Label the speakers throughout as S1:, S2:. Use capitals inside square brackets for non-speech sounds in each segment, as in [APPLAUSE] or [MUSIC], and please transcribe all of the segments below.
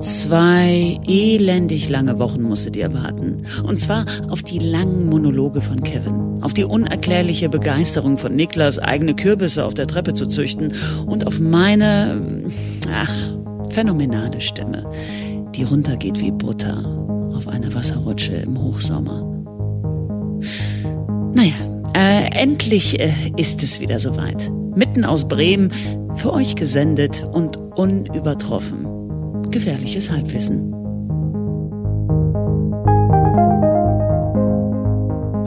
S1: Zwei elendig lange Wochen musstet ihr warten. Und zwar auf die langen Monologe von Kevin, auf die unerklärliche Begeisterung von Niklas, eigene Kürbisse auf der Treppe zu züchten und auf meine, ach, phänomenale Stimme, die runtergeht wie Butter auf einer Wasserrutsche im Hochsommer. Naja, äh, endlich äh, ist es wieder soweit. Mitten aus Bremen, für euch gesendet und unübertroffen. Gefährliches Halbwissen.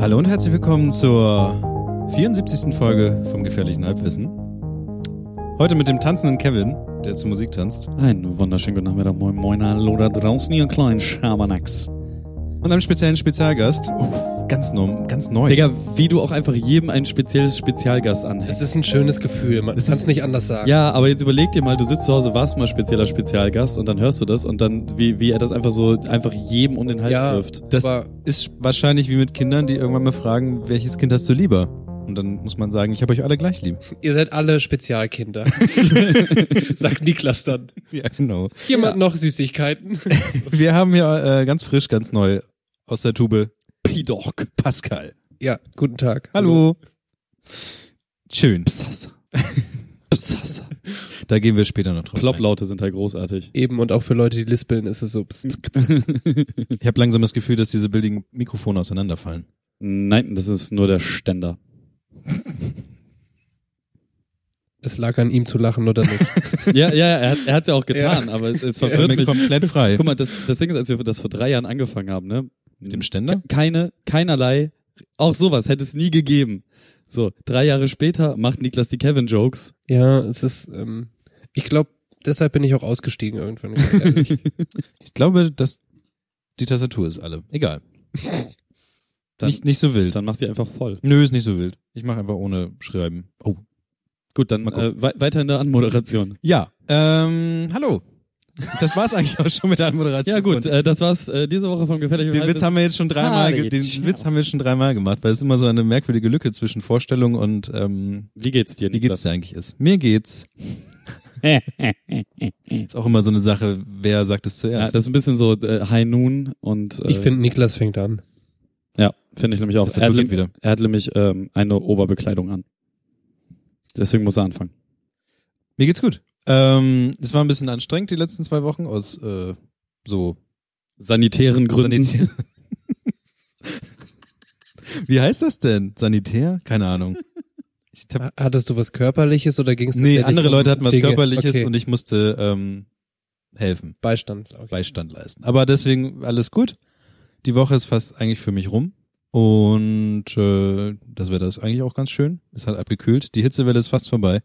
S2: Hallo und herzlich willkommen zur 74. Folge vom Gefährlichen Halbwissen. Heute mit dem tanzenden Kevin, der zur Musik tanzt.
S3: Einen wunderschönen guten Nachmittag, moin moin, hallo da draußen, ihr kleinen Schabernacks.
S2: Und einem speziellen Spezialgast. ganz, neu, ganz neu.
S3: Digga, wie du auch einfach jedem ein spezielles Spezialgast anhängst.
S4: Es ist ein schönes Gefühl, man kann es nicht anders sagen.
S3: Ja, aber jetzt überleg dir mal, du sitzt zu Hause, warst mal spezieller Spezialgast und dann hörst du das und dann, wie, wie er das einfach so, einfach jedem um den Hals
S4: Ja.
S3: wirft.
S2: Das
S4: aber-
S2: ist wahrscheinlich wie mit Kindern, die irgendwann mal fragen, welches Kind hast du lieber? Und dann muss man sagen, ich habe euch alle gleich lieb. [LAUGHS]
S4: Ihr seid alle Spezialkinder. [LAUGHS] Sagt Niklas dann.
S2: Ja, genau.
S4: Jemand noch Süßigkeiten? [LAUGHS]
S2: Wir haben ja äh, ganz frisch, ganz neu aus der Tube
S3: P-Dog.
S2: Pascal.
S4: ja, guten Tag.
S2: Hallo. Schön.
S3: Psassa. Psassa.
S2: Da gehen wir später noch drauf. ein.
S3: Plopplaute sind halt großartig.
S4: Eben und auch für Leute, die lispeln, ist es so.
S2: Ich habe langsam das Gefühl, dass diese billigen Mikrofone auseinanderfallen.
S3: Nein, das ist nur der Ständer.
S4: Es lag an ihm zu lachen oder nicht. [LAUGHS]
S3: Ja, ja, er hat hat's ja auch getan, aber es, es verwirrt
S2: Bin
S3: mich.
S2: komplett frei.
S3: Guck mal, das, das Ding ist, als wir das vor drei Jahren angefangen haben, ne?
S2: Mit dem Ständer?
S3: Keine, keinerlei, auch sowas hätte es nie gegeben. So, drei Jahre später macht Niklas die Kevin-Jokes.
S4: ja, es ist, ähm, ich glaube, deshalb bin ich auch ausgestiegen irgendwann. Ganz ehrlich. [LAUGHS]
S2: Ich glaube, dass die Tastatur ist alle. Egal.
S3: Dann-
S2: nicht, nicht so wild.
S3: Dann macht sie einfach voll.
S2: Nö, ist nicht so wild. Ich mache einfach ohne Schreiben. Oh.
S3: Gut, dann äh, wei- weiter in der Anmoderation.
S2: Ja, ähm, hallo. Das war's eigentlich auch schon mit der Anmoderation.
S3: Ja gut, äh, das war's äh, diese Woche vom Gefährlichen
S2: den Witz haben wir jetzt schon dreimal, ge-
S3: Ah,
S2: den
S3: ciao.
S2: Witz haben wir schon dreimal gemacht, weil es immer so eine merkwürdige Lücke zwischen Vorstellung und ähm,
S3: Wie geht's dir,
S2: wie geht's dir eigentlich ist. Mir geht's. [LAUGHS] Ist auch immer so eine Sache, wer sagt es
S3: Ja,
S2: zuerst.
S3: das ist ein bisschen so äh, High Noon und äh,
S4: Ich finde, Niklas fängt an.
S3: ja, finde ich nämlich auch. Er hat,
S2: wieder.
S3: er hat nämlich ähm, eine Oberbekleidung an. Deswegen muss er anfangen.
S2: Mir geht's gut. Ähm, es war ein bisschen anstrengend die letzten zwei Wochen aus äh, so
S3: Sanitären Gründen.
S2: Sanitär. [LAUGHS] Wie heißt das denn? Sanitär? Keine Ahnung.
S4: Hattest du was Körperliches oder ging es
S2: nee, andere Leute hatten was Körperliches
S4: okay.
S2: und ich musste ähm, helfen,
S4: Beistand. Okay.
S2: Beistand leisten. Aber deswegen alles gut. Die Woche ist fast eigentlich für mich rum. Und äh, das Wetter ist eigentlich auch ganz schön. Es hat abgekühlt. Die Hitzewelle ist fast vorbei.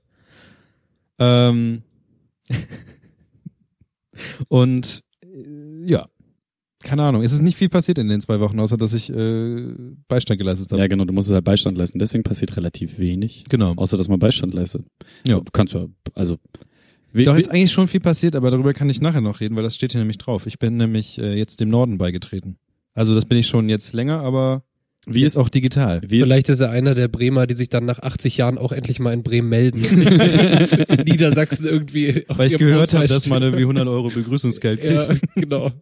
S2: Ähm und äh, ja, keine Ahnung. Es ist nicht viel passiert in den zwei Wochen, außer dass ich äh, Beistand geleistet habe.
S3: Ja, genau, du musst halt Beistand leisten. Deswegen passiert relativ wenig.
S2: Genau.
S3: Außer, dass man Beistand leistet.
S2: Ja.
S3: Du kannst ja, also.
S2: Doch ist eigentlich schon viel passiert, aber darüber kann ich nachher noch reden, weil das steht hier nämlich drauf. Ich bin nämlich äh, jetzt dem Norden beigetreten. Also das bin ich schon jetzt länger, aber
S3: wie
S2: jetzt
S3: ist
S2: auch digital.
S3: wie ist,
S4: Vielleicht ist er einer der Bremer, die sich dann nach 80 Jahren auch endlich mal in Bremen melden. [LAUGHS] Niedersachsen irgendwie.
S2: Weil ich gehört habe, dass man irgendwie 100 Euro Begrüßungsgeld kriegt.
S4: Ja, genau.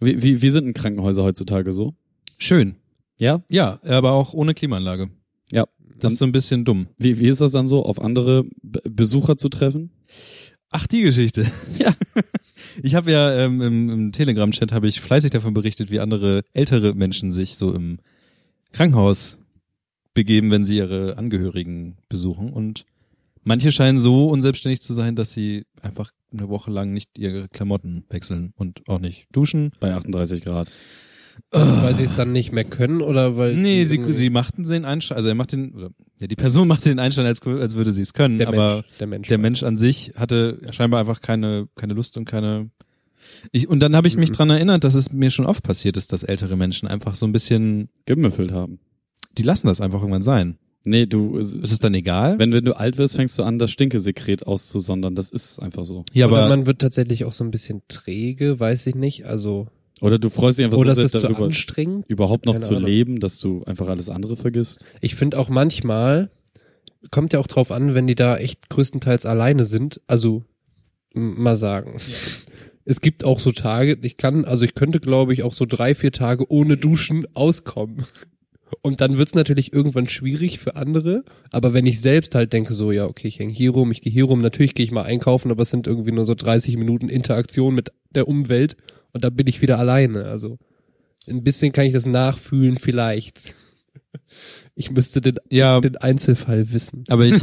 S3: wie, wie, wie sind denn Krankenhäuser heutzutage so?
S2: Schön.
S3: Ja?
S2: Ja, aber auch ohne Klimaanlage.
S3: Ja.
S2: Das ist so ein bisschen dumm.
S3: Wie, wie ist das dann so, auf andere Be Besucher zu treffen?
S2: Ach, die Geschichte.
S3: Ja. [LAUGHS]
S2: Ich habe ja ähm, im, im Telegram-Chat habe ich fleißig davon berichtet, wie andere ältere Menschen sich so im Krankenhaus begeben, wenn sie ihre Angehörigen besuchen. Und manche scheinen so unselbstständig zu sein, dass sie einfach eine Woche lang nicht ihre Klamotten wechseln und auch nicht duschen.
S3: Bei 38 Grad.
S4: Weil sie es dann nicht mehr können oder weil.
S2: Nee, sie, sie machten den Einstand, also er macht den, oder, ja, die Person [LAUGHS] machte den Einstand, als, als würde sie es können,
S4: der
S2: aber
S4: Mensch. Der Mensch.
S2: der Mensch an sich hatte scheinbar einfach keine, keine Lust und keine. Ich, und dann habe ich mich
S4: Mhm.
S2: dran erinnert, dass es mir schon oft passiert ist, dass ältere Menschen einfach so ein bisschen,
S3: Gemüffelt haben.
S2: die lassen das einfach irgendwann sein.
S3: Nee, du,
S2: Ist es dann egal?
S3: wenn, wenn du alt wirst, fängst du an, das Stinkesekret auszusondern. Das ist einfach so.
S2: ja,
S4: Oder
S2: aber
S4: man wird tatsächlich auch so ein bisschen träge, weiß ich nicht. Also.
S3: Oder du freust dich einfach
S4: Oder
S3: so
S4: es zu
S3: darüber,
S4: anstrengend.
S3: überhaupt noch
S4: Keine
S3: zu
S4: Ahnung.
S3: leben, dass du einfach alles andere vergisst.
S4: Ich finde auch manchmal, kommt ja auch drauf an, wenn die da echt größtenteils alleine sind. Also, m- mal sagen. Es gibt auch so Tage, ich kann, also ich könnte, glaube ich, auch so drei, vier Tage ohne Duschen auskommen. Und dann wird's natürlich irgendwann schwierig für andere. Aber wenn ich selbst halt denke, so, ja, okay, ich hänge hier rum, ich gehe hier rum, natürlich gehe ich mal einkaufen, aber es sind irgendwie nur so 30 Minuten Interaktion mit der Umwelt und dann bin ich wieder alleine. Also ein bisschen kann ich das nachfühlen, vielleicht. Ich müsste den,
S2: Ja,
S4: den Einzelfall wissen.
S2: aber ich, [LAUGHS]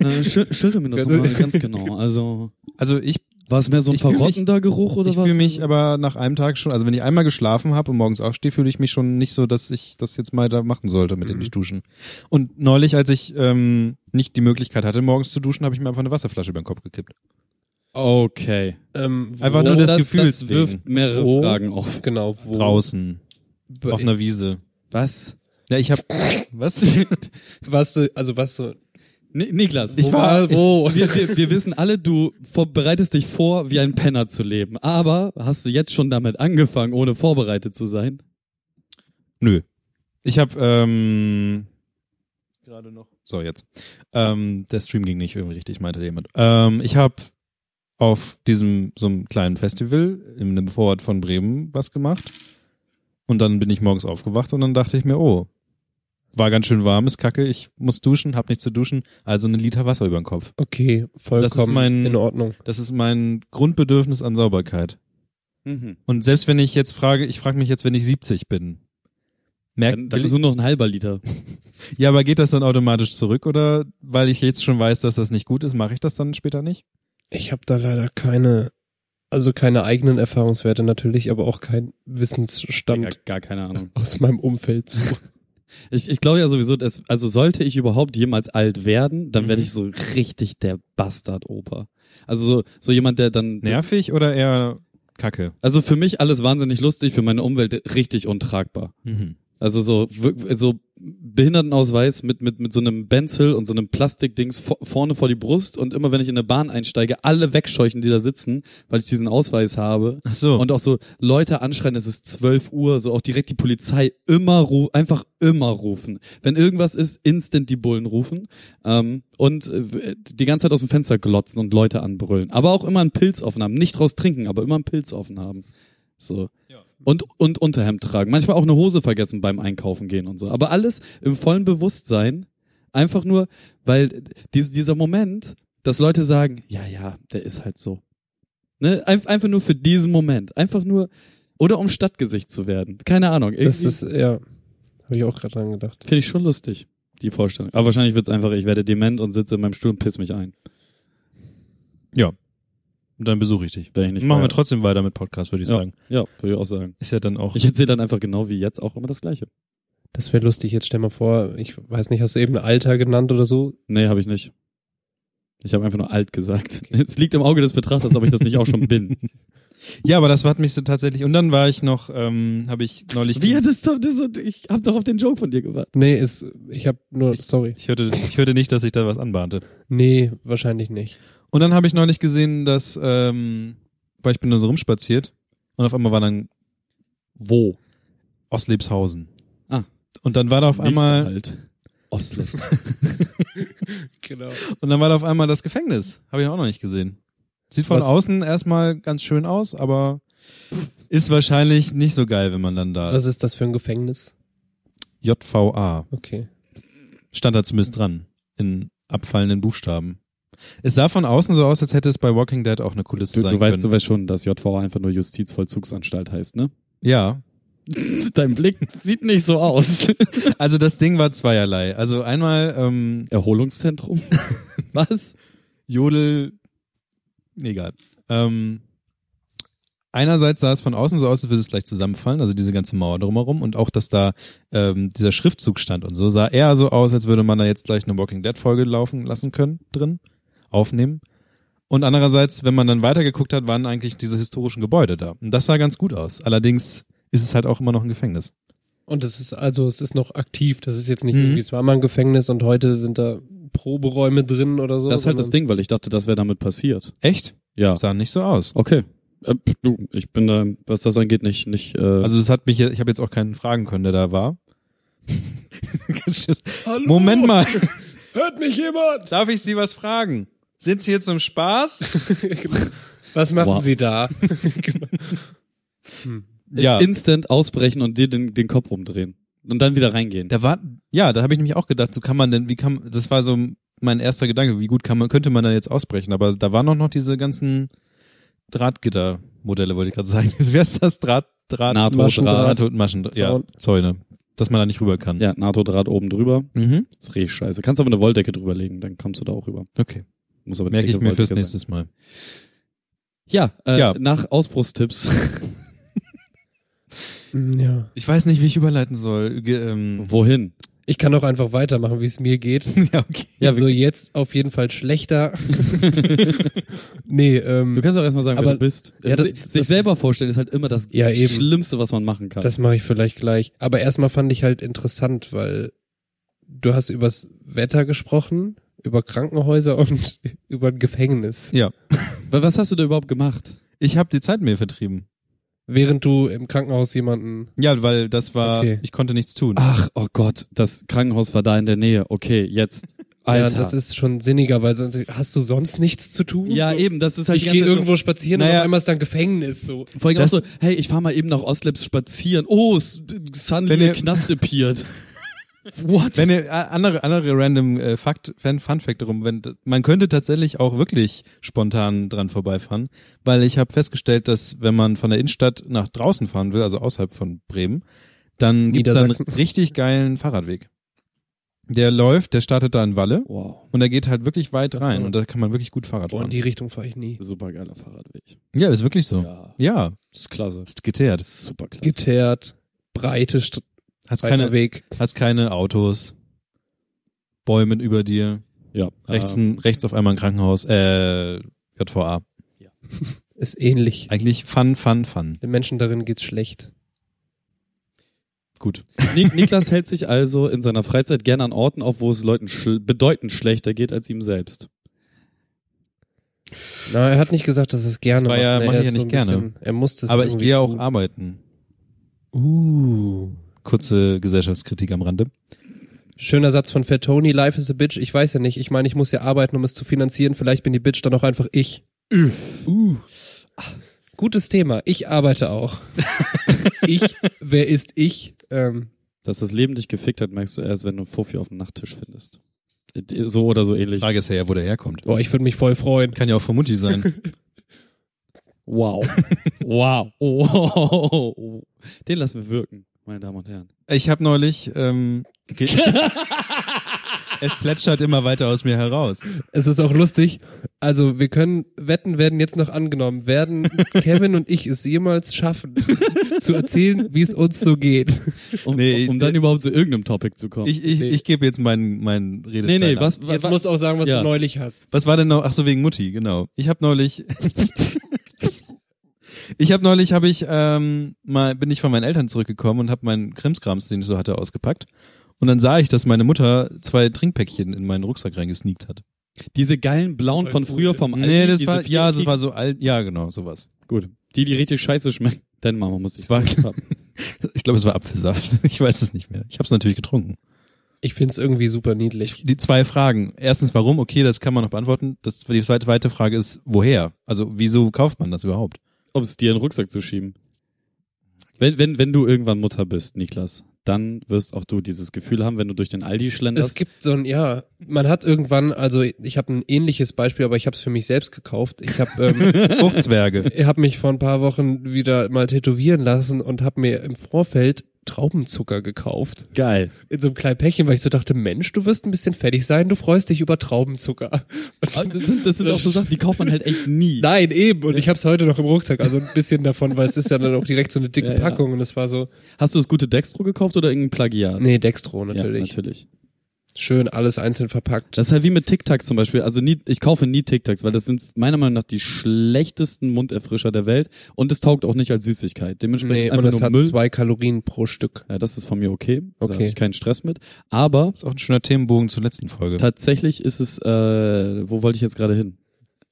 S3: Äh, schil- schilder mir das
S4: Ja,
S3: mal ganz genau. Also,
S2: also ich,
S3: war es mehr so ein
S2: Ich
S3: verrottender Geruch oder
S2: ich
S3: was?
S2: fühle mich aber nach einem Tag schon, also wenn ich einmal geschlafen habe und morgens aufstehe, fühle ich mich schon nicht so, dass ich das jetzt mal da machen sollte mit dem
S4: Mhm.
S2: nicht duschen. Und neulich, als ich ähm, nicht die Möglichkeit hatte, morgens zu duschen, habe ich mir einfach eine Wasserflasche über den Kopf gekippt.
S3: Okay.
S4: Ähm,
S2: Einfach nur das
S3: das,
S2: Gefühl
S3: das wirft mehrere
S4: Wo?
S3: Fragen auf.
S4: Genau, wo.
S2: Draußen,
S4: Be-
S2: auf einer Wiese.
S3: Was?
S2: Ja, ich habe [LAUGHS] was? [LAUGHS]
S4: Was du, also was so,
S3: Ni Niklas,
S2: Ich
S3: wo
S2: war-
S3: wo? Wir, wir, wir wissen alle, du bereitest dich vor, wie ein Penner zu leben. Aber hast du jetzt schon damit angefangen, ohne vorbereitet zu sein?
S2: Nö. Ich habe ähm, gerade noch. So jetzt. Ähm, der Stream ging nicht irgendwie richtig, meinte jemand. Ähm, ich habe auf diesem so einem kleinen Festival in einem Vorort von Bremen was gemacht und dann bin ich morgens aufgewacht und dann dachte ich mir, oh, war ganz schön warm, ist kacke, ich muss duschen, hab nichts zu duschen, also einen Liter Wasser über den Kopf.
S4: okay, vollkommen
S2: mein-
S4: in Ordnung.
S2: Das ist mein Grundbedürfnis an Sauberkeit.
S3: Mhm.
S2: Und selbst wenn ich jetzt frage, ich frage mich jetzt, wenn ich 70 bin, merkt
S3: Dann, dann ist nur noch ein halber Liter. [LAUGHS]
S2: Ja, aber geht das dann automatisch zurück oder weil ich jetzt schon weiß, dass das nicht gut ist, mache ich das dann später nicht?
S4: Ich habe da leider keine, also keine eigenen Erfahrungswerte natürlich, aber auch kein Wissensstand
S3: Gar, gar keine Ahnung.
S4: aus meinem Umfeld zu. [LAUGHS]
S3: Ich, ich glaube ja sowieso, dass, also sollte ich überhaupt jemals alt werden, dann
S2: Mhm.
S3: werde ich so richtig der Bastard-Opa. Also so, so jemand, der dann.
S2: Nervig oder eher kacke?
S3: Also für mich alles wahnsinnig lustig, für meine Umwelt richtig untragbar.
S2: Mhm.
S3: Also so, so Behindertenausweis mit, mit, mit so einem Benzel und so einem Plastikdings vor, vorne vor die Brust und immer wenn ich in eine Bahn einsteige, alle wegscheuchen, die da sitzen, weil ich diesen Ausweis habe.
S2: Ach so.
S3: Und auch so Leute anschreien, es ist 12 Uhr, so auch direkt die Polizei immer ru einfach immer rufen. Wenn irgendwas ist, instant die Bullen rufen. Ähm, und äh, die ganze Zeit aus dem Fenster glotzen und Leute anbrüllen. Aber auch immer einen Pilz offen haben. Nicht draus trinken, aber immer einen Pilz offen haben. So. Und, und Unterhemd tragen. Manchmal auch eine Hose vergessen beim Einkaufen gehen und so. Aber alles im vollen Bewusstsein. Einfach nur, weil dies, dieser Moment, dass Leute sagen, ja, ja, der ist halt so. Ne? Ein, einfach nur für diesen Moment. Einfach nur, oder um Stadtgesicht zu werden. Keine Ahnung.
S4: Das
S3: Irgendwie
S4: ist, ja, habe ich auch gerade dran gedacht.
S3: Finde ich schon lustig, die Vorstellung. Aber wahrscheinlich wird's einfach, ich werde dement und sitze in meinem Stuhl und piss mich ein.
S2: Und dann besuche ich dich.
S3: Wenn ich nicht
S2: Machen wir trotzdem weiter mit Podcast, würde ich
S3: Ja.
S2: sagen.
S3: Ja, würde ich auch sagen.
S2: Ist ja dann auch.
S3: Ich erzähle dann einfach genau wie jetzt auch immer das Gleiche.
S4: Das wäre lustig. Jetzt stell mal vor, ich weiß nicht, hast du eben ein Alter genannt oder so?
S3: Nee, habe ich nicht. Ich habe einfach nur alt gesagt. Es liegt im Auge des Betrachters, ob ich das nicht auch schon bin. [LAUGHS]
S2: ja, aber das hat mich so tatsächlich. Und dann war ich noch, ähm, habe ich neulich.
S3: Wie hat das, doch- das so, ich habe doch auf den Joke von dir gewartet.
S4: Nee, ist, ich habe nur, sorry.
S2: Ich hörte, ich hörte nicht, dass ich da was anbahnte.
S4: Nee, wahrscheinlich nicht.
S2: Und dann habe ich neulich gesehen, dass, ähm, weil ich bin nur so rumspaziert und auf einmal war dann
S3: Wo?
S2: Ostlebshausen.
S3: Ah.
S2: Und dann war da auf einmal
S3: halt. [LAUGHS] Oslo.
S4: Genau.
S2: und dann war da auf einmal das Gefängnis. Habe ich auch noch nicht gesehen. Sieht von
S4: Was-
S2: außen erstmal ganz schön aus, aber ist wahrscheinlich nicht so geil, wenn man dann da
S4: Was ist das für ein Gefängnis?
S2: JVA
S4: Okay.
S2: stand da zumindest dran in abfallenden Buchstaben. Es sah von außen so aus, als hätte es bei Walking Dead auch eine Kulisse
S3: Du,
S2: sein
S3: du, weißt,
S2: können.
S3: du weißt schon, dass JVA einfach nur Justizvollzugsanstalt heißt, ne?
S2: ja, [LAUGHS]
S3: Dein Blick sieht nicht so aus. [LAUGHS]
S2: also das Ding war zweierlei. Also einmal ähm,
S3: Erholungszentrum? [LAUGHS] Was?
S2: Jodel, egal. Ähm, einerseits sah es von außen so aus, als würde es gleich zusammenfallen, also diese ganze Mauer drumherum und auch, dass da ähm, dieser Schriftzug stand und so, sah eher so aus, als würde man da jetzt gleich eine Walking Dead Folge laufen lassen können, drin, aufnehmen. Und andererseits, wenn man dann weitergeguckt hat, waren eigentlich diese historischen Gebäude da. Und das sah ganz gut aus. Allerdings ist es halt auch immer noch ein Gefängnis.
S4: Und es ist also, es ist noch aktiv. Das ist jetzt nicht
S2: Mhm.
S4: irgendwie, es war mal ein Gefängnis und heute sind da Proberäume drin oder so.
S3: Das ist halt das Ding, weil ich dachte, das wäre damit passiert.
S2: Echt?
S3: Ja.
S2: Sah nicht so aus.
S3: Okay. Äh, du, ich bin da, was das angeht, nicht, nicht, äh,
S2: Also das hat mich, ich habe jetzt auch keinen fragen können, der da war. [LAUGHS] Moment mal,
S4: Hört mich jemand?
S2: darf ich Sie was fragen? Sind Sie jetzt zum Spaß? [LAUGHS]
S4: Was machen
S3: Wow.
S4: Sie da? [LAUGHS] Genau.
S2: Ja.
S3: Instant ausbrechen und dir den, den Kopf umdrehen. Und dann wieder reingehen.
S2: Da war, ja, da habe ich nämlich auch gedacht, so kann man denn, wie kann, das war so mein erster Gedanke, wie gut kann man, könnte man da jetzt ausbrechen? Aber da waren auch noch diese ganzen Drahtgittermodelle, wollte ich gerade sagen. [LAUGHS] Wie heißt das? Draht, Draht.
S4: Maschendraht.
S2: NATO, Maschen, ja,
S4: Zaun.
S2: Zäune. Dass man da nicht rüber kann.
S3: Ja, NATO-Draht oben drüber.
S2: Mhm.
S3: ist richtig scheiße. Kannst aber eine Wolldecke drüberlegen, dann kommst du da auch rüber.
S2: Okay.
S3: Muss aber
S2: Merke ich mir fürs nächste Mal.
S3: Ja, äh,
S2: Ja.
S3: nach Ausbruchstipps. [LAUGHS]
S4: Ja.
S2: Ich weiß nicht, wie ich überleiten soll. Ge ähm,
S3: Wohin?
S4: Ich kann auch einfach weitermachen, wie es mir geht. [LAUGHS]
S2: ja, okay.
S3: Ja,
S4: so jetzt auf jeden Fall schlechter. [LAUGHS] [LAUGHS] nee, ähm,
S3: Du kannst auch erstmal sagen,
S4: Aber-
S3: wer du bist.
S4: Ja,
S3: sich
S4: das-
S3: sich
S4: das-
S3: selber vorstellen ist halt immer das
S4: Ja, eben.
S3: Schlimmste, was man machen kann.
S4: Das mache ich vielleicht gleich. Aber erstmal fand ich halt interessant, weil du hast übers Wetter gesprochen, über Krankenhäuser und über ein Gefängnis.
S2: Ja.
S3: Weil was hast du da überhaupt gemacht?
S2: Ich habe die Zeit mir vertrieben.
S4: Während du im Krankenhaus jemanden.
S2: Ja, weil das war,
S4: Okay.
S2: ich konnte nichts tun.
S3: Ach, oh Gott, das Krankenhaus war da in der Nähe. Okay, jetzt. [LAUGHS] Alter.
S4: Ja, das ist schon sinniger, weil sonst hast du sonst nichts zu tun.
S3: ja
S4: so?
S3: eben, das ist halt
S4: Ich gehe irgendwo spazieren und
S2: Naja.
S4: auf einmal ist da ein Gefängnis. So.
S3: So, vor allem auch so, hey, ich fahr mal eben nach Ostlabs spazieren. Oh, Sunny
S2: Wenn ihr-
S3: Knast appeared. [LAUGHS] What?
S2: Wenn ihr äh, andere andere random äh, Fakt, Fan, Fun Fact darum, wenn man könnte tatsächlich auch wirklich spontan dran vorbeifahren, weil ich habe festgestellt, dass wenn man von der Innenstadt nach draußen fahren will, also außerhalb von Bremen, dann gibt's da einen richtig geilen Fahrradweg. Der läuft, der startet da in Walle
S3: wow,
S2: und der geht halt wirklich weit rein
S4: so.
S2: und da kann man wirklich gut Fahrrad
S4: Boah, in
S2: fahren.
S4: die Richtung fahre ich nie.
S3: super geiler Fahrradweg.
S2: Ja, ist wirklich so.
S3: Ja,
S2: Ja,
S3: das ist klasse.
S2: ist geteert.
S3: Das ist super klasse.
S4: Geteert, breite St
S2: Hast
S4: breiter
S2: keine,
S4: Weg.
S2: hast keine Autos, Bäume über dir,
S3: Ja,
S2: rechts,
S3: ähm,
S2: rechts auf einmal ein Krankenhaus, äh, JVA. [LAUGHS]
S4: Ist ähnlich.
S2: Eigentlich fun, fun, fun.
S4: Den Menschen darin geht's schlecht.
S2: Gut.
S3: Nik Niklas hält sich also in seiner Freizeit gerne an Orten auf, wo es Leuten schl bedeutend schlechter geht als ihm selbst.
S4: Na, er hat nicht gesagt, dass er es gerne
S2: Das war ja-
S4: macht. Ne,
S2: mach
S4: er
S2: ich ja
S4: so
S2: nicht
S4: ein
S2: gerne.
S4: bisschen- Er musste es
S2: Aber ich gehe auch
S4: tun.
S2: arbeiten.
S4: Uh.
S2: Kurze Gesellschaftskritik am Rande.
S4: Schöner Satz von Fat Tony, life is a bitch. Ich weiß ja nicht. Ich meine, ich muss ja arbeiten, um es zu finanzieren. Vielleicht bin die Bitch dann auch einfach ich. Uh. Gutes Thema. Ich arbeite auch. [LAUGHS] ich, wer ist ich? Ähm,
S3: Dass das Leben dich gefickt hat, merkst du erst, wenn du Fuffi auf dem Nachttisch findest. So oder so ähnlich.
S2: Frage ist ja, wo der herkommt.
S4: boah, ich würde mich voll freuen.
S2: Kann ja auch von Mutti sein. [LAUGHS]
S3: Wow. [LAUGHS] wow. Oh. Den lassen wir wirken, meine Damen und Herren.
S2: Ich habe neulich, ähm, [LAUGHS] es plätschert immer weiter aus mir heraus.
S4: Es ist auch lustig. Also, wir können, Wetten werden jetzt noch angenommen. Werden [LAUGHS] Kevin und ich es jemals schaffen, zu erzählen, wie es uns so geht?
S3: Um,
S2: Nee,
S3: um dann überhaupt zu irgendeinem Topic zu kommen.
S2: Ich, ich,
S4: Nee.
S2: ich gebe jetzt meinen meinen
S3: nee,
S2: Redesteil
S3: nee,
S2: ab.
S3: was,
S4: Jetzt
S3: was,
S4: musst du auch sagen, was
S3: Ja.
S4: du neulich hast.
S2: Was war denn noch? Ach so, wegen Mutti, genau. Ich habe neulich. [LAUGHS] ich habe neulich, habe ich ähm, mal bin ich von meinen Eltern zurückgekommen und habe meinen Krimskrams, den ich so hatte, ausgepackt. Und dann sah ich, dass meine Mutter zwei Trinkpäckchen in meinen Rucksack reingesneakt hat.
S3: diese geilen blauen von früher vom Aldi,
S2: nee, das war ja, das war so alt. Ja, genau, sowas.
S3: gut. Die, die richtig scheiße schmecken. Deine Mama muss
S2: war-
S3: sagen. [LAUGHS]
S2: Ich glaube, es war Apfelsaft. [LAUGHS] Ich weiß es nicht mehr. Ich habe es natürlich getrunken.
S4: Ich find's irgendwie super niedlich.
S2: Die zwei Fragen. Erstens, warum? Okay, das kann man noch beantworten. Das, die zweite, zweite Frage ist, woher? Also, wieso kauft man das überhaupt?
S3: Um es dir in den Rucksack zu schieben. Wenn, wenn, wenn du irgendwann Mutter bist, Niklas, dann wirst auch du dieses Gefühl haben, wenn du durch den Aldi schlenderst.
S4: Es gibt so ein, ja, man hat irgendwann, also ich habe ein ähnliches Beispiel, aber ich habe es für mich selbst gekauft. Ich habe ähm, [LAUGHS]
S2: Fruchtzwerge.
S4: ich hab mich vor ein paar Wochen wieder mal tätowieren lassen und habe mir im Vorfeld Traubenzucker gekauft.
S3: geil.
S4: In so einem kleinen Päckchen, weil ich so dachte, Mensch, du wirst ein bisschen fertig sein, du freust dich über Traubenzucker.
S3: Aber Das sind, das sind auch so Sachen, die kauft man halt echt nie. [LAUGHS]
S4: Nein, eben. Und ich habe es heute noch im Rucksack, also ein bisschen davon, weil es ist ja dann auch direkt so eine dicke
S3: Ja, ja.
S4: Packung und es war so,
S3: Hast du das gute Dextro gekauft oder irgendein Plagiat?
S4: nee, Dextro natürlich.
S3: Ja, natürlich.
S4: Schön alles einzeln verpackt.
S3: Das ist halt wie mit Tic Tacs zum Beispiel. Also nie, ich kaufe nie Tic Tacs, weil das sind meiner Meinung nach die schlechtesten Munderfrischer der Welt und es taugt auch nicht als Süßigkeit. Dementsprechend
S4: Nee,
S3: ist
S4: und
S3: einfach
S4: es
S3: nur
S4: hat
S3: Müll.
S4: zwei Kalorien pro Stück.
S3: Ja, das ist von mir okay. Da
S4: Okay.
S3: habe ich keinen Stress mit. Aber
S2: Das ist auch ein schöner Themenbogen zur letzten Folge.
S3: tatsächlich ist es, äh, wo wollte ich jetzt gerade hin?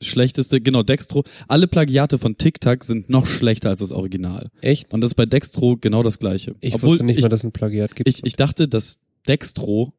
S3: Schlechteste, genau, Dextro. Alle Plagiate von Tic Tac sind noch schlechter als das Original.
S4: Echt?
S3: Und das ist bei Dextro genau das gleiche.
S4: Ich
S3: Obwohl
S4: wusste nicht
S3: ich,
S4: mal, dass es ein Plagiat gibt.
S3: ich, ich dachte, dass Dextro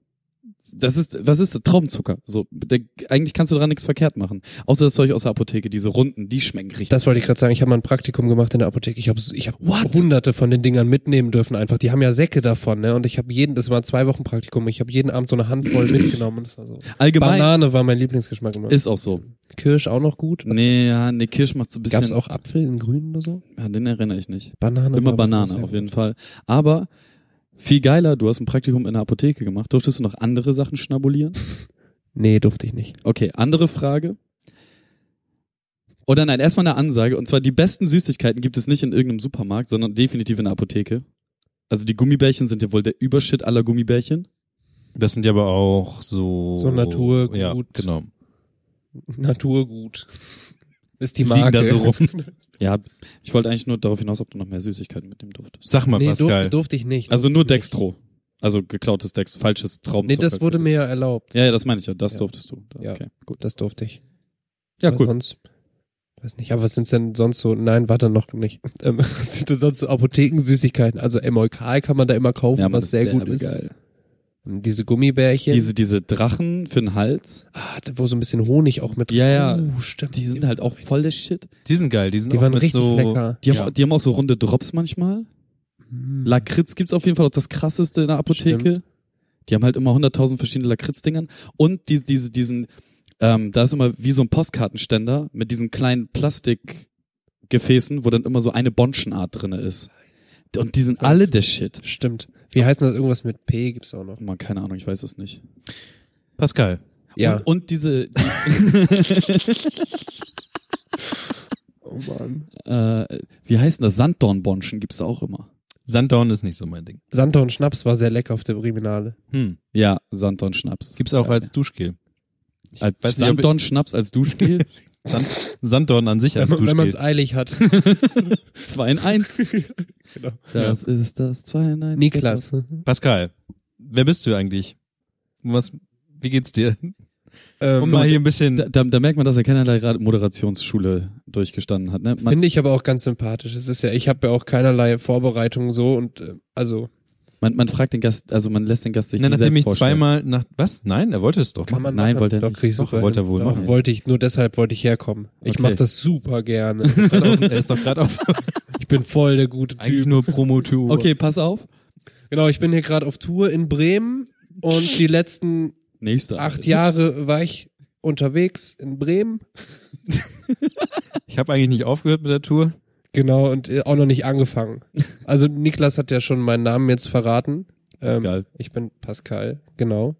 S3: das ist, was ist das? Traubenzucker. So, der, eigentlich kannst du daran nichts verkehrt machen. Außer das Zeug aus der Apotheke, diese Runden, die schmecken richtig.
S4: Das wollte ich gerade sagen. Ich habe mal ein Praktikum gemacht in der Apotheke. Ich habe ich hab hunderte von den Dingern mitnehmen dürfen einfach. Die haben ja Säcke davon, ne? Und ich habe jeden, das war zwei Wochen Praktikum. Ich habe jeden Abend so eine Handvoll [CLEARS THROAT] mitgenommen. Und das war so.
S3: Allgemein
S4: Banane war mein Lieblingsgeschmack immer.
S3: ist auch so.
S4: Kirsch auch noch gut.
S3: Nee, ja, nee, Kirsch macht so ein bisschen.
S4: Gab's auch Apfel in Grün oder so?
S3: Ja, den erinnere ich nicht.
S4: Banane.
S3: Immer Banane, auf jeden Fall. Aber viel geiler, du hast ein Praktikum in der Apotheke gemacht. Durftest du noch andere Sachen schnabulieren? [LAUGHS]
S4: Nee, durfte ich nicht.
S3: Okay, andere Frage. Oder nein, erstmal eine Ansage. Und zwar die besten Süßigkeiten gibt es nicht in irgendeinem Supermarkt, sondern definitiv in der Apotheke. Also die Gummibärchen sind ja wohl der Übershit aller Gummibärchen.
S2: Das sind ja aber auch so.
S4: So Naturgut.
S2: Ja, genau. [LAUGHS]
S4: Naturgut. Ist die
S2: Die liegen
S4: Marke.
S2: da so rum. [LAUGHS]
S3: Ja, ich wollte eigentlich nur darauf hinaus, ob du noch mehr Süßigkeiten mitnehmen durftest.
S2: Sag mal,
S4: Nee,
S2: Pascal.
S4: durfte, durfte ich nicht.
S3: Also nur
S4: ich nicht.
S3: Dextro. Also geklautes Dextro, falsches Traubenzucker.
S4: Nee, das wurde mir ja erlaubt.
S3: Ja, ja, das meine ich ja. Das
S4: Ja.
S3: durftest du.
S4: Ja.
S3: Okay, gut.
S4: Das durfte ich.
S3: Ja,
S4: Aber
S3: cool.
S4: Sonst, weiß nicht, aber was sind's denn sonst so? Nein, warte noch nicht. [LAUGHS] Ähm, was sind denn sonst so Apothekensüßigkeiten? Also Emolkal kann man da immer kaufen,
S3: Ja,
S4: was sehr gut ist.
S3: geil.
S4: Diese Gummibärchen,
S3: Diese, diese Drachen für den Hals,
S4: ah, wo so ein bisschen Honig auch mit
S3: Ja, ja.
S4: Uh, stimmt.
S3: die sind halt auch voll der Shit.
S2: Die sind geil. Die sind
S4: Die
S2: auch
S4: waren
S2: mit
S4: richtig
S2: so,
S4: lecker.
S3: Die haben,
S2: Ja.
S3: die haben auch so runde Drops manchmal.
S4: Mm.
S3: Lakritz gibt's auf jeden Fall auch das krasseste in der Apotheke. Die haben halt immer 100.000 verschiedene Lakritzdingern. Und die, diese, diesen, ähm, da ist immer wie so ein Postkartenständer mit diesen kleinen Plastikgefäßen, wo dann immer so eine Bonschenart drinne ist. Und die sind
S4: Was?
S3: alle der Shit.
S4: Stimmt. Wie heißt denn das? Irgendwas mit P gibt's auch noch.
S3: Man, keine Ahnung, ich weiß es nicht.
S2: Pascal.
S4: Ja.
S3: Und, und diese, [LAUGHS]
S4: oh Mann.
S3: äh, wie heißen das? Sanddornbonschen gibt's da auch immer.
S2: Sanddorn ist nicht so mein Ding.
S4: Und Schnaps war sehr lecker auf der Priminale.
S2: Hm.
S3: Ja, Sanddornschnaps. ist
S2: Gibt's auch
S3: geil.
S2: als Duschgel.
S3: als
S2: weiß nicht, ob-
S3: Sanddornschnaps als Duschgel. [LAUGHS]
S2: Sand, Sanddorn an sich als
S4: Wenn, man- wenn man es eilig hat. [LAUGHS]
S3: Zwei in eins. [LAUGHS]
S4: genau.
S3: Das ist das zwei in eins.
S4: Niklas.
S2: Pascal, wer bist du eigentlich? Was, wie geht's dir?
S4: Ähm,
S2: Um mal hier ein bisschen.
S3: Da, da, da merkt man, dass er keinerlei Ra- Moderationsschule durchgestanden hat. Ne?
S4: Finde ich aber auch ganz sympathisch. Es ist ja, ich habe ja auch keinerlei Vorbereitung so und äh, also
S3: man, man fragt den Gast, also man lässt den Gast sich
S2: Nein,
S3: nie
S2: nachdem
S3: selbst
S2: ich
S3: vorstellen.
S2: zweimal nach. Was? Nein, er wollte es doch.
S4: kann man
S3: Nein,
S4: machen.
S3: wollte er
S4: Doch,
S3: nicht.
S2: Doch, wollte er wohl
S4: Doch,
S2: machen.
S4: wollte ich, nur deshalb wollte ich herkommen. Ich
S3: Okay.
S4: mache das super gerne. [LAUGHS]
S2: er ist doch gerade auf [LAUGHS]
S4: Ich bin voll der gute
S2: eigentlich
S4: Typ.
S2: nur Promotour.
S3: Okay, pass auf.
S4: Genau, ich bin hier gerade auf Tour in Bremen und die letzten
S3: Nächster.
S4: acht Jahre war ich unterwegs in Bremen. [LAUGHS]
S2: Ich habe eigentlich nicht aufgehört mit der Tour.
S4: Genau, und äh, auch noch nicht angefangen. [LAUGHS] Also Niklas hat ja schon meinen Namen jetzt verraten. Ähm,
S3: Pascal.
S4: ich bin Pascal, genau.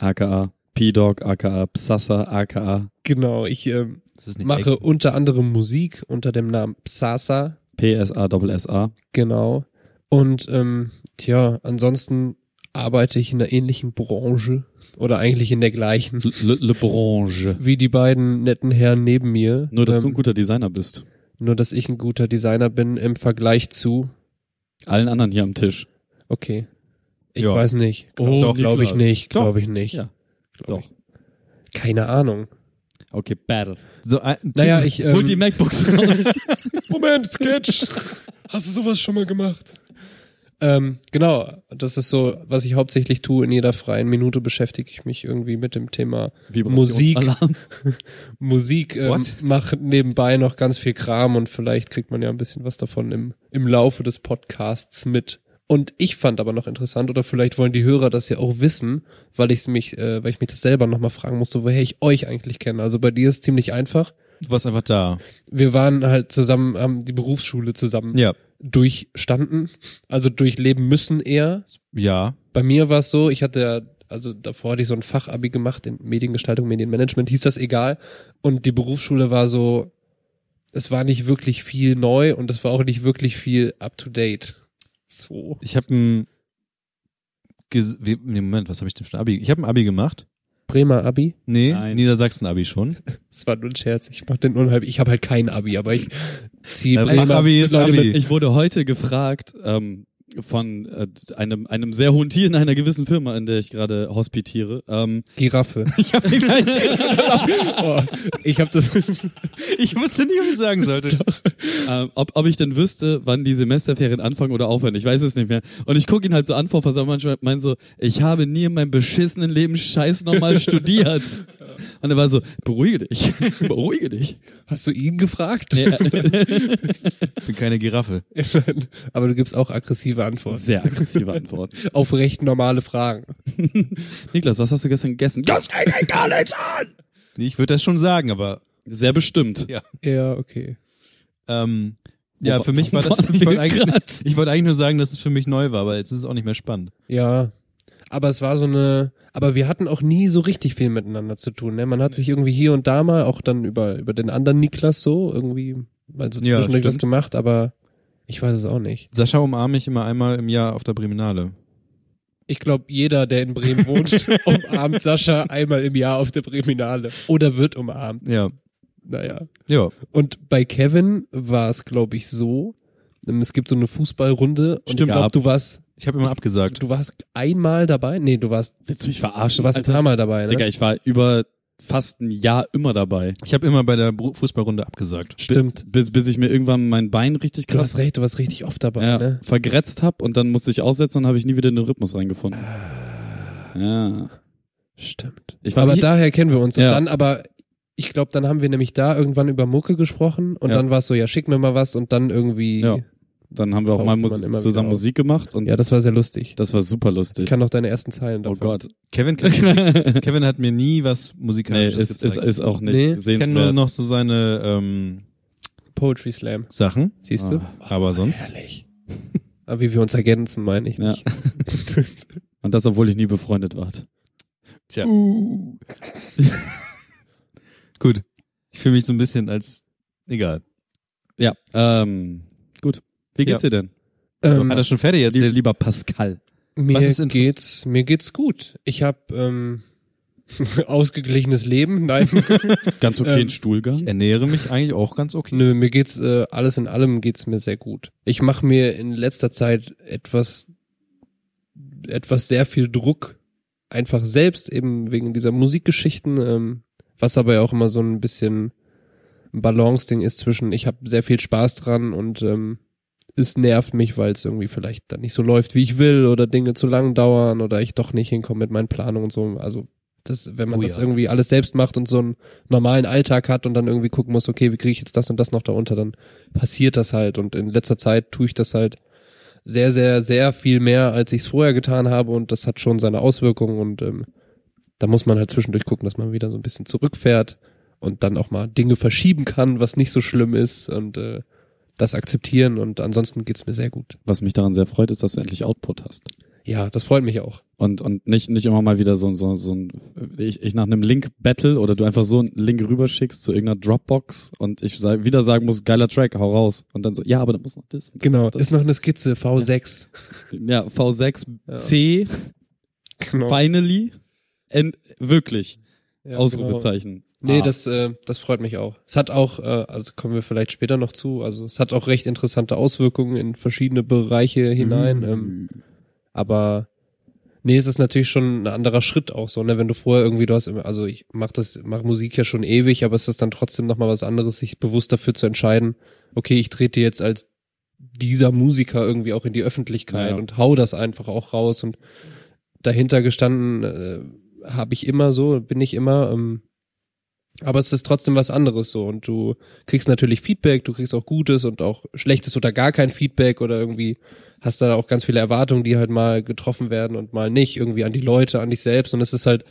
S3: AKA P-Dog, AKA Psassa, AKA
S4: Genau, ich ähm, mache unter anderem Musik unter dem Namen Psasa,
S3: PSA-SA.
S4: genau. Und ähm, tja, ansonsten arbeite ich in einer ähnlichen Branche oder eigentlich in der gleichen
S3: Le, Le Branche.
S4: wie die beiden netten Herren neben mir.
S3: Nur, dass du ein
S4: ähm,
S3: guter Designer bist.
S4: Nur, dass ich ein guter Designer bin im Vergleich zu.
S3: Allen anderen hier am Tisch.
S4: Okay. Ich
S2: Ja.
S4: weiß nicht.
S2: Oh,
S4: Oh, glaube ich nicht. Glaube ich nicht.
S3: Ja.
S4: Glaub
S3: Doch.
S4: Ich. Keine Ahnung.
S3: Okay, Battle.
S2: So ein
S4: Naja, ich.
S3: Hol die
S4: Ähm,
S3: MacBooks raus. [LAUGHS] [LAUGHS]
S4: Moment, Sketch. [LAUGHS] Hast du sowas schon mal gemacht? Ähm, genau, das ist so, was ich hauptsächlich tue. In jeder freien Minute beschäftige ich mich irgendwie mit dem Thema Musik. [LAUGHS] Musik. Ähm, mache nebenbei noch ganz viel Kram und vielleicht kriegt man ja ein bisschen was davon im, im Laufe des Podcasts mit. Und ich fand aber noch interessant, oder vielleicht wollen die Hörer das ja auch wissen, weil ich mich, äh, weil ich mich das selber nochmal fragen musste, woher ich euch eigentlich kenne. Also bei dir ist ziemlich einfach.
S2: Du warst einfach da.
S4: Wir waren halt zusammen, haben die Berufsschule zusammen
S2: Ja.
S4: durchstanden, also durchleben müssen eher.
S2: Ja.
S4: Bei mir war es so, ich hatte also davor hatte ich so ein Fachabi gemacht in Mediengestaltung, Medienmanagement, hieß das egal. Und die Berufsschule war so, es war nicht wirklich viel neu und es war auch nicht wirklich viel up to date. So.
S2: Ich habe ein. Wie- nee, Moment, was habe ich denn für ein Abi? Ich habe ein Abi gemacht.
S4: Bremer Abi?
S2: Nee,
S3: Nein.
S2: Niedersachsen-Abi schon. [LAUGHS]
S4: Das war nur ein Scherz. Ich mach den unhalb. Ich habe halt kein Abi, aber ich ziehe
S2: Ja,
S4: Bremer
S2: Fachabi ist
S4: Leute
S2: Abi.
S4: mit-
S3: Ich wurde heute gefragt, ähm, von äh, einem, einem sehr hohen Tier in einer gewissen Firma, in der ich gerade hospitiere. Ähm, [LAUGHS]
S4: Giraffe. [LAUGHS]
S2: Ich habe [LAUGHS]
S4: oh, ich habe das.
S2: ich wusste nicht, was ich sagen sollte.
S3: ähm, ob, ob ich denn wüsste, wann die Semesterferien anfangen oder aufhören. Ich weiß es nicht mehr. Und ich gucke ihn halt so an vor Versammlung manchmal mein so, ich habe nie in meinem beschissenen Leben Scheiß nochmal studiert. Und er war so, beruhige dich, [LAUGHS] beruhige dich.
S4: Hast du ihn gefragt?
S3: Nee, äh,
S2: Ich bin keine Giraffe. [LAUGHS]
S4: Aber du gibst auch aggressive Antworten.
S3: sehr aggressive Antwort. [LAUGHS]
S4: Auf recht normale Fragen.
S3: Niklas, was hast du gestern gegessen? Das geht mich gar nichts an!
S2: Nee, ich würde das schon sagen, aber
S3: Sehr bestimmt.
S2: Ja.
S4: Ja, okay.
S2: ähm, ja, für mich war das. Ich wollte eigentlich, wollte eigentlich nur sagen, dass es für mich neu war, aber jetzt ist es auch nicht mehr spannend.
S4: Ja. Aber es war so eine, aber wir hatten auch nie so richtig viel miteinander zu tun. Ne? Man hat sich irgendwie hier und da mal, auch dann über, über den anderen Niklas so, irgendwie mal so
S2: Ja,
S4: zwischendurch was gemacht, aber ich weiß es auch nicht.
S2: Sascha umarme ich immer einmal im Jahr auf der Breminale.
S4: Ich glaube, jeder, der in Bremen [LAUGHS] wohnt, umarmt Sascha einmal im Jahr auf der Breminale. Oder wird umarmt.
S2: Ja.
S4: Naja.
S2: Ja.
S4: Und bei Kevin war es, glaube ich, so, ähm, es gibt so eine Fußballrunde und
S2: Stimmt,
S4: ich glaube, du warst,
S2: Ich habe immer abgesagt.
S4: du warst einmal dabei? Nee, du warst,
S3: Willst du mich
S4: du
S3: verarschen?
S4: warst ein
S3: Alter?
S4: paar Mal dabei, ne?
S3: Digga, ich war über fast ein Jahr immer dabei.
S2: Ich habe immer bei der Fußballrunde abgesagt.
S4: Stimmt.
S3: Bis, bis ich mir irgendwann mein Bein richtig
S4: Du hast
S3: krass
S4: recht, du warst richtig oft dabei,
S3: ja,
S4: ne?
S3: vergrätzt hab und dann musste ich aussetzen und habe ich nie wieder in den Rhythmus reingefunden. Ja.
S4: Stimmt.
S3: Ich war
S4: aber
S3: wie-
S4: daher kennen wir uns. Und
S3: Ja.
S4: dann aber, ich glaube, dann haben wir nämlich da irgendwann über Mucke gesprochen und
S3: Ja.
S4: dann war es so, ja, schick mir mal was und dann irgendwie,
S3: Ja. Dann haben wir auch mal Mus zusammen. Musik gemacht und
S4: ja, das war sehr lustig.
S3: das war super
S4: Ich
S3: lustig.
S4: kann noch deine ersten Zeilen
S3: Oh
S4: davon.
S3: Gott.
S2: Kevin, [LAUGHS] Kevin hat mir nie was
S3: Nee,
S2: Musikalisches
S3: ist, ist,
S2: gezeigt.
S3: ist auch nicht
S4: Nee.
S2: ich kenne nur noch so seine ähm,
S4: Poetry Slam.
S2: Sachen,
S4: Siehst du?
S3: Ah.
S2: aber sonst.
S4: Herrlich. Aber wie wir uns ergänzen, meine ich
S3: Ja.
S4: nicht.
S3: Und das, obwohl ich nie befreundet war.
S2: Tja. [LAUGHS] Gut. Ich fühle mich so ein bisschen als egal.
S3: Ja, ähm, gut. Wie geht's
S2: Ja.
S3: dir denn?
S4: Ähm,
S2: Hat er schon fertig erzählt?
S3: lieber Pascal.
S4: mir
S2: was ist interess-
S4: geht's, mir geht's gut. Ich habe ähm, [LAUGHS] ausgeglichenes Leben. Nein, [LAUGHS]
S3: Ganz okay
S4: Ähm,
S3: in Stuhlgang.
S2: Ich ernähre mich eigentlich auch ganz okay.
S4: nö, mir geht's äh, alles in allem geht's mir sehr gut. Ich mache mir in letzter Zeit etwas, etwas sehr viel Druck, einfach selbst eben wegen dieser Musikgeschichten, ähm, was aber ja auch immer so ein bisschen ein Balance-Ding ist zwischen, ich habe sehr viel Spaß dran und ähm, es nervt mich, weil es irgendwie vielleicht dann nicht so läuft, wie ich will oder Dinge zu lang dauern oder ich doch nicht hinkomme mit meinen Planungen und so. Also das, wenn man
S2: Oh
S4: das
S2: ja.
S4: irgendwie alles selbst macht und so einen normalen Alltag hat und dann irgendwie gucken muss, okay, wie kriege ich jetzt das und das noch darunter, dann passiert das halt. Und in letzter Zeit tue ich das halt sehr, sehr, sehr viel mehr, als ich es vorher getan habe und das hat schon seine Auswirkungen und ähm, da muss man halt zwischendurch gucken, dass man wieder so ein bisschen zurückfährt und dann auch mal Dinge verschieben kann, was nicht so schlimm ist und äh, das akzeptieren und ansonsten geht's mir sehr gut.
S3: Was mich daran sehr freut, ist, dass du endlich Output hast.
S4: Ja, das freut mich auch.
S3: Und, und nicht, nicht immer mal wieder so, so, so ein, ich, ich nach einem Link-Battle oder du einfach so einen Link rüberschickst zu irgendeiner Dropbox und ich sag, wieder sagen muss, geiler Track, hau raus. Und dann so, ja, aber da muss noch das.
S4: Genau,
S3: das.
S4: ist noch eine Skizze, V6.
S3: Ja, V6, C,
S4: Genau.
S3: finally, and, wirklich,
S4: Ja,
S3: Ausrufezeichen.
S4: Nee,
S3: Ah.
S4: das, äh, das freut mich auch. Es hat auch, äh, also kommen wir vielleicht später noch zu, also es hat auch recht interessante Auswirkungen in verschiedene Bereiche hinein.
S3: Mhm.
S4: Ähm, aber nee, es ist natürlich schon ein anderer Schritt auch so, ne? Wenn du vorher irgendwie, du hast immer, also ich mach das, mach Musik ja schon ewig, aber es ist dann trotzdem nochmal was anderes, sich bewusst dafür zu entscheiden, okay, ich trete jetzt als dieser Musiker irgendwie auch in die Öffentlichkeit
S3: Ja.
S4: und hau das einfach auch raus und dahinter gestanden äh, habe ich immer so, bin ich immer, ähm, aber es ist trotzdem was anderes so und du kriegst natürlich Feedback, du kriegst auch gutes und auch schlechtes oder gar kein Feedback oder irgendwie hast da auch ganz viele Erwartungen, die halt mal getroffen werden und mal nicht, irgendwie an die Leute, an dich selbst und es ist halt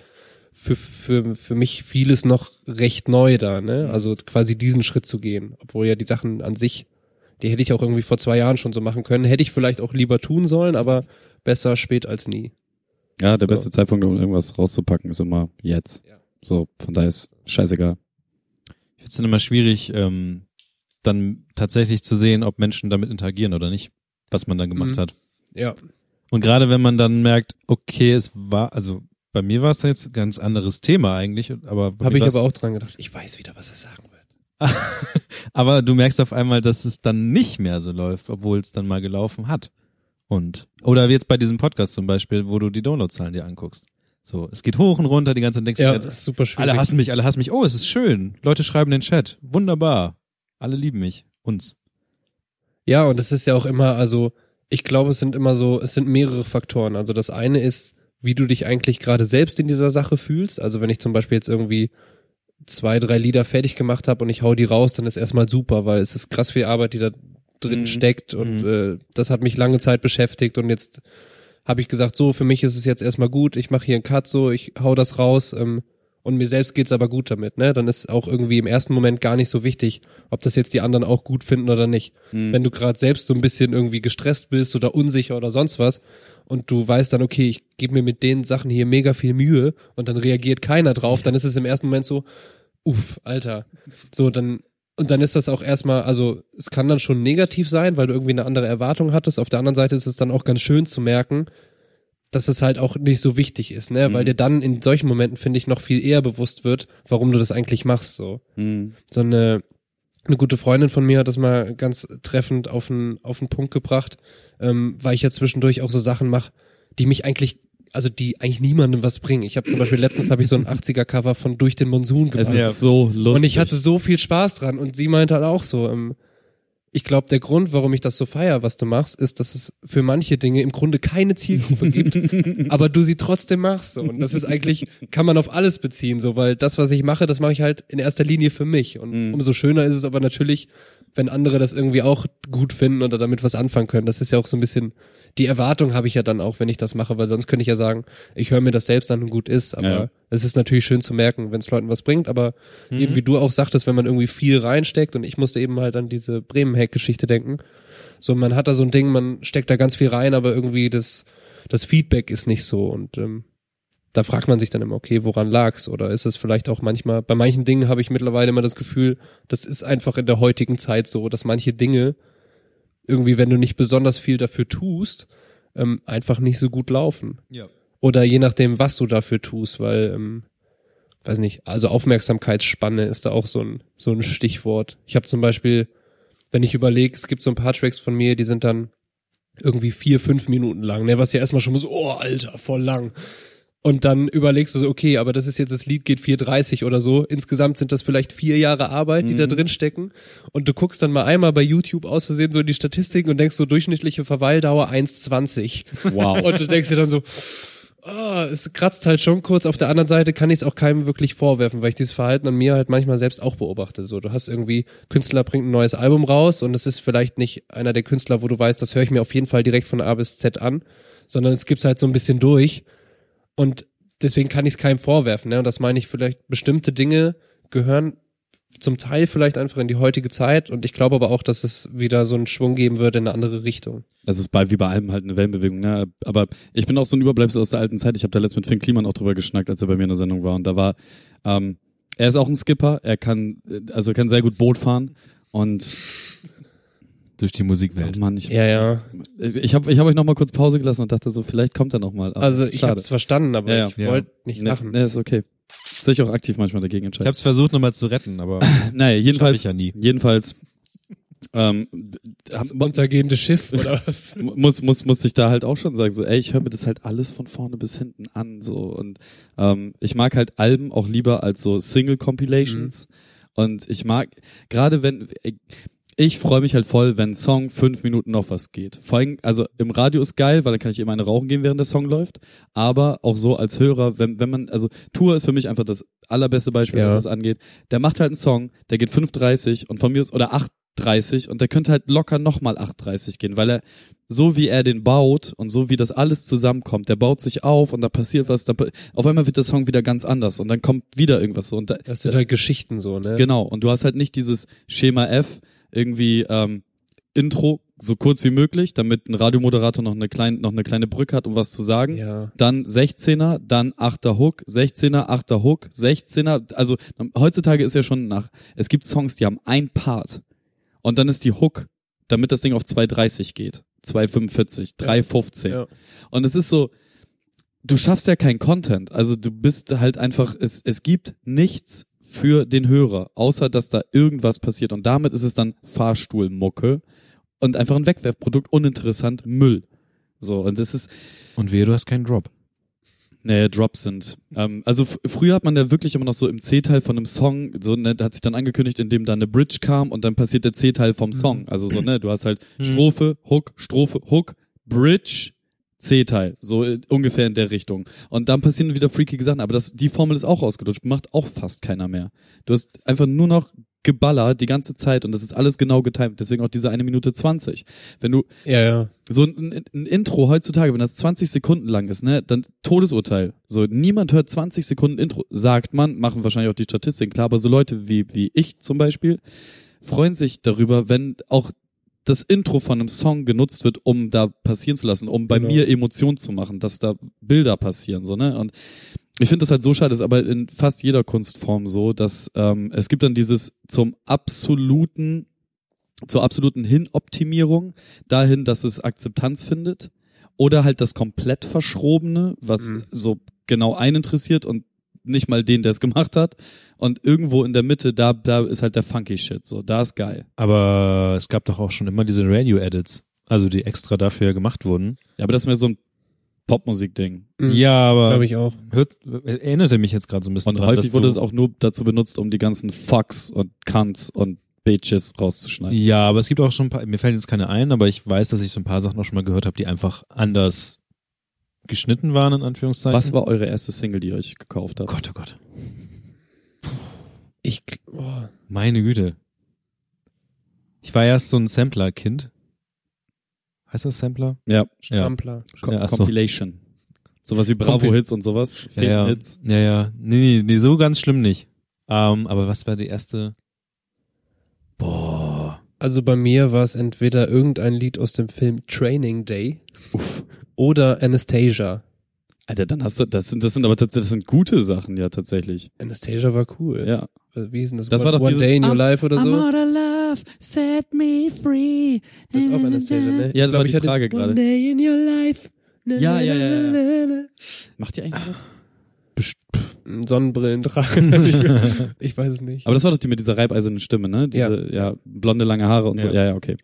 S4: für, für, für mich vieles noch recht neu da, ne? Also quasi diesen Schritt zu gehen, obwohl ja die Sachen an sich, die hätte ich auch irgendwie vor zwei Jahren schon so machen können, hätte ich vielleicht auch lieber tun sollen, aber besser spät als nie.
S3: Ja, der
S4: So.
S3: beste Zeitpunkt, um irgendwas rauszupacken, ist immer jetzt.
S4: Ja.
S3: So, von daher ist scheißegal.
S2: Ich finde es dann immer schwierig, ähm, dann tatsächlich zu sehen, ob Menschen damit interagieren oder nicht, was man dann gemacht
S4: Mhm.
S2: hat.
S4: Ja.
S2: Und gerade wenn man dann merkt, okay, es war, also bei mir war es jetzt ein ganz anderes Thema eigentlich, aber
S4: Habe ich aber auch dran gedacht. Ich weiß wieder, was er sagen wird. [LAUGHS]
S2: aber du merkst auf einmal, dass es dann nicht mehr so läuft, obwohl es dann mal gelaufen hat. Und, oder jetzt bei diesem Podcast zum Beispiel, wo du die Downloadzahlen dir anguckst. So, es geht hoch und runter, die ganze Zeit denkst du
S4: Ja, das ist super schwierig.
S2: alle hassen mich, alle hassen mich. Oh, es ist schön. Leute schreiben in den Chat. Wunderbar. Alle lieben mich. Uns.
S4: Ja, und es ist ja auch immer, also ich glaube, es sind immer so, es sind mehrere Faktoren. Also das eine ist, wie du dich eigentlich gerade selbst in dieser Sache fühlst. Also wenn ich zum Beispiel jetzt irgendwie zwei, drei Lieder fertig gemacht habe und ich hau die raus, dann ist erstmal super, weil es ist krass viel Arbeit, die da drin
S2: Mhm.
S4: steckt und äh, das hat mich lange Zeit beschäftigt und jetzt habe ich gesagt, so, für mich ist es jetzt erstmal gut, ich mache hier einen Cut, so, ich hau das raus ähm, und mir selbst geht's aber gut damit, ne? Dann ist auch irgendwie im ersten Moment gar nicht so wichtig, ob das jetzt die anderen auch gut finden oder nicht. Wenn du gerade selbst so ein bisschen irgendwie gestresst bist oder unsicher oder sonst was und du weißt dann, okay, ich gebe mir mit den Sachen hier mega viel Mühe und dann reagiert keiner drauf, dann ist es im ersten Moment so, uff, Alter. So, dann, und dann ist das auch erstmal, also es kann dann schon negativ sein, weil du irgendwie eine andere Erwartung hattest. Auf der anderen Seite ist es dann auch ganz schön zu merken, dass es halt auch nicht so wichtig ist, ne? Weil dir dann in solchen Momenten, finde ich, noch viel eher bewusst wird, warum du das eigentlich machst, so
S3: Mhm.
S4: so eine, eine gute Freundin von mir hat das mal ganz treffend auf den, auf den Punkt gebracht, ähm, weil ich ja zwischendurch auch so Sachen mache, die mich eigentlich, also die eigentlich niemandem was bringen. Ich habe zum Beispiel letztens habe ich so ein 80er-Cover von Durch den Monsun
S3: Es
S4: gemacht.
S3: ist so lustig.
S4: Und ich hatte so viel Spaß dran und sie meinte halt auch so, ähm, ich glaube, der Grund, warum ich das so feier, was du machst, ist, dass es für manche Dinge im Grunde keine Zielgruppe gibt, [LAUGHS] aber du sie trotzdem machst. So. Und das ist eigentlich, kann man auf alles beziehen, so, weil das, was ich mache, das mache ich halt in erster Linie für mich. Und umso schöner ist es aber natürlich, wenn andere das irgendwie auch gut finden oder damit was anfangen können. Das ist ja auch so ein bisschen, die Erwartung habe ich ja dann auch, wenn ich das mache, weil sonst könnte ich ja sagen, ich höre mir das selbst an und gut ist. Aber
S3: Ja.
S4: es ist natürlich schön zu merken, wenn es Leuten was bringt, aber eben wie du auch sagtest, wenn man irgendwie viel reinsteckt und ich musste eben halt an diese Bremen-Hack-Geschichte denken. So, man hat da so ein Ding, man steckt da ganz viel rein, aber irgendwie das, das Feedback ist nicht so und ähm, da fragt man sich dann immer, okay, woran lag's? Oder ist es vielleicht auch manchmal, bei manchen Dingen habe ich mittlerweile immer das Gefühl, das ist einfach in der heutigen Zeit so, dass manche Dinge irgendwie, wenn du nicht besonders viel dafür tust, ähm, einfach nicht so gut laufen.
S2: Ja.
S4: Oder je nachdem, was du dafür tust, weil, ähm, weiß nicht, also Aufmerksamkeitsspanne ist da auch so ein, so ein Stichwort. Ich habe zum Beispiel, wenn ich überlege, es gibt so ein paar Tracks von mir, die sind dann irgendwie vier, fünf Minuten lang, ne, was ja erstmal schon mal so, oh, Alter, voll lang. Und dann überlegst du so, okay, aber das ist jetzt, das Lied geht 4,30 oder so. Insgesamt sind das vielleicht vier Jahre Arbeit, die da drin stecken. Und du guckst dann mal einmal bei YouTube aus Versehen so in die Statistiken und denkst so, durchschnittliche Verweildauer 1,20.
S3: Wow. [LAUGHS]
S4: Und du denkst dir dann so, ah, es kratzt halt schon kurz. Auf der anderen Seite kann ich es auch keinem wirklich vorwerfen, weil ich dieses Verhalten an mir halt manchmal selbst auch beobachte. So, du hast irgendwie, Künstler bringt ein neues Album raus und es ist vielleicht nicht einer der Künstler, wo du weißt, das höre ich mir auf jeden Fall direkt von A bis Z an, sondern es gibt's halt so ein bisschen durch. Und deswegen kann ich es keinem vorwerfen. Ne? Und das meine ich vielleicht, bestimmte Dinge gehören zum Teil vielleicht einfach in die heutige Zeit und ich glaube aber auch, dass es wieder so einen Schwung geben wird in eine andere Richtung.
S3: Es ist bei, wie bei allem halt eine Wellenbewegung, ne? Aber ich bin auch so ein Überbleibsel aus der alten Zeit. Ich habe da letztens mit Finn Kliman auch drüber geschnackt, als er bei mir in der Sendung war. Und da war, ähm, er ist auch ein Skipper, er kann, äh, also er kann sehr gut Boot fahren. Und
S2: Durch die
S3: oh
S2: Musikwelt.
S3: Mann, ich,
S4: Ja, ja.
S3: ich habe ich hab euch noch mal kurz Pause gelassen und dachte so, vielleicht kommt er noch mal.
S4: Also ich habe es verstanden, aber
S3: Ja, ja.
S4: ich
S2: Ja.
S4: wollte nicht lachen.
S3: ne, ist okay. Sich auch aktiv manchmal dagegen
S2: Ich
S3: entscheiden.
S2: habe es versucht nochmal zu retten, aber [LAUGHS]
S3: Naja, jedenfalls,
S2: ich ja nie.
S3: jedenfalls, ähm,
S4: Das untergehende Schiff oder [LAUGHS] was?
S3: muss muss muss ich da halt auch schon sagen so ey ich höre mir das halt alles von vorne bis hinten an so und ähm, ich mag halt Alben auch lieber als so Single Compilations und ich mag gerade wenn ich freue mich halt voll, wenn ein Song fünf Minuten noch was geht. Vor allem, also im Radio ist geil, weil dann kann ich immer eine rauchen gehen, während der Song läuft. Aber auch so als Hörer, wenn, wenn man, also Tour ist für mich einfach das allerbeste Beispiel,
S4: Ja.
S3: was das angeht. Der macht halt einen Song, der geht 5,30 und von mir ist, oder 8,30 und der könnte halt locker nochmal 8,30 gehen, weil er, so wie er den baut und so wie das alles zusammenkommt, der baut sich auf und da passiert was, dann, auf einmal wird der Song wieder ganz anders und dann kommt wieder irgendwas so und da,
S4: Das sind halt Geschichten so, ne?
S3: Genau, und du hast halt nicht dieses Schema F, irgendwie ähm, Intro so kurz wie möglich, damit ein Radiomoderator noch eine, kleine noch eine kleine Brücke hat, um was zu sagen.
S4: Ja.
S3: Dann 16er, dann 8er Hook, 16er, 8er Hook, 16er. Also heutzutage ist ja schon nach, es gibt Songs, die haben ein Part und dann ist die Hook, damit das Ding auf 2,30 geht. 2,45, 3,15.
S4: Ja.
S3: Und es ist so, du schaffst ja kein Content. Also du bist halt einfach, es, es gibt nichts für den Hörer, außer dass da irgendwas passiert. Und damit ist es dann Fahrstuhlmucke und einfach ein Wegwerfprodukt, uninteressant, Müll. So, und das ist,
S2: Und wehe, du hast keinen Drop.
S3: Nee, Drops sind. Ähm, also früher hat man da wirklich immer noch so im C-Teil von einem Song, so ne, da hat sich dann angekündigt, indem da eine Bridge kam und dann passiert der C-Teil vom Song. Also so, ne, du hast halt Strophe, Hook, Strophe, Hook, Bridge, C-Teil, so äh, ungefähr in der Richtung. Und dann passieren wieder freakige Sachen, aber das, die Formel ist auch ausgelutscht, macht auch fast keiner mehr. Du hast einfach nur noch geballert die ganze Zeit und das ist alles genau getimt, deswegen auch diese eine Minute zwanzig. Wenn du,
S4: Ja, ja.
S3: so ein, ein Intro heutzutage, wenn das 20 Sekunden lang ist, ne, dann Todesurteil. So, niemand hört 20 Sekunden Intro, sagt man, machen wahrscheinlich auch die Statistiken klar, aber so Leute wie, wie ich zum Beispiel freuen sich darüber, wenn auch das Intro von einem Song genutzt wird, um da passieren zu lassen, um bei
S4: Genau.
S3: mir Emotionen zu machen, dass da Bilder passieren, so, ne, und ich finde das halt so schade, das ist aber in fast jeder Kunstform so, dass ähm, es gibt dann dieses zum absoluten zur absoluten Hinoptimierung dahin, dass es Akzeptanz findet oder halt das komplett Verschrobene, was
S4: Mhm.
S3: so genau einen interessiert und nicht mal den, der es gemacht hat und irgendwo in der Mitte, da, da ist halt der funky Shit, so, da ist geil.
S2: Aber es gab doch auch schon immer diese Radio-Edits, also die extra dafür gemacht wurden.
S3: Ja, aber das ist mehr so ein Popmusik-Ding.
S4: Mhm.
S2: Ja, aber
S4: Glaube ich auch.
S2: hört, erinnerte mich jetzt gerade so ein bisschen
S3: Und
S2: dran, dass
S3: häufig wurde es auch nur dazu benutzt, um die ganzen Fucks und Cunts und Bitches rauszuschneiden.
S2: Ja, aber es gibt auch schon ein paar, mir fällt jetzt keine ein, aber ich weiß, dass ich so ein paar Sachen auch schon mal gehört habe, die einfach anders geschnitten waren, in Anführungszeichen.
S3: Was war eure erste Single, die ihr euch gekauft
S2: Oh
S3: habt?
S2: Gott, oh Gott.
S4: Ich, oh,
S2: Meine Güte. Ich war erst so ein Sampler-Kind. Heißt das Sampler?
S3: Ja,
S4: Strampler.
S3: Co
S2: Ja, so.
S3: Compilation. Sowas wie Bravo-Hits und sowas.
S2: Ja, ja.
S3: Fake-Hits.
S2: ja, ja. Nee, nee, nee, so ganz schlimm nicht. Ähm, aber was war die erste? Boah.
S4: Also bei mir war es entweder irgendein Lied aus dem Film Training Day
S3: Uff.
S4: Oder Anastasia.
S3: Alter, dann hast du, das sind, das sind aber tatsächlich, das sind gute Sachen, ja, tatsächlich.
S4: Anastasia war cool.
S3: Ja.
S4: Wie hieß denn das?
S3: Das
S4: One,
S3: war doch
S4: One
S3: dieses
S4: Day in Your
S3: I'm-
S4: Life oder so?
S1: love, set me free.
S4: Das ist auch Anastasia, ne?
S3: Ja, das
S4: Ich
S3: war
S4: ich
S3: Frage gerade.
S4: One Day in Your Life. Na,
S3: Ja, ja, ja, ja. Macht ihr eigentlich noch?
S4: Sonnenbrillen tragen. Ich, [LAUGHS] [LAUGHS] ich weiß es nicht.
S3: Aber das war doch die mit dieser reibeisernen Stimme, ne? Diese, ja, blonde, lange Haare und so.
S2: Ja.
S3: Ja, ja, okay.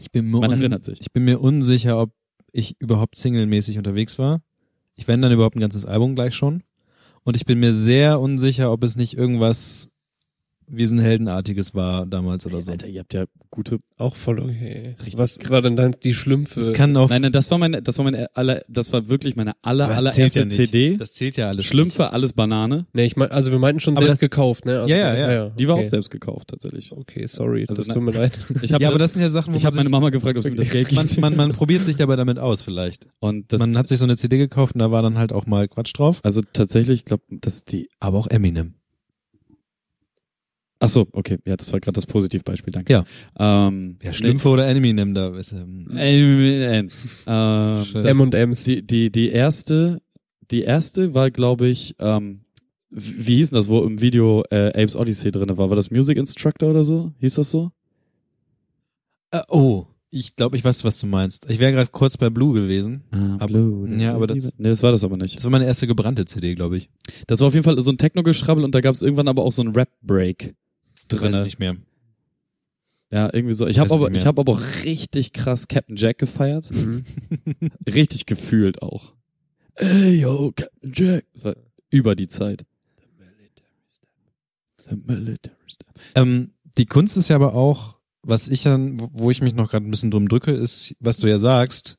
S2: Ich bin mir,
S3: Man erinnert sich.
S2: ich bin mir unsicher, ob ich überhaupt singlemäßig unterwegs war. Ich wenn dann überhaupt ein ganzes Album gleich schon. Und ich bin mir sehr unsicher, ob es nicht irgendwas Wiesenheldenartiges war damals oder so.
S3: Alter, ihr habt ja gute.
S4: Auch voll okay.
S3: Richtig
S4: Was
S3: krass.
S4: war denn dann die Schlümpfe?
S2: Es kann auf
S3: Nein, nein, das war meine, das war meine aller, das war wirklich meine aller,
S2: das
S3: allererste
S2: zählt ja nicht.
S3: CD.
S2: Das zählt ja alles.
S3: Schlümpfe, alles Banane.
S4: nee, ich mein, also wir meinten schon
S2: Aber
S4: selbst
S2: das-
S4: gekauft, ne? Also,
S2: Ja, ja, ja.
S3: Die war
S4: okay.
S3: auch selbst gekauft, tatsächlich.
S4: Okay, sorry,
S3: Also
S4: das tut mir leid. [LAUGHS]
S3: Ich habe
S2: ja, aber das sind ja Sachen, wo
S3: ich habe meine Mama gefragt, ob sie mir das Geld [LAUGHS] gibt.
S2: man, man, man probiert sich dabei damit aus vielleicht.
S3: und das,
S2: man hat sich so eine CD gekauft und da war dann halt auch mal Quatsch drauf.
S3: also tatsächlich, ich glaube, dass die.
S2: Aber auch Eminem.
S3: Ach so, okay, ja, das war gerade das Positivbeispiel, danke.
S2: Ja.
S3: Ähm,
S2: Ja, Schlümpfe oder Eminem da. Ist, ähm,
S3: Nee, äh, äh, ähm,
S2: Schön.
S4: M und M's.
S3: die, die, die erste, die erste war, glaube ich, ähm, wie hieß denn das, wo im Video äh, Apes Odyssey drinne war? War das Music Instructor oder so? Hieß das so?
S2: äh, oh, ich glaube, ich weiß, was du meinst. Ich wäre gerade kurz bei Blue gewesen.
S3: Ah,
S2: Aber-
S3: Blue,
S2: ja, aber das-
S3: Nee, das war das aber nicht.
S2: Das war meine erste gebrannte CD, glaube ich.
S3: Das war auf jeden Fall so ein Techno-Geschrabbel und da gab es irgendwann aber auch so ein Rap-Break
S2: Weiß
S3: drinne.
S2: nicht mehr.
S3: Ja, irgendwie so. Ich habe aber, ich habe aber auch richtig krass Captain Jack gefeiert.
S4: Mhm. [LAUGHS]
S3: richtig gefühlt auch. Ey, yo, Captain Jack. Das war über die Zeit. The military step.
S2: Ähm, die Kunst ist ja aber auch, was ich dann, wo- wo ich mich noch gerade ein bisschen drum drücke, ist, was du ja sagst,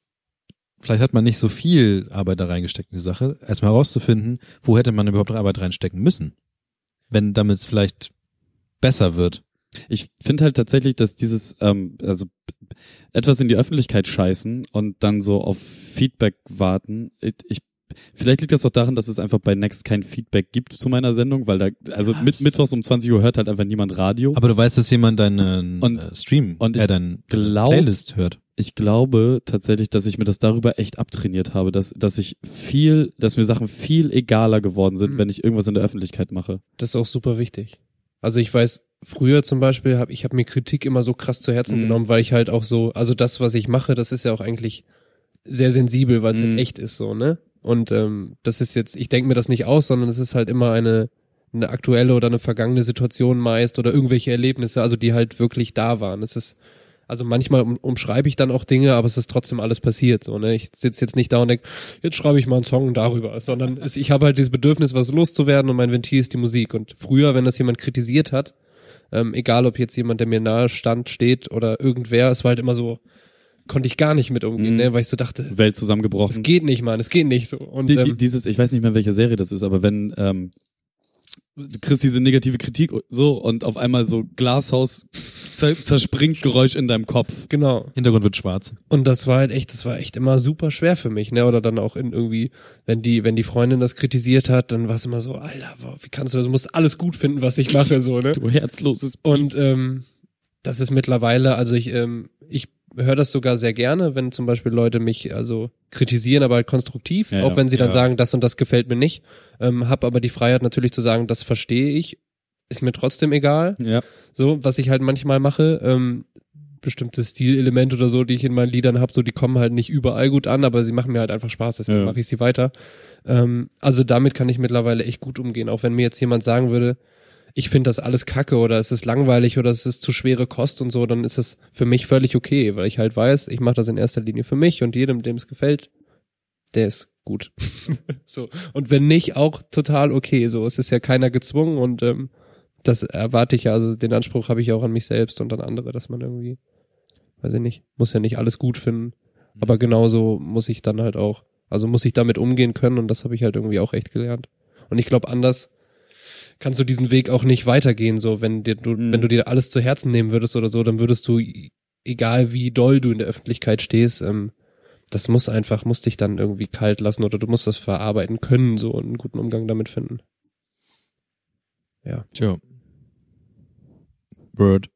S2: vielleicht hat man nicht so viel Arbeit da reingesteckt in die Sache, erstmal herauszufinden, wo hätte man überhaupt Arbeit reinstecken müssen. Wenn damit es vielleicht besser wird.
S3: Ich finde halt tatsächlich, dass dieses, ähm, also etwas in die Öffentlichkeit scheißen und dann so auf Feedback warten. Ich, ich vielleicht liegt das auch daran, dass es einfach bei Next kein Feedback gibt zu meiner Sendung, weil da, also
S2: Was?
S3: mit, mittwochs um 20 Uhr hört halt einfach niemand Radio.
S2: Aber du weißt, dass jemand deinen
S3: Und-
S2: äh, Stream,
S3: und
S2: äh, deinen
S3: glaub-
S2: Playlist hört.
S3: ich glaube tatsächlich, dass ich mir das darüber echt abtrainiert habe, dass, dass ich viel, dass mir Sachen viel egaler geworden sind,
S4: Mhm.
S3: wenn ich irgendwas in der Öffentlichkeit mache.
S4: Das ist auch super wichtig. Also ich weiß, früher zum Beispiel habe ich hab mir Kritik immer so krass zu Herzen
S3: Mhm.
S4: genommen, weil ich halt auch so, also das, was ich mache, das ist ja auch eigentlich sehr sensibel, weil es
S3: Mhm.
S4: halt echt ist so, ne? Und ähm, das ist jetzt, ich denke mir das nicht aus, sondern es ist halt immer eine eine aktuelle oder eine vergangene Situation meist oder irgendwelche Erlebnisse, also die halt wirklich da waren. Es ist Also manchmal um, umschreibe ich dann auch Dinge, aber es ist trotzdem alles passiert. So, ne? Ich sitze jetzt nicht da und denke, jetzt schreibe ich mal einen Song darüber, sondern es, ich habe halt dieses Bedürfnis, was loszuwerden und mein Ventil ist die Musik. Und früher, wenn das jemand kritisiert hat, ähm, egal ob jetzt jemand, der mir nahe stand, steht oder irgendwer, es war halt immer so, konnte ich gar nicht mit umgehen,
S3: Mhm.
S4: ne? weil ich so dachte,
S3: Welt
S4: es
S3: zusammengebrochen.
S4: geht nicht, Mann, es geht nicht so. Und
S3: Die, die,
S4: ähm,
S3: dieses, ich weiß nicht mehr, welche Serie das ist, aber wenn ähm, du kriegst diese negative Kritik so und auf einmal so Glashaus zerspringt Geräusch in deinem Kopf.
S4: genau.
S2: Hintergrund wird schwarz.
S4: Und das war halt echt, das war echt immer super schwer für mich, ne? Oder dann auch in irgendwie, wenn die, wenn die Freundin das kritisiert hat, dann war es immer so, Alter, wie kannst du das? Du musst alles gut finden, was ich mache, so, ne?
S3: Du herzloses
S4: Und ähm, das ist mittlerweile, also ich, ähm, ich höre das sogar sehr gerne, wenn zum Beispiel Leute mich also kritisieren, aber halt konstruktiv,
S3: Ja,
S4: auch wenn sie dann
S2: ja.
S4: sagen, das und das gefällt mir nicht, ähm, hab aber die Freiheit natürlich zu sagen, das verstehe ich, ist mir trotzdem egal.
S3: ja.
S4: So, was ich halt manchmal mache, ähm, bestimmte Stilelemente oder so, die ich in meinen Liedern habe, so die kommen halt nicht überall gut an, aber sie machen mir halt einfach Spaß, deswegen
S3: Ja.
S4: mache ich sie weiter. Ähm, also damit kann ich mittlerweile echt gut umgehen, auch wenn mir jetzt jemand sagen würde, ich finde das alles kacke oder es ist langweilig oder es ist zu schwere Kost und so, dann ist es für mich völlig okay, weil ich halt weiß, ich mache das in erster Linie für mich und jedem, dem es gefällt, der ist gut. [LAUGHS] so. Und wenn nicht, auch total okay. So, es ist ja keiner gezwungen und ähm, das erwarte ich ja, also den Anspruch habe ich ja auch an mich selbst und an andere, dass man irgendwie, weiß ich nicht, muss ja nicht alles gut finden. Aber genauso muss ich dann halt auch, also muss ich damit umgehen können und das habe ich halt irgendwie auch echt gelernt. Und ich glaube, anders kannst du diesen Weg auch nicht weitergehen, so wenn dir du,
S3: Mhm.
S4: wenn du dir alles zu Herzen nehmen würdest oder so, dann würdest du, egal wie doll du in der Öffentlichkeit stehst, ähm, das muss einfach, muss dich dann irgendwie kalt lassen oder du musst das verarbeiten können, so und einen guten Umgang damit finden. Ja.
S2: Tja. Bird. [LAUGHS]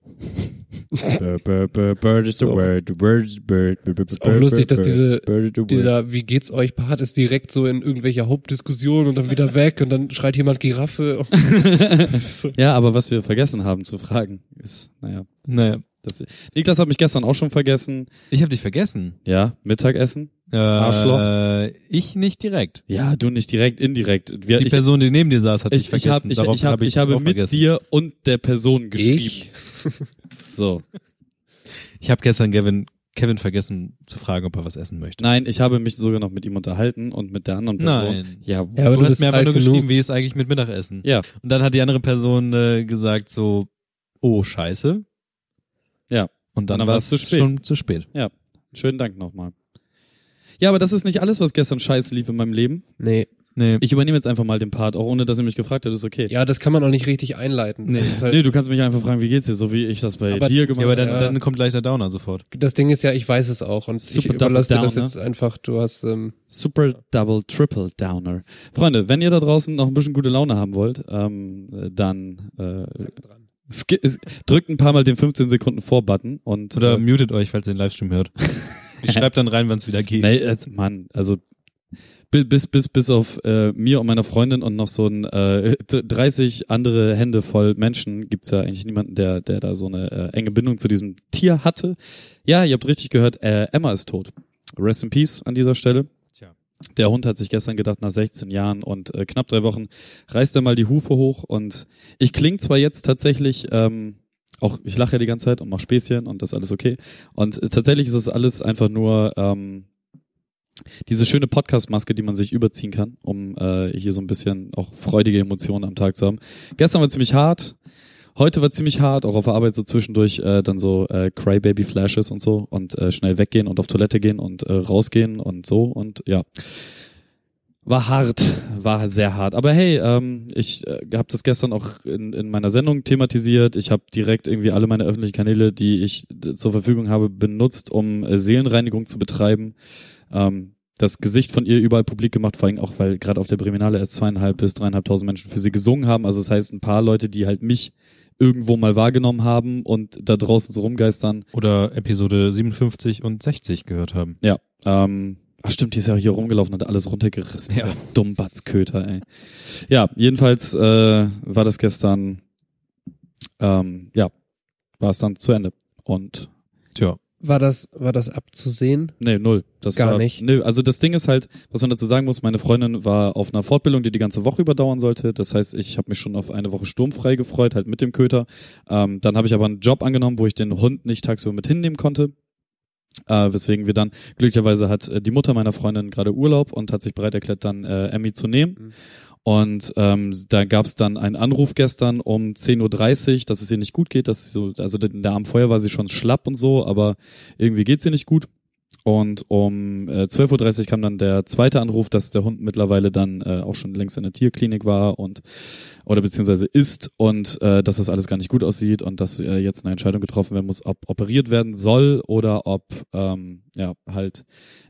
S3: Bird, bird, bird, bird is the
S4: So.
S3: word, word is bird, bird, bird,
S4: Ist auch
S3: bird,
S4: lustig,
S3: bird,
S4: dass
S3: bird,
S4: diese-
S3: bird.
S4: Dieser Wie geht's euch Part ist direkt so in irgendwelcher Hauptdiskussion und dann wieder [LAUGHS] weg und dann schreit jemand Giraffe. [LAUGHS] so.
S3: Ja, aber was wir vergessen haben zu fragen, ist, naja,
S2: Naja.
S3: Das, Niklas hat mich gestern auch schon vergessen.
S2: Ich habe dich vergessen.
S3: Ja, Mittagessen.
S2: Äh,
S3: Arschloch.
S2: Ich nicht direkt.
S3: Ja, du nicht direkt, indirekt. Wir,
S2: Die
S3: ich,
S2: Person, die neben dir saß, hat dich
S3: ich, ich,
S2: vergessen.
S3: hab, ich, ich, hab,
S2: hab
S3: ich habe
S2: auch
S3: mit
S2: vergessen.
S3: dir und der Person geschrieben.
S4: Ich? [LAUGHS]
S3: So.
S2: Ich habe gestern Kevin, Kevin vergessen zu fragen, ob er was essen möchte.
S3: Nein, ich habe mich sogar noch mit ihm unterhalten und mit der anderen Person.
S2: Nein.
S3: Ja,
S4: Ja, aber
S2: du, hast mir einfach nur
S4: genug.
S2: geschrieben, wie es eigentlich mit Mittagessen.
S3: Ja.
S2: Und dann hat die andere Person äh, gesagt so, oh scheiße.
S3: Ja.
S2: Und dann,
S3: dann
S2: war
S3: war's
S2: es
S3: zu spät.
S2: schon zu spät.
S3: schönen Dank nochmal. Ja, aber das ist nicht alles, was gestern scheiße lief in meinem Leben.
S4: Nee.
S2: Nee.
S3: Ich übernehme jetzt einfach mal den Part, auch ohne dass ihr mich gefragt habt, ist okay.
S4: Ja, das kann man auch nicht richtig einleiten.
S2: Nee.
S4: Halt,
S3: Nee, du kannst mich einfach fragen, wie geht's dir, so wie ich das bei
S4: Aber-
S3: dir gemacht
S2: ja, aber dann,
S4: Ja.
S2: dann kommt gleich der Downer sofort.
S4: das Ding ist ja, ich weiß es auch und
S3: Super
S4: ich überlasse dir das jetzt einfach. Du hast ähm,
S3: Super Double Triple Downer. Freunde, wenn ihr da draußen noch ein bisschen gute Laune haben wollt, ähm, äh, dann äh, drückt ein paar Mal den 15 Sekunden Vor-Button und
S2: Oder
S3: äh,
S2: mutet euch, falls ihr den Livestream hört. [LAUGHS] Ich schreibe dann rein, wann es wieder geht.
S3: nee, es, Mann, also bi- bis bis bis auf äh, mir und meiner Freundin und noch so ein äh, 30 andere Hände voll Menschen gibt's ja eigentlich niemanden, der der da so eine äh, enge Bindung zu diesem Tier hatte. Ja, ihr habt richtig gehört, äh, Emma ist tot. Rest in Peace an dieser Stelle. Der Hund hat sich gestern gedacht, nach 16 Jahren und äh, knapp drei Wochen reißt er mal die Hufe hoch und ich kling zwar jetzt tatsächlich, ähm, auch ich lache ja die ganze Zeit und mache Späßchen und das ist alles okay. Und äh, tatsächlich ist es alles einfach nur ähm, diese schöne Podcast-Maske, die man sich überziehen kann, um äh, hier so ein bisschen auch freudige Emotionen am Tag zu haben. Gestern war ziemlich hart, heute war ziemlich hart, auch auf der Arbeit so zwischendurch äh, dann so äh, Crybaby-Flashes und so und äh, schnell weggehen und auf Toilette gehen und äh, rausgehen und so und ja. War hart, war sehr hart. Aber hey, ähm, ich äh, habe das gestern auch in, in meiner Sendung thematisiert. Ich habe direkt irgendwie alle meine öffentlichen Kanäle, die ich zur Verfügung habe, benutzt, um äh, Seelenreinigung zu betreiben. Ähm, das Gesicht von ihr überall publik gemacht, vor allem auch, weil gerade auf der Breminale erst zweieinhalb bis dreieinhalbtausend Menschen für sie gesungen haben. Also das heißt, ein paar Leute, die halt mich irgendwo mal wahrgenommen haben und da draußen so rumgeistern.
S2: Oder Episode 57 und 60 gehört haben.
S3: Ja, ähm, ach stimmt, die ist ja hier rumgelaufen und hat alles runtergerissen.
S2: Ja.
S3: Ja. Dumm Batzköter, ey. Ja, jedenfalls äh, war das gestern, ähm, ja, war es dann zu Ende. Und
S2: Tja.
S4: War das, war das abzusehen?
S3: Nee, null. Das
S4: Gar
S3: war,
S4: nicht.
S3: Nö, also das Ding ist halt, was man dazu sagen muss, meine Freundin war auf einer Fortbildung, die die ganze Woche überdauern sollte. Das heißt, ich habe mich schon auf eine Woche sturmfrei gefreut, halt mit dem Köter. Ähm, dann habe ich aber einen Job angenommen, wo ich den Hund nicht tagsüber mit hinnehmen konnte. Äh, weswegen wir dann, glücklicherweise hat äh, die Mutter meiner Freundin gerade Urlaub und hat sich bereit erklärt, dann äh, Emmy zu nehmen.
S4: Mhm.
S3: Und ähm, da gab es dann einen Anruf gestern um 10.30 Uhr, dass es ihr nicht gut geht. Dass sie so, also in der Abend vorher war sie schon schlapp und so, aber irgendwie geht's ihr nicht gut. Und um äh, 12.30 Uhr kam dann der zweite Anruf, dass der Hund mittlerweile dann äh, auch schon längst in der Tierklinik war und oder beziehungsweise ist und äh, dass das alles gar nicht gut aussieht und dass äh, jetzt eine Entscheidung getroffen werden muss, ob operiert werden soll oder ob ähm, ja halt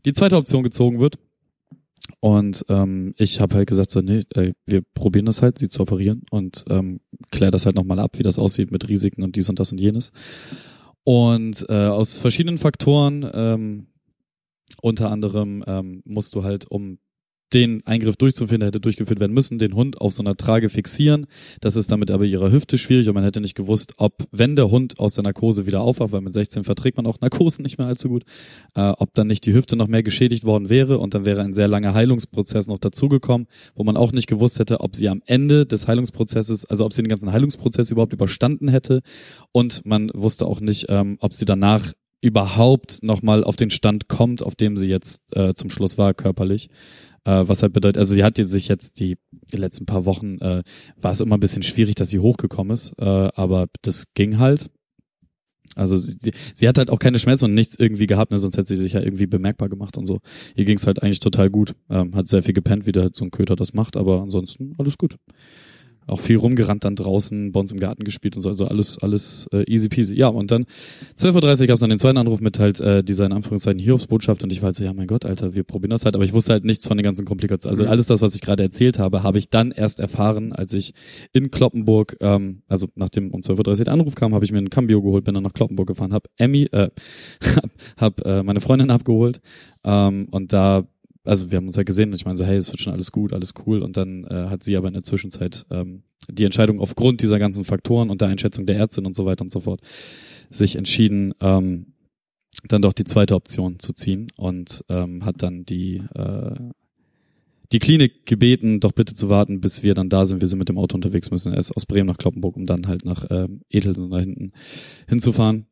S3: die zweite Option gezogen wird. Und ähm, ich habe halt gesagt so, nee, ey, wir probieren das halt, sie zu operieren und ähm, klär das halt nochmal ab, wie das aussieht mit Risiken und dies und das und jenes. Und äh, aus verschiedenen Faktoren, ähm, unter anderem ähm, musst du halt, um den Eingriff durchzuführen, der hätte durchgeführt werden müssen, den Hund auf so einer Trage fixieren. Das ist damit aber ihrer Hüfte schwierig und man hätte nicht gewusst, ob, wenn der Hund aus der Narkose wieder aufwacht, weil mit 16 verträgt man auch Narkosen nicht mehr allzu gut, äh, ob dann nicht die Hüfte noch mehr geschädigt worden wäre und dann wäre ein sehr langer Heilungsprozess noch dazugekommen, wo man auch nicht gewusst hätte, ob sie am Ende des Heilungsprozesses, also ob sie den ganzen Heilungsprozess überhaupt überstanden hätte und man wusste auch nicht, ähm, ob sie danach überhaupt nochmal auf den Stand kommt, auf dem sie jetzt äh, zum Schluss war, körperlich. Äh, was halt bedeutet, also sie hat jetzt sich jetzt die, die letzten paar Wochen, äh, war es immer ein bisschen schwierig, dass sie hochgekommen ist, äh, aber das ging halt. Also sie, sie, sie hat halt auch keine Schmerzen und nichts irgendwie gehabt, ne, sonst hätte sie sich ja irgendwie bemerkbar gemacht und so. Ihr ging's halt eigentlich total gut. Ähm, hat sehr viel gepennt, wie der halt so ein Köter das macht, aber ansonsten alles gut. Auch viel rumgerannt dann draußen, bei uns im Garten gespielt und so, also alles, alles äh, easy peasy. Ja, und dann 12.30 Uhr gab es dann den zweiten Anruf mit halt äh, dieser in Anführungszeichen Hiobsbotschaft und ich war halt so, ja mein Gott, Alter, wir probieren das halt, aber ich wusste halt nichts von den ganzen Komplikationen. Also
S4: Mhm.
S3: alles das, was ich gerade erzählt habe, habe ich dann erst erfahren, als ich in Kloppenburg, ähm, also nachdem um 12.30 Uhr der Anruf kam, habe ich mir ein Cambio geholt, bin dann nach Kloppenburg gefahren, hab Emmy, äh, [LAUGHS] hab, hab äh, meine Freundin abgeholt ähm, und da also wir haben uns ja gesehen und ich meine so, hey, es wird schon alles gut, alles cool. Und dann äh, hat sie aber in der Zwischenzeit ähm, die Entscheidung aufgrund dieser ganzen Faktoren und der Einschätzung der Ärztin und so weiter und so fort sich entschieden, ähm, dann doch die zweite Option zu ziehen und ähm, hat dann die äh, die Klinik gebeten, doch bitte zu warten, bis wir dann da sind. Wir sind mit dem Auto unterwegs, müssen erst aus Bremen nach Kloppenburg, um dann halt nach ähm, Edelsen da hinten hinzufahren.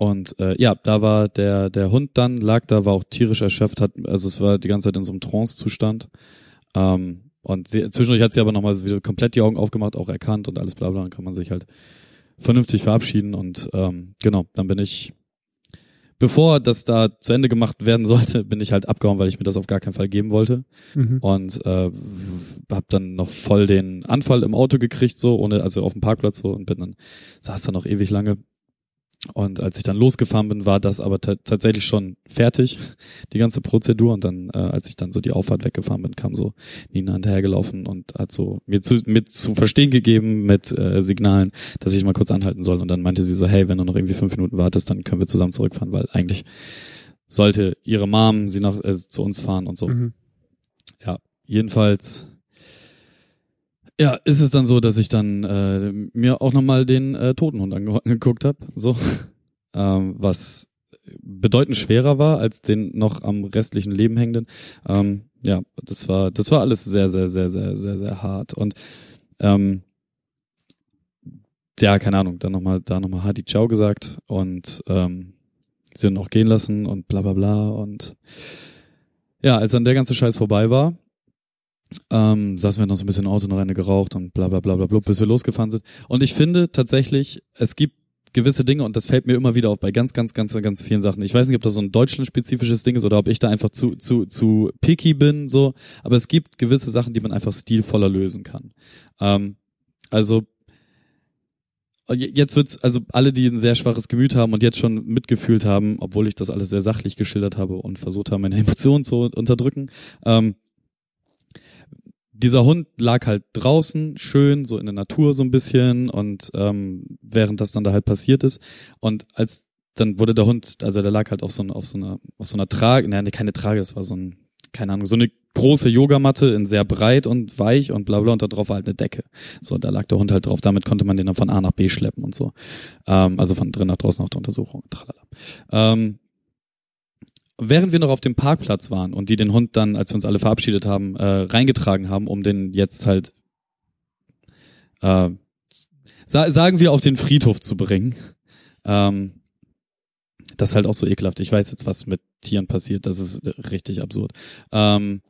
S3: Und äh, ja, da war der der Hund dann lag da, war auch tierisch erschöpft, hat also es war die ganze Zeit in so einem Trance-Zustand. Ähm, und sie, zwischendurch hat sie aber nochmal wieder komplett die Augen aufgemacht, auch erkannt und alles bla bla. Dann kann man sich halt vernünftig verabschieden und ähm, genau, dann bin ich, bevor das da zu Ende gemacht werden sollte, [LAUGHS] bin ich halt abgehauen, weil ich mir das auf gar keinen Fall geben wollte
S4: Mhm.
S3: und äh, hab dann noch voll den Anfall im Auto gekriegt, so ohne, also auf dem Parkplatz so und bin dann saß da noch ewig lange. Und als ich dann losgefahren bin, war das aber ta- tatsächlich schon fertig, die ganze Prozedur. Und dann, äh, als ich dann so die Auffahrt weggefahren bin, kam so Nina hinterhergelaufen und hat so mir zu, mir zu verstehen gegeben mit äh, Signalen, dass ich mal kurz anhalten soll. Und dann meinte sie so, hey, wenn du noch irgendwie fünf Minuten wartest, dann können wir zusammen zurückfahren, weil eigentlich sollte ihre Mom sie nach äh, zu uns fahren und so.
S4: Mhm.
S3: Ja, jedenfalls ja, ist es dann so, dass ich dann äh, mir auch nochmal den äh, Totenhund ange angeguckt habe, so. [LAUGHS] Ähm, was bedeutend schwerer war als den noch am restlichen Leben hängenden. Ähm, ja, das war das war alles sehr sehr sehr sehr sehr sehr hart. Und ähm, ja, keine Ahnung, dann nochmal da nochmal Hadi Ciao gesagt und ähm, sie dann auch gehen lassen und bla bla bla. Und ja, als dann der ganze Scheiß vorbei war, ähm, saßen wir noch so ein bisschen Auto noch eine geraucht und bla bla bla bla bla, bis wir losgefahren sind. Und ich finde tatsächlich, es gibt gewisse Dinge und das fällt mir immer wieder auf bei ganz, ganz, ganz, ganz vielen Sachen. Ich weiß nicht, ob das so ein deutschlandspezifisches Ding ist oder ob ich da einfach zu, zu, zu picky bin, so. Aber es gibt gewisse Sachen, die man einfach stilvoller lösen kann. Ähm, also, jetzt wird's, also alle, die ein sehr schwaches Gemüt haben und jetzt schon mitgefühlt haben, obwohl ich das alles sehr sachlich geschildert habe und versucht habe, meine Emotionen zu unterdrücken, ähm, dieser Hund lag halt draußen, schön, so in der Natur so ein bisschen und ähm, während das dann da halt passiert ist und als dann wurde der Hund, also der lag halt auf so, auf so einer, auf so einer Trage, nein, keine Trage, das war so ein, keine Ahnung, so eine große Yogamatte in sehr breit und weich und bla bla und da drauf war halt eine Decke. So, da lag der Hund halt drauf. Damit konnte man den dann von A nach B schleppen und so. Ähm, also von drin nach draußen auf der Untersuchung. Tralala. Ähm, während wir noch auf dem Parkplatz waren und die den Hund dann, als wir uns alle verabschiedet haben, äh, reingetragen haben, um den jetzt halt äh, sa sagen wir auf den Friedhof zu bringen. Ähm, das ist halt auch so ekelhaft. Ich weiß jetzt, was mit Tieren passiert. Das ist richtig absurd. Ähm,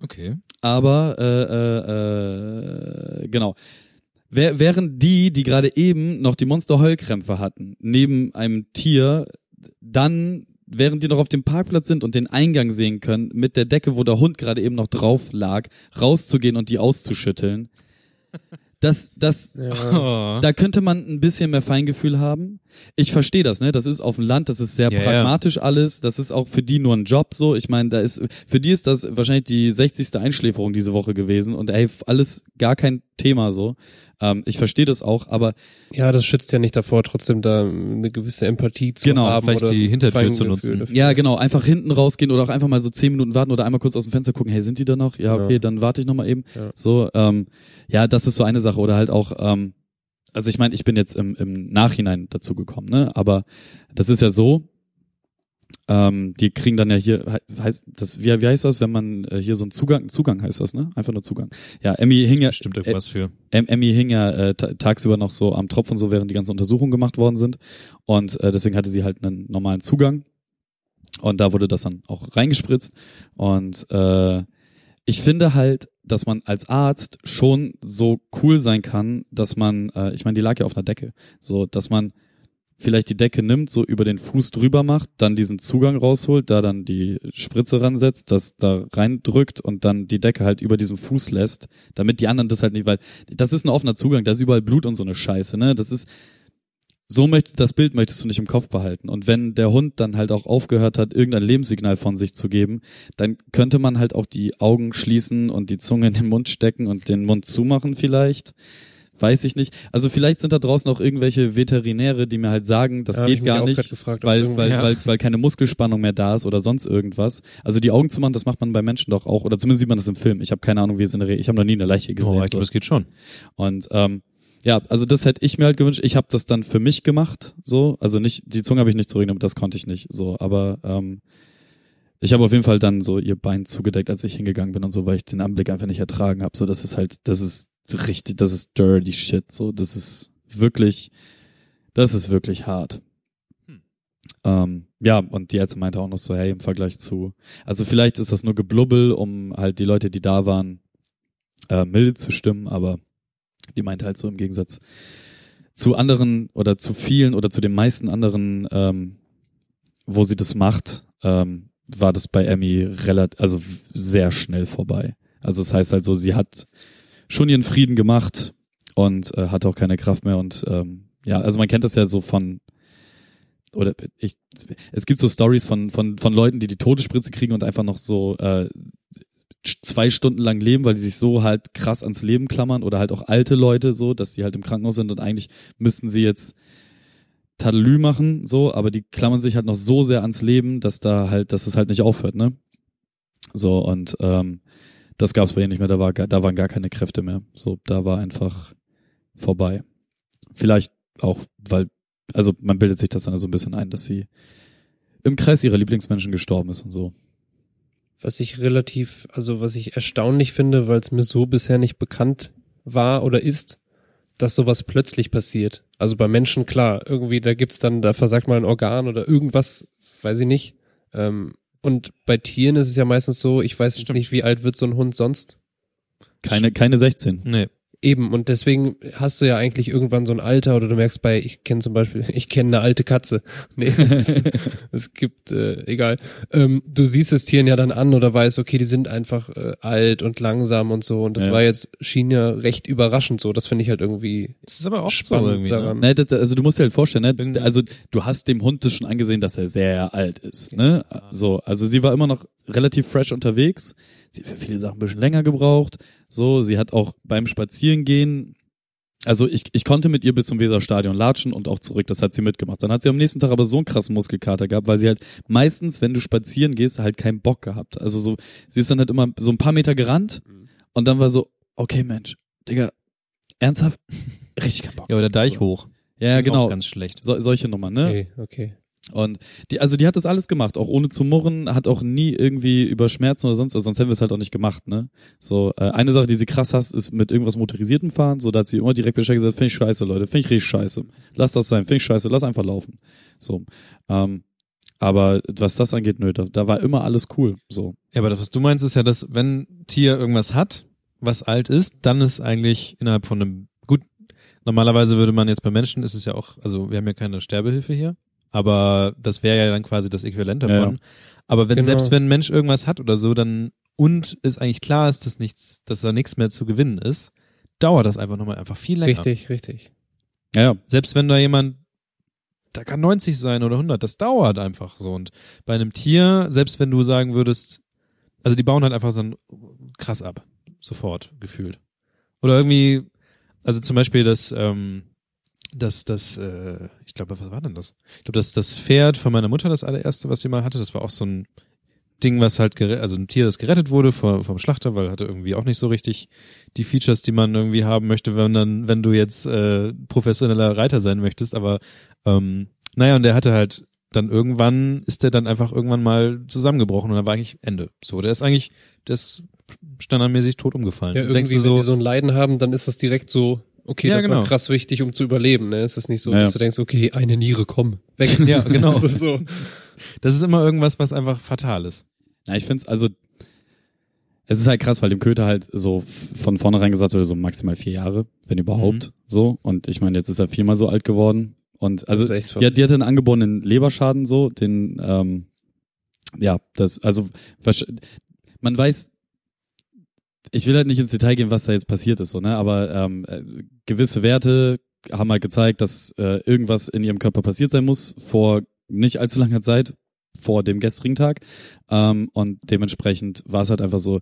S2: Okay.
S3: aber äh, äh, äh, genau. Während die, die gerade eben noch die Monster-Heulkrämpfe hatten, neben einem Tier, dann, während die noch auf dem Parkplatz sind und den Eingang sehen können, mit der Decke, wo der Hund gerade eben noch drauf lag, rauszugehen und die auszuschütteln. Das, das, [LAUGHS]
S2: Oh. [LAUGHS]
S3: da könnte man ein bisschen mehr Feingefühl haben. Ich verstehe das, ne? Das ist auf dem Land, das ist sehr
S2: Ja, ja.
S3: pragmatisch alles. Das ist auch für die nur ein Job so. Ich meine, da ist für die ist das wahrscheinlich die 60. Einschläferung diese Woche gewesen und ey, alles gar kein Thema so. Ähm, ich verstehe das auch, aber
S4: Ja, das schützt ja nicht davor, trotzdem da eine gewisse Empathie zu
S3: Genau,
S4: haben.
S2: vielleicht
S4: oder
S2: die Hintertür zu nutzen.
S4: dafür.
S3: ja, genau, einfach hinten rausgehen oder auch einfach mal so zehn Minuten warten oder einmal kurz aus dem Fenster gucken, hey, sind die da noch? Ja,
S4: Ja.
S3: okay, dann warte ich noch mal eben.
S4: Ja.
S3: So, ähm, ja, das ist so eine Sache oder halt auch, ähm, also ich meine, ich bin jetzt im, im Nachhinein dazu gekommen, ne? Aber das ist ja so, ähm, die kriegen dann ja hier, he- heißt das, wie, wie heißt das, wenn man äh, hier so einen Zugang, Zugang heißt das, ne? Einfach nur Zugang. Ja, Emmy hing ja,
S2: Stimmt irgendwas für.
S3: Em Emmy hing ja äh, ta- tagsüber noch so am Tropf und so, während die ganzen Untersuchungen gemacht worden sind. Und äh, deswegen hatte sie halt einen normalen Zugang. Und da wurde das dann auch reingespritzt. Und äh, ich finde halt, dass man als Arzt schon so cool sein kann, dass man, äh, ich meine, die lag ja auf einer Decke, so, dass man vielleicht die Decke nimmt, so über den Fuß drüber macht, dann diesen Zugang rausholt, da dann die Spritze ransetzt, das da reindrückt und dann die Decke halt über diesem Fuß lässt, damit die anderen das halt nicht, weil das ist ein offener Zugang, da ist überall Blut und so eine Scheiße, ne? Das ist so möchtest das Bild möchtest du nicht im Kopf behalten und wenn der Hund dann halt auch aufgehört hat, irgendein Lebenssignal von sich zu geben, dann könnte man halt auch die Augen schließen und die Zunge in den Mund stecken und den Mund zumachen vielleicht. Weiß ich nicht. Also vielleicht sind da draußen auch irgendwelche Veterinäre, die mir halt sagen, das
S4: Ja,
S3: geht gar nicht,
S4: gefragt,
S3: weil, weil,
S2: Ja.
S3: weil, weil keine Muskelspannung mehr da ist oder sonst irgendwas. Also die Augen zu machen, das macht man bei Menschen doch auch, oder zumindest sieht man das im Film. Ich habe keine Ahnung, wie es in der Re Ich habe noch nie eine Leiche gesehen.
S2: Oh, ich
S3: so.
S2: glaube, das geht schon.
S3: Und ähm, ja, also das hätte ich mir halt gewünscht. Ich habe das dann für mich gemacht, so. Also nicht, die Zunge habe ich nicht zurückgenommen, das konnte ich nicht, so. Aber ähm, ich habe auf jeden Fall dann so ihr Bein zugedeckt, als ich hingegangen bin und so, weil ich den Anblick einfach nicht ertragen habe. So, das ist halt, das ist richtig, das ist dirty shit. So, das ist wirklich, das ist wirklich hart.
S2: Hm.
S3: Ähm, ja, und die Ärzte meinte auch noch so, hey, im Vergleich zu, also vielleicht ist das nur Geblubbel, um halt die Leute, die da waren, äh, milde zu stimmen, aber die meinte halt so im Gegensatz zu anderen oder zu vielen oder zu den meisten anderen, ähm, wo sie das macht, ähm, war das bei Emmy relativ, also sehr schnell vorbei. Also das heißt halt so, sie hat schon ihren Frieden gemacht und äh, hatte auch keine Kraft mehr und ähm, ja, also man kennt das ja so von oder ich es gibt so Stories von von von Leuten, die die Todesspritze kriegen und einfach noch so äh, zwei Stunden lang leben, weil die sich so halt krass ans Leben klammern oder halt auch alte Leute so, dass die halt im Krankenhaus sind und eigentlich müssten sie jetzt Tadelü machen, so, aber die klammern sich halt noch so sehr ans Leben, dass da halt, dass es halt nicht aufhört, ne? So, und ähm, das gab's bei ihr nicht mehr, da war da waren gar keine Kräfte mehr. So, da war einfach vorbei. Vielleicht auch, weil, also man bildet sich das dann so ein bisschen ein, dass sie im Kreis ihrer Lieblingsmenschen gestorben ist und so.
S4: Was ich relativ, also was ich erstaunlich finde, weil es mir so bisher nicht bekannt war oder ist, dass sowas plötzlich passiert. Also bei Menschen, klar, irgendwie, da gibt's dann, da versagt mal ein Organ oder irgendwas, weiß ich nicht. Ähm, und bei Tieren ist es ja meistens so, ich weiß jetzt
S2: Stimmt.
S4: nicht, wie alt wird so ein Hund sonst.
S3: Keine, keine 16.
S2: Nee.
S4: Eben, und deswegen hast du ja eigentlich irgendwann so ein Alter oder du merkst bei, ich kenne zum Beispiel, [LAUGHS] ich kenne eine alte Katze. [LAUGHS] Nee, es, gibt, äh, egal. Ähm, du siehst es Tieren ja dann an oder weißt, okay, die sind einfach äh, alt und langsam und so. Und das
S3: Ja.
S4: war jetzt, schien ja recht überraschend so. Das finde ich halt irgendwie
S2: Das ist aber auch
S4: spannend
S2: so irgendwie.
S4: daran.
S2: Ne?
S3: Ne, das, also du musst dir halt vorstellen, ne? Also du hast dem Hund das schon angesehen, dass er sehr alt ist, ne? So, also sie war immer noch relativ fresh unterwegs. Sie hat für viele Sachen ein bisschen länger gebraucht. So, sie hat auch beim Spazierengehen also ich, ich konnte mit ihr bis zum Weserstadion latschen und auch zurück, das hat sie mitgemacht. Dann hat sie am nächsten Tag aber so einen krassen Muskelkater gehabt, weil sie halt meistens, wenn du spazieren gehst, halt keinen Bock gehabt. Also so, sie ist dann halt immer so ein paar Meter gerannt und dann war so, okay Mensch, Digga, ernsthaft? [LAUGHS] Richtig keinen Bock.
S2: Ja, oder Deich hoch.
S3: Ja,
S2: Auch
S3: genau.
S2: Ganz schlecht.
S3: So, solche Nummern, ne?
S4: Okay, okay.
S3: Und die, also die hat das alles gemacht, auch ohne zu murren, hat auch nie irgendwie über Schmerzen oder sonst was, sonst hätten wir es halt auch nicht gemacht, ne? So, äh, eine Sache, die sie krass hasst, ist mit irgendwas motorisiertem fahren, so, da hat sie immer direkt Bescheid gesagt, finde ich scheiße, Leute, finde ich richtig scheiße. Lass das sein, finde ich scheiße, lass einfach laufen. So, ähm, aber was das angeht, nö, da, da war immer alles cool, so.
S2: Ja, aber das, was du meinst, ist ja, dass wenn Tier irgendwas hat, was alt ist, dann ist eigentlich innerhalb von einem, gut, normalerweise würde man jetzt bei Menschen, ist es ja auch, also wir haben ja keine Sterbehilfe hier, aber das wäre ja dann quasi das Äquivalent
S3: Ja,
S2: davon. Aber wenn,
S4: Genau.
S2: selbst wenn ein Mensch irgendwas hat oder so, dann, und es eigentlich klar ist, dass nichts, dass da nichts mehr zu gewinnen ist, dauert das einfach nochmal einfach viel länger.
S4: Richtig, richtig.
S3: Ja, ja.
S2: Selbst wenn da jemand, da kann 90 sein oder 100, das dauert einfach so. Und bei einem Tier, selbst wenn du sagen würdest, also die bauen halt einfach so krass ab, sofort gefühlt. Oder irgendwie, also zum Beispiel das, ähm, das, das, äh, ich glaube, was war denn das? Ich glaube, das, das Pferd von meiner Mutter, das allererste, was sie mal hatte, das war auch so ein Ding, was halt, also ein Tier, das gerettet wurde vor, vom Schlachter, weil hatte irgendwie auch nicht so richtig die Features, die man irgendwie haben möchte, wenn dann, wenn du jetzt äh, professioneller Reiter sein möchtest. Aber ähm, naja, und der hatte halt dann irgendwann ist der dann einfach irgendwann mal zusammengebrochen und dann war eigentlich Ende. So, der ist eigentlich, der ist standardmäßig tot umgefallen.
S4: Ja, irgendwie,
S2: du
S4: wenn
S2: so,
S4: die so ein Leiden haben, dann ist das direkt so, okay,
S2: Ja,
S4: das
S2: genau.
S4: war krass wichtig, um zu überleben, ne? Es ist nicht so,
S3: Ja,
S4: dass du denkst, okay, eine Niere, komm, weg.
S2: Ja, [LAUGHS] genau.
S4: das ist so.
S2: das ist immer irgendwas, was einfach fatal ist.
S3: Ja, ich find's also, es ist halt krass, weil dem Köter halt so von vornherein gesagt wurde, so maximal vier Jahre, wenn überhaupt, so. Und ich meine, jetzt ist er viermal so alt geworden. Und also,
S4: ist echt
S3: die, hat- die hatte einen angeborenen Leberschaden, so, den, ähm, ja, das, also, man weiß, ich will halt nicht ins Detail gehen, was da jetzt passiert ist, so, ne, aber ähm, äh, gewisse Werte haben halt gezeigt, dass äh, irgendwas in ihrem Körper passiert sein muss vor nicht allzu langer Zeit, vor dem gestrigen Tag. Ähm, und dementsprechend war es halt einfach so,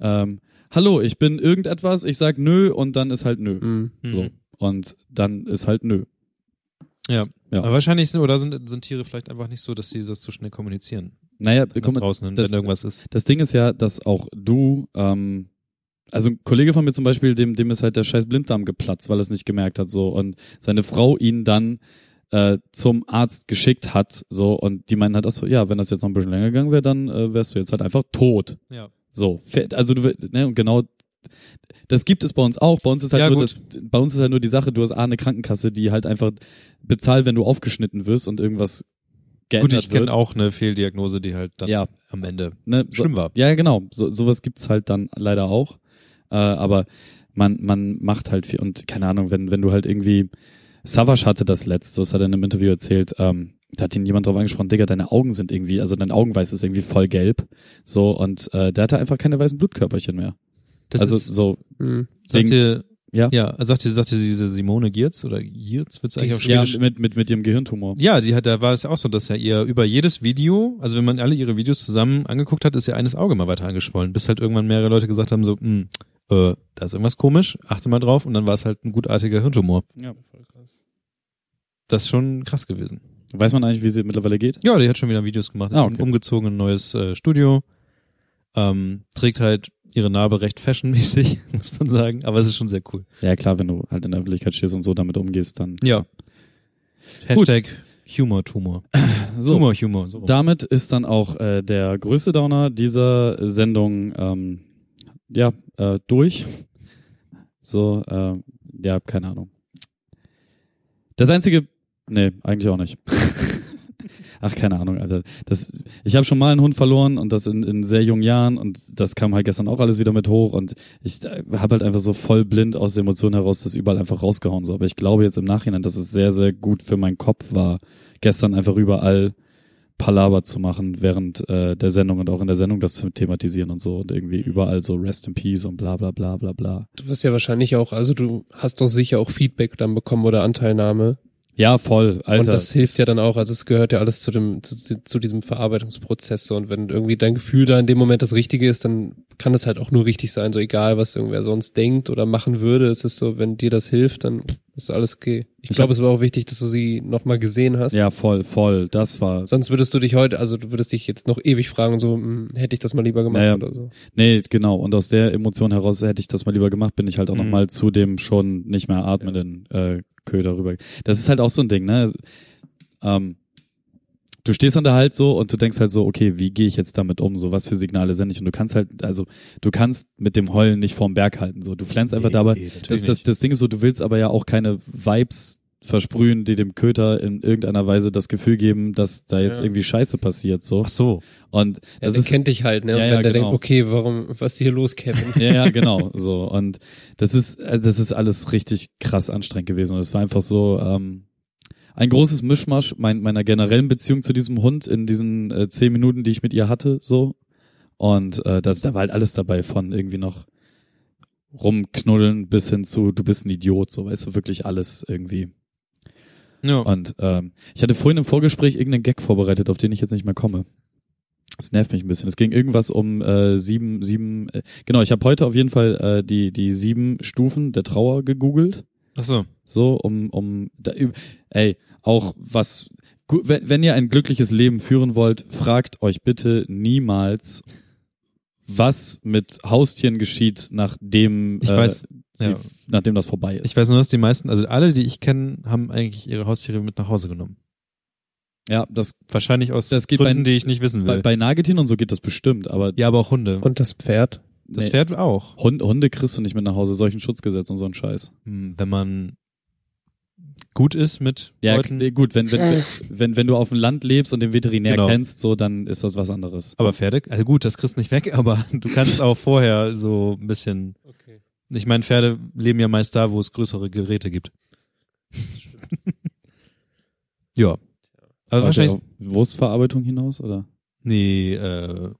S3: ähm, hallo, ich bin irgendetwas, ich sag nö und dann ist halt nö.
S4: Mhm.
S3: So. Und dann ist halt nö.
S2: Ja.
S3: Ja.
S2: Aber wahrscheinlich sind, oder sind, sind Tiere vielleicht einfach nicht so, dass sie das so schnell kommunizieren.
S3: Naja, mal,
S2: draußen,
S3: das-
S2: wenn irgendwas ist.
S3: das Ding ist ja, dass auch du, ähm, also ein Kollege von mir zum Beispiel, dem, dem ist halt der scheiß Blinddarm geplatzt, weil er es nicht gemerkt hat, so. Und seine Frau ihn dann äh, zum Arzt geschickt hat, so. Und die meinen halt, ach so, ja, wenn das jetzt noch ein bisschen länger gegangen wäre, dann äh, wärst du jetzt halt einfach tot.
S2: Ja.
S3: So, also du, ne, und genau, das gibt es bei uns auch. Bei uns ist halt
S2: Ja,
S3: nur
S2: gut.
S3: das, bei uns ist halt nur die Sache, du hast A, eine Krankenkasse, die halt einfach bezahlt, wenn du aufgeschnitten wirst und irgendwas
S2: Gut,
S3: geändert
S2: ich kenne
S3: wird.
S2: auch eine Fehldiagnose, die halt dann
S3: ja,
S2: am Ende
S3: ne, so,
S2: schlimm war.
S3: ja, genau. So, sowas gibt's halt dann leider auch. Äh, aber man, man macht halt viel und keine Ahnung, wenn, wenn du halt irgendwie Savage hatte das letzte, das hat er in einem Interview erzählt, ähm, da hat ihn jemand drauf angesprochen, Digga, deine Augen sind irgendwie, also dein Augenweiß ist irgendwie voll gelb. So, und äh, der hatte einfach keine weißen Blutkörperchen mehr.
S2: Das
S3: also
S2: ist,
S3: so,
S4: Mhm.
S2: sagt ihr,
S3: Ja.
S2: ja, sagt ihr, sagt ihr diese Simone Giertz oder Giertz wird's eigentlich auf
S3: ja,
S2: Schwedisch?
S3: mit, mit, mit ihrem Gehirntumor.
S2: Ja, die hat, da war es ja auch so, dass ja ihr über jedes Video, also wenn man alle ihre Videos zusammen angeguckt hat, ist ja eines Auge mal weiter angeschwollen, bis halt irgendwann mehrere Leute gesagt haben so, hm, äh, da ist irgendwas komisch, achte mal drauf und dann war es halt ein gutartiger Hirntumor.
S3: Ja.
S2: Das ist schon krass gewesen.
S3: Weiß man eigentlich, wie sie mittlerweile geht?
S2: Ja, die hat schon wieder Videos gemacht,
S3: Ah, okay.
S2: umgezogen in ein neues äh, Studio, ähm, trägt halt ihre Narbe recht fashionmäßig, [LAUGHS] muss man sagen, aber es ist schon sehr cool.
S3: Ja, klar, wenn du halt in der Öffentlichkeit stehst und so damit umgehst, dann.
S2: Ja. Hashtag Humor-Tumor. [CLEARS THROAT]
S3: So,
S2: Humor, Humor. So.
S3: Damit ist dann auch äh, der größte Downer dieser Sendung ähm, ja äh, durch. So, äh, ja, keine Ahnung. Das einzige, nee, eigentlich auch nicht. [LAUGHS] Ach, keine Ahnung, Alter. Das, ich habe schon mal einen Hund verloren und das in, in sehr jungen Jahren und das kam halt gestern auch alles wieder mit hoch und ich äh, habe halt einfach so voll blind aus der Emotion heraus das überall einfach rausgehauen. So, aber ich glaube jetzt im Nachhinein, dass es sehr, sehr gut für meinen Kopf war, gestern einfach überall Palaver zu machen während äh, der Sendung und auch in der Sendung das zu thematisieren und so und irgendwie überall so Rest in Peace und bla bla bla bla bla.
S4: Du wirst ja wahrscheinlich auch, also du hast doch sicher auch Feedback dann bekommen oder Anteilnahme.
S3: Ja, voll, Alter.
S4: und das hilft ja dann auch, also es gehört ja alles zu dem, zu, zu diesem Verarbeitungsprozess so. und wenn irgendwie dein Gefühl da in dem Moment das Richtige ist, dann kann es halt auch nur richtig sein, so egal was irgendwer sonst denkt oder machen würde, es ist so, wenn dir das hilft, dann ist alles okay. Ich,
S3: Ich
S4: glaube, es war auch wichtig, dass du sie nochmal gesehen hast.
S3: Ja, voll, voll. Das war.
S4: Sonst würdest du dich heute, also du würdest dich jetzt noch ewig fragen, so, hm, hätte ich das mal lieber gemacht
S3: Naja.
S4: oder so.
S3: Nee, genau. Und aus der Emotion heraus hätte ich das mal lieber gemacht, bin ich halt auch
S2: Mhm.
S3: noch mal zu dem schon nicht mehr atmenden äh, Köder rüber. Das ist halt auch so ein Ding, ne? Ähm, du stehst dann da halt so und du denkst halt so, okay, wie gehe ich jetzt damit um? So, was für Signale sende ich? Und du kannst halt, also du kannst mit dem Heulen nicht vorm Berg halten. So, du flänzt einfach
S2: Nee,
S3: dabei.
S2: natürlich
S3: Das, das, das Ding ist so, du willst aber ja auch keine Vibes versprühen, die dem Köter in irgendeiner Weise das Gefühl geben, dass da jetzt
S4: Ja.
S3: irgendwie Scheiße passiert, so.
S2: Ach so.
S3: Und
S4: Ja,
S3: das
S4: der
S3: ist,
S4: kennt dich halt, ne? Und
S3: Ja,
S4: wenn
S3: ja,
S4: der
S3: genau.
S4: denkt, okay, warum, was ist hier los, Kevin?
S3: Ja, ja, genau, so. Und das ist, also das ist alles richtig krass anstrengend gewesen. Und es war einfach so, ähm, ein großes Mischmasch mein, meiner generellen Beziehung zu diesem Hund in diesen äh, zehn Minuten, die ich mit ihr hatte, so. Und äh, das, da war halt alles dabei von irgendwie noch rumknuddeln bis hin zu, du bist ein Idiot, so, weißt du, wirklich alles irgendwie.
S2: Ja.
S3: Und ähm, ich hatte vorhin im Vorgespräch irgendeinen Gag vorbereitet, auf den ich jetzt nicht mehr komme. Das nervt mich ein bisschen. Es ging irgendwas um äh, sieben, sieben, äh, genau, ich habe heute auf jeden Fall äh, die, die sieben Stufen der Trauer gegoogelt.
S2: Ach so.
S3: So, um, um da, ey, auch was, wenn, wenn ihr ein glückliches Leben führen wollt, fragt euch bitte niemals, was mit Haustieren geschieht, nachdem,
S2: Ich
S3: äh,
S2: weiß,
S3: sie,
S2: ja.
S3: nachdem das vorbei ist.
S2: Ich weiß nur, dass die meisten, also alle, die ich kenne, haben eigentlich ihre Haustiere mit nach Hause genommen.
S3: ja, das,
S2: Wahrscheinlich aus
S3: Das geht
S2: Gründen,
S3: bei-
S2: die ich nicht wissen will.
S3: bei, bei Nagetieren und so geht das bestimmt, aber
S2: ja, aber auch Hunde.
S4: Und das Pferd?
S2: Das
S3: nee,
S2: Pferd auch.
S3: Hund, Hunde kriegst du nicht mit nach Hause, solchen Schutzgesetz und so ein Scheiß.
S2: Hm, Wenn man gut ist mit
S3: Ja,
S2: Leuten.
S3: gut, wenn, wenn, wenn, wenn du auf dem Land lebst und den Veterinär
S2: Genau.
S3: kennst, so, dann ist das was anderes.
S2: Aber Pferde, also gut, das kriegst du nicht weg, [LAUGHS] aber du kannst auch vorher so ein bisschen.
S4: Okay.
S2: Ich meine, Pferde leben ja meist da, wo es größere Geräte gibt. [LAUGHS] ja. Aber wahrscheinlich.
S3: auf Wurstverarbeitung hinaus, oder?
S2: Nee, äh,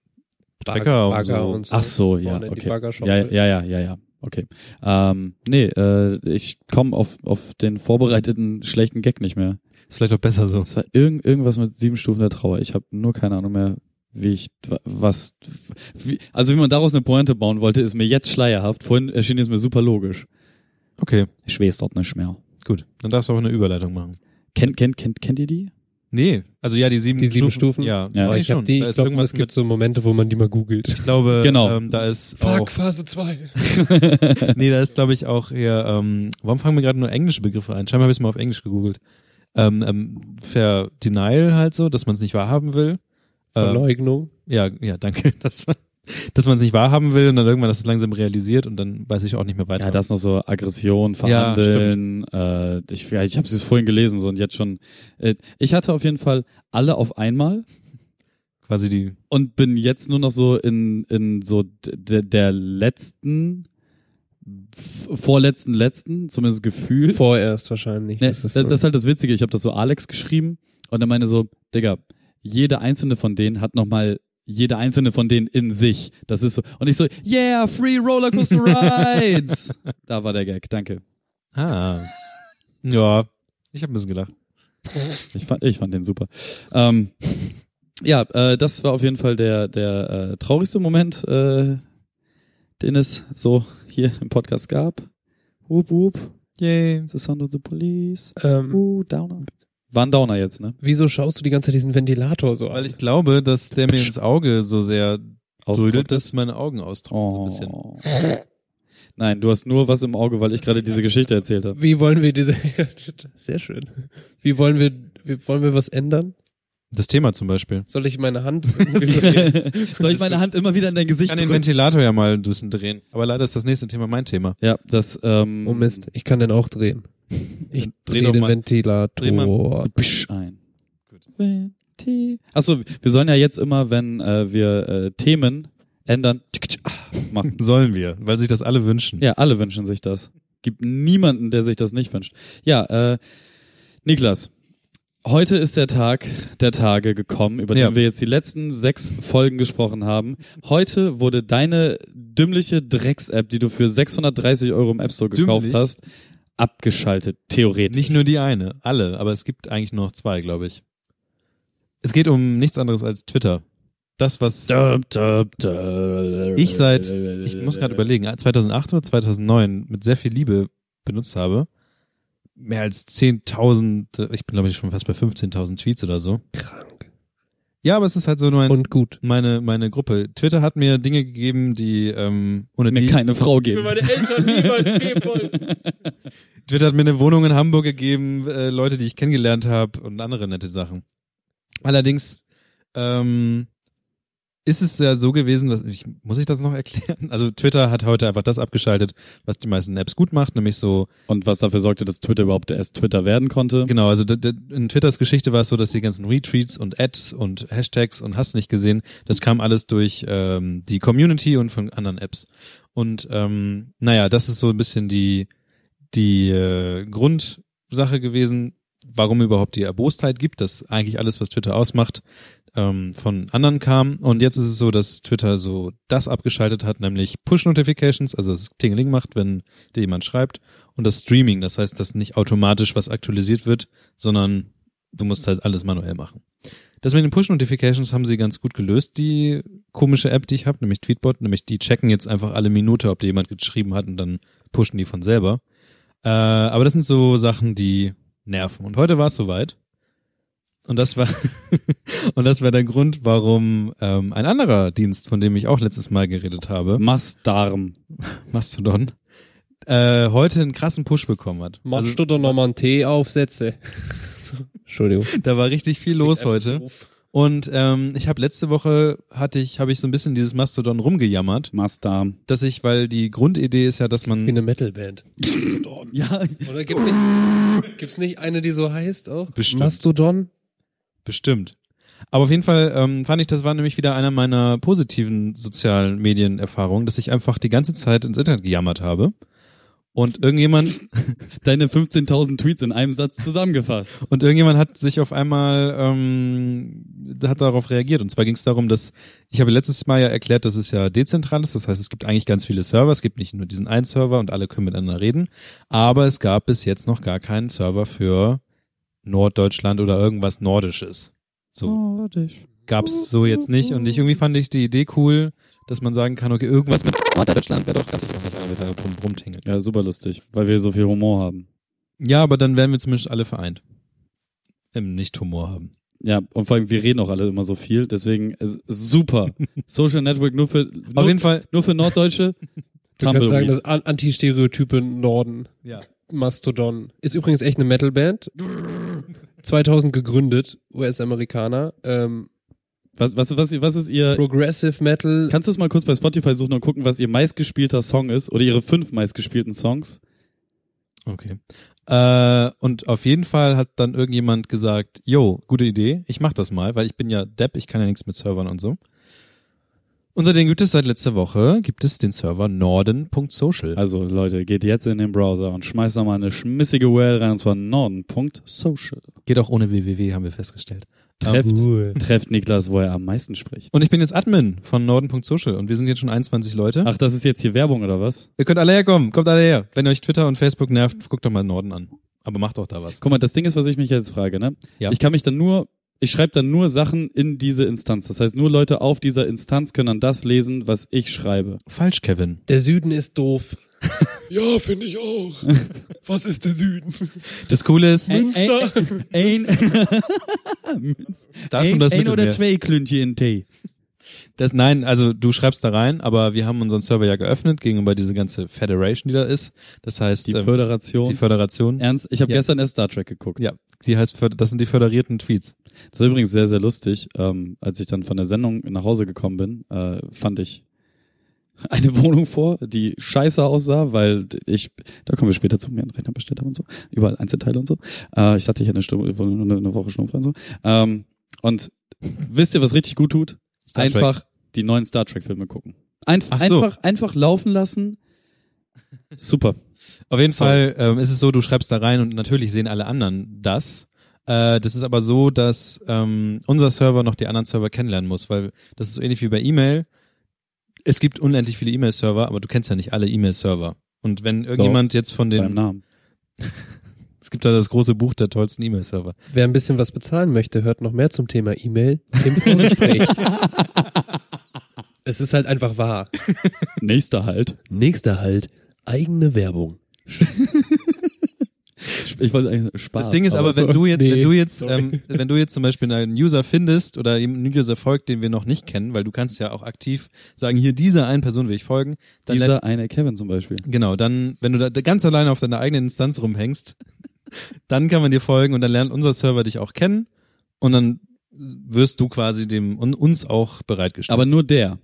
S2: Trecker und
S4: Bagger
S2: so.
S4: und so.
S3: Ach so, ja,
S4: Vorne
S3: okay. Ja, ja, ja, ja, ja. Okay. Ähm, nee, äh, ich komme auf, auf den vorbereiteten schlechten Gag nicht mehr.
S2: Ist vielleicht auch besser so.
S3: Es war irgend, irgendwas mit sieben Stufen der Trauer. Ich habe nur keine Ahnung mehr, wie ich wa- was wie, also wie man daraus eine Pointe bauen wollte, ist mir jetzt schleierhaft. Vorhin erschien es mir super logisch.
S2: Okay,
S3: Ich weiß dort nicht mehr.
S2: gut. Dann darfst du auch eine Überleitung machen.
S3: Kennt, kennt, kennt, kennt ihr die?
S2: Nee, also ja, die sieben,
S4: Die sieben Stufen?
S2: Ja,
S3: Ja.
S4: Aber
S2: eigentlich
S4: ich habe
S2: schon.
S4: die, ich glaube,
S2: irgendwas
S4: es gibt so Momente, wo man die mal googelt.
S2: ich glaube,
S3: Genau.
S2: ähm, da ist auch,
S4: Phase 2. [LAUGHS]
S2: nee, da ist glaube ich auch hier, ähm, warum fangen mir gerade nur englische Begriffe ein? Scheinbar habe ich mal auf Englisch gegoogelt. Ähm, ähm, Ver Denial halt so, dass man es nicht wahrhaben will. Ähm,
S4: Verleugnung.
S2: ja, ja, danke, [LAUGHS] dass man dass man es nicht wahrhaben will und dann irgendwann das ist langsam realisiert und dann weiß ich auch nicht mehr weiter.
S3: Ja, das noch so Aggression,
S2: Ja,
S3: Verhandeln. äh, ich ja, ich habe es vorhin gelesen so und jetzt schon. Äh, ich hatte auf jeden Fall alle auf einmal
S2: quasi die
S3: und bin jetzt nur noch so in in so der letzten vorletzten letzten zumindest Gefühl.
S4: Vorerst wahrscheinlich.
S3: Ne, das,
S4: ist
S3: das, ist halt das Witzige. Ich habe das so Alex geschrieben und er meine so, Digga, jede einzelne von denen hat nochmal jede einzelne von denen in sich. Das ist so. Und ich so, yeah, free Rollercoaster Rides. [LAUGHS] da war der Gag, danke.
S2: Ah. Ja, ich habe ein bisschen gelacht.
S3: Ich fand, ich fand den super. Ähm, ja, äh, das war auf jeden Fall der, der äh, traurigste Moment, äh, den es so hier im Podcast gab. Whoop, whoop.
S2: Yay.
S3: The sound of the police.
S4: ähm,
S3: Uh, Downer. War ein Downer jetzt, ne?
S4: wieso schaust du die ganze Zeit diesen Ventilator so
S2: Weil
S4: an?
S2: ich glaube, dass der mir ins Auge so sehr drödelt, dass meine Augen austrocknen
S3: Oh.
S2: so ein bisschen.
S3: Nein, du hast nur was im Auge, weil ich gerade diese Geschichte erzählt habe.
S4: Wie wollen wir diese, [LAUGHS] sehr schön. Wie wollen wir, wie, wollen wir was ändern?
S2: Das Thema zum Beispiel.
S4: Soll ich meine Hand? [LAUGHS]
S3: Soll ich meine Hand immer wieder in dein
S2: Ich
S3: Gesicht
S2: kann den
S3: drücken?
S2: Ventilator ja mal ein bisschen drehen. Aber leider ist das nächste Thema mein Thema.
S3: Ja, das, ähm,
S4: oh Mist, ich kann den auch drehen. Ich
S2: Dreh
S4: drehe
S2: doch
S4: den
S2: mal.
S4: Ventilator.
S2: Dreh mal.
S3: Ein. Venti. Achso, wir sollen ja jetzt immer, wenn äh, wir äh, Themen ändern, ah, machen. [LAUGHS]
S2: Sollen wir, weil sich das alle wünschen.
S3: Ja, alle wünschen sich das. Gibt niemanden, der sich das nicht wünscht. Ja, äh, Niklas, heute ist der Tag der Tage gekommen, über
S2: Ja.
S3: den wir jetzt die letzten sechs Folgen gesprochen haben. Heute wurde deine dümmliche Drecks-App, die du für 630 Euro im App Store gekauft
S2: Dümmlich?
S3: hast, abgeschaltet, theoretisch.
S2: Nicht nur die eine, alle, aber es gibt eigentlich nur noch zwei, glaube ich. Es geht um nichts anderes als Twitter. Das, was ich seit, ich muss gerade überlegen, 2008 oder 2009 mit sehr viel Liebe benutzt habe. Mehr als 10.000, ich bin glaube ich schon fast bei 15.000 Tweets oder so.
S4: Krank.
S2: Ja, aber es ist halt so mein,
S4: Und gut.
S2: meine, meine Gruppe. Twitter hat mir Dinge gegeben, die, ähm, ohne
S3: mir
S2: die,
S3: keine Frau geben.
S4: meine Eltern niemals geben wollen. [LAUGHS]
S2: Twitter hat mir eine Wohnung in Hamburg gegeben, äh, Leute, die ich kennengelernt habe und andere nette Sachen. Allerdings ähm, ist es ja so gewesen, dass ich muss ich das noch erklären? Also Twitter hat heute einfach das abgeschaltet, was die meisten Apps gut macht, nämlich so
S3: Und was dafür sorgte, dass Twitter überhaupt erst Twitter werden konnte.
S2: genau, also in Twitters Geschichte war es so, dass die ganzen Retweets und Ads und Hashtags und hast nicht gesehen, das kam alles durch ähm, die Community und von anderen Apps. Und ähm, naja, das ist so ein bisschen die die äh, Grundsache gewesen, warum überhaupt die Erbostheit gibt, dass eigentlich alles, was Twitter ausmacht, ähm, von anderen kam. Und jetzt ist es so, dass Twitter so das abgeschaltet hat, nämlich Push-Notifications, also das Tingeling macht, wenn dir jemand schreibt, und das Streaming, das heißt, dass nicht automatisch was aktualisiert wird, sondern du musst halt alles manuell machen. Das mit den Push-Notifications haben sie ganz gut gelöst, die komische App, die ich habe, nämlich Tweetbot, nämlich die checken jetzt einfach alle Minute, ob dir jemand geschrieben hat und dann pushen die von selber. Äh, aber das sind so Sachen, die nerven. Und heute war es soweit. Und das war [LAUGHS] und das war der Grund, warum ähm, ein anderer Dienst, von dem ich auch letztes Mal geredet habe,
S3: Mastdarm.
S2: Mastodon, äh, heute einen krassen Push bekommen hat.
S4: Machst
S2: Also,
S4: du doch nochmal einen Tee-Aufsätze? so, [LAUGHS] Entschuldigung. [LAUGHS]
S2: da war richtig viel los heute.
S4: doof.
S2: Und ähm, ich habe letzte Woche hatte ich habe ich so ein bisschen dieses Mastodon rumgejammert,
S3: Mastdarm.
S2: dass ich, weil die Grundidee ist ja, dass
S4: Wie
S2: man
S4: eine Metalband.
S3: Ja,
S4: Oder gibt's nicht, gibt's nicht eine, die so heißt auch?
S2: Bestimmt.
S4: Mastodon?
S2: Bestimmt. Aber auf jeden Fall ähm, fand ich, das war nämlich wieder einer meiner positiven sozialen Medienerfahrungen, dass ich einfach die ganze Zeit ins Internet gejammert habe. Und irgendjemand, [LAUGHS]
S3: deine 15.000 Tweets in einem Satz zusammengefasst.
S2: und irgendjemand hat sich auf einmal, ähm, hat darauf reagiert. Und zwar ging es darum, dass, ich habe letztes Mal ja erklärt, dass es ja dezentral ist. Das heißt, es gibt eigentlich ganz viele Server. Es gibt nicht nur diesen einen Server und alle können miteinander reden. Aber es gab bis jetzt noch gar keinen Server für Norddeutschland oder irgendwas Nordisches. So. gab's so jetzt nicht und ich irgendwie fand ich die Idee cool, dass man sagen kann, okay, irgendwas mit Norddeutschland wäre doch ganz witzig, wenn wir da drum rumtingeln.
S3: Ja, super lustig, weil wir so viel Humor haben.
S2: Ja, aber dann wären wir zumindest alle vereint. Im Nicht-Humor haben.
S3: Ja, und vor allem, wir reden auch alle immer so viel, deswegen es ist super. [LAUGHS] Social Network nur für, nur,
S2: Auf jeden Fall,
S3: nur für Norddeutsche.
S4: Du kannst sagen, das An- Anti-Stereotype Norden.
S2: ja.
S4: Mastodon. Ist übrigens echt eine Metalband. 2000 gegründet, US-Amerikaner. Ähm,
S3: Was, was, was, was ist ihr,
S4: Progressive Metal.
S3: kannst du es mal kurz bei Spotify suchen und gucken, was ihr meistgespielter Song ist oder ihre fünf meistgespielten Songs?
S2: Okay. Äh, und auf jeden Fall hat dann irgendjemand gesagt, yo, gute Idee, ich mach das mal, weil ich bin ja Depp, ich kann ja nichts mit Servern und so. Und seitdem gibt es seit letzter Woche, gibt es den Server norden.social.
S3: Also Leute, geht jetzt in den Browser und schmeißt da mal eine schmissige URL rein und zwar norden.social.
S2: Geht auch ohne www, haben wir festgestellt.
S3: Trefft,
S4: Cool.
S3: trefft Niklas, wo er am meisten spricht.
S2: Und ich bin jetzt Admin von norden.social und wir sind jetzt schon 21 Leute.
S3: Ach, das ist jetzt hier Werbung oder was?
S2: Ihr könnt alle herkommen, kommt alle her. Wenn euch Twitter und Facebook nervt, guckt doch mal Norden an. Aber macht doch da was.
S3: Guck mal, das Ding ist, was ich mich jetzt frage, ne?
S2: Ja.
S3: Ich kann mich dann nur, ich schreibe dann nur Sachen in diese Instanz. Das heißt, nur Leute auf dieser Instanz können dann das lesen, was ich schreibe.
S2: Falsch, Kevin.
S4: Der Süden ist doof. [LAUGHS] ja, finde ich auch. Was ist der Süden?
S2: Das Coole ist,
S4: Münster.
S3: Ein,
S2: schon das
S3: ein oder zwei Klüntchen in Tee.
S2: Das, nein, also du schreibst da rein, aber wir haben unseren Server ja geöffnet gegenüber diese ganze Federation, die da ist. Das heißt,
S3: Die
S2: ähm,
S3: Föderation.
S2: die Föderation.
S3: Ernst, ich habe
S2: Ja.
S3: gestern erst Star Trek geguckt.
S2: Ja, die heißt, das sind die föderierten Tweets.
S3: Das war übrigens sehr, sehr lustig. Ähm, als ich dann von der Sendung nach Hause gekommen bin, äh, fand ich eine [LAUGHS] Wohnung vor, die scheiße aussah, weil ich, da kommen wir später zu, mir einen Rechner bestellt habe und so, überall Einzelteile und so. Äh, ich dachte, ich hätte eine, Stunde, eine, eine Woche Schnupfen und so. Ähm, und wisst ihr, was richtig gut tut?
S2: Star Trek.
S3: einfach die neuen Star Trek Filme gucken. Einf
S2: Ach so.
S3: Einfach, einfach laufen lassen. Super.
S2: Auf jeden
S3: So.
S2: Fall ähm, ist es so, du schreibst da rein und natürlich sehen alle anderen das. Äh, das ist aber so, dass ähm, unser Server noch die anderen Server kennenlernen muss, weil das ist so ähnlich wie bei E-Mail. Es gibt unendlich viele E-Mail-Server, aber du kennst ja nicht alle E-Mail-Server. Und wenn irgendjemand jetzt von
S3: Beim
S2: den
S3: Namen. [LAUGHS]
S2: Es gibt da das große Buch der tollsten E-Mail-Server.
S4: Wer ein bisschen was bezahlen möchte, hört noch mehr zum Thema E-Mail im Vorgespräch. [LAUGHS] es ist halt einfach wahr.
S3: Nächster halt.
S4: Nächster halt, eigene Werbung.
S3: Ich wollte eigentlich Spaß.
S2: Das Ding ist aber,
S3: so-
S2: wenn du jetzt, wenn
S4: nee,
S2: du jetzt, ähm, wenn du jetzt zum Beispiel einen User findest oder eben einen User folgt, den wir noch nicht kennen, weil du kannst ja auch aktiv sagen, hier dieser einen Person will ich folgen, dann
S3: dieser eine Kevin zum Beispiel.
S2: Genau, dann, wenn du da ganz alleine auf deiner eigenen Instanz rumhängst, dann kann man dir folgen und dann lernt unser Server dich auch kennen und dann wirst du quasi dem und uns auch bereitgestellt.
S3: Aber nur der.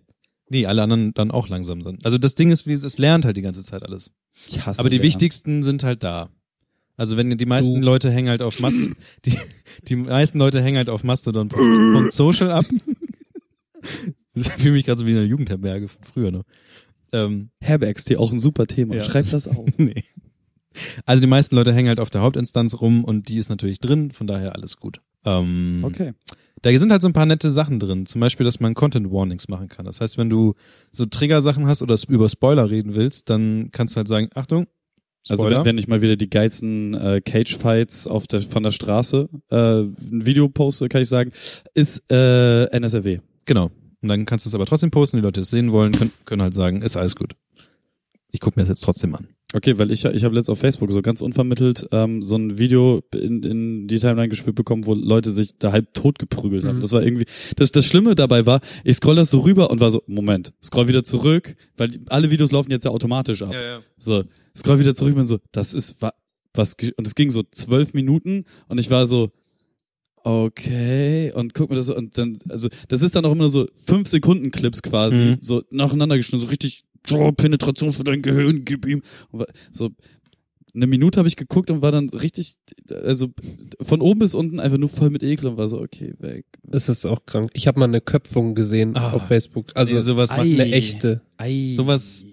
S2: nee, alle anderen dann auch langsam sind. Also das Ding ist, wie es lernt halt die ganze Zeit alles.
S3: Ich hasse
S2: Aber die
S3: wer.
S2: wichtigsten sind halt da. Also wenn die meisten
S4: Du.
S2: Leute hängen halt auf Mast [LAUGHS] die, die meisten Leute hängen halt auf Mastodon und Social ab. [LAUGHS] Ich fühle mich gerade so wie in einer Jugendherberge von früher noch. Ähm,
S3: Herbergstee, auch ein super Thema.
S2: Ja.
S3: Schreib das auf. [LAUGHS]
S2: nee. Also die meisten Leute hängen halt auf der Hauptinstanz rum und die ist natürlich drin, von daher alles gut. Ähm,
S3: Okay.
S2: Da sind halt so ein paar nette Sachen drin. Zum Beispiel, dass man Content Warnings machen kann. Das heißt, wenn du so Trigger-Sachen hast oder über Spoiler reden willst, dann kannst du halt sagen, Achtung,
S3: Also
S2: Spoiler.
S3: wenn, wenn ich mal wieder die geilsten äh, Cage-Fights auf der, von der Straße äh, ein Video poste, kann ich sagen, ist äh, NSRW.
S2: Genau. Und dann kannst du es aber trotzdem posten, die Leute die es sehen wollen, können, können halt sagen, ist alles gut. Ich gucke mir das jetzt trotzdem an.
S3: Okay, weil ich, ich habe letzt auf Facebook so ganz unvermittelt ähm, so ein Video in, in die Timeline gespielt bekommen, wo Leute sich da halb tot geprügelt haben.
S2: Mhm.
S3: Das war irgendwie, das, das Schlimme dabei war, ich scroll das so rüber und war so, Moment, scroll wieder zurück, weil alle Videos laufen jetzt ja automatisch ab.
S2: ja.
S3: So, scroll wieder zurück und bin so, das ist wa was und es ging so zwölf Minuten und ich war so, okay und guck mir das und dann, also das ist dann auch immer so fünf Sekunden Clips quasi,
S2: Mhm.
S3: so nacheinander geschnitten, so richtig oh, Penetration für dein Gehirn, gib ihm. So eine Minute habe ich geguckt und war dann richtig, also von oben bis unten einfach nur voll mit Ekel und war so, okay, weg.
S4: Es ist auch krank. Ich habe mal eine Köpfung gesehen
S2: Ah.
S4: auf Facebook. Also
S2: Nee, sowas macht
S4: eine echte.
S2: sowas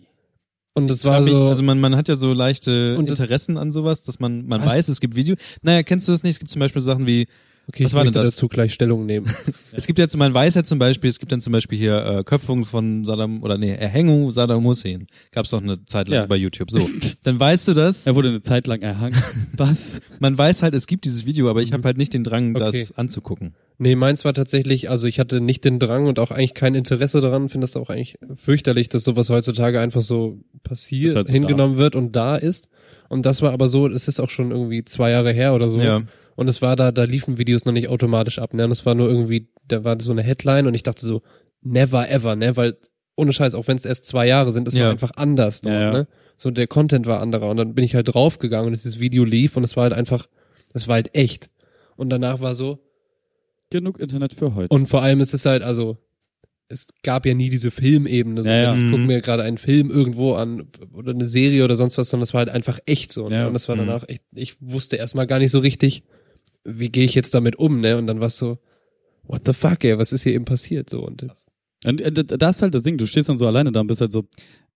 S4: Und es war
S2: hab ich,
S4: so.
S2: also man, man hat ja so leichte
S4: Und das-
S2: Interessen an sowas, dass man, man
S4: Was?
S2: weiß, es gibt Video. Naja, kennst du das nicht? Es gibt zum Beispiel Sachen wie,
S4: okay,
S2: was
S4: ich
S2: war
S4: möchte
S2: das?
S4: dazu gleich Stellung nehmen. [LAUGHS]
S2: es gibt jetzt, man weiß ja zum Beispiel, es gibt dann zum Beispiel hier äh, Köpfung von Saddam, oder nee, Erhängung Saddam Hussein. Gab's doch eine Zeit lang
S3: Ja.
S2: bei YouTube. So, [LAUGHS] dann weißt du das.
S3: Er wurde eine Zeit lang erhangen. [LAUGHS] Was?
S2: Man weiß halt, es gibt dieses Video, aber ich habe halt nicht den Drang, das
S4: Okay.
S2: anzugucken.
S4: Nee, meins war tatsächlich, also ich hatte nicht den Drang und auch eigentlich kein Interesse daran, finde das auch eigentlich fürchterlich, dass sowas heutzutage einfach so passiert,
S3: Ist halt so
S4: hingenommen wird und da ist. Und das war aber so, es ist auch schon irgendwie zwei Jahre her oder so.
S2: Ja.
S4: Und es war da, da liefen Videos noch nicht automatisch ab, ne? Und es war nur irgendwie, da war so eine Headline und ich dachte so, never ever, ne? Weil, ohne Scheiß, auch wenn es erst zwei Jahre sind, es
S2: Ja.
S4: war einfach anders dort,
S3: Ja, ja.
S4: ne? So, der Content war anderer. Und dann bin ich halt draufgegangen und dieses Video lief und es war halt einfach, es war halt echt. Und danach war so,
S3: Genug Internet für heute.
S4: und vor allem ist es halt, also, es gab ja nie diese Filmebene. So,
S3: Ja, ja.
S4: Ich gucke
S2: Mhm.
S4: mir gerade einen Film irgendwo an oder eine Serie oder sonst was, sondern es war halt einfach echt so. Ne?
S3: Ja.
S4: Und das war
S2: Mhm.
S4: danach echt, ich wusste erstmal gar nicht so richtig, wie gehe ich jetzt damit um, ne? Und dann war es so, what the fuck, ey, was ist hier eben passiert? So und
S3: Und äh, d- das ist halt das Ding, du stehst dann so alleine da und bist halt so,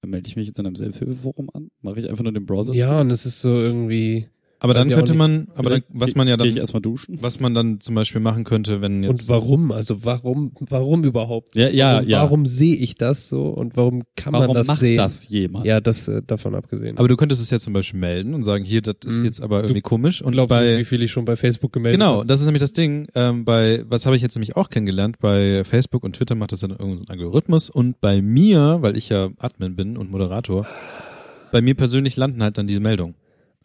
S3: äh, melde ich mich jetzt in einem Selbsthilfeforum an? Mache ich einfach nur den Browser
S4: ja,
S3: zu?
S4: und es ist so irgendwie.
S2: Aber
S4: Weiß
S2: dann könnte man, aber dann, was man ja dann,
S3: erstmal duschen?
S2: was man dann zum Beispiel machen könnte, wenn jetzt.
S4: Und warum? Also warum, warum überhaupt?
S3: Ja, ja,
S4: warum,
S3: ja.
S4: Warum sehe ich das so und warum kann
S3: Warum
S4: man das
S3: macht
S4: sehen?
S3: das jemand?
S4: Ja, das äh, davon abgesehen.
S2: aber du könntest es jetzt zum Beispiel melden und sagen, hier, das ist
S4: Mhm.
S2: jetzt aber irgendwie komisch. Und
S4: Unglaublich,
S2: bei,
S4: wie viel ich schon bei Facebook gemeldet
S2: Genau,
S4: habe.
S2: das ist nämlich das Ding. Ähm, bei was habe ich jetzt nämlich auch kennengelernt? Bei Facebook und Twitter macht das dann irgendein so ein Algorithmus und bei mir, weil ich ja Admin bin und Moderator, bei mir persönlich landen halt dann diese Meldungen.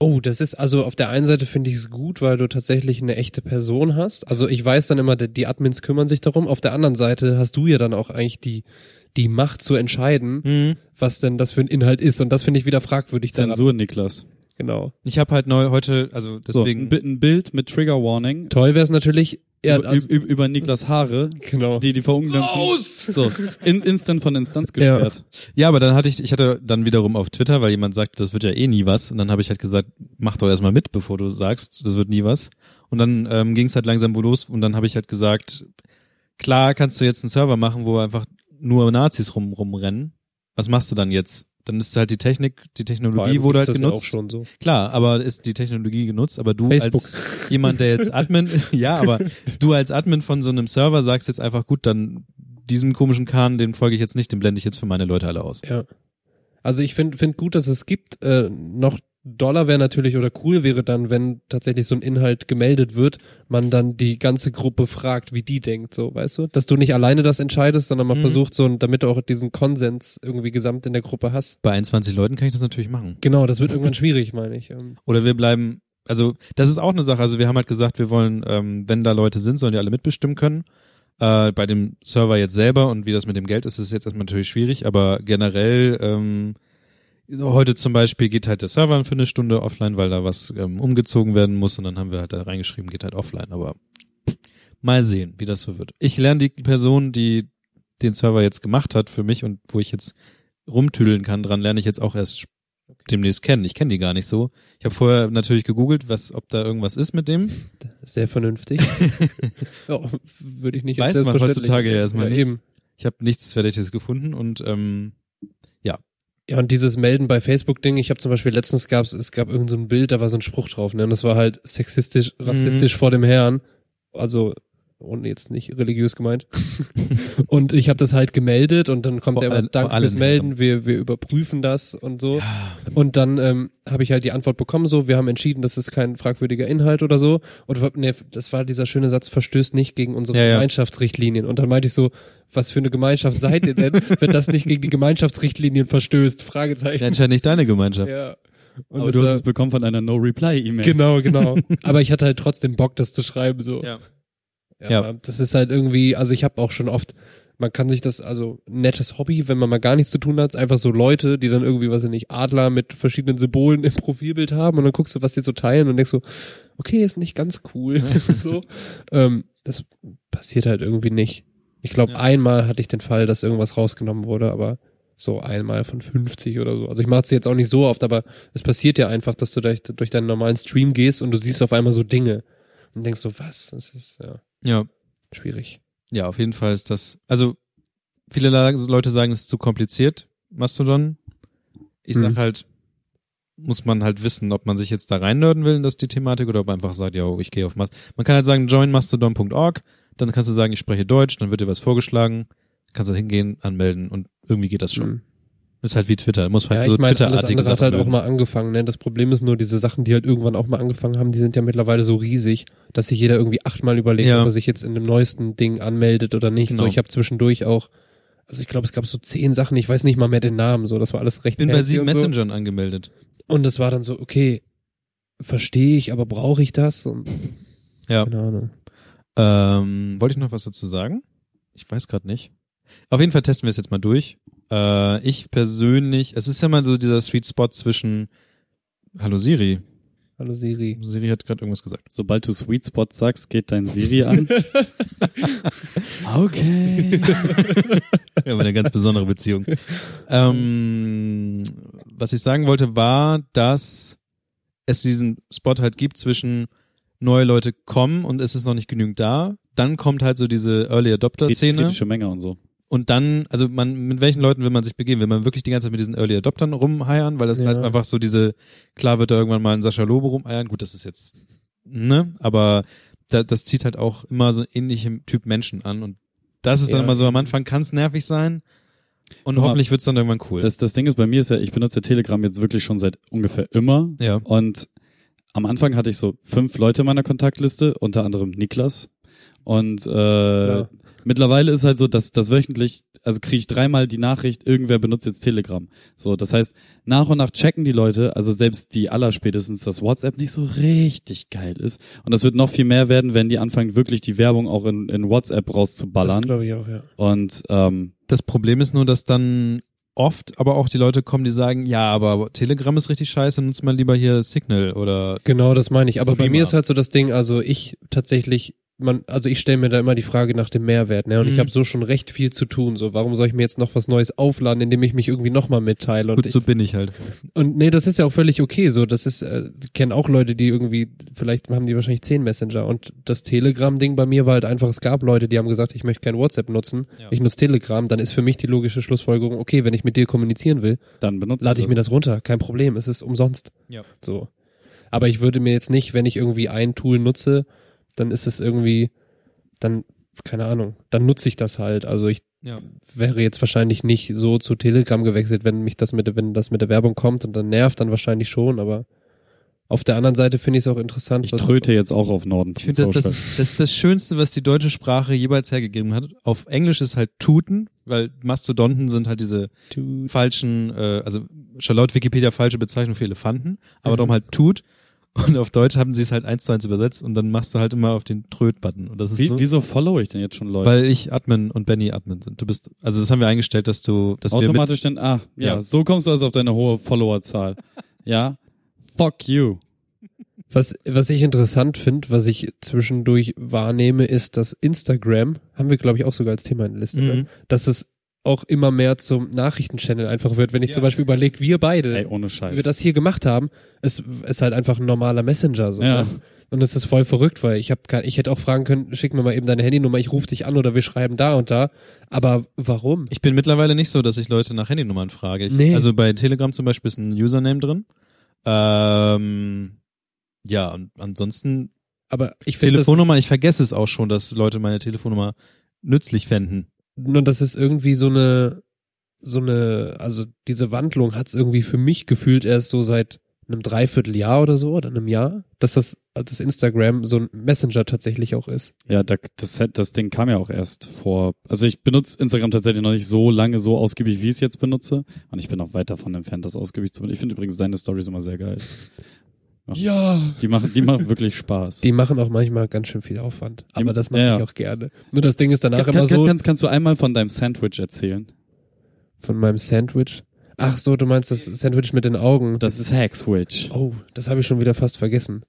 S4: Oh, das ist also auf der einen Seite finde ich es gut, weil du tatsächlich eine echte Person hast. Also ich weiß dann immer, die- Admins kümmern sich darum. Auf der anderen Seite hast du ja dann auch eigentlich die die Macht zu entscheiden, was denn das für ein Inhalt ist. Und das finde ich wieder fragwürdig. dann
S3: Zensur, Niklas.
S4: Genau.
S2: Ich habe halt neu heute, also
S3: So, ein,
S2: deswegen.
S3: Ein Bild mit Trigger Warning
S4: Toll wäre es natürlich. Ja,
S3: über,
S4: also,
S3: über, über Niklas Haare,
S4: genau.
S3: die die verunglimpfen. So, in, instant von Instanz gesperrt.
S2: ja, aber dann hatte ich, ich hatte dann wiederum auf Twitter, weil jemand sagte, das wird ja eh nie was. Und dann habe ich halt gesagt, mach doch erstmal mit, bevor du sagst, das wird nie was. Und dann ähm, ging es halt langsam wo los und dann habe ich halt gesagt, klar kannst du jetzt einen Server machen, wo einfach nur Nazis rum rumrennen. Was machst du dann jetzt? Dann ist halt die Technik, die Technologie wurde halt
S4: das ja
S2: genutzt.
S4: auch schon so.
S2: Klar, aber ist die Technologie genutzt, aber du
S4: Facebook.
S2: als [LAUGHS] jemand, der jetzt Admin, [LAUGHS] ja, aber du als Admin von so einem Server sagst jetzt einfach, gut, dann diesem komischen Kahn, den folge ich jetzt nicht, den blende ich jetzt für meine Leute alle aus.
S4: Ja. Also ich finde find gut, dass es gibt. Äh, noch Dollar wäre natürlich oder cool wäre dann, wenn tatsächlich so ein Inhalt gemeldet wird, man dann die ganze Gruppe fragt, wie die denkt, so, weißt du? Dass du nicht alleine das entscheidest, sondern man
S2: Mhm.
S4: versucht so, damit du auch diesen Konsens irgendwie gesamt in der Gruppe hast.
S2: Bei 21 Leuten kann ich das natürlich machen.
S4: Genau, das wird irgendwann schwierig, meine ich. Ähm,
S2: Oder wir bleiben, also das ist auch eine Sache. Also wir haben halt gesagt, wir wollen, ähm, wenn da Leute sind, sollen die alle mitbestimmen können. Äh, bei dem Server jetzt selber und wie das mit dem Geld ist, ist jetzt erstmal natürlich schwierig, aber generell, ähm, heute zum Beispiel geht halt der Server für eine Stunde offline, weil da was ähm, umgezogen werden muss und dann haben wir halt da reingeschrieben, geht halt offline, aber mal sehen, wie das so wird. Ich lerne die Person, die den Server jetzt gemacht hat für mich und wo ich jetzt rumtüdeln kann dran, lerne ich jetzt auch erst demnächst kennen. Ich kenne die gar nicht so. Ich habe vorher natürlich gegoogelt, was, ob da irgendwas ist mit dem.
S4: Sehr vernünftig. [LAUGHS] ja, würde ich nicht
S2: Weiß man heutzutage ja erstmal nicht.
S4: eben.
S2: Ich habe nichts Verdächtiges gefunden und ähm,
S4: Ja, und dieses Melden bei Facebook-Ding, ich habe zum Beispiel letztens gab's, es gab irgend so ein Bild, da war so ein Spruch drauf, ne? Und das war halt sexistisch,
S2: Mhm.
S4: rassistisch vor dem Herrn. Also, und jetzt nicht religiös gemeint. [LAUGHS] und ich habe das halt gemeldet und dann kommt
S2: Vor
S4: der danke fürs
S2: allen
S4: Melden, wir, wir überprüfen das und so. Und dann ähm, habe ich halt die Antwort bekommen, so, wir haben entschieden, das ist kein fragwürdiger Inhalt oder so. Und ne, das war dieser schöne Satz, verstößt nicht gegen unsere
S2: Ja, ja.
S4: Gemeinschaftsrichtlinien. Und dann meinte ich so, was für eine Gemeinschaft seid ihr denn, [LAUGHS] wenn das nicht gegen die Gemeinschaftsrichtlinien verstößt? Fragezeichen.
S2: anscheinend nicht deine Gemeinschaft.
S4: Ja. Und
S3: Aber du hast es bekommen von einer No-Reply-E-Mail.
S4: Genau, genau. Aber ich hatte halt trotzdem Bock, das zu schreiben, so.
S2: Ja.
S4: Ja,
S2: Ja.
S4: Das ist halt irgendwie, also ich habe auch schon oft, man kann sich das, also nettes Hobby, wenn man mal gar nichts zu tun hat, einfach so Leute, die dann irgendwie, was weiß ich nicht, Adler mit verschiedenen Symbolen im Profilbild haben und dann guckst du, was die so teilen und denkst so, okay, ist nicht ganz cool. [LAUGHS] so. Ähm, das passiert halt irgendwie nicht. Ich glaube,
S2: Ja.
S4: einmal hatte ich den Fall, dass irgendwas rausgenommen wurde, aber so einmal von 50 oder so. Also ich mache es jetzt auch nicht so oft, aber es passiert ja einfach, dass du durch, durch deinen normalen Stream gehst und du siehst auf einmal so Dinge und denkst so, was? Das ist ja
S2: Ja.
S4: schwierig.
S2: Ja, auf jeden Fall ist das, also viele Leute sagen, es ist zu kompliziert, Mastodon. Ich sag
S4: Mhm.
S2: halt, muss man halt wissen, ob man sich jetzt da reinnörden will in das die Thematik oder ob man einfach sagt, ja, ich gehe auf Mastodon. Man kann halt sagen, join mastodon.org, dann kannst du sagen, ich spreche Deutsch, dann wird dir was vorgeschlagen, kannst dann hingehen, anmelden und irgendwie geht das schon.
S4: Mhm.
S2: Ist halt wie Twitter, muss halt
S4: Ja,
S2: so
S4: ich alles
S2: Twitter-artige
S4: andere hat
S2: Sachen
S4: halt auch mal angefangen. Ne? Das Problem ist nur, diese Sachen, die halt irgendwann auch mal angefangen haben, die sind ja mittlerweile so riesig, dass sich jeder irgendwie achtmal überlegt,
S2: Ja.
S4: ob er sich jetzt in dem neuesten Ding anmeldet oder nicht. So,
S2: Genau.
S4: ich habe zwischendurch auch, also ich glaube, es gab so zehn Sachen, ich weiß nicht mal mehr den Namen, so, das war alles recht
S2: Ich bin bei sieben
S4: und so.
S2: Messengern angemeldet.
S4: Und es war dann so, okay, verstehe ich, aber brauche ich das? Und,
S2: Ja.
S4: Keine Ahnung.
S2: Ähm, wollte ich noch was dazu sagen? Ich weiß gerade nicht. Auf jeden Fall testen wir es jetzt mal durch. Äh, ich persönlich, es ist ja mal so dieser Sweet Spot zwischen Hallo Siri.
S4: Hallo Siri.
S2: Siri hat gerade irgendwas gesagt.
S3: Sobald du Sweet Spot sagst, geht dein Siri an. [LAUGHS] okay.
S2: Wir haben eine ganz besondere Beziehung. Ähm, was ich sagen wollte, war, dass es diesen Spot halt gibt zwischen neue Leute kommen und es ist noch nicht genügend da. Dann kommt halt so diese Early Adopter-Szene.
S3: Kritische Menge und so.
S2: Und dann, also man, mit welchen Leuten will man sich begeben? Will man wirklich die ganze Zeit mit diesen Early Adoptern rumheiern? Weil das
S4: Ja.
S2: halt einfach so diese, klar wird da irgendwann mal ein Sascha Lobe rumheiern. Gut, das ist jetzt, ne? Aber da, das zieht halt auch immer so ähnliche Typ Menschen an. Und das ist dann
S4: Ja.
S2: immer so, am Anfang kann es nervig sein. Und
S3: Guck
S2: hoffentlich wird's dann irgendwann cool.
S3: Das, das Ding ist, bei mir ist ja, ich benutze Telegram jetzt wirklich schon seit ungefähr immer.
S2: ja.
S3: Und am Anfang hatte ich so fünf Leute in meiner Kontaktliste, unter anderem Niklas. Und äh,
S4: Ja.
S3: Mittlerweile ist halt so, dass das wöchentlich, also kriege ich dreimal die Nachricht, irgendwer benutzt jetzt Telegram. So, das heißt, nach und nach checken die Leute, also selbst die allerspätestens, dass WhatsApp nicht so richtig geil ist. Und das wird noch viel mehr werden, wenn die anfangen, wirklich die Werbung auch in, in WhatsApp
S4: Das
S3: rauszuballern.
S4: glaube ich auch, ja.
S3: Und ähm,
S2: Das Problem ist nur, dass dann oft aber auch die Leute kommen, die sagen, ja, aber Telegram ist richtig scheiße, nutzt mal lieber hier Signal oder
S4: Genau, das meine ich. Aber bei mir ist halt so das Ding, also ich tatsächlich, man, also ich stelle mir da immer die Frage nach dem Mehrwert, ne? Und ich
S2: Mhm.
S4: habe so schon recht viel zu tun. So, warum soll ich mir jetzt noch was Neues aufladen, indem ich mich irgendwie nochmal mitteile? Und
S2: gut,
S4: ich,
S2: so bin ich halt.
S4: Und nee, das ist ja auch völlig okay. So, das ist, äh, ich kenne auch Leute, die irgendwie, vielleicht haben die wahrscheinlich zehn Messenger. Und das Telegram-Ding bei mir war halt einfach, es gab Leute, die haben gesagt, ich möchte kein WhatsApp nutzen,
S2: Ja.
S4: ich nutze Telegram, dann ist für mich die logische Schlussfolgerung, okay, wenn ich mit dir kommunizieren will,
S3: dann
S4: lade ich mir das runter, kein Problem, es ist umsonst.
S2: Ja.
S4: So. Aber ich würde mir jetzt nicht, wenn ich irgendwie ein Tool nutze, dann ist es irgendwie, dann keine Ahnung, dann nutze ich das halt. Also ich
S2: Ja.
S4: wäre jetzt wahrscheinlich nicht so zu Telegram gewechselt, wenn mich das mit, der- wenn das mit der Werbung kommt und dann nervt, dann wahrscheinlich schon, aber auf der anderen Seite finde ich es auch interessant.
S3: Ich tröte jetzt auch auf Norden.
S2: Ich finde, das, das, das ist das Schönste, was die deutsche Sprache jeweils hergegeben hat. Auf Englisch ist halt Tuten, weil Mastodonten sind halt diese falschen, äh, also schon laut Wikipedia falsche Bezeichnung für Elefanten, aber
S4: Mhm.
S2: darum halt Tut. Und auf Deutsch haben sie es halt eins zu eins übersetzt und dann machst du halt immer auf den Tröd-Button. Und das ist
S3: Wie,
S2: so,
S3: wieso follow ich denn jetzt schon Leute?
S2: weil ich Admin und Benny Admin sind. Du bist, also das haben wir eingestellt, dass du, dass wir mit,
S3: Automatisch dann, ah, ja,
S2: Ja.
S3: so kommst du also auf deine hohe Followerzahl. ja, fuck you.
S4: Was, was ich interessant finde, was ich zwischendurch wahrnehme, ist, dass Instagram, haben wir glaube ich auch sogar als Thema in der Liste, ne?
S2: Mhm.
S4: dass es auch immer mehr zum Nachrichtenchannel einfach wird. Wenn ich
S2: Ja.
S4: zum Beispiel überlege, wir beide,
S3: Ey, ohne
S4: wie
S3: Scheiß.
S4: wir das hier gemacht haben, es ist halt einfach ein normaler Messenger. So,
S3: Ja.
S4: ne? Und es ist voll verrückt, weil ich habe ich hätte auch fragen können, schick mir mal eben deine Handynummer, ich rufe dich an oder wir schreiben da und da. Aber warum?
S2: Ich bin mittlerweile nicht so, dass ich Leute nach Handynummern frage. Ich,
S4: Nee.
S2: Also bei Telegram zum Beispiel ist ein Username drin. Ähm, ja, und ansonsten
S4: Aber ich finde das
S2: Telefonnummer, ich vergesse es auch schon, dass Leute meine Telefonnummer nützlich fänden.
S4: Nur das ist irgendwie so eine, so eine, also diese Wandlung hat's irgendwie für mich gefühlt erst so seit einem Dreivierteljahr oder so oder einem Jahr, dass das, das Instagram so ein Messenger tatsächlich auch ist.
S3: Ja, da, das, das Ding kam ja auch erst vor. Also ich benutze Instagram tatsächlich noch nicht so lange, so ausgiebig, wie ich es jetzt benutze. Und ich bin auch weit davon entfernt, das ausgiebig zu benutzen. Ich finde übrigens deine Stories immer sehr geil.
S4: Ja.
S3: Die machen, die machen wirklich Spaß.
S4: Die machen auch manchmal ganz schön viel Aufwand. Aber das mache
S3: Ja,
S4: ich auch gerne. Nur das Ding ist danach
S3: kann,
S4: immer
S3: kann,
S4: so
S3: kannst, kannst du einmal von deinem Sandwich erzählen?
S4: von meinem Sandwich. Ach so, du meinst das Sandwich mit den Augen.
S3: Das Sagswitch.
S4: oh, das habe ich schon wieder fast vergessen.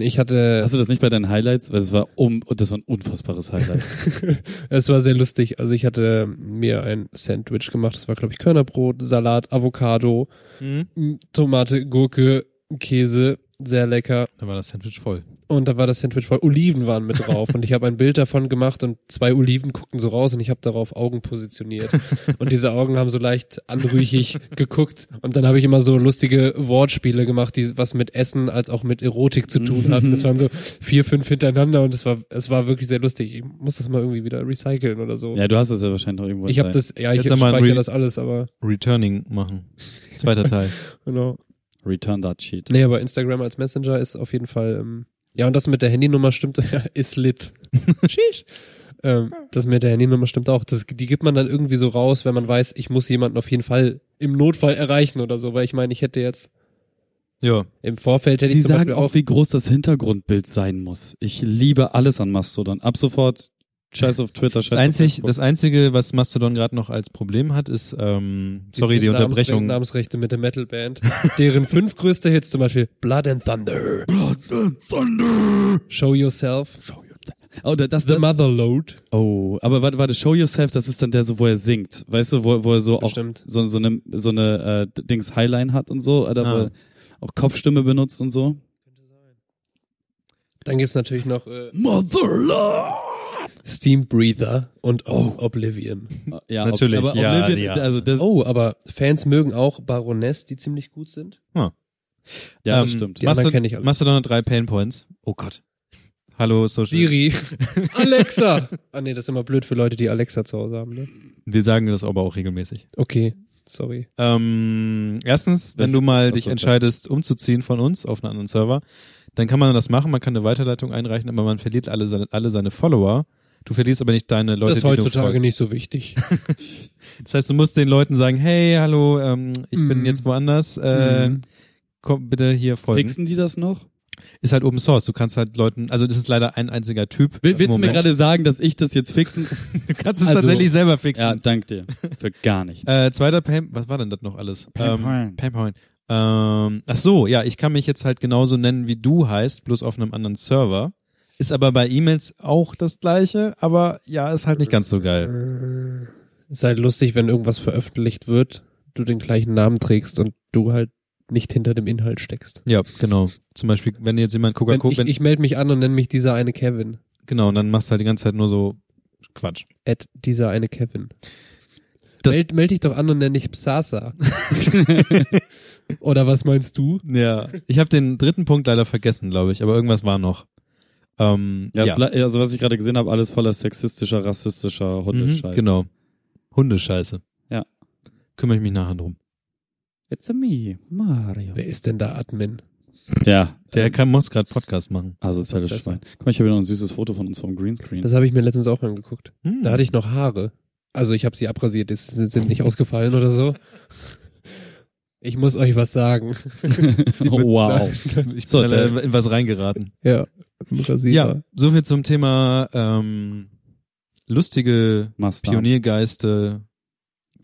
S4: Ich hatte,
S3: Hast du das nicht bei deinen Highlights? Weil das war um, das war ein unfassbares Highlight. [LAUGHS]
S4: es war sehr lustig. Also ich hatte mir ein Sandwich gemacht. Das war, glaube ich, Körnerbrot, Salat, Avocado, M, Tomate, Gurke, Käse, sehr lecker.
S2: Da war das Sandwich voll.
S4: Und da war das Sandwich voll. Oliven waren mit drauf. Und ich habe ein Bild davon gemacht und zwei Oliven guckten so raus und ich habe darauf Augen positioniert. Und diese Augen haben so leicht anrüchig geguckt. Und dann habe ich immer so lustige Wortspiele gemacht, die was mit Essen als auch mit Erotik zu tun hatten. Das waren so vier, fünf hintereinander und es war, es war wirklich sehr lustig. Ich muss das mal irgendwie wieder recyceln oder so.
S3: ja, du hast das ja wahrscheinlich noch irgendwo.
S4: ich habe das, ja, ich
S2: Jetzt ein
S4: speichere
S2: Re-
S4: das alles, aber
S2: Returning machen. Zweiter Teil. [LAUGHS]
S4: genau.
S3: Return that sheet.
S4: Nee, aber Instagram als Messenger ist auf jeden Fall, ähm, ja, und das mit der Handynummer stimmt, [LAUGHS] ist lit. [LAUGHS] Sheesh. ähm, das mit der Handynummer stimmt auch. Das, die gibt man dann irgendwie so raus, wenn man weiß, ich muss jemanden auf jeden Fall im Notfall erreichen oder so, weil ich meine, ich hätte jetzt
S2: Ja.
S4: im Vorfeld hätte
S3: Sie
S4: ich zum
S3: sagen
S4: Beispiel
S3: auch,
S4: auch,
S3: wie groß das Hintergrundbild sein muss. Ich liebe alles an Mastodon. Ab sofort Scheiß auf Twitter, Scheiß
S2: Das, einzig, das Einzige, was Mastodon gerade noch als Problem hat, ist, ähm, sorry, die
S4: Namensre-
S2: Unterbrechung.
S4: Namensrechte mit der Metalband, [LAUGHS] deren fünf größte Hits zum Beispiel Blood and Thunder,
S3: Blood and Thunder.
S4: Show Yourself,
S3: Show your Oh, da- das,
S4: The Motherload.
S3: oh, aber warte, warte, Show Yourself, das ist dann der so, wo er singt. Weißt du, wo, wo er so auch
S4: Bestimmt.
S3: so, so eine, so eine äh, Dings Highline hat und so, oder wo
S2: Ah.
S3: er auch Kopfstimme benutzt und so.
S4: Dann gibt's natürlich noch äh,
S3: Motherlord!
S4: Steam Breather und Ob- Oblivion.
S3: Ja,
S2: Natürlich,
S3: aber
S2: ja,
S3: Oblivion,
S2: ja.
S3: also das,
S4: Oh, aber Fans mögen auch Baroness, die ziemlich gut sind.
S3: ja, das
S2: Ähm,
S3: stimmt.
S4: Die anderen
S2: Mastodon,
S4: kenn ich alle.
S2: Mastodon hat drei Pain Points. Oh Gott. Hallo, Social.
S4: Siri. [LAUGHS] Alexa. Ah nee, das ist immer blöd für Leute, die Alexa zu Hause haben, ne?
S2: Wir sagen das aber auch regelmäßig.
S4: Okay, sorry.
S2: Ähm, erstens, wenn du mal dich entscheidest, umzuziehen von uns auf einen anderen Server, dann kann man das machen, man kann eine Weiterleitung einreichen, aber man verliert alle seine, alle seine Follower. Du verlierst aber nicht deine Leute,
S4: das ist heutzutage nicht so wichtig. [LAUGHS]
S2: Das heißt, du musst den Leuten sagen, hey, hallo, ähm, ich bin
S4: Mhm.
S2: jetzt woanders, äh,
S4: Mhm.
S2: komm bitte hier folgen.
S3: Fixen die das noch?
S2: Ist halt Open Source, du kannst halt Leuten, also das ist leider ein einziger Typ.
S3: Will, willst du mir gerade sagen, dass ich das jetzt fixen? [LAUGHS]
S2: Du kannst es
S3: Also-
S2: tatsächlich selber fixen.
S3: ja, dank dir. Für gar nicht. [LAUGHS]
S2: Äh, zweiter Pain, was war denn das noch alles?
S3: Pain
S2: ähm. Ähm, ach so, ja, ich kann mich jetzt halt genauso nennen, wie du heißt, bloß auf einem anderen Server. Ist aber bei E-Mails auch das gleiche, aber ja, ist halt nicht ganz so geil.
S4: Ist halt lustig, wenn irgendwas veröffentlicht wird, du den gleichen Namen trägst und du halt nicht hinter dem Inhalt steckst.
S2: Ja, genau. Zum Beispiel, wenn jetzt jemand Coca-Cola,
S4: ich ich melde mich an und nenne mich dieser eine Kevin.
S2: genau, und dann machst du halt die ganze Zeit nur so Quatsch.
S4: At dieser eine Kevin.
S2: Das-
S4: meld, meld dich doch an und nenn dich Psasa. [LAUGHS] Oder was meinst du?
S2: Ja. Ich habe den dritten Punkt leider vergessen, glaube ich, aber irgendwas war noch. Ähm,
S3: Ja, also was ich gerade gesehen habe, alles voller sexistischer, rassistischer Hundescheiße.
S2: Mhm, genau. Hundescheiße.
S3: Ja.
S2: Kümmere ich mich nachher drum.
S3: It's a me, Mario.
S4: Wer ist denn da Admin?
S3: Ja,
S2: Der kann, muss gerade Podcast machen.
S3: asoziales
S4: Besser.
S3: Schwein. Guck mal, ich habe noch ein süßes Foto von uns vom Greenscreen.
S4: Das habe ich mir letztens auch angeguckt.
S2: Hm.
S4: Da hatte ich noch Haare. Also ich habe sie abrasiert, die sind sind nicht ausgefallen oder so. Ich muss euch was sagen. [LAUGHS]
S3: oh, wow. [LAUGHS]
S2: Ich bin
S3: So,
S2: in was reingeraten.
S4: Ja, Rasierer.
S2: Ja, soviel zum Thema ähm, lustige
S3: Must
S2: Pioniergeiste,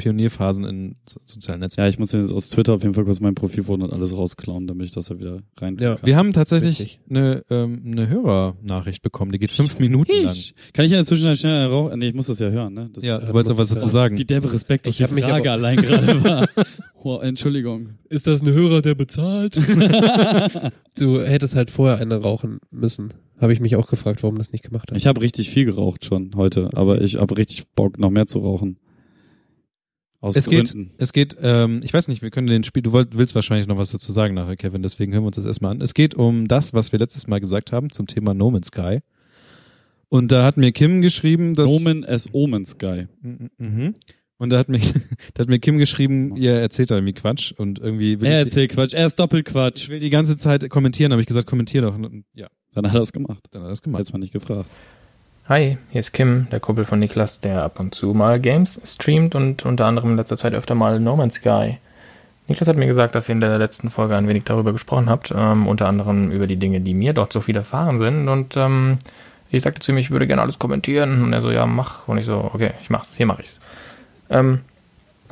S2: Pionierphasen in so sozialen Netzwerken.
S3: Ja, ich muss jetzt aus Twitter auf jeden Fall kurz mein Profilfoto und alles rausklauen, damit ich das da wieder rein
S4: Ja.
S3: kann.
S2: Wir haben tatsächlich
S4: Richtig.
S2: eine, ähm, eine Hörernachricht bekommen, die geht fünf Minuten lang.
S3: Kann ich in der Zwischenzeit schnell rauchen? Nee, ich muss das ja hören, ne? Das,
S2: Ja,
S3: äh,
S2: du wolltest auch was dazu sagen.
S3: Wie derbe Respekt,
S4: Ich
S3: die
S4: hab mich
S3: Frage
S4: aber-
S3: allein gerade [LAUGHS] war. Oh, Entschuldigung.
S4: Ist das ein Hörer, der bezahlt? [LAUGHS] du hättest halt vorher eine rauchen müssen. Habe ich mich auch gefragt, warum das nicht gemacht hast.
S3: Ich habe richtig viel geraucht schon heute, aber ich habe richtig Bock, noch mehr zu rauchen. Aus
S2: Es geht,
S3: Gründen.
S2: es geht, ähm, ich weiß nicht, wir können den Spiel, du wollt, willst wahrscheinlich noch was dazu sagen nachher, Kevin, deswegen hören wir uns das erstmal an. Es geht um das, was wir letztes Mal gesagt haben zum Thema No Man's Sky. Und da hat mir Kim geschrieben, dass...
S3: Nomen as Omens Guy.
S2: Mhm. Und da hat mir, [LAUGHS] da hat mir Kim geschrieben, ihr erzählt da irgendwie Quatsch und irgendwie will
S3: Er
S2: ich, die,
S3: erzählt Quatsch, er ist
S2: ich
S3: Doppelquatsch.
S2: will die ganze Zeit kommentieren, habe ich gesagt, kommentier doch. Ja,
S3: Dann hat er es gemacht.
S2: dann hat er das gemacht.
S3: Jetzt mal nicht gefragt.
S5: Hi, hier ist Kim, der Kumpel von Niklas, der ab und zu mal Games streamt und unter anderem in letzter Zeit öfter mal No Man's Sky. Niklas hat mir gesagt, dass ihr in der letzten Folge ein wenig darüber gesprochen habt, ähm, unter anderem über die Dinge, die mir dort so widerfahren sind. Und ähm, ich sagte zu ihm, ich würde gerne alles kommentieren. Und er so, ja, mach. Und ich so, okay, ich mach's, hier mach ich's. Ähm,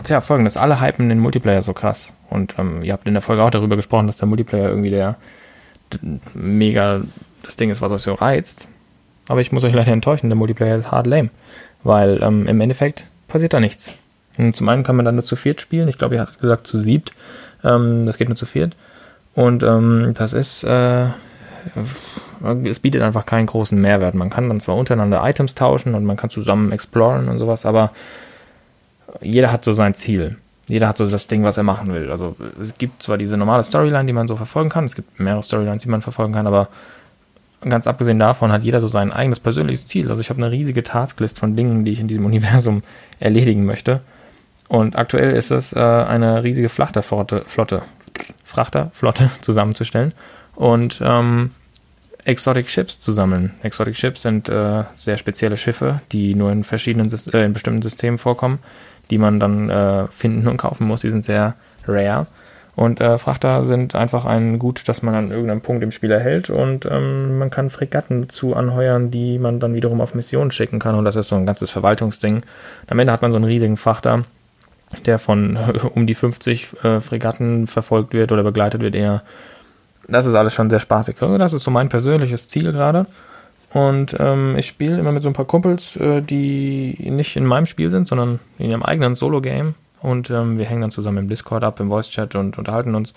S5: tja, folgendes, alle hypen den Multiplayer so krass. Und ähm, ihr habt in der Folge auch darüber gesprochen, dass der Multiplayer irgendwie der mega das Ding ist, was euch so reizt. Aber ich muss euch leider enttäuschen, der Multiplayer ist hard lame. Weil ähm, im Endeffekt passiert da nichts. Und zum einen kann man dann nur zu viert spielen. Ich glaube, ihr hattet gesagt zu siebt. Ähm, das geht nur zu viert. Und ähm, das ist, äh, es bietet einfach keinen großen Mehrwert. Man kann dann zwar untereinander Items tauschen und man kann zusammen exploren und sowas, aber jeder hat so sein Ziel. Jeder hat so das Ding, was er machen will. Also es gibt zwar diese normale Storyline, die man so verfolgen kann. Es gibt mehrere Storylines, die man verfolgen kann, aber ganz abgesehen davon hat jeder so sein eigenes persönliches Ziel. Also ich habe eine riesige Tasklist von Dingen, die ich in diesem Universum [LAUGHS] erledigen möchte. Und aktuell ist es äh, eine riesige Flachterflotte, Flotte, Frachterflotte [LAUGHS] zusammenzustellen und ähm, Exotic Ships zu sammeln. Exotic Ships sind äh, sehr spezielle Schiffe, die nur in verschiedenen, äh, in bestimmten Systemen vorkommen, die man dann äh, finden und kaufen muss. Die sind sehr rare. Und äh, Frachter sind einfach ein Gut, das man an irgendeinem Punkt im Spiel erhält und ähm, man kann Fregatten dazu anheuern, die man dann wiederum auf Missionen schicken kann und das ist so ein ganzes Verwaltungsding. Am Ende hat man so einen riesigen Frachter, der von äh, [LAUGHS] um die 50 äh, Fregatten verfolgt wird oder begleitet wird eher. Das ist alles schon sehr spaßig. Also das ist so mein persönliches Ziel gerade. Und ähm, ich spiele immer mit so ein paar Kumpels, äh, die nicht in meinem Spiel sind, sondern in ihrem eigenen Solo-Game. Und ähm, wir hängen dann zusammen im Discord ab, im Voice-Chat und unterhalten uns.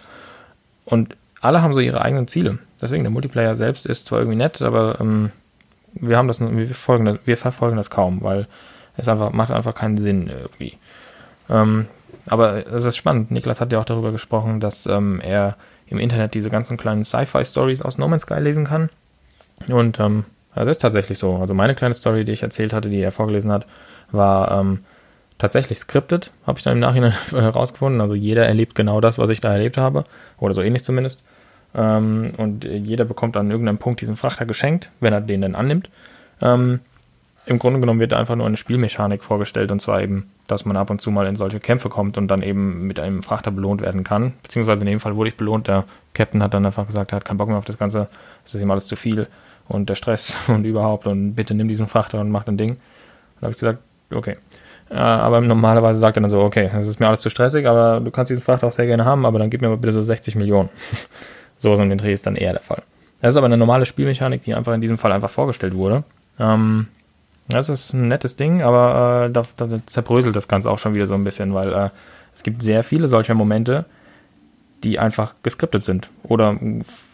S5: Und alle haben so ihre eigenen Ziele. Deswegen, der Multiplayer selbst ist zwar irgendwie nett, aber ähm, wir haben das, wir, folgen, wir verfolgen das kaum, weil es einfach, macht einfach keinen Sinn irgendwie. Ähm, aber es ist spannend. Niklas hat ja auch darüber gesprochen, dass ähm, er im Internet diese ganzen kleinen Sci-Fi-Stories aus No Man's Sky lesen kann. Und ähm, das ist tatsächlich so. Also meine kleine Story, die ich erzählt hatte, die er vorgelesen hat, war ähm, tatsächlich scripted, habe ich dann im Nachhinein [LAUGHS] herausgefunden. Also jeder erlebt genau das, was ich da erlebt habe. Oder so ähnlich zumindest. Ähm, und jeder bekommt an irgendeinem Punkt diesen Frachter geschenkt, wenn er den dann annimmt. Ähm, Im Grunde genommen wird da einfach nur eine Spielmechanik vorgestellt und zwar eben, dass man ab und zu mal in solche Kämpfe kommt und dann eben mit einem Frachter belohnt werden kann. Beziehungsweise in dem Fall wurde ich belohnt. Der Captain hat dann einfach gesagt, er hat keinen Bock mehr auf das Ganze, das ist ihm alles zu viel und der Stress [LAUGHS] und überhaupt und bitte nimm diesen Frachter und mach ein Ding. Dann habe ich gesagt, okay. Äh, aber normalerweise sagt er dann so, okay, das ist mir alles zu stressig, aber du kannst diesen Frachter auch sehr gerne haben, aber dann gib mir mal bitte so 60 Millionen. Sowas um den Dreh ist dann eher der Fall. Das ist aber eine normale Spielmechanik, die einfach in diesem Fall einfach vorgestellt wurde. Ähm, das ist ein nettes Ding, aber äh, da, da zerbröselt das Ganze auch schon wieder so ein bisschen, weil äh, es gibt sehr viele solcher Momente, die einfach geskriptet sind oder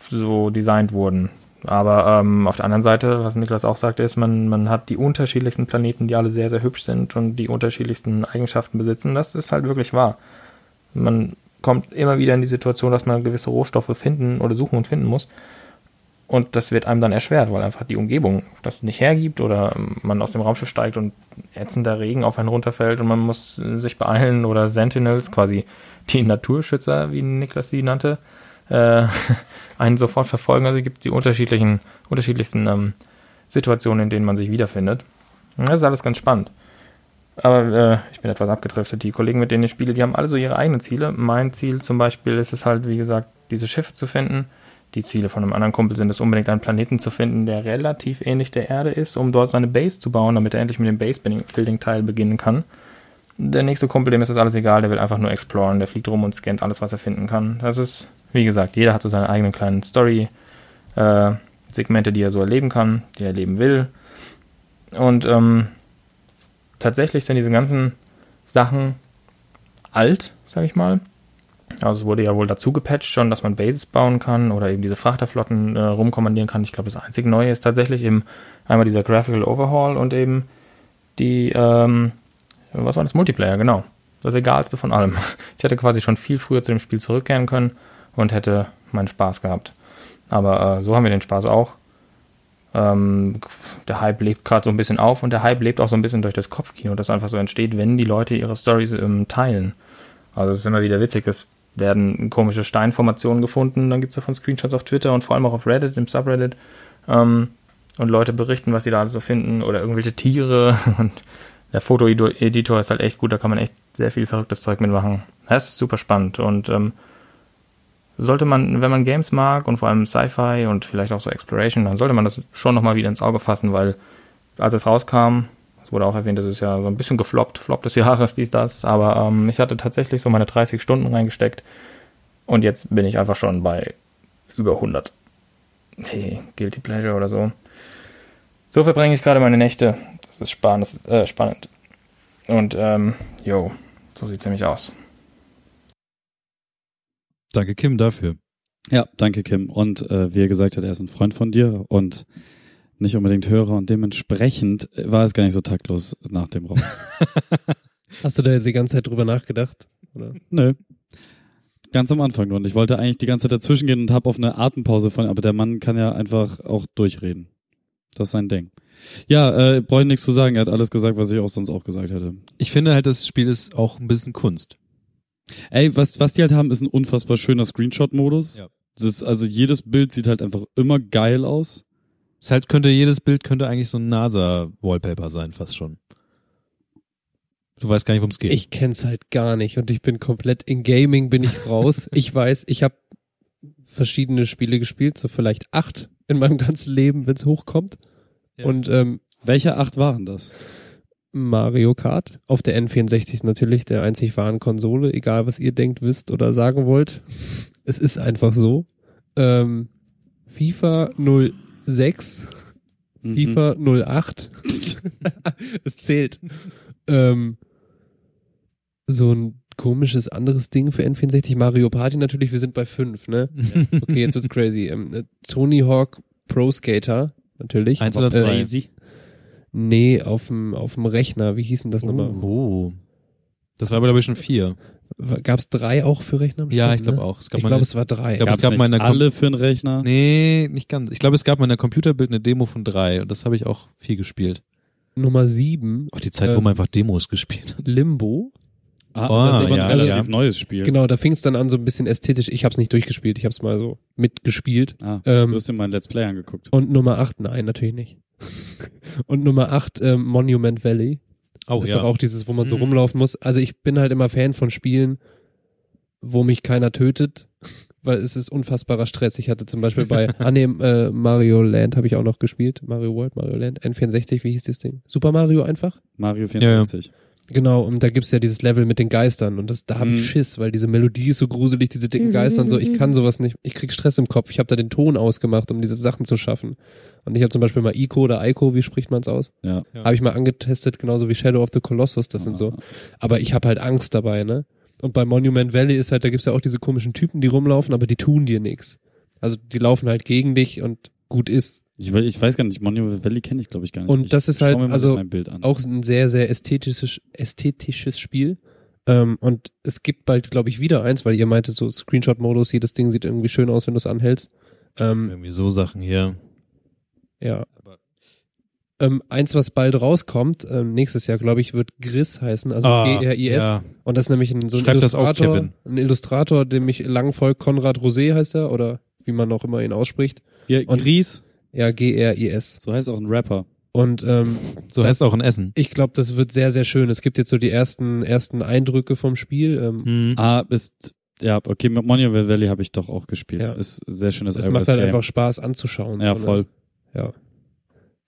S5: so designt wurden. Aber ähm, auf der anderen Seite, was Niklas auch sagte, ist, man, man hat die unterschiedlichsten Planeten, die alle sehr, sehr hübsch sind und die unterschiedlichsten Eigenschaften besitzen. Das ist halt wirklich wahr. Man kommt immer wieder in die Situation, dass man gewisse Rohstoffe finden oder suchen und finden muss. Und das wird einem dann erschwert, weil einfach die Umgebung das nicht hergibt oder man aus dem Raumschiff steigt und ätzender Regen auf einen runterfällt und man muss sich beeilen oder Sentinels, quasi die Naturschützer, wie Niklas sie nannte, äh, [LAUGHS] einen sofort verfolgen. Also es gibt die unterschiedlichen, unterschiedlichsten ähm, Situationen, in denen man sich wiederfindet. Das ist alles ganz spannend. Aber äh, ich bin etwas abgedriftet. Die Kollegen, mit denen ich spiele, die haben alle so ihre eigenen Ziele. Mein Ziel zum Beispiel ist es halt, wie gesagt, diese Schiffe zu finden die Ziele von einem anderen Kumpel sind es unbedingt einen Planeten zu finden, der relativ ähnlich der Erde ist, um dort seine Base zu bauen, damit er endlich mit dem Base-Building-Teil beginnen kann. Der nächste Kumpel, dem ist das alles egal, der will einfach nur exploren, der fliegt rum und scannt alles, was er finden kann. Das ist, wie gesagt, jeder hat so seine eigenen kleinen Story-Segmente, äh, die er so erleben kann, die er erleben will. Und ähm, tatsächlich sind diese ganzen Sachen alt, sag ich mal. Also es wurde ja wohl dazu gepatcht schon, dass man Bases bauen kann oder eben diese Frachterflotten äh, rumkommandieren kann. Ich glaube, das einzige Neue ist tatsächlich eben einmal dieser Graphical Overhaul und eben die, ähm, was war das? Multiplayer, genau. Das Egalste von allem. [LAUGHS] Ich hätte quasi schon viel früher zu dem Spiel zurückkehren können und hätte meinen Spaß gehabt. Aber äh, so haben wir den Spaß auch. Ähm, der Hype lebt gerade so ein bisschen auf und der Hype lebt auch so ein bisschen durch das Kopfkino, das einfach so entsteht, wenn die Leute ihre Stories ähm, teilen. Also es ist immer wieder witzig, es werden komische Steinformationen gefunden. Dann gibt es davon Screenshots auf Twitter und vor allem auch auf Reddit, im Subreddit. Ähm, und Leute berichten, was sie da so finden oder irgendwelche Tiere. [LAUGHS] Und der Fotoeditor ist halt echt gut, da kann man echt sehr viel verrücktes Zeug mitmachen. Das ist super spannend und ähm, sollte man, wenn man Games mag und vor allem Sci-Fi und vielleicht auch so Exploration, dann sollte man das schon nochmal wieder ins Auge fassen, weil als es rauskam, es wurde auch erwähnt, das ist ja so ein bisschen gefloppt, Flop des [LAUGHS] Jahres, dies, das. Aber ähm, ich hatte tatsächlich so meine 30 Stunden reingesteckt. Und jetzt bin ich einfach schon bei über 100. Hey, Guilty Pleasure oder so. So verbringe ich gerade meine Nächte. Das ist spannend. Äh, spannend. Und, ähm, jo, so sieht's nämlich aus.
S2: Danke, Kim, dafür.
S3: Ja, danke, Kim. Und äh, wie er gesagt hat, er ist ein Freund von dir und nicht unbedingt Hörer und dementsprechend war es gar nicht so taktlos nach dem Rock. [LAUGHS]
S4: Hast du da jetzt die ganze Zeit drüber nachgedacht? Oder?
S3: Nö. Ganz am Anfang nur. Und ich wollte eigentlich die ganze Zeit dazwischen gehen und habe auf eine Atempause von, aber der Mann kann ja einfach auch durchreden. Das ist sein Ding. Ja, äh, brauche ich nichts zu sagen. Er hat alles gesagt, was ich auch sonst auch gesagt hätte.
S2: Ich finde halt, das Spiel ist auch ein bisschen Kunst.
S3: Ey, was, was die halt haben, ist ein unfassbar schöner Screenshot-Modus. Ja. Das ist, also jedes Bild sieht halt einfach immer geil aus.
S2: Es halt könnte, jedes Bild könnte eigentlich so ein NASA-Wallpaper sein, fast schon. Du weißt gar nicht, worum es geht.
S4: Ich kenn's halt gar nicht und ich bin komplett in Gaming bin ich raus. [LAUGHS] ich weiß, ich habe verschiedene Spiele gespielt, so vielleicht acht in meinem ganzen Leben, wenn's hochkommt.
S3: Ja. Und ähm, welche acht waren das?
S4: Mario Kart auf der N64 natürlich, der einzig wahren Konsole, egal was ihr denkt, wisst oder sagen wollt. Es ist einfach so. Ähm, FIFA 0 6, mhm. FIFA 08. [LAUGHS] es zählt. Ähm, so ein komisches anderes Ding für N64. Mario Party natürlich, wir sind bei 5, ne? Okay, jetzt wird's crazy. Ähm, äh, Tony Hawk Pro Skater, natürlich.
S2: Eins oder zwei?
S4: Äh, nee, auf dem auf dem Rechner. Wie hieß denn das
S2: oh.
S4: nochmal?
S2: Oh. Das war aber, glaube ich, schon vier.
S4: Gab es drei auch für Rechner?
S2: Ja, ich glaube ne? auch.
S4: Es gab ich glaube, es war drei.
S2: Ich glaube, es gab
S3: mal eine alle für einen Rechner?
S2: Nee, nicht ganz. Ich glaube, es gab mal in der Computerbild eine Demo von drei und das habe ich auch viel gespielt.
S4: Nummer sieben.
S2: Auf die Zeit, äh, wo man einfach Demos gespielt hat.
S4: Limbo.
S3: Ah, oh, das ist ja, ein also, relativ neues Spiel.
S4: Genau, da fing es dann an so ein bisschen ästhetisch. Ich habe es nicht durchgespielt, ich habe es mal so mitgespielt.
S3: Ah, ähm, du hast dir mal ein Let's Play angeguckt.
S4: Und Nummer acht, nein, natürlich nicht. Und Nummer acht, ähm, Monument Valley. Oh, ist ja. doch auch dieses, wo man so mhm. rumlaufen muss. Also ich bin halt immer Fan von Spielen, wo mich keiner tötet, [LAUGHS] weil es ist unfassbarer Stress. Ich hatte zum Beispiel bei, [LAUGHS] ah nee, äh, Mario Land habe ich auch noch gespielt. Mario World, Mario Land, N64, wie hieß das Ding? Super Mario einfach?
S3: Mario 94. Ja, ja.
S4: Genau, und da gibt's ja dieses Level mit den Geistern und das, da habe ich mhm. Schiss, weil diese Melodie ist so gruselig, diese dicken Geister und so. Ich kann sowas nicht. Ich krieg Stress im Kopf. Ich habe da den Ton ausgemacht, um diese Sachen zu schaffen. Und ich habe zum Beispiel mal Ico oder Ico, wie spricht man's aus?
S3: Ja. ja.
S4: Habe ich mal angetestet, genauso wie Shadow of the Colossus, das ah. sind so. Aber ich habe halt Angst dabei, ne? Und bei Monument Valley ist halt, da gibt's ja auch diese komischen Typen, die rumlaufen, aber die tun dir nichts. Also die laufen halt gegen dich und gut ist.
S3: Ich, ich weiß gar nicht, Monument Valley kenne ich glaube ich gar nicht.
S4: Und
S3: ich
S4: das ist halt also auch ein sehr, sehr ästhetisches, ästhetisches Spiel. Ähm, und es gibt bald, glaube ich, wieder eins, weil ihr meinte so Screenshot-Modus, jedes Ding sieht irgendwie schön aus, wenn du es anhältst. Ähm,
S2: Irgendwie so Sachen hier.
S4: ja. Ähm, eins, was bald rauskommt, ähm, nächstes Jahr, glaube ich, wird Gris heißen, also
S2: Ah,
S4: G-R-I-S.
S2: ja.
S4: Und das ist nämlich ein, so ein
S2: Schreib das auf,
S4: Illustrator,
S2: Kevin.
S4: ein Illustrator, dem ich lang folge, Konrad Rosé heißt er, oder wie man auch immer ihn ausspricht.
S3: Ja,
S4: Und-
S3: Gries,
S4: Ja, G-R-I-S.
S3: so heißt auch ein Rapper.
S4: Und ähm,
S2: So
S4: Das-
S2: heißt auch ein Essen.
S4: ich glaube, das wird sehr, sehr schön. Es gibt jetzt so die ersten, ersten Eindrücke vom Spiel. Ähm,
S2: Hm.
S3: Ah, ist, ja, okay, mit Monument Valley habe ich doch auch gespielt.
S4: Ja.
S3: Ist ein sehr schönes
S4: es macht halt
S3: Game.
S4: einfach Spaß anzuschauen.
S3: Ja, voll.
S4: Ja.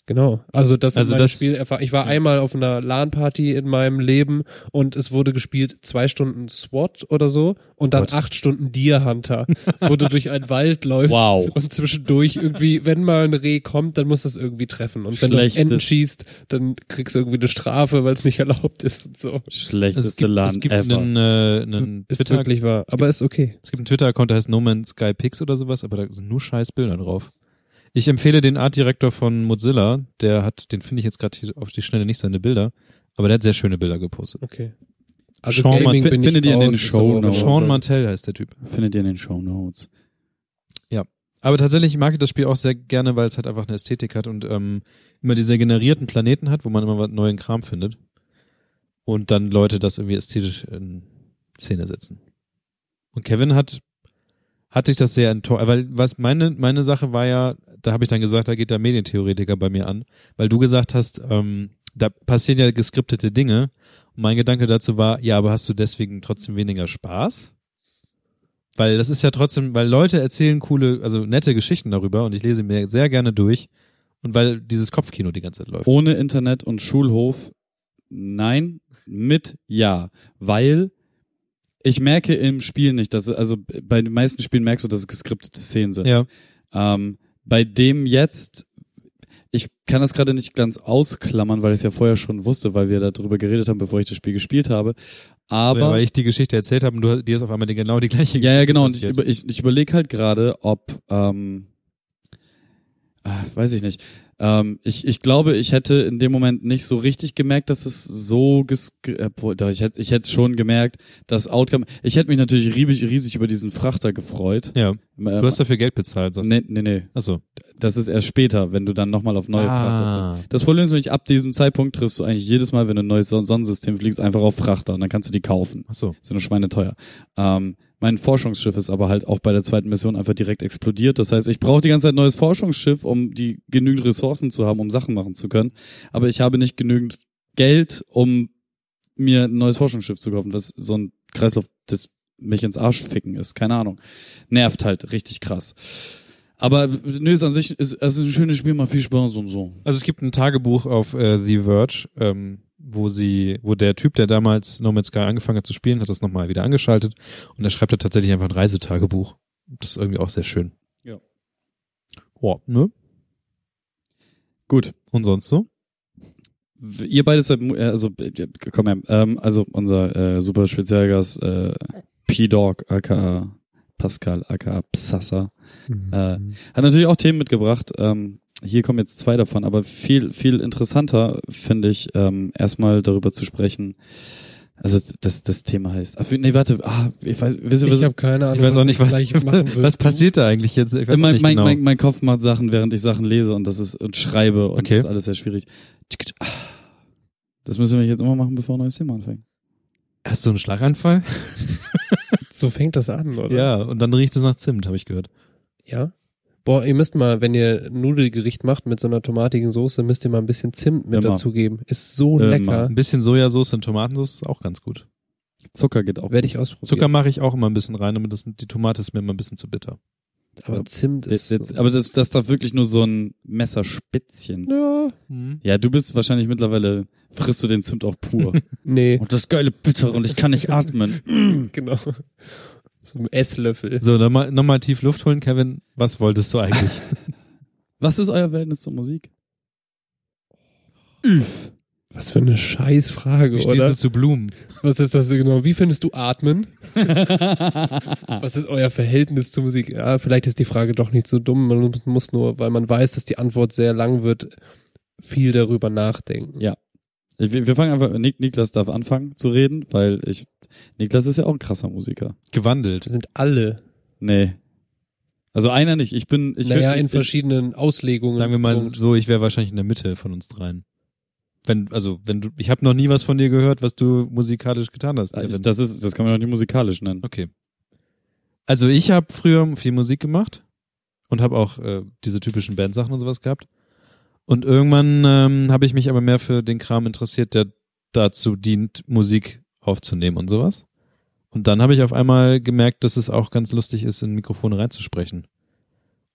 S4: Genau. Also das
S2: Also
S4: ist meine
S2: das-
S4: Spielerfahrung. Ich war einmal auf einer LAN-Party in meinem Leben und es wurde gespielt zwei Stunden SWAT oder so und dann
S2: Gott.
S4: acht Stunden Deer Hunter, wo du durch einen Wald läufst
S3: Wow.
S4: und zwischendurch irgendwie, wenn mal ein Reh kommt, dann musst du es irgendwie treffen. Und wenn du
S3: Schlechtes-
S4: Enten schießt, dann kriegst du irgendwie eine Strafe, weil es nicht erlaubt ist und so.
S2: Es
S3: Schlechteste
S2: gibt,
S3: Land
S2: es gibt
S3: ever.
S2: einen, äh, einen
S4: Ist
S2: Twitter,
S4: wirklich wahr. Aber ist okay.
S2: es gibt einen Twitter-Account, der heißt No Man's Sky Pics oder sowas, aber da sind nur scheiß Bilder drauf. Ich empfehle den Art-Direktor von Mozilla, der hat, den finde ich jetzt gerade hier auf die Schnelle nicht seine Bilder, aber der hat sehr schöne Bilder gepostet.
S4: Okay. Also
S2: Sean
S4: Gaming
S2: Martin-
S4: bin ich
S3: findet ihr in den Show Notes.
S2: Sean Martell heißt der Typ.
S3: Findet ihr in den Show Notes.
S2: Aber tatsächlich mag ich das Spiel auch sehr gerne, weil es halt einfach eine Ästhetik hat und ähm, immer diese generierten Planeten hat, wo man immer was neuen Kram findet. Und dann Leute das irgendwie ästhetisch in Szene setzen. Und Kevin hat hatte ich das sehr enttäuscht, weil was meine meine Sache war ja, da habe ich dann gesagt, da geht der Medientheoretiker bei mir an, weil du gesagt hast, ähm, da passieren ja geskriptete Dinge. Und mein Gedanke dazu war, ja, aber hast du deswegen trotzdem weniger Spaß? Weil das ist ja trotzdem, weil Leute erzählen coole, also nette Geschichten darüber und ich lese mir sehr gerne durch und weil dieses Kopfkino die ganze Zeit läuft.
S3: Ohne Internet und Schulhof, nein, mit ja. Weil ich merke im Spiel nicht, dass, also bei den meisten Spielen merkst du, dass es geskriptete Szenen sind.
S2: Ja.
S3: Ähm, bei dem jetzt, ich kann das gerade nicht ganz ausklammern, weil ich es ja vorher schon wusste, weil wir darüber geredet haben, bevor ich das Spiel gespielt habe. Aber
S2: So, ja, weil ich die Geschichte erzählt habe und du, dir ist auf einmal die, genau die gleiche
S3: Ja, ja, genau. Und ich, über, ich, ich überlege halt gerade, ob, ähm, ah, weiß ich nicht. Ähm, ich, ich glaube, ich hätte in dem Moment nicht so richtig gemerkt, dass es so ges ich hätte ich hätte schon gemerkt, dass Outcome. Ich hätte mich natürlich riesig, riesig über diesen Frachter gefreut.
S2: Ja,
S3: Ähm,
S2: du hast dafür Geld bezahlt. Sag.
S3: nee, nee, nee.
S2: Achso.
S3: Das ist erst später, wenn du dann nochmal auf neue Frachter triffst.
S2: Ah,
S3: Das Problem ist nämlich, ab diesem Zeitpunkt triffst du eigentlich jedes Mal, wenn du ein neues Son- Sonnensystem fliegst, einfach auf Frachter und dann kannst du die kaufen.
S2: achso.
S3: Sind nur schweineteuer. Ähm, mein Forschungsschiff ist aber halt auch bei der zweiten Mission einfach direkt explodiert. Das heißt, ich brauche die ganze Zeit neues Forschungsschiff, um die genügend Ressourcen zu haben, um Sachen machen zu können. Aber ich habe nicht genügend Geld, um mir ein neues Forschungsschiff zu kaufen, was so ein Kreislauf des mich ins Arsch ficken ist. Keine Ahnung. Nervt halt richtig krass. Aber nö, ist an sich ist, also ein schönes Spiel, macht viel Spaß und so.
S2: Also es gibt ein Tagebuch auf äh, The Verge, ähm, wo sie, wo der Typ, der damals No Man's Sky angefangen hat zu spielen, hat das nochmal wieder angeschaltet und da schreibt er tatsächlich einfach ein Reisetagebuch. Das ist irgendwie auch sehr schön.
S3: Ja.
S2: Oh, ne?
S3: Gut.
S2: Und sonst so?
S3: Ihr beide seid, äh, also, äh, komm her, ähm, also unser äh, super Spezialgast, äh, P-Dog, aka Pascal, aka Psassa,
S4: Mhm.
S3: äh, hat natürlich auch Themen mitgebracht. Ähm, hier kommen jetzt zwei davon, aber viel, viel interessanter finde ich, ähm, erstmal darüber zu sprechen. Also das, das Thema heißt. Ach, nee, warte, ah, ich weiß, wisst ihr,
S4: Ich habe keine Ahnung,
S2: Ich weiß auch nicht, was,
S4: gleich machen [LAUGHS] will.
S2: was passiert da eigentlich jetzt? Ich weiß
S3: mein,
S2: nicht
S3: mein,
S2: genau.
S3: mein, mein Kopf macht Sachen, während ich Sachen lese und das ist und schreibe und
S2: Okay.
S3: das ist alles sehr schwierig. Das müssen wir jetzt immer machen, bevor ein neues Thema anfängt.
S2: Hast du einen Schlaganfall? [LAUGHS]
S4: So fängt das an, oder?
S2: Ja, und dann riecht es nach Zimt, habe ich gehört.
S4: Ja. Boah, ihr müsst mal, wenn ihr ein Nudelgericht macht mit so einer tomatigen Soße, müsst ihr mal ein bisschen Zimt mit
S3: Immer.
S4: dazugeben. Ist so
S3: Immer.
S4: lecker.
S2: Ein bisschen Sojasauce und Tomatensauce ist auch ganz gut.
S3: Zucker geht auch.
S4: Werde ich ausprobieren.
S2: Zucker mache ich auch immer ein bisschen rein, damit das, die Tomate ist mir immer ein bisschen zu bitter.
S4: Aber Zimt ist.
S3: jetzt, aber das, das darf wirklich nur so ein Messerspitzchen.
S4: ja,
S3: Ja, du bist wahrscheinlich mittlerweile, frisst du den Zimt auch pur. [LAUGHS]
S4: nee,
S3: und das geile Bittere und ich kann nicht atmen. [CLEARS THROAT]
S4: genau. So ein Esslöffel.
S2: So, nochmal noch mal tief Luft holen, Kevin. Was wolltest du eigentlich? [LAUGHS]
S3: Was ist euer Verhältnis zur Musik?
S4: Was für eine Scheißfrage,
S2: Wie stehst
S4: oder?
S2: du zu Blumen?
S4: Was ist das genau? Wie findest du Atmen? [LAUGHS] Was ist euer Verhältnis zur Musik? Ja, vielleicht ist die Frage doch nicht so dumm. Man muss- muss nur, weil man weiß, dass die Antwort sehr lang wird, viel darüber nachdenken.
S3: Ja. Wir, wir fangen einfach, Nik, Niklas darf anfangen zu reden, weil ich, Niklas ist ja auch ein krasser Musiker.
S2: Gewandelt.
S4: Wir sind alle.
S3: Nee. Also einer nicht. Ich bin, ich
S4: naja,
S3: würd-
S4: in
S3: ich,
S4: verschiedenen Auslegungen.
S2: Sagen wir mal
S4: Punkt.
S2: so, ich wäre wahrscheinlich in der Mitte von uns dreien. Wenn, also, wenn du, ich habe noch nie was von dir gehört, was du musikalisch getan hast.
S3: ich,
S2: Evan.
S3: das ist, das kann man doch nicht musikalisch nennen.
S2: Okay. Also ich habe früher viel Musik gemacht und habe auch äh, diese typischen Bandsachen und sowas gehabt. Und irgendwann ähm, habe ich mich aber mehr für den Kram interessiert, der dazu dient, Musik aufzunehmen und sowas. Und dann habe ich auf einmal gemerkt, dass es auch ganz lustig ist, in Mikrofone reinzusprechen.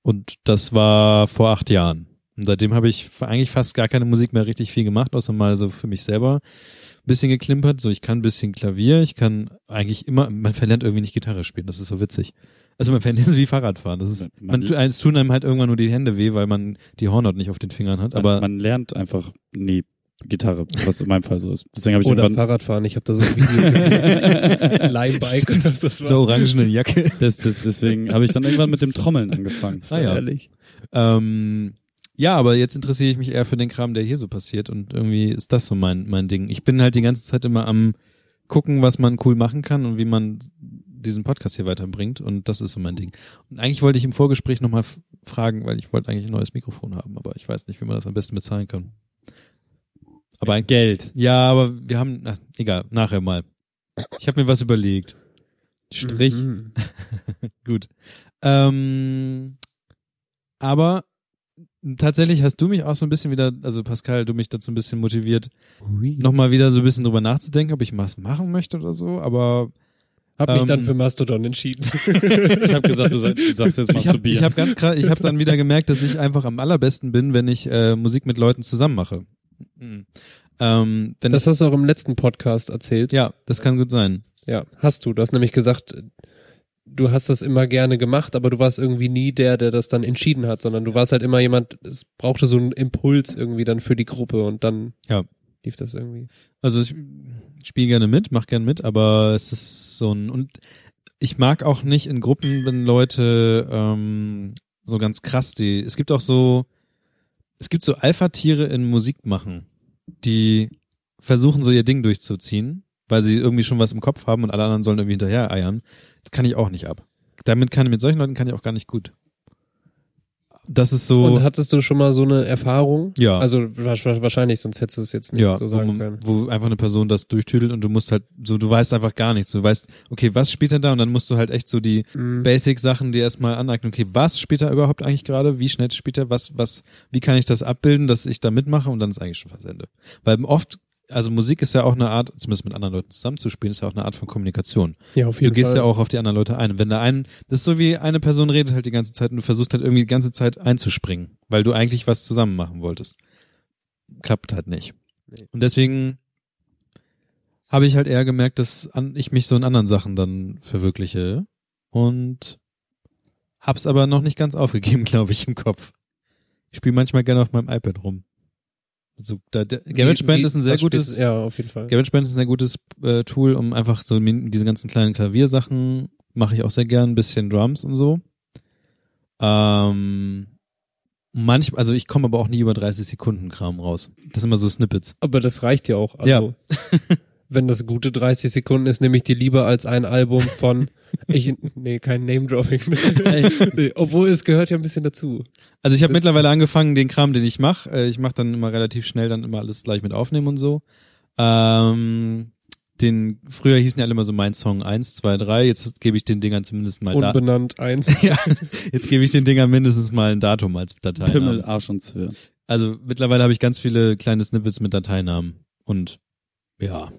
S2: Und das war vor acht Jahren. Und seitdem habe ich eigentlich fast gar keine Musik mehr richtig viel gemacht, außer mal so für mich selber ein bisschen geklimpert. So, ich kann ein bisschen Klavier, ich kann eigentlich immer, man verlernt irgendwie nicht Gitarre spielen, das ist so witzig. Also man verlernt es wie Fahrradfahren. Das ist,
S3: Man-
S2: man, es tun einem halt irgendwann nur die Hände weh, weil man die Hornhaut nicht auf den Fingern hat. Aber
S3: man, man lernt einfach nie Gitarre, was in meinem Fall so ist. Deswegen habe ich
S4: Oder Fahrradfahren. Ich habe da so ein Video gesehen. [LAUGHS] Limebike und das, das
S2: eine
S4: war
S2: orangene Jacke.
S3: das, das, deswegen habe ich dann irgendwann mit dem Trommeln angefangen.
S2: Ah ja.
S4: ehrlich.
S2: Ähm, ja, aber jetzt interessiere ich mich eher für den Kram, der hier so passiert und irgendwie ist das so mein, mein Ding. Ich bin halt die ganze Zeit immer am gucken, was man cool machen kann und wie man diesen Podcast hier weiterbringt und das ist so mein Ding. Und eigentlich wollte ich im Vorgespräch nochmal fragen, weil ich wollte eigentlich ein neues Mikrofon haben, aber ich weiß nicht, wie man das am besten bezahlen kann. Aber ein
S3: Geld.
S2: ja, aber wir haben, ach, egal, nachher mal. Ich habe mir was überlegt.
S3: Strich.
S4: Mhm. [LAUGHS]
S2: Gut. Ähm, aber tatsächlich hast du mich auch so ein bisschen wieder, also Pascal, du mich dazu ein bisschen motiviert, nochmal wieder so ein bisschen drüber nachzudenken, ob ich was machen möchte oder so, aber
S4: Hab mich
S2: Ähm,
S4: dann für Mastodon entschieden. [LAUGHS]
S3: Ich habe gesagt, du, sag, du [LAUGHS] sagst jetzt
S2: ich habe
S3: masturbieren.
S2: ich hab ganz krass, ich habe dann wieder gemerkt, dass ich einfach am allerbesten bin, wenn ich äh, Musik mit Leuten zusammen mache. Mhm. Ähm,
S4: Das hast du auch im letzten Podcast erzählt.
S2: ja, das kann gut sein.
S4: Ja, hast du. Du hast nämlich gesagt, du hast das immer gerne gemacht, aber du warst irgendwie nie der, der das dann entschieden hat, sondern du warst halt immer jemand, es brauchte so einen Impuls irgendwie dann für die Gruppe und dann
S2: Ja.
S4: lief das irgendwie.
S2: Also ich spiele gerne mit, mach gerne mit, aber es ist so ein und ich mag auch nicht in Gruppen, wenn Leute ähm, so ganz krass die. Es gibt auch so, es gibt so Alpha-Tiere in Musik machen, die versuchen so ihr Ding durchzuziehen, weil sie irgendwie schon was im Kopf haben und alle anderen sollen irgendwie hinterher eiern. Das kann ich auch nicht ab. Damit kann mit solchen Leuten kann ich auch gar nicht gut. Das ist so.
S4: Und hattest du schon mal so eine Erfahrung?
S2: Ja.
S4: Also wa- wahrscheinlich, sonst hättest du es jetzt nicht
S2: ja,
S4: so
S2: wo,
S4: sagen
S2: man-
S4: können.
S2: wo einfach eine Person das durchtüdelt und du musst halt so, du weißt einfach gar nichts. Du weißt, okay, was spielt er da? Und dann musst du halt echt so die
S4: Mhm.
S2: Basic-Sachen dir erstmal aneignen. Okay, was spielt er überhaupt eigentlich gerade? Wie schnell spielt er? Was, was, wie kann ich das abbilden, dass ich da mitmache? Und dann ist eigentlich schon fast Ende. Weil oft, also Musik ist ja auch eine Art, zumindest mit anderen Leuten zusammenzuspielen, ist ja auch eine Art von Kommunikation.
S4: Ja, auf
S2: Du
S4: jeden
S2: gehst
S4: Fall.
S2: ja auch auf die anderen Leute ein. Und wenn da ein, das ist so wie eine Person redet halt die ganze Zeit und du versuchst halt irgendwie die ganze Zeit einzuspringen, weil du eigentlich was zusammen machen wolltest. Klappt halt nicht. Und deswegen habe ich halt eher gemerkt, dass ich mich so in anderen Sachen dann verwirkliche und hab's aber noch nicht ganz aufgegeben, [LAUGHS] glaube ich, im Kopf. Ich spiele manchmal gerne auf meinem iPad rum. So, da, der, GarageBand
S4: Wie-
S2: ist ein sehr gutes,
S4: Ja, auf jeden Fall.
S2: GarageBand ist ein sehr gutes äh, Tool, um einfach so diese ganzen kleinen Klaviersachen mache ich auch sehr gern, ein bisschen Drums und so. Ähm, manchmal, also ich komme aber auch nie über 30 Sekunden Kram raus. Das sind immer so Snippets.
S4: Aber das reicht ja auch. Also,
S2: Ja. [LAUGHS]
S4: wenn das gute 30 Sekunden ist, nehme ich dir lieber als ein Album von, [LAUGHS] ich, nee, kein Name-Dropping. [LAUGHS] nee, obwohl es gehört ja ein bisschen dazu.
S2: Also ich habe mittlerweile angefangen, den Kram, den ich mache, äh, ich mache dann immer relativ schnell dann immer alles gleich mit aufnehmen und so. Ähm, den früher hießen ja alle immer so mein Song 1, 2, 3, jetzt gebe ich den Dingern zumindest mal da
S4: Unbenannt eins. [LAUGHS]
S2: ja, jetzt gebe ich den Dingern mindestens mal ein Datum als Dateinamen.
S3: Pimmel, Arsch und Zwirn.
S2: Also mittlerweile habe ich ganz viele kleine Snippets mit Dateinamen und ja,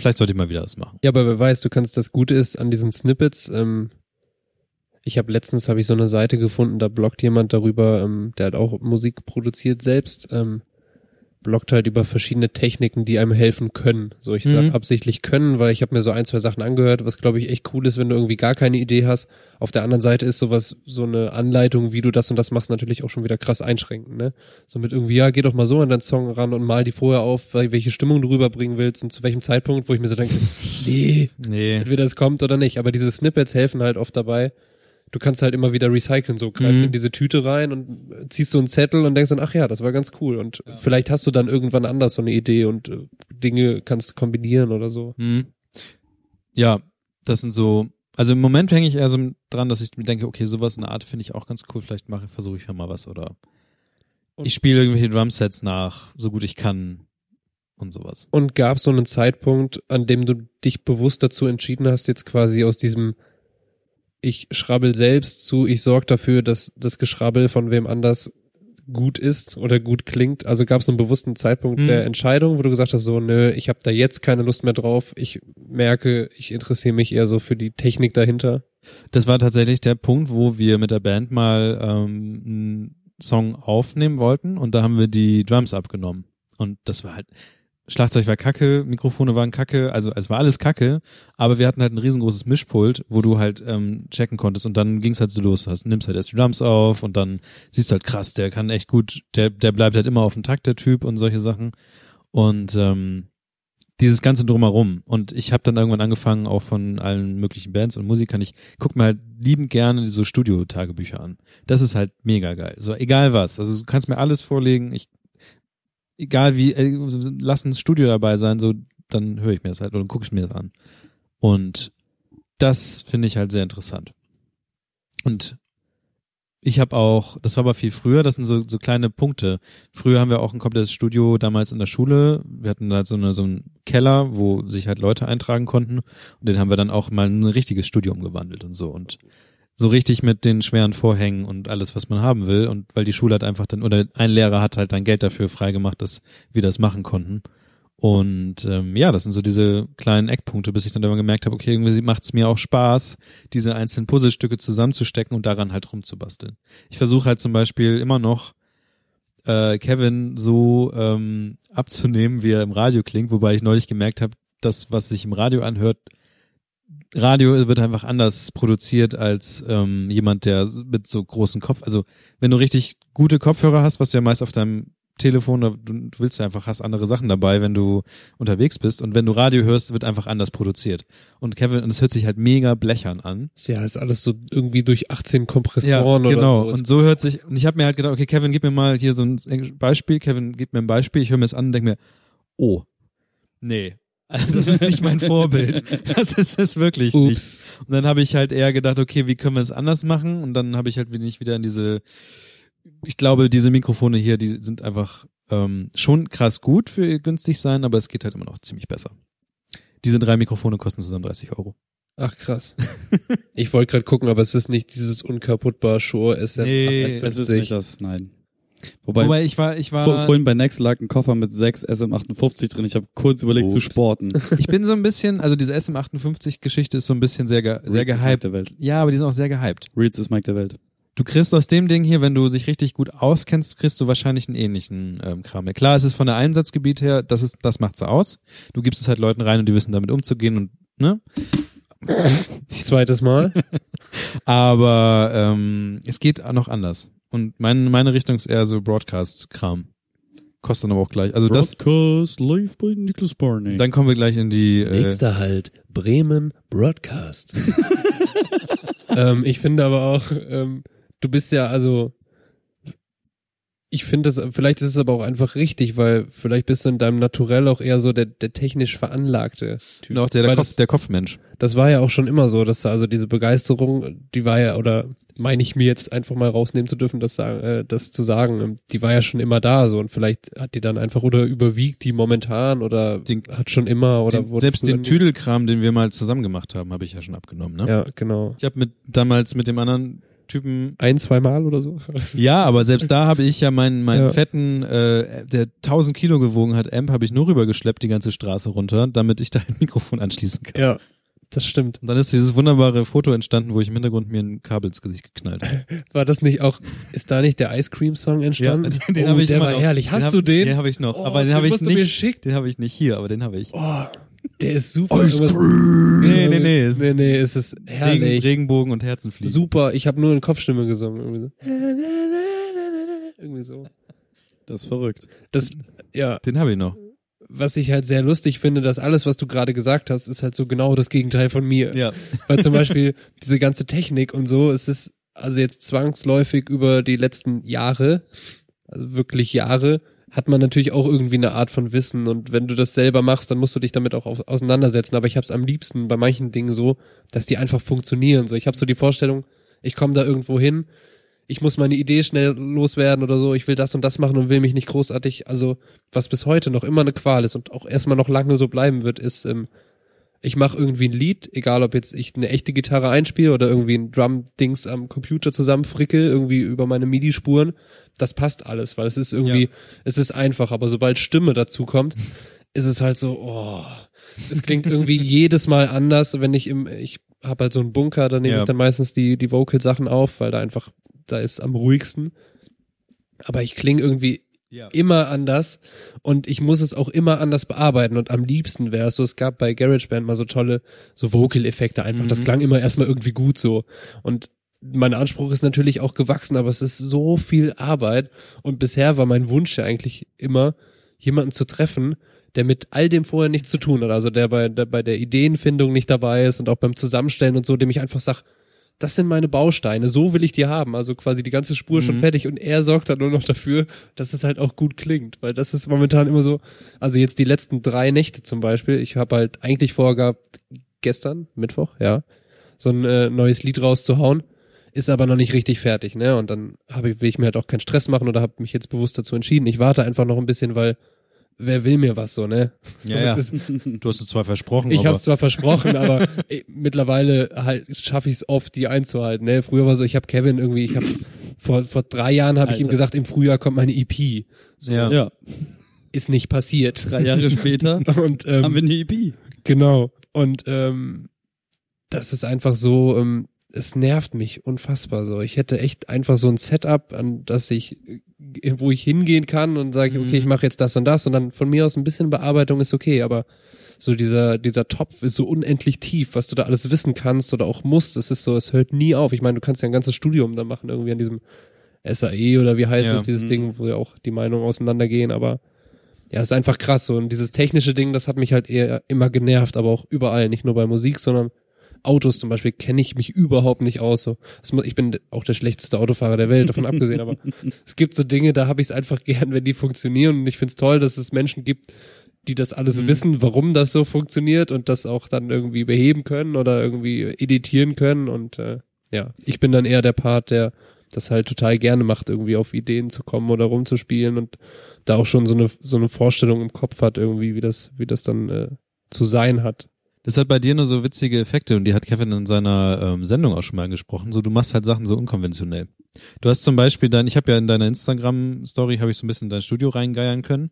S2: vielleicht sollte ich mal wieder was machen.
S4: Ja, aber wer weiß, du kannst, das Gute ist an diesen Snippets, ähm, ich habe letztens habe ich so eine Seite gefunden, da bloggt jemand darüber, ähm, der hat auch Musik produziert selbst, ähm, bloggt halt über verschiedene Techniken, die einem helfen können. So, ich sag
S2: Mhm.
S4: absichtlich können, weil ich habe mir so ein, zwei Sachen angehört, was glaube ich echt cool ist, wenn du irgendwie gar keine Idee hast. Auf der anderen Seite ist sowas, so eine Anleitung, wie du das und das machst, natürlich auch schon wieder krass einschränken, ne? So mit irgendwie, ja, geh doch mal so an deinen Song ran und mal die vorher auf, welche Stimmung du rüberbringen willst und zu welchem Zeitpunkt, wo ich mir so denke, [LAUGHS] nee,
S2: Nee.
S4: entweder es kommt oder nicht. Aber diese Snippets helfen halt oft dabei. Du kannst halt immer wieder recyceln, so greifst
S2: Mhm.
S4: in diese Tüte rein und ziehst so einen Zettel und denkst dann, ach ja, das war ganz cool. Und vielleicht hast du dann irgendwann anders so eine Idee und äh, Dinge kannst kombinieren oder so.
S2: Hm. Ja, das sind so, Also im Moment hänge ich eher so dran, dass ich mir denke, okay, sowas in der Art finde ich auch ganz cool, vielleicht mache, versuche ich ja mal was oder
S4: Und-
S2: ich spiele irgendwelche Drumsets nach, so gut ich kann und sowas.
S4: Und gab es so einen Zeitpunkt, an dem du dich bewusst dazu entschieden hast, jetzt quasi aus diesem ich schrabbel selbst zu, ich sorge dafür, dass das Geschrabbel von wem anders gut ist oder gut klingt. Also gab es einen bewussten Zeitpunkt
S2: Hm.
S4: der Entscheidung, wo du gesagt hast, so, nö, ich habe da jetzt keine Lust mehr drauf. Ich merke, ich interessiere mich eher so für die Technik dahinter.
S2: Das war tatsächlich der Punkt, wo wir mit der Band mal ähm, einen Song aufnehmen wollten und da haben wir die Drums abgenommen. Und das war halt, Schlagzeug war kacke, Mikrofone waren kacke, also es war alles kacke, aber wir hatten halt ein riesengroßes Mischpult, wo du halt ähm, checken konntest und dann ging's halt so los. Du hast, nimmst halt erst die Drums auf und dann siehst du halt krass, der kann echt gut, der, der bleibt halt immer auf dem Takt, der Typ und solche Sachen. Und ähm, dieses ganze drumherum. Und ich habe dann irgendwann angefangen, auch von allen möglichen Bands und Musikern, ich guck mir halt liebend gerne so Studio-Tagebücher an. Das ist halt mega geil. So, egal was. Also du kannst mir alles vorlegen. Ich, egal wie, äh, lass ein Studio dabei sein, so, dann höre ich mir das halt oder gucke ich mir das an. Und das finde ich halt sehr interessant. Und ich habe auch, das war aber viel früher, das sind so, so kleine Punkte. Früher haben wir auch ein komplettes Studio damals in der Schule. Wir hatten halt so, eine, so einen Keller, wo sich halt Leute eintragen konnten. Und den haben wir dann auch mal in ein richtiges Studio umgewandelt und so. Und so richtig mit den schweren Vorhängen und alles, was man haben will. Und weil die Schule hat einfach dann, oder ein Lehrer hat halt dann Geld dafür freigemacht, dass wir das machen konnten. Und ähm, ja, das sind so diese kleinen Eckpunkte, bis ich dann irgendwann gemerkt habe, okay, irgendwie macht es mir auch Spaß, diese einzelnen Puzzlestücke zusammenzustecken und daran halt rumzubasteln. Ich versuche halt zum Beispiel immer noch äh, Kevin so ähm, abzunehmen, wie er im Radio klingt, wobei ich neulich gemerkt habe, das, was sich im Radio anhört, Radio wird einfach anders produziert als ähm, jemand, der mit so großen Kopf, also wenn du richtig gute Kopfhörer hast, was du ja meist auf deinem Telefon, du, du willst ja einfach, hast andere Sachen dabei, wenn du unterwegs bist und wenn du Radio hörst, wird einfach anders produziert. Und Kevin, und es hört sich halt mega blechern an.
S4: Ja, ist alles so irgendwie durch 18 Kompressoren oder
S2: genau.
S4: so.
S2: Und so hört sich, und ich habe mir halt gedacht, okay, Kevin, gib mir mal hier so ein Beispiel, Kevin, gib mir ein Beispiel, ich höre mir das an und denke mir, oh, nee. Also [LAUGHS] das ist nicht mein Vorbild. Das ist es wirklich nicht.
S4: Ups.
S2: Und dann habe ich halt eher gedacht, okay, wie können wir es anders machen? Und dann habe ich halt nicht wieder in diese, ich glaube, diese Mikrofone hier, die sind einfach ähm, schon krass gut für ihr günstig sein, aber es geht halt immer noch ziemlich besser. Diese drei Mikrofone kosten zusammen 30 Euro.
S4: Ach krass. [LAUGHS] ich wollte gerade gucken, aber es ist nicht dieses unkaputtbar Shure SM.
S2: Nee,
S3: Es ist nicht das, nein. Wobei,
S2: Wobei ich war, ich war,
S3: vor, vorhin bei Next lag ein Koffer mit sechs SM58 drin. Ich habe kurz überlegt zu
S2: Ups.
S3: sporten. [LAUGHS]
S2: ich bin so ein bisschen, also diese SM58-Geschichte ist so ein bisschen sehr, ge sehr
S3: Reeds ist Mike
S2: gehypt.
S3: der Welt.
S2: Ja, aber die sind auch sehr gehypt.
S3: Reeds ist Mike der Welt.
S2: Du kriegst aus dem Ding hier, wenn du dich richtig gut auskennst, kriegst du wahrscheinlich einen ähnlichen ähm, Kram. Ja, klar, es ist von der Einsatzgebiet her, das ist, das macht's aus. Du gibst es halt Leuten rein und die wissen damit umzugehen und ne. [LAUGHS]
S4: Zweites Mal. [LAUGHS]
S2: Aber ähm, es geht auch noch anders. Und mein, meine Richtung ist eher so Broadcast-Kram. Kostet dann aber auch gleich. Also das,
S3: Broadcast live bei Nicholas Barney.
S2: dann kommen wir gleich in die. Äh,
S6: Nächster Halt, Bremen Broadcast. [LAUGHS]
S4: ähm, ich finde aber auch, ähm, du bist ja, also, ich finde das, vielleicht ist es aber auch einfach richtig, weil vielleicht bist du in deinem Naturell auch eher so der, der technisch veranlagte Typ.
S2: und auch der, der, Kopf,
S4: das,
S2: der Kopfmensch.
S4: das war ja auch schon immer so, dass da also diese Begeisterung, die war ja, oder meine ich mir jetzt einfach mal rausnehmen zu dürfen, das, sagen, äh, das zu sagen, ähm, die war ja schon immer da so und vielleicht hat die dann einfach oder überwiegt die momentan oder
S2: Den-
S4: hat schon immer oder
S2: Den, selbst den Tüdelkram, den wir mal zusammen gemacht haben, habe ich ja schon abgenommen. Ne?
S4: Ja, genau.
S2: Ich habe mit damals mit dem anderen Typen
S4: Ein, zwei Mal oder so. [LAUGHS]
S2: Ja, aber selbst da habe ich ja meinen meinen
S4: Ja.
S2: fetten, äh, der 1000 Kilo gewogen hat, Amp, habe ich nur rübergeschleppt die ganze Straße runter, damit ich da ein [LAUGHS] Mikrofon anschließen kann.
S4: Ja, das stimmt.
S2: Und dann ist dieses wunderbare Foto entstanden, wo ich im Hintergrund mir ein Kabel ins Gesicht geknallt habe. [LAUGHS]
S4: War das nicht auch, ist da nicht der Ice Cream Song entstanden?
S2: den
S4: oh,
S2: habe ich
S4: der
S2: immer
S4: war
S2: noch.
S4: herrlich. Hast
S2: hab,
S4: du den?
S2: Den habe ich noch,
S4: Oh,
S2: aber den
S4: den
S2: habe ich
S4: musst du mir
S2: nicht. Den habe ich nicht hier, aber den habe ich.
S4: Oh, der ist super. Ice Cream.
S2: Nee, nee, nee, es-
S4: Nee, nee, es ist
S2: Regen,
S4: herrlich.
S2: Regenbogen und Herzenfliegen.
S4: Super. Ich habe nur in Kopfstimme gesungen. Irgendwie so. Irgendwie so.
S3: Das ist verrückt.
S4: Das, ja,
S2: Den habe ich noch.
S4: was ich halt sehr lustig finde, dass alles, was du gerade gesagt hast, ist halt so genau das Gegenteil von mir.
S2: Ja.
S4: Weil zum Beispiel diese ganze Technik und so, es ist also jetzt zwangsläufig über die letzten Jahre, also wirklich Jahre, hat man natürlich auch irgendwie eine Art von Wissen und wenn du das selber machst, dann musst du dich damit auch au- auseinandersetzen. Aber ich habe es am liebsten bei manchen Dingen so, dass die einfach funktionieren. So, ich habe so die Vorstellung, ich komme da irgendwo hin, ich muss meine Idee schnell loswerden oder so, ich will das und das machen und will mich nicht großartig, also was bis heute noch immer eine Qual ist und auch erstmal noch lange so bleiben wird, ist, ähm, ich mache irgendwie ein Lied, egal ob jetzt ich eine echte Gitarre einspiele oder irgendwie ein Drum-Dings am Computer zusammenfrickel, irgendwie über meine MIDI-Spuren, das passt alles, weil es ist irgendwie,
S2: Ja.
S4: es ist einfach, aber sobald Stimme dazu kommt, ist es halt so, oh, es klingt irgendwie [LAUGHS] jedes Mal anders, wenn ich im, ich habe halt so einen Bunker, da nehme
S2: Ja.
S4: ich dann meistens die, die Vocal-Sachen auf, weil da einfach, da ist am ruhigsten. Aber ich klinge irgendwie
S2: Ja.
S4: immer anders. Und ich muss es auch immer anders bearbeiten. Und am liebsten wäre es so, es gab bei GarageBand mal so tolle so Vocal-Effekte einfach, das
S2: Mhm.
S4: klang immer erstmal irgendwie gut so. Und mein Anspruch ist natürlich auch gewachsen, aber es ist so viel Arbeit. Und bisher war mein Wunsch ja eigentlich immer, jemanden zu treffen, der mit all dem vorher nichts zu tun hat, also der bei der, bei der Ideenfindung nicht dabei ist und auch beim Zusammenstellen und so, dem ich einfach sag, das sind meine Bausteine, so will ich die haben, also quasi die ganze Spur schon
S2: Mhm.
S4: fertig und er sorgt dann nur noch dafür, dass es halt auch gut klingt, weil das ist momentan immer so, also jetzt die letzten drei Nächte zum Beispiel, ich habe halt eigentlich vorgehabt, gestern, Mittwoch, ja, so ein äh, neues Lied rauszuhauen, ist aber noch nicht richtig fertig, ne, und dann hab ich, will ich mir halt auch keinen Stress machen oder habe mich jetzt bewusst dazu entschieden, ich warte einfach noch ein bisschen, weil wer will mir was so, ne? So, [LAUGHS]
S2: Ja, ja.
S4: es ist,
S2: Du hast es zwar versprochen,
S4: ich habe es zwar versprochen, aber äh, mittlerweile halt schaffe ich es oft, die einzuhalten. Ne? Früher war so, ich habe Kevin irgendwie, ich habe [CLEARS THROAT] vor vor drei Jahren habe ich ihm gesagt, im Frühjahr kommt meine EP. So,
S2: ja.
S3: Ja,
S4: Ist nicht passiert.
S3: drei Jahre später [LAUGHS]
S4: Und ähm,
S3: haben wir eine EP.
S4: genau. Und ähm, das ist einfach so, ähm, es nervt mich unfassbar so. Ich hätte echt einfach so ein Setup, an das ich, äh, wo ich hingehen kann und sage,
S2: Mhm.
S4: okay, ich mache jetzt das und das und dann von mir aus ein bisschen Bearbeitung ist okay, aber so dieser, dieser Topf ist so unendlich tief, was du da alles wissen kannst oder auch musst. Es ist so, es hört nie auf. Ich meine, du kannst ja ein ganzes Studium da machen, irgendwie an diesem SAE oder wie heißt
S2: Ja.
S4: es, dieses
S3: Mhm.
S4: Ding, wo ja auch die Meinungen auseinandergehen, aber ja, es ist einfach krass so. Und dieses technische Ding, das hat mich halt eher immer genervt, aber auch überall, nicht nur bei Musik, sondern Autos zum Beispiel kenne ich mich überhaupt nicht aus. So. Ich bin auch der schlechteste Autofahrer der Welt, davon abgesehen, aber [LAUGHS] es gibt so Dinge, da habe ich es einfach gern, wenn die funktionieren. Und ich finde es toll, dass es Menschen gibt, die das alles
S2: Mhm.
S4: wissen, warum das so funktioniert und das auch dann irgendwie beheben können oder irgendwie editieren können. Und äh, ja, ich bin dann eher der Part, der das halt total gerne macht, irgendwie auf Ideen zu kommen oder rumzuspielen und da auch schon so eine so eine Vorstellung im Kopf hat, irgendwie, wie das, wie das dann äh, zu sein hat.
S2: Das hat bei dir nur so witzige Effekte und die hat Kevin in seiner ähm, Sendung auch schon mal angesprochen. So, du machst halt Sachen so unkonventionell. Du hast zum Beispiel dein, ich habe ja in deiner Instagram-Story habe ich so ein bisschen in dein Studio reingeiern können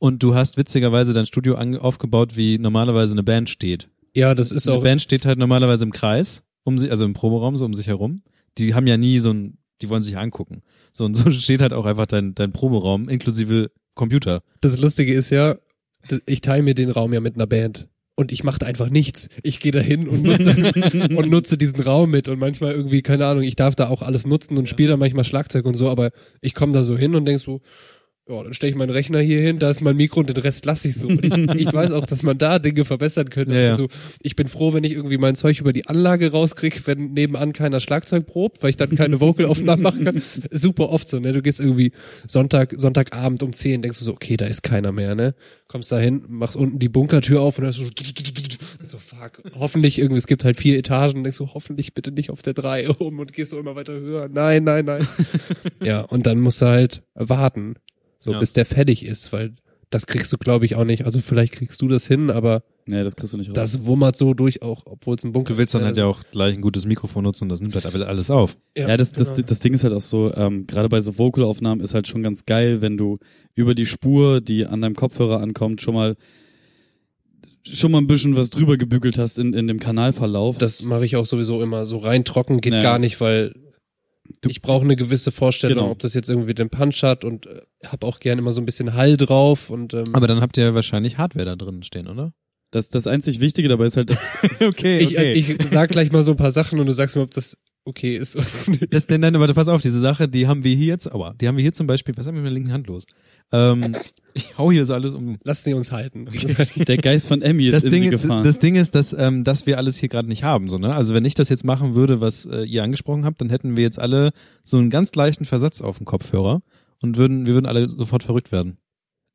S2: und du hast witzigerweise dein Studio aufgebaut, wie normalerweise eine Band steht.
S4: Ja, das ist
S2: Eine
S4: auch
S2: Band steht halt normalerweise im Kreis, um sich, also im Proberaum so um sich herum. Die haben ja nie so ein, die wollen sich angucken. So und so [LAUGHS] steht halt auch einfach dein dein Proberaum inklusive Computer.
S4: Das Lustige ist ja, ich teile mir den Raum ja mit einer Band. Und ich mache da einfach nichts. Ich gehe da hin und nutze, [LAUGHS] und nutze diesen Raum mit. Und manchmal irgendwie, keine Ahnung, ich darf da auch alles nutzen und spiele da manchmal Schlagzeug und so, aber ich komme da so hin und denk so, ja, dann stelle ich meinen Rechner hier hin, da ist mein Mikro und den Rest lasse ich so. Und ich, [LAUGHS] ich weiß auch, dass man da Dinge verbessern könnte.
S2: Ja, ja.
S4: Also ich bin froh, wenn ich irgendwie mein Zeug über die Anlage rauskriege, wenn nebenan keiner Schlagzeug probt, weil ich dann keine [LAUGHS] Vocalaufnahmen machen kann. Super oft so, ne? Du gehst irgendwie Sonntag, Sonntagabend um 10, denkst du so, okay, da ist keiner mehr, ne? Kommst da hin, machst unten die Bunkertür auf und ist so, so fuck, hoffentlich irgendwie, es gibt halt vier Etagen, und denkst du, hoffentlich bitte nicht auf der drei oben und gehst so immer weiter höher. Nein, nein, nein. [LAUGHS] ja, und dann musst du halt warten, so
S2: Ja.
S4: bis der fertig ist, weil das kriegst du, glaube ich, auch nicht. Also vielleicht kriegst du das hin, aber
S3: Nee, das kriegst du nicht raus.
S4: das wummert so durch, auch obwohl es ein Bunker
S2: Du willst dann
S4: ist.
S2: halt ja auch gleich ein gutes Mikrofon nutzen, das nimmt halt alles auf.
S3: Ja, das, das,
S4: genau.
S3: das Ding ist halt auch so, ähm, gerade bei so Vocalaufnahmen ist halt schon ganz geil, wenn du über die Spur, die an deinem Kopfhörer ankommt, schon mal schon mal ein bisschen was drüber gebügelt hast in, in dem Kanalverlauf.
S4: Das mache ich auch sowieso immer. So rein trocken geht
S3: Ja.
S4: gar nicht, weil ich brauche eine gewisse Vorstellung,
S3: Genau.
S4: ob das jetzt irgendwie den Punch hat und äh, habe auch gerne immer so ein bisschen Hall drauf und ähm,
S2: Aber dann habt ihr ja wahrscheinlich Hardware da drin stehen, oder?
S3: das, das einzig Wichtige dabei ist halt, dass, [LAUGHS]
S2: okay,
S4: ich, äh, ich sag gleich mal so ein paar Sachen und du sagst mir, ob das okay ist. [LAUGHS]
S2: Das, nein, nein, aber pass auf, diese Sache, die haben wir hier jetzt, aber die haben wir hier zum Beispiel, was haben wir mit der linken Hand los? Ähm, [LAUGHS] ich hau hier so alles um.
S4: Lass sie uns halten.
S3: der Geist von Emmy ist
S2: Das
S3: in sie
S2: Ding,
S3: gefahren.
S2: das Ding ist, dass, ähm, dass wir alles hier gerade nicht haben. So, ne? Also wenn ich das jetzt machen würde, was äh, ihr angesprochen habt, dann hätten wir jetzt alle so einen ganz leichten Versatz auf dem Kopfhörer und würden, wir würden alle sofort verrückt werden.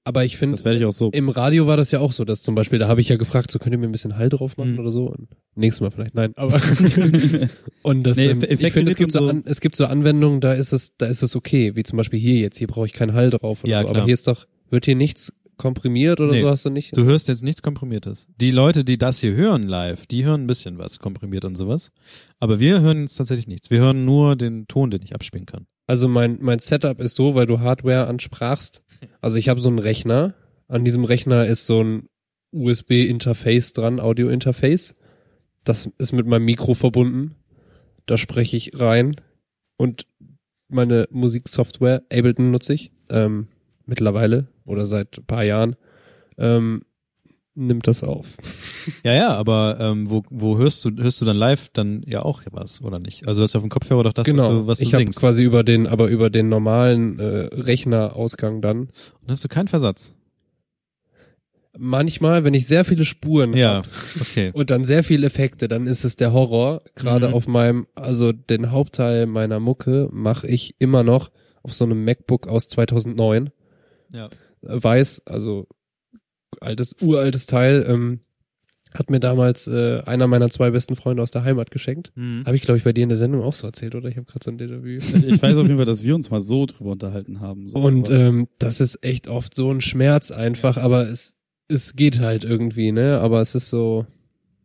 S4: Aber ich finde,
S3: so.
S4: im Radio war das ja auch so, dass zum Beispiel, da habe ich ja gefragt, so könnt ihr mir ein bisschen Hall drauf machen
S2: Mhm.
S4: oder so. Und nächstes Mal vielleicht, nein, aber [LAUGHS] und das,
S3: Nee,
S4: ähm, ich finde, es gibt so, an, es gibt so Anwendungen, da ist es, da ist es okay, wie zum Beispiel hier jetzt, hier brauche ich keinen Hall drauf oder
S2: Ja,
S4: so,
S2: klar.
S4: aber hier ist doch, wird hier nichts komprimiert oder
S2: Nee.
S4: so, hast du nicht?
S2: Du hörst jetzt nichts Komprimiertes. Die Leute, die das hier hören live, die hören ein bisschen was komprimiert und sowas. Aber wir hören jetzt tatsächlich nichts. Wir hören nur den Ton, den ich abspielen kann.
S4: Also mein, mein Setup ist so, weil du Hardware ansprachst. Also ich habe so einen Rechner. An diesem Rechner ist so ein USB-Interface dran, Audio-Interface. Das ist mit meinem Mikro verbunden. Da spreche ich rein. Und meine Musiksoftware, Ableton nutze ich, ähm, mittlerweile oder seit paar Jahren, ähm, nimmt das auf.
S2: Ja, ja, aber ähm, wo, wo hörst du, hörst du dann live dann ja auch was, oder nicht? Also du hast auf dem Kopfhörer doch das, was
S4: genau.
S2: du, was du
S4: ich habe
S2: singst.
S4: quasi über den, aber über den normalen äh, Rechnerausgang dann.
S2: Und hast du keinen Versatz.
S4: Manchmal, wenn ich sehr viele Spuren
S2: Ja,
S4: hab,
S2: okay.
S4: und dann sehr viele Effekte, dann ist es der Horror. Gerade
S2: Mhm.
S4: auf meinem, also den Hauptteil meiner Mucke mache ich immer noch auf so einem MacBook aus 2009.
S2: Ja.
S4: Weiß, also altes, uraltes Teil, ähm, hat mir damals äh, einer meiner zwei besten Freunde aus der Heimat geschenkt.
S2: Mhm.
S4: Habe ich, glaube ich, bei dir in der Sendung auch so erzählt, oder? Ich habe gerade so ein Déjà-vu.
S3: Ich, ich weiß auf jeden Fall, dass wir uns mal so drüber unterhalten haben. So.
S4: Und
S3: Aber-
S4: ähm, das ist echt oft so ein Schmerz einfach, aber es, es geht halt irgendwie, ne? Aber es ist so,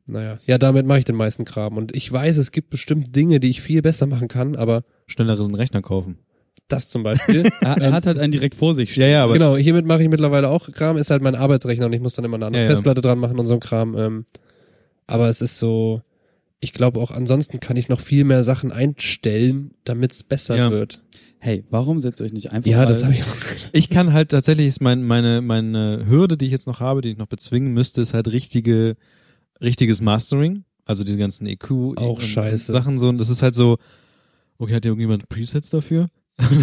S4: naja, ja, damit mache ich den meisten Kram. Und ich weiß, es gibt bestimmt Dinge, die ich viel besser machen kann, aber
S2: Schnelleres Rechner kaufen.
S4: Das zum Beispiel. [LAUGHS]
S3: er, er hat halt einen direkt vor sich stehen.
S2: Ja, ja, aber
S4: genau, hiermit mache ich mittlerweile auch Kram, ist halt mein Arbeitsrechner und ich muss dann immer eine andere
S2: Ja, ja.
S4: Festplatte dran machen und so ein Kram. Ähm, aber es ist so, ich glaube auch ansonsten kann ich noch viel mehr Sachen einstellen, damit es besser
S2: Ja.
S4: wird.
S3: Hey, warum setzt ihr euch nicht einfach
S4: Ja,
S3: mal
S4: das habe ich auch.
S2: Ich kann halt tatsächlich ist mein, meine meine Hürde, die ich jetzt noch habe, die ich noch bezwingen müsste, ist halt richtige richtiges Mastering, also diese ganzen EQ
S4: Auch scheiße.
S2: Sachen so und das ist halt so okay, hat irgendjemand Presets dafür?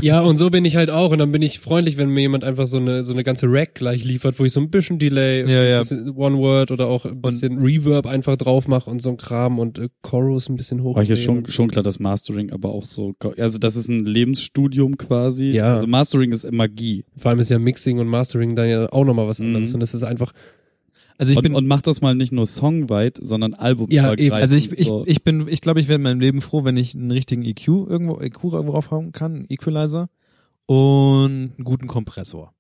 S4: Ja, und so bin ich halt auch. Und dann bin ich freundlich, wenn mir jemand einfach so eine, so eine ganze Rack gleich liefert, wo ich so ein bisschen Delay,
S2: Ja, ja.
S4: ein bisschen One Word oder auch ein bisschen Reverb einfach drauf mache und so ein Kram und äh, Chorus ein bisschen hoch.
S3: War ich ja schon, schon klar, dass Mastering aber auch so, also das ist ein Lebensstudium quasi.
S4: Ja.
S3: Also Mastering ist Magie.
S4: Vor allem ist ja Mixing und Mastering dann ja auch nochmal was
S3: Mhm.
S4: anderes. Und es ist einfach,
S2: Also ich
S3: und,
S2: bin
S3: und macht das mal nicht nur songweit, sondern albumübergreifend.
S4: eben.
S2: also ich, ich,
S3: so.
S2: ich bin ich glaube, ich werde in meinem Leben froh, wenn ich einen richtigen EQ irgendwo EQ drauf haben kann, einen Equalizer und einen guten Kompressor.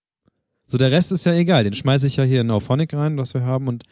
S2: So der Rest ist ja egal, den schmeiße ich ja hier in Auphonic rein, was wir haben und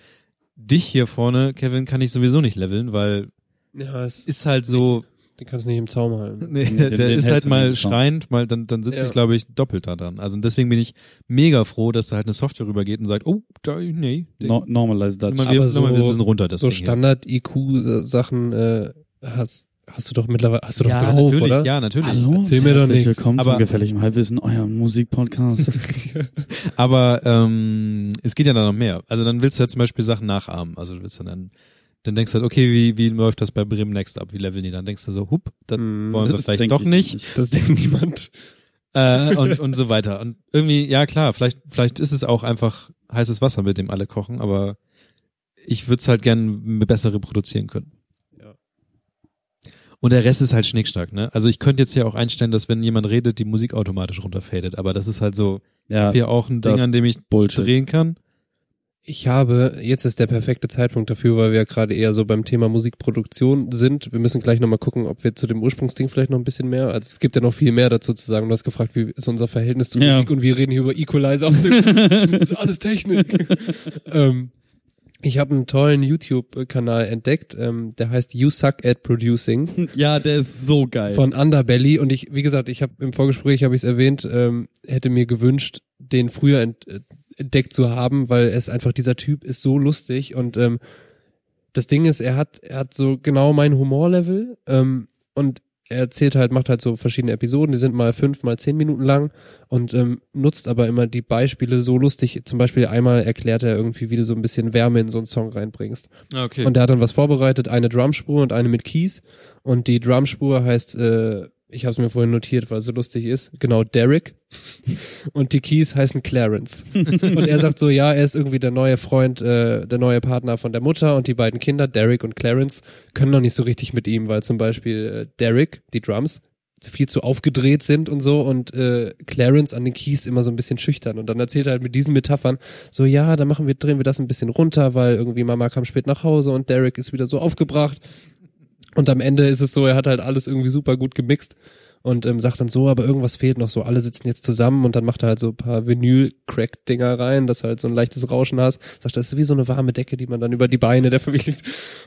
S2: dich hier vorne, Kevin, kann ich sowieso nicht leveln, weil
S4: ja, es
S2: ist halt so
S4: den kannst du nicht im Zaum halten.
S2: Nee, der, der ist halt mal schreiend, mal dann, dann sitze
S4: Ja.
S2: ich, glaube ich, doppelt da dran. Also deswegen bin ich mega froh, dass da halt eine Software rübergeht und sagt, oh, da, nee,
S3: no, normalize Dutch.
S2: mal,
S4: Aber
S2: wir,
S4: so-
S2: ein bisschen runter, das
S4: so. Standard-IQ-Sachen äh, hast, hast du doch mittlerweile, hast du doch
S2: ja,
S4: drauf,
S2: natürlich,
S4: oder?
S2: Ja, natürlich.
S4: Erzähl mir doch
S3: herzlich
S4: nichts.
S3: willkommen
S2: Aber-
S3: zum gefälligem Halbwissen, euer Musikpodcast. [LAUGHS] [LAUGHS]
S2: Aber ähm, es geht ja da noch mehr. Also dann willst du ja zum Beispiel Sachen nachahmen. Also du willst dann, dann, dann denkst du halt, okay, wie, wie läuft das bei Bremen Next ab? Wie leveln die? Dann denkst du so, hup, das
S4: Mhm.
S2: wollen wir
S3: Das
S2: vielleicht doch
S3: ich
S2: nicht.
S4: Das denkt niemand.
S2: Äh, und, und so weiter. Und irgendwie, ja klar, vielleicht, vielleicht ist es auch einfach heißes Wasser, mit dem alle kochen, aber ich würde es halt gern besser reproduzieren können.
S4: Ja.
S2: Und der Rest ist halt schnickstark, ne? Also ich könnte jetzt hier auch einstellen, dass wenn jemand redet, die Musik automatisch runterfadet, aber das ist halt so,
S3: ja,
S2: hier auch ein Ding, an dem ich
S3: Bullshit.
S2: drehen kann.
S4: Ich habe, jetzt ist der perfekte Zeitpunkt dafür, weil wir ja gerade eher so beim Thema Musikproduktion sind. Wir müssen gleich nochmal gucken, ob wir zu dem Ursprungsding vielleicht noch ein bisschen mehr, also es gibt ja noch viel mehr dazu zu sagen. Du hast gefragt, wie ist unser Verhältnis zu
S3: Ja.
S4: Musik und wir reden hier über Equalizer. das [LAUGHS] ist alles Technik. [LAUGHS] ähm, ich habe einen tollen YouTube-Kanal entdeckt, ähm, der heißt You Suck at Producing [LAUGHS]
S3: ja, der ist so geil.
S4: von Underbelly und ich, wie gesagt, ich habe im Vorgespräch habe ich es erwähnt, ähm, hätte mir gewünscht, den früher ent, äh, entdeckt zu haben, weil es einfach dieser Typ ist so lustig und ähm, das Ding ist, er hat er hat so genau mein Humorlevel ähm, und er erzählt halt, macht halt so verschiedene Episoden, die sind mal fünf, mal zehn Minuten lang und ähm, nutzt aber immer die Beispiele so lustig. Zum Beispiel einmal erklärt er irgendwie, wie du so ein bisschen Wärme in so einen Song reinbringst.
S2: Okay.
S4: Und der hat dann was vorbereitet, eine Drumspur und eine mit Keys. Und die Drumspur heißt, äh, ich habe es mir vorhin notiert, weil es so lustig ist, genau Derek. Und die Keys heißen Clarence. und er sagt so, ja, er ist irgendwie der neue Freund, äh, der neue Partner von der Mutter und die beiden Kinder, Derek und Clarence, können noch nicht so richtig mit ihm, weil zum Beispiel äh, Derek, die Drums, viel zu aufgedreht sind und so und äh, Clarence an den Keys immer so ein bisschen schüchtern und dann erzählt er halt mit diesen Metaphern so ja, dann machen wir drehen wir das ein bisschen runter, weil irgendwie Mama kam spät nach Hause und Derek ist wieder so aufgebracht und am Ende ist es so, er hat halt alles irgendwie super gut gemixt und ähm, sagt dann so, aber irgendwas fehlt noch so, alle sitzen jetzt zusammen und dann macht er halt so ein paar Vinyl-Crack-Dinger rein, dass halt so ein leichtes Rauschen hast. Sagt, das ist wie so eine warme Decke, die man dann über die Beine der Familie legt.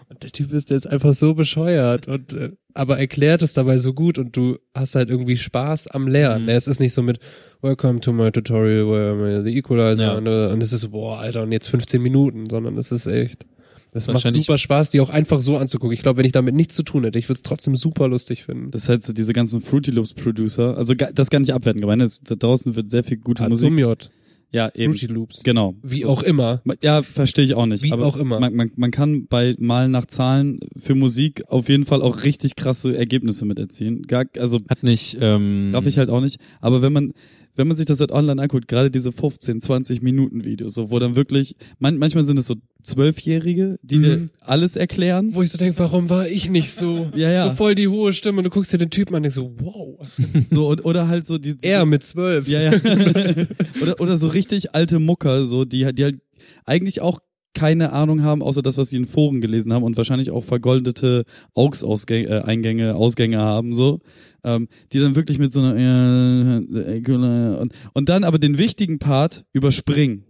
S4: Und der Typ ist jetzt einfach so bescheuert und äh, aber erklärt es dabei so gut und du hast halt irgendwie Spaß am Lernen.
S2: Mhm.
S4: Es ist nicht so mit Welcome to my tutorial where the equalizer
S2: Ja.
S4: und, äh, und es ist so, boah, Alter, und jetzt 15 Minuten, sondern es ist echt das macht
S2: Wahrscheinlich-
S4: super Spaß, die auch einfach so anzugucken. Ich glaube, wenn ich damit nichts zu tun hätte, ich würde es trotzdem super lustig finden.
S3: Das ist halt so diese ganzen Fruity Loops Producer. Also das gar nicht abwerten gemeint. es- Da draußen wird sehr viel gute Musik.
S4: Azumiot,
S3: Ja, eben.
S4: Fruity Loops.
S3: Genau.
S4: Wie
S3: So.
S4: auch immer.
S3: Ja, verstehe ich auch nicht.
S4: Wie
S3: aber
S4: auch immer.
S3: Man, man, man kann bei Malen nach Zahlen für Musik auf jeden Fall auch richtig krasse Ergebnisse mit erzielen. Gar, also
S2: Hat nicht, ähm,
S3: Raff ich halt auch nicht. Aber wenn man, wenn man sich das halt online anguckt, gerade diese 15, 20 Minuten Videos, so, wo dann wirklich, man, manchmal sind es so Zwölfjährige, die
S4: Mhm.
S3: dir alles erklären.
S4: Wo ich so denke, warum war ich nicht so?
S3: Ja, ja.
S4: So voll die hohe Stimme und du guckst dir den Typen an und denkst so, wow. [LAUGHS]
S3: So, und, oder halt so die,
S4: Er mit zwölf.
S3: Ja, ja. [LAUGHS] [LAUGHS] oder, oder so richtig alte Mucker, so, die, die halt eigentlich auch keine Ahnung haben, außer das, was sie in Foren gelesen haben und wahrscheinlich auch vergoldete AUX-Eingänge, äh, Ausgänge haben, so, ähm, die dann wirklich mit so einer, äh, äh, und, und dann aber den wichtigen Part überspringen.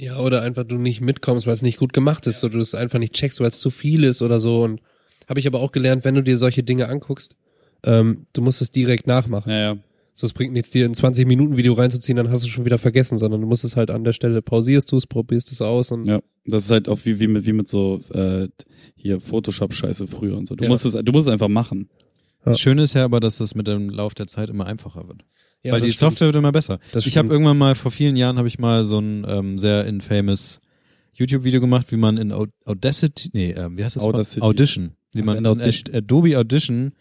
S4: Ja, oder einfach du nicht mitkommst, weil es nicht gut gemacht ist, oder du es einfach nicht checkst, weil es zu viel ist oder so. Und habe ich aber auch gelernt, wenn du dir solche Dinge anguckst, ähm, du musst es direkt nachmachen.
S3: Ja, ja.
S4: So, es bringt nichts, dir ein 20 Minuten Video reinzuziehen, dann hast du schon wieder vergessen, sondern du musst es halt an der Stelle pausierst du es, probierst es aus und
S3: Ja, das ist halt auch wie, wie mit, wie mit so, äh, hier Photoshop-Scheiße früher und so. Du
S4: Ja.
S3: musst es, du musst es einfach machen.
S2: Das Schöne ist ja aber, dass das mit dem Lauf der Zeit immer einfacher wird.
S4: ja,
S2: Weil die
S4: stimmt.
S2: Software wird immer besser.
S4: Das
S2: ich habe irgendwann mal, vor vielen Jahren habe ich mal so ein ähm, sehr infamous YouTube-Video gemacht, wie man in Au- Audacity, nee, ähm, wie heißt das?
S3: Audacity.
S2: Audition. Wie man
S3: in
S2: in
S3: Audition.
S2: Adobe Audition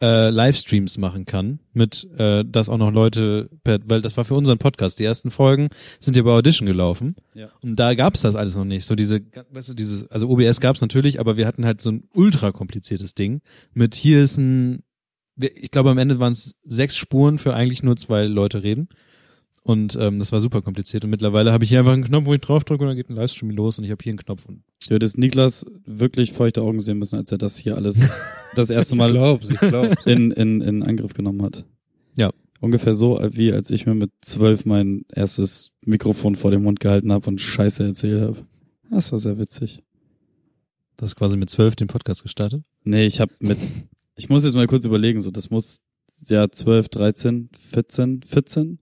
S2: äh, Livestreams machen kann, mit, äh, dass auch noch Leute, per, weil das war für unseren Podcast, die ersten Folgen sind ja bei Audition gelaufen.
S3: Ja.
S2: Und da gab's das alles noch nicht. So diese, weißt du, dieses, also OBS gab's natürlich, aber wir hatten halt so ein ultra kompliziertes Ding mit hier ist ein, ich glaube am Ende waren es sechs Spuren für eigentlich nur zwei Leute reden. Und ähm, das war super kompliziert. Und mittlerweile habe ich hier einfach einen Knopf, wo ich draufdrücke und dann geht ein Livestream los und ich habe hier einen Knopf. Und
S3: Du hättest Niklas wirklich feuchte Augen sehen müssen, als er das hier alles [LAUGHS] das erste
S4: Ich
S3: Mal
S4: glaub's, ich glaub's.
S3: in, in, in Angriff genommen hat.
S2: Ja.
S3: Ungefähr so, wie als ich mir mit zwölf mein erstes Mikrofon vor dem Mund gehalten habe und Scheiße erzählt habe. Das war sehr witzig.
S2: das ist quasi mit zwölf den Podcast gestartet.
S3: Nee, ich habe mit, [LAUGHS] ich muss jetzt mal kurz überlegen, so, das muss ja 12, 13, 14, 14.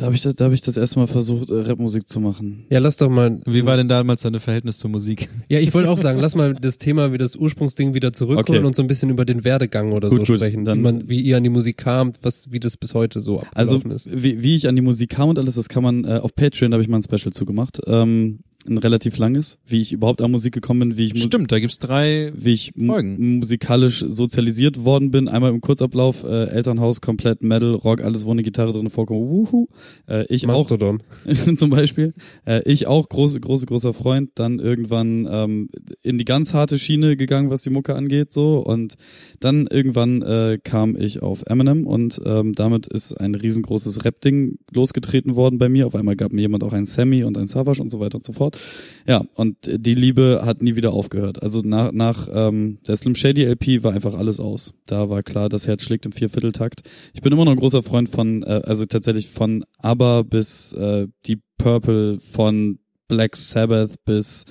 S3: Da habe ich das, da habe ich das erste Mal versucht, äh, Rapmusik zu machen.
S4: Ja, lass doch mal.
S2: Wie war denn damals dein Verhältnis zur Musik?
S4: Ja, ich wollte auch sagen, lass mal das Thema wie das Ursprungsding wieder zurückholen
S3: Okay.
S4: und so ein bisschen über den Werdegang oder
S3: Gut,
S4: so
S3: gut,
S4: sprechen,
S3: dann-
S4: wie man, wie ihr an die Musik kamt, was, wie das bis heute so
S3: Also
S4: abgelaufen ist.
S3: wie, wie ich an die Musik kam und alles, das kann man äh, auf Patreon, da habe ich mal ein Special zugemacht. Ähm, ein relativ langes, wie ich überhaupt an Musik gekommen bin, wie ich
S2: Stimmt, da gibt's drei.
S3: wie ich
S2: Folgen.
S3: musikalisch sozialisiert worden bin. Einmal im Kurzablauf, äh, Elternhaus, komplett Metal, Rock, alles, wo eine Gitarre drin vorkommt. Wuhu. Äh, ich auch
S4: Mastodon. [LAUGHS]
S3: zum Beispiel. Äh, ich auch, große, große, großer Freund. Dann irgendwann ähm, in die ganz harte Schiene gegangen, was die Mucke angeht. so Und dann irgendwann äh, kam ich auf Eminem und ähm, damit ist ein riesengroßes Rap-Ding losgetreten worden bei mir. Auf einmal gab mir jemand auch ein Sammy und ein Savage und so weiter und so fort. Ja, und die Liebe hat nie wieder aufgehört. Also nach, nach ähm, der Slim Shady LP war einfach alles aus. Da war klar, das Herz schlägt im Viervierteltakt. Ich bin immer noch ein großer Freund von, äh, also tatsächlich von ABBA bis äh, Deep Purple, von Black Sabbath bis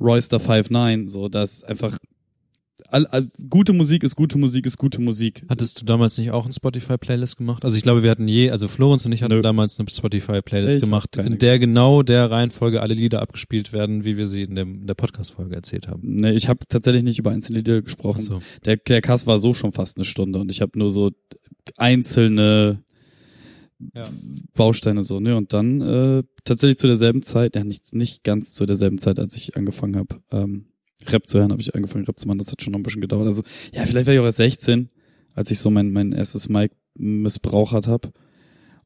S3: Royster 59. So, das einfach all, all, gute Musik ist gute Musik ist gute Musik.
S2: Hattest du damals nicht auch eine Spotify-Playlist gemacht? Also ich glaube, wir hatten je, also Florenz und ich hatten
S3: Nö.
S2: damals eine Spotify-Playlist gemacht, in der genau der Reihenfolge alle Lieder abgespielt werden, wie wir sie in, dem, in der Podcast-Folge erzählt haben.
S3: Nee, ich habe tatsächlich nicht über einzelne Lieder gesprochen.
S2: Ach so.
S3: Der, der Cast war so schon fast eine Stunde und ich habe nur so einzelne
S2: Ja.
S3: Bausteine so, ne? Und dann äh, tatsächlich zu derselben Zeit, ja nicht, nicht ganz zu derselben Zeit, als ich angefangen habe, ähm, Rap zu hören, habe ich angefangen, Rap zu machen. Das hat schon noch ein bisschen gedauert. Also, ja, vielleicht war ich auch erst 16, als ich so mein, mein erstes Mic missbrauchert habe.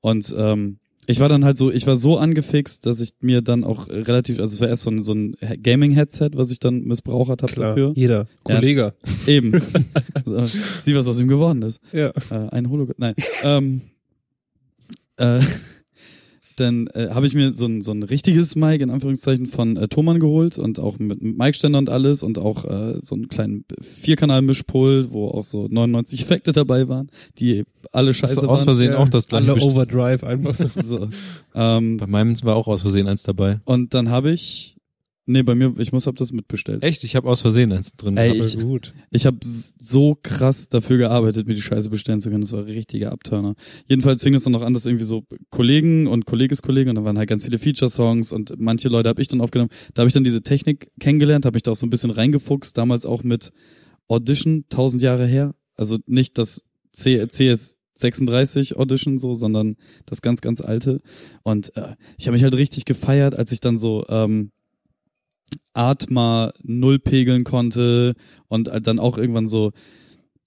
S3: Und ähm, ich war dann halt so, ich war so angefixt, dass ich mir dann auch relativ, also es war erst so ein, so ein Gaming-Headset, was ich dann missbraucht habe dafür.
S4: jeder.
S3: Ja.
S4: Kollege. [LAUGHS]
S3: Eben. so, sieh, was aus ihm geworden ist.
S4: Ja.
S3: Äh, ein Hologramm. Nein. ähm, äh, dann äh, habe ich mir so ein, so ein richtiges Mic in Anführungszeichen von äh, Thomann geholt und auch mit Mic-Ständer und alles und auch äh, so einen kleinen Vierkanal-Mischpult, wo auch so 99 Effekte dabei waren, die alle scheiße
S2: du aus
S3: waren.
S2: Versehen
S4: Ja,
S2: auch das gleiche
S4: Alle? Overdrive einfach so. [LAUGHS]
S3: So. Ähm,
S2: Bei meinem war auch aus Versehen eins dabei.
S3: und dann habe ich, nee, bei mir, ich muss hab das mitbestellt.
S2: Echt? Ich habe aus Versehen eins drin
S3: Ey,
S2: gehabt.
S3: ich-
S4: gut.
S3: Ich habe so krass dafür gearbeitet, mir die Scheiße bestellen zu können. Das war ein richtiger Abturner. Jedenfalls fing es dann noch an, dass irgendwie so Kollegen und Kollegeskollegen und da waren halt ganz viele Feature-Songs und manche Leute habe ich dann aufgenommen. Da habe ich dann diese Technik kennengelernt, habe mich da auch so ein bisschen reingefuchst, damals auch mit Audition, tausend Jahre her. Also nicht das C CS 36 Audition so, sondern das ganz, ganz alte. Und äh, ich habe mich halt richtig gefeiert, als ich dann so ähm, Atma null pegeln konnte und dann auch irgendwann so,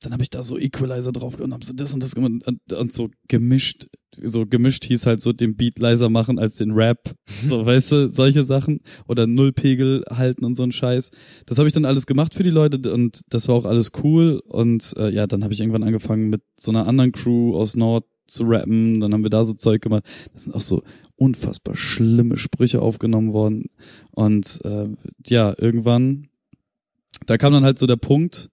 S3: dann habe ich da so Equalizer drauf und hab so das und das gemacht und, und so gemischt, so gemischt hieß halt so den Beat leiser machen als den Rap, so [LAUGHS] weißt du, solche Sachen oder Nullpegel halten und so ein Scheiß. Das habe ich dann alles gemacht für die Leute und das war auch alles cool und äh, ja, dann habe ich irgendwann angefangen mit so einer anderen Crew aus Nord zu rappen, dann haben wir da so Zeug gemacht. Das sind auch so unfassbar schlimme Sprüche aufgenommen worden und äh, ja, irgendwann, da kam dann halt so der Punkt,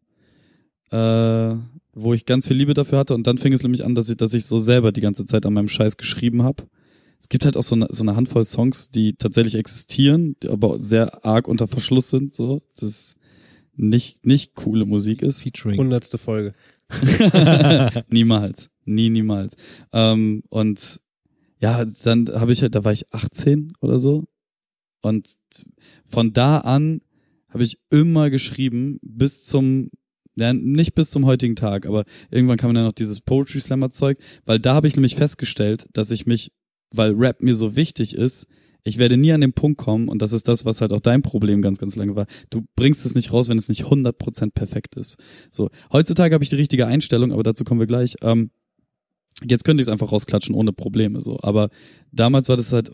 S3: äh, wo ich ganz viel Liebe dafür hatte und dann fing es nämlich an, dass ich, dass ich so selber die ganze Zeit an meinem Scheiß geschrieben habe. Es gibt halt auch so eine, so eine Handvoll Songs, die tatsächlich existieren, die aber sehr arg unter Verschluss sind, so, das nicht, nicht coole Musik ist.
S2: Featuring.
S4: Hundertste Folge. [LAUGHS]
S3: niemals. Nie, niemals. Ähm, und ja, dann habe ich halt, da war ich 18 oder so. Und von da an habe ich immer geschrieben, bis zum, ja, nicht bis zum heutigen Tag, aber irgendwann kam dann noch dieses Poetry Slammer Zeug, weil da habe ich nämlich festgestellt, dass ich mich, weil Rap mir so wichtig ist, ich werde nie an den Punkt kommen, und das ist das, was halt auch dein Problem ganz, ganz lange war. Du bringst es nicht raus, wenn es nicht 100% perfekt ist. So, heutzutage habe ich die richtige Einstellung, aber dazu kommen wir gleich. Ähm, jetzt könnte ich es einfach rausklatschen ohne Probleme, so. Aber damals war das halt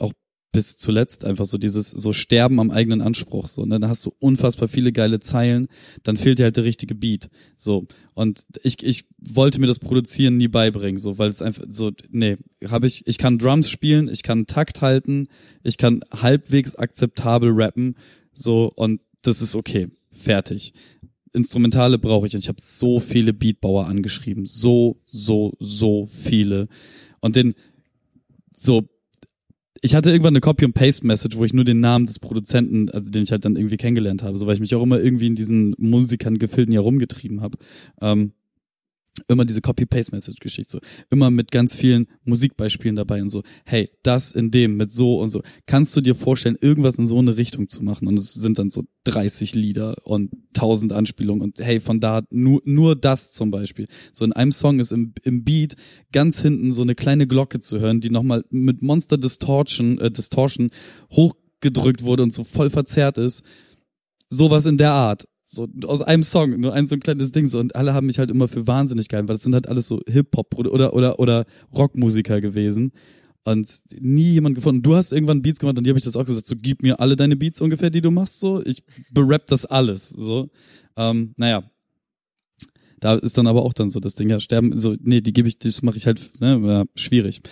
S3: auch bis zuletzt einfach so dieses so Sterben am eigenen Anspruch so ne? Dann hast du unfassbar viele geile Zeilen dann fehlt dir halt der richtige Beat so. Und ich ich wollte mir das Produzieren nie beibringen so weil es einfach so nee habe ich ich kann Drums spielen ich kann Takt halten ich kann halbwegs akzeptabel rappen so und das ist okay. Fertig Instrumentale brauche ich und ich habe so viele Beatbauer angeschrieben so so so viele und den so ich hatte irgendwann eine Copy and Paste Message, wo ich nur den Namen des Produzenten, also den ich halt dann irgendwie kennengelernt habe, so weil ich mich auch immer irgendwie in diesen Musikern gefilden ja rumgetrieben habe. Ähm, immer diese Copy-Paste-Message-Geschichte, so immer mit ganz vielen Musikbeispielen dabei und so, hey, das in dem mit so und so. Kannst du dir vorstellen, irgendwas in so eine Richtung zu machen? Und es sind dann so 30 Lieder und 1000 Anspielungen und hey, von da nur, nur das zum Beispiel. So in einem Song ist im, im Beat ganz hinten so eine kleine Glocke zu hören, die nochmal mit Monster Distortion, äh, Distortion hochgedrückt wurde und so voll verzerrt ist. Sowas in der Art. So aus einem Song, nur ein so ein kleines Ding so und alle haben mich halt immer für wahnsinnig gehalten, weil das sind halt alles so Hip-Hop oder oder oder Rockmusiker gewesen und nie jemand gefunden. Du hast irgendwann Beats gemacht und die habe ich das auch gesagt, so gib mir alle deine Beats ungefähr, die du machst, so ich berapp das alles, so. Ähm, naja, da ist dann aber auch dann so das Ding, ja, sterben, so, nee, die gebe ich, das mache ich halt, ne, ja, schwierig.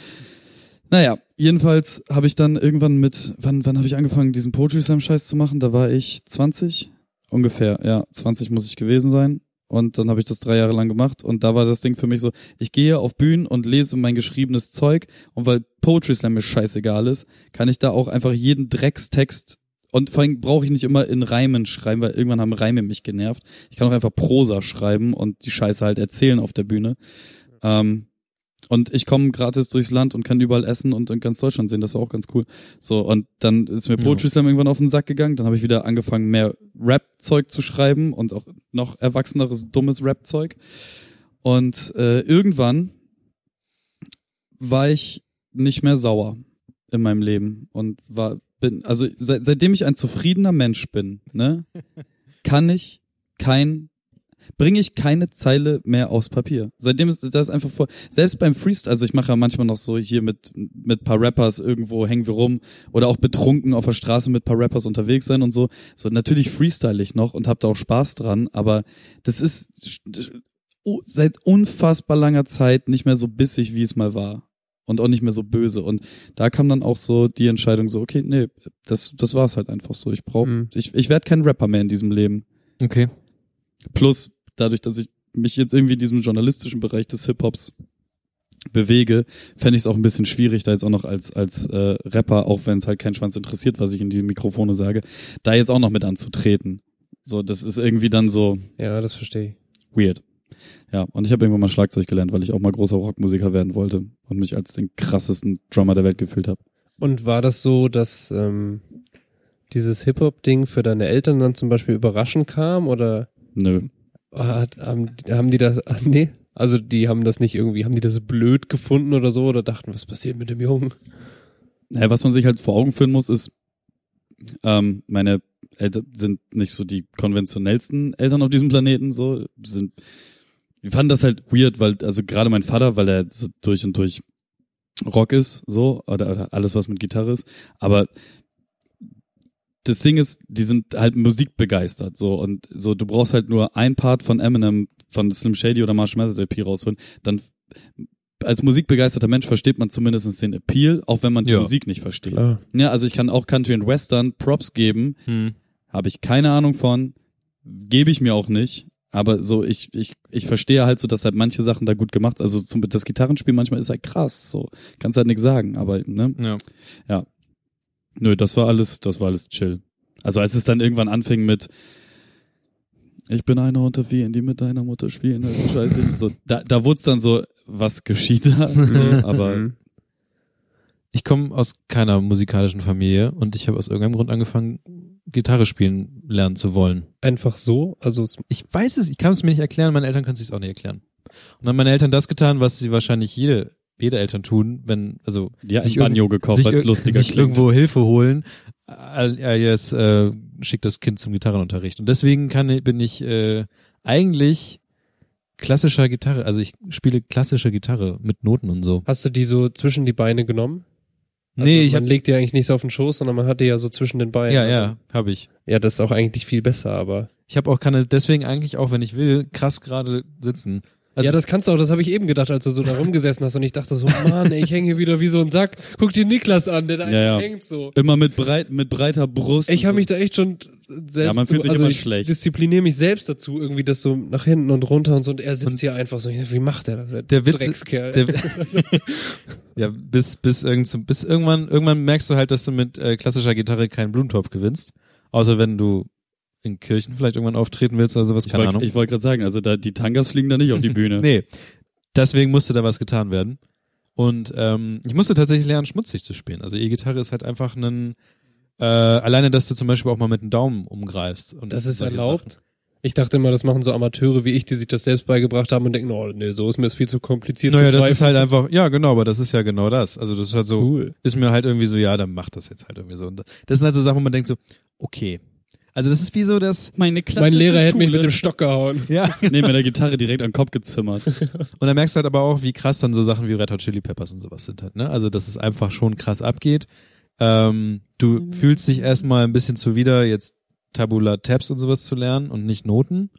S3: Naja, jedenfalls habe ich dann irgendwann mit, wann, wann habe ich angefangen, diesen Poetry Slam Scheiß zu machen? Da war ich 20, ungefähr, ja, 20 muss ich gewesen sein. Und dann habe ich das drei Jahre lang gemacht und da war das Ding für mich so, ich gehe auf Bühnen und lese mein geschriebenes Zeug und weil Poetry Slam mir scheißegal ist, kann ich da auch einfach jeden Dreckstext und vor allem brauche ich nicht immer in Reimen schreiben, weil irgendwann haben Reime mich genervt. Ich kann auch einfach Prosa schreiben und die Scheiße halt erzählen auf der Bühne. Ähm, und ich komme gratis durchs Land und kann überall essen und in ganz Deutschland sehen. Das war auch ganz cool. So, und dann ist mir Poetry Slam irgendwann auf den Sack gegangen. Dann habe ich wieder angefangen, mehr Rap-Zeug zu schreiben und auch noch erwachseneres, dummes Rap-Zeug. Und äh, irgendwann war ich nicht mehr sauer in meinem Leben und war bin also seit, seitdem ich ein zufriedener Mensch bin, ne, [LAUGHS] kann ich kein bringe ich keine Zeile mehr aufs Papier. Seitdem ist das einfach vor. Selbst beim Freestyle, also ich mache ja manchmal noch so hier mit mit paar Rappers irgendwo hängen wir rum oder auch betrunken auf der Straße mit paar Rappers unterwegs sein und so. So natürlich freestyle ich noch und hab da auch Spaß dran, aber das ist seit unfassbar langer Zeit nicht mehr so bissig, wie es mal war. Und auch nicht mehr so böse. Und da kam dann auch so die Entscheidung so, okay, nee, das, das war's halt einfach so. Ich brauch,
S4: Mhm.
S3: ich, ich werde kein Rapper mehr in diesem Leben.
S2: Okay.
S3: Plus, dadurch, dass ich mich jetzt irgendwie in diesem journalistischen Bereich des Hip-Hops bewege, fände ich es auch ein bisschen schwierig, da jetzt auch noch als, als äh, Rapper, auch wenn es halt keinen Schwanz interessiert, was ich in die Mikrofone sage, da jetzt auch noch mit anzutreten. So, das ist irgendwie dann so
S4: Ja, das verstehe ich.
S3: weird. Ja, und ich habe irgendwann mal Schlagzeug gelernt, weil ich auch mal großer Rockmusiker werden wollte und mich als den krassesten Drummer der Welt gefühlt habe.
S4: Und war das so, dass ähm, dieses Hip-Hop-Ding für deine Eltern dann zum Beispiel überraschend kam oder
S3: Nö.
S4: Hat, haben, haben die das, [LAUGHS] nee, also die haben das nicht irgendwie, haben die das blöd gefunden oder so oder dachten, was passiert mit dem Jungen?
S3: Naja, was man sich halt vor Augen führen muss, ist, ähm, meine Eltern sind nicht so die konventionellsten Eltern auf diesem Planeten, so, sind, wir fanden das halt weird, weil, also gerade mein Vater, weil er durch und durch Rock ist, so, oder, oder alles, was mit Gitarre ist, aber das Ding ist, die sind halt musikbegeistert, so, und so, du brauchst halt nur ein Part von Eminem, von Slim Shady oder Marshall Mathers LP rausholen, dann als musikbegeisterter Mensch versteht man zumindest den Appeal, auch wenn man die
S2: Ja.
S3: Musik nicht versteht.
S4: Klar.
S3: Ja, also ich kann auch Country und Western Props geben,
S2: Hm.
S3: habe ich keine Ahnung von, gebe ich mir auch nicht. Aber so, ich, ich, ich verstehe halt so, dass halt manche Sachen da gut gemacht, also zum, das Gitarrenspiel manchmal ist halt krass, so. Kannst halt nichts sagen, aber, ne?
S2: Ja.
S3: Nö, das war alles, das war alles chill. Also als es dann irgendwann anfing mit, ich bin einer unter vielen, die mit deiner Mutter spielen, das ist scheiße. [LAUGHS] So, da, da wurde es dann so, was geschieht da? So, [LAUGHS] aber
S4: Mhm.
S2: Ich komme aus keiner musikalischen Familie und ich habe aus irgendeinem Grund angefangen, Gitarre spielen lernen zu wollen.
S4: Einfach so, also es,
S2: Ich weiß es, ich kann es mir nicht erklären, meine Eltern können es sich auch nicht erklären. Und dann haben meine Eltern das getan, was sie wahrscheinlich jede, jede Eltern tun, wenn, also
S3: hat
S2: sich
S3: ein Banjo gekauft,
S2: sich,
S3: weil es
S2: ir-
S3: lustiger
S2: sich
S3: klingt.
S2: irgendwo Hilfe holen, ja, jetzt äh, schickt das Kind zum Gitarrenunterricht. Und deswegen kann, ich- bin ich äh, eigentlich klassischer Gitarre, also ich spiele klassische Gitarre mit Noten und so.
S4: hast du die so zwischen die Beine genommen? Also
S2: nee, ich
S4: man
S2: hab,
S4: legt die eigentlich nicht so auf den Schoß, sondern man hat die ja so zwischen den Beinen.
S2: ja, ja, habe ich.
S4: Ja, das ist auch eigentlich viel besser, aber.
S2: Ich habe auch kann deswegen eigentlich auch, wenn ich will, krass gerade sitzen. Also-
S4: ja, das kannst du auch, das habe ich eben gedacht, als du so da rumgesessen hast und ich dachte so, Mann, ey, ich hänge hier wieder wie so ein Sack. Guck dir Niklas an, der da
S3: Ja, ja.
S4: hängt so.
S3: Immer mit breit, mit breiter Brust.
S4: Ich habe
S3: so.
S4: mich da echt schon selbst
S3: Ja, man fühlt
S4: so,
S3: sich
S4: also
S3: immer
S4: ich
S3: schlecht.
S4: diszipliniere mich selbst dazu, irgendwie das so nach hinten und runter und so und er sitzt
S2: Und-
S4: hier einfach so, wie macht er das?
S2: Der Witz ist-
S4: Dreckskerl.
S2: Der, [LAUGHS] ja, bis, bis, irgend, bis irgendwann, irgendwann merkst du halt, dass du mit äh, klassischer Gitarre keinen Blumentopf gewinnst. Außer wenn du in Kirchen vielleicht irgendwann auftreten willst oder sowas,
S3: Ich
S2: keine
S3: wollte
S2: Ahnung.
S3: ich wollte gerade sagen, also da, die Tangas fliegen da nicht auf die Bühne. [LAUGHS]
S2: Nee. Deswegen musste da was getan werden. Und ähm, ich musste tatsächlich lernen, schmutzig zu spielen. Also E-Gitarre ist halt einfach ein äh, alleine, dass du zum Beispiel auch mal mit dem Daumen umgreifst. Und
S4: Das ist erlaubt?
S2: Sachen.
S4: Ich dachte immer, das machen so Amateure wie ich, die sich das selbst beigebracht haben und denken, oh nee, so ist mir das viel zu kompliziert
S2: Naja,
S4: zu
S2: das ist halt einfach, ja genau, aber das ist ja genau das. Also das ist halt so,
S4: cool.
S2: ist mir halt irgendwie so, ja, dann mach das jetzt halt irgendwie so. Und das sind halt so Sachen, wo man denkt so, okay. Also das ist wie so das,
S3: Meine
S4: Mein Lehrer hätte mich mit dem Stock gehauen.
S2: ja. [LAUGHS]
S3: nee, mit der Gitarre direkt an den Kopf gezimmert. [LAUGHS]
S2: Und dann merkst du halt aber auch, wie krass dann so Sachen wie Red Hot Chili Peppers und sowas sind halt, ne? Also, dass es einfach schon krass abgeht. Ähm, du fühlst dich erstmal ein bisschen zuwider, jetzt Tabula Tabs und sowas zu lernen und nicht Noten.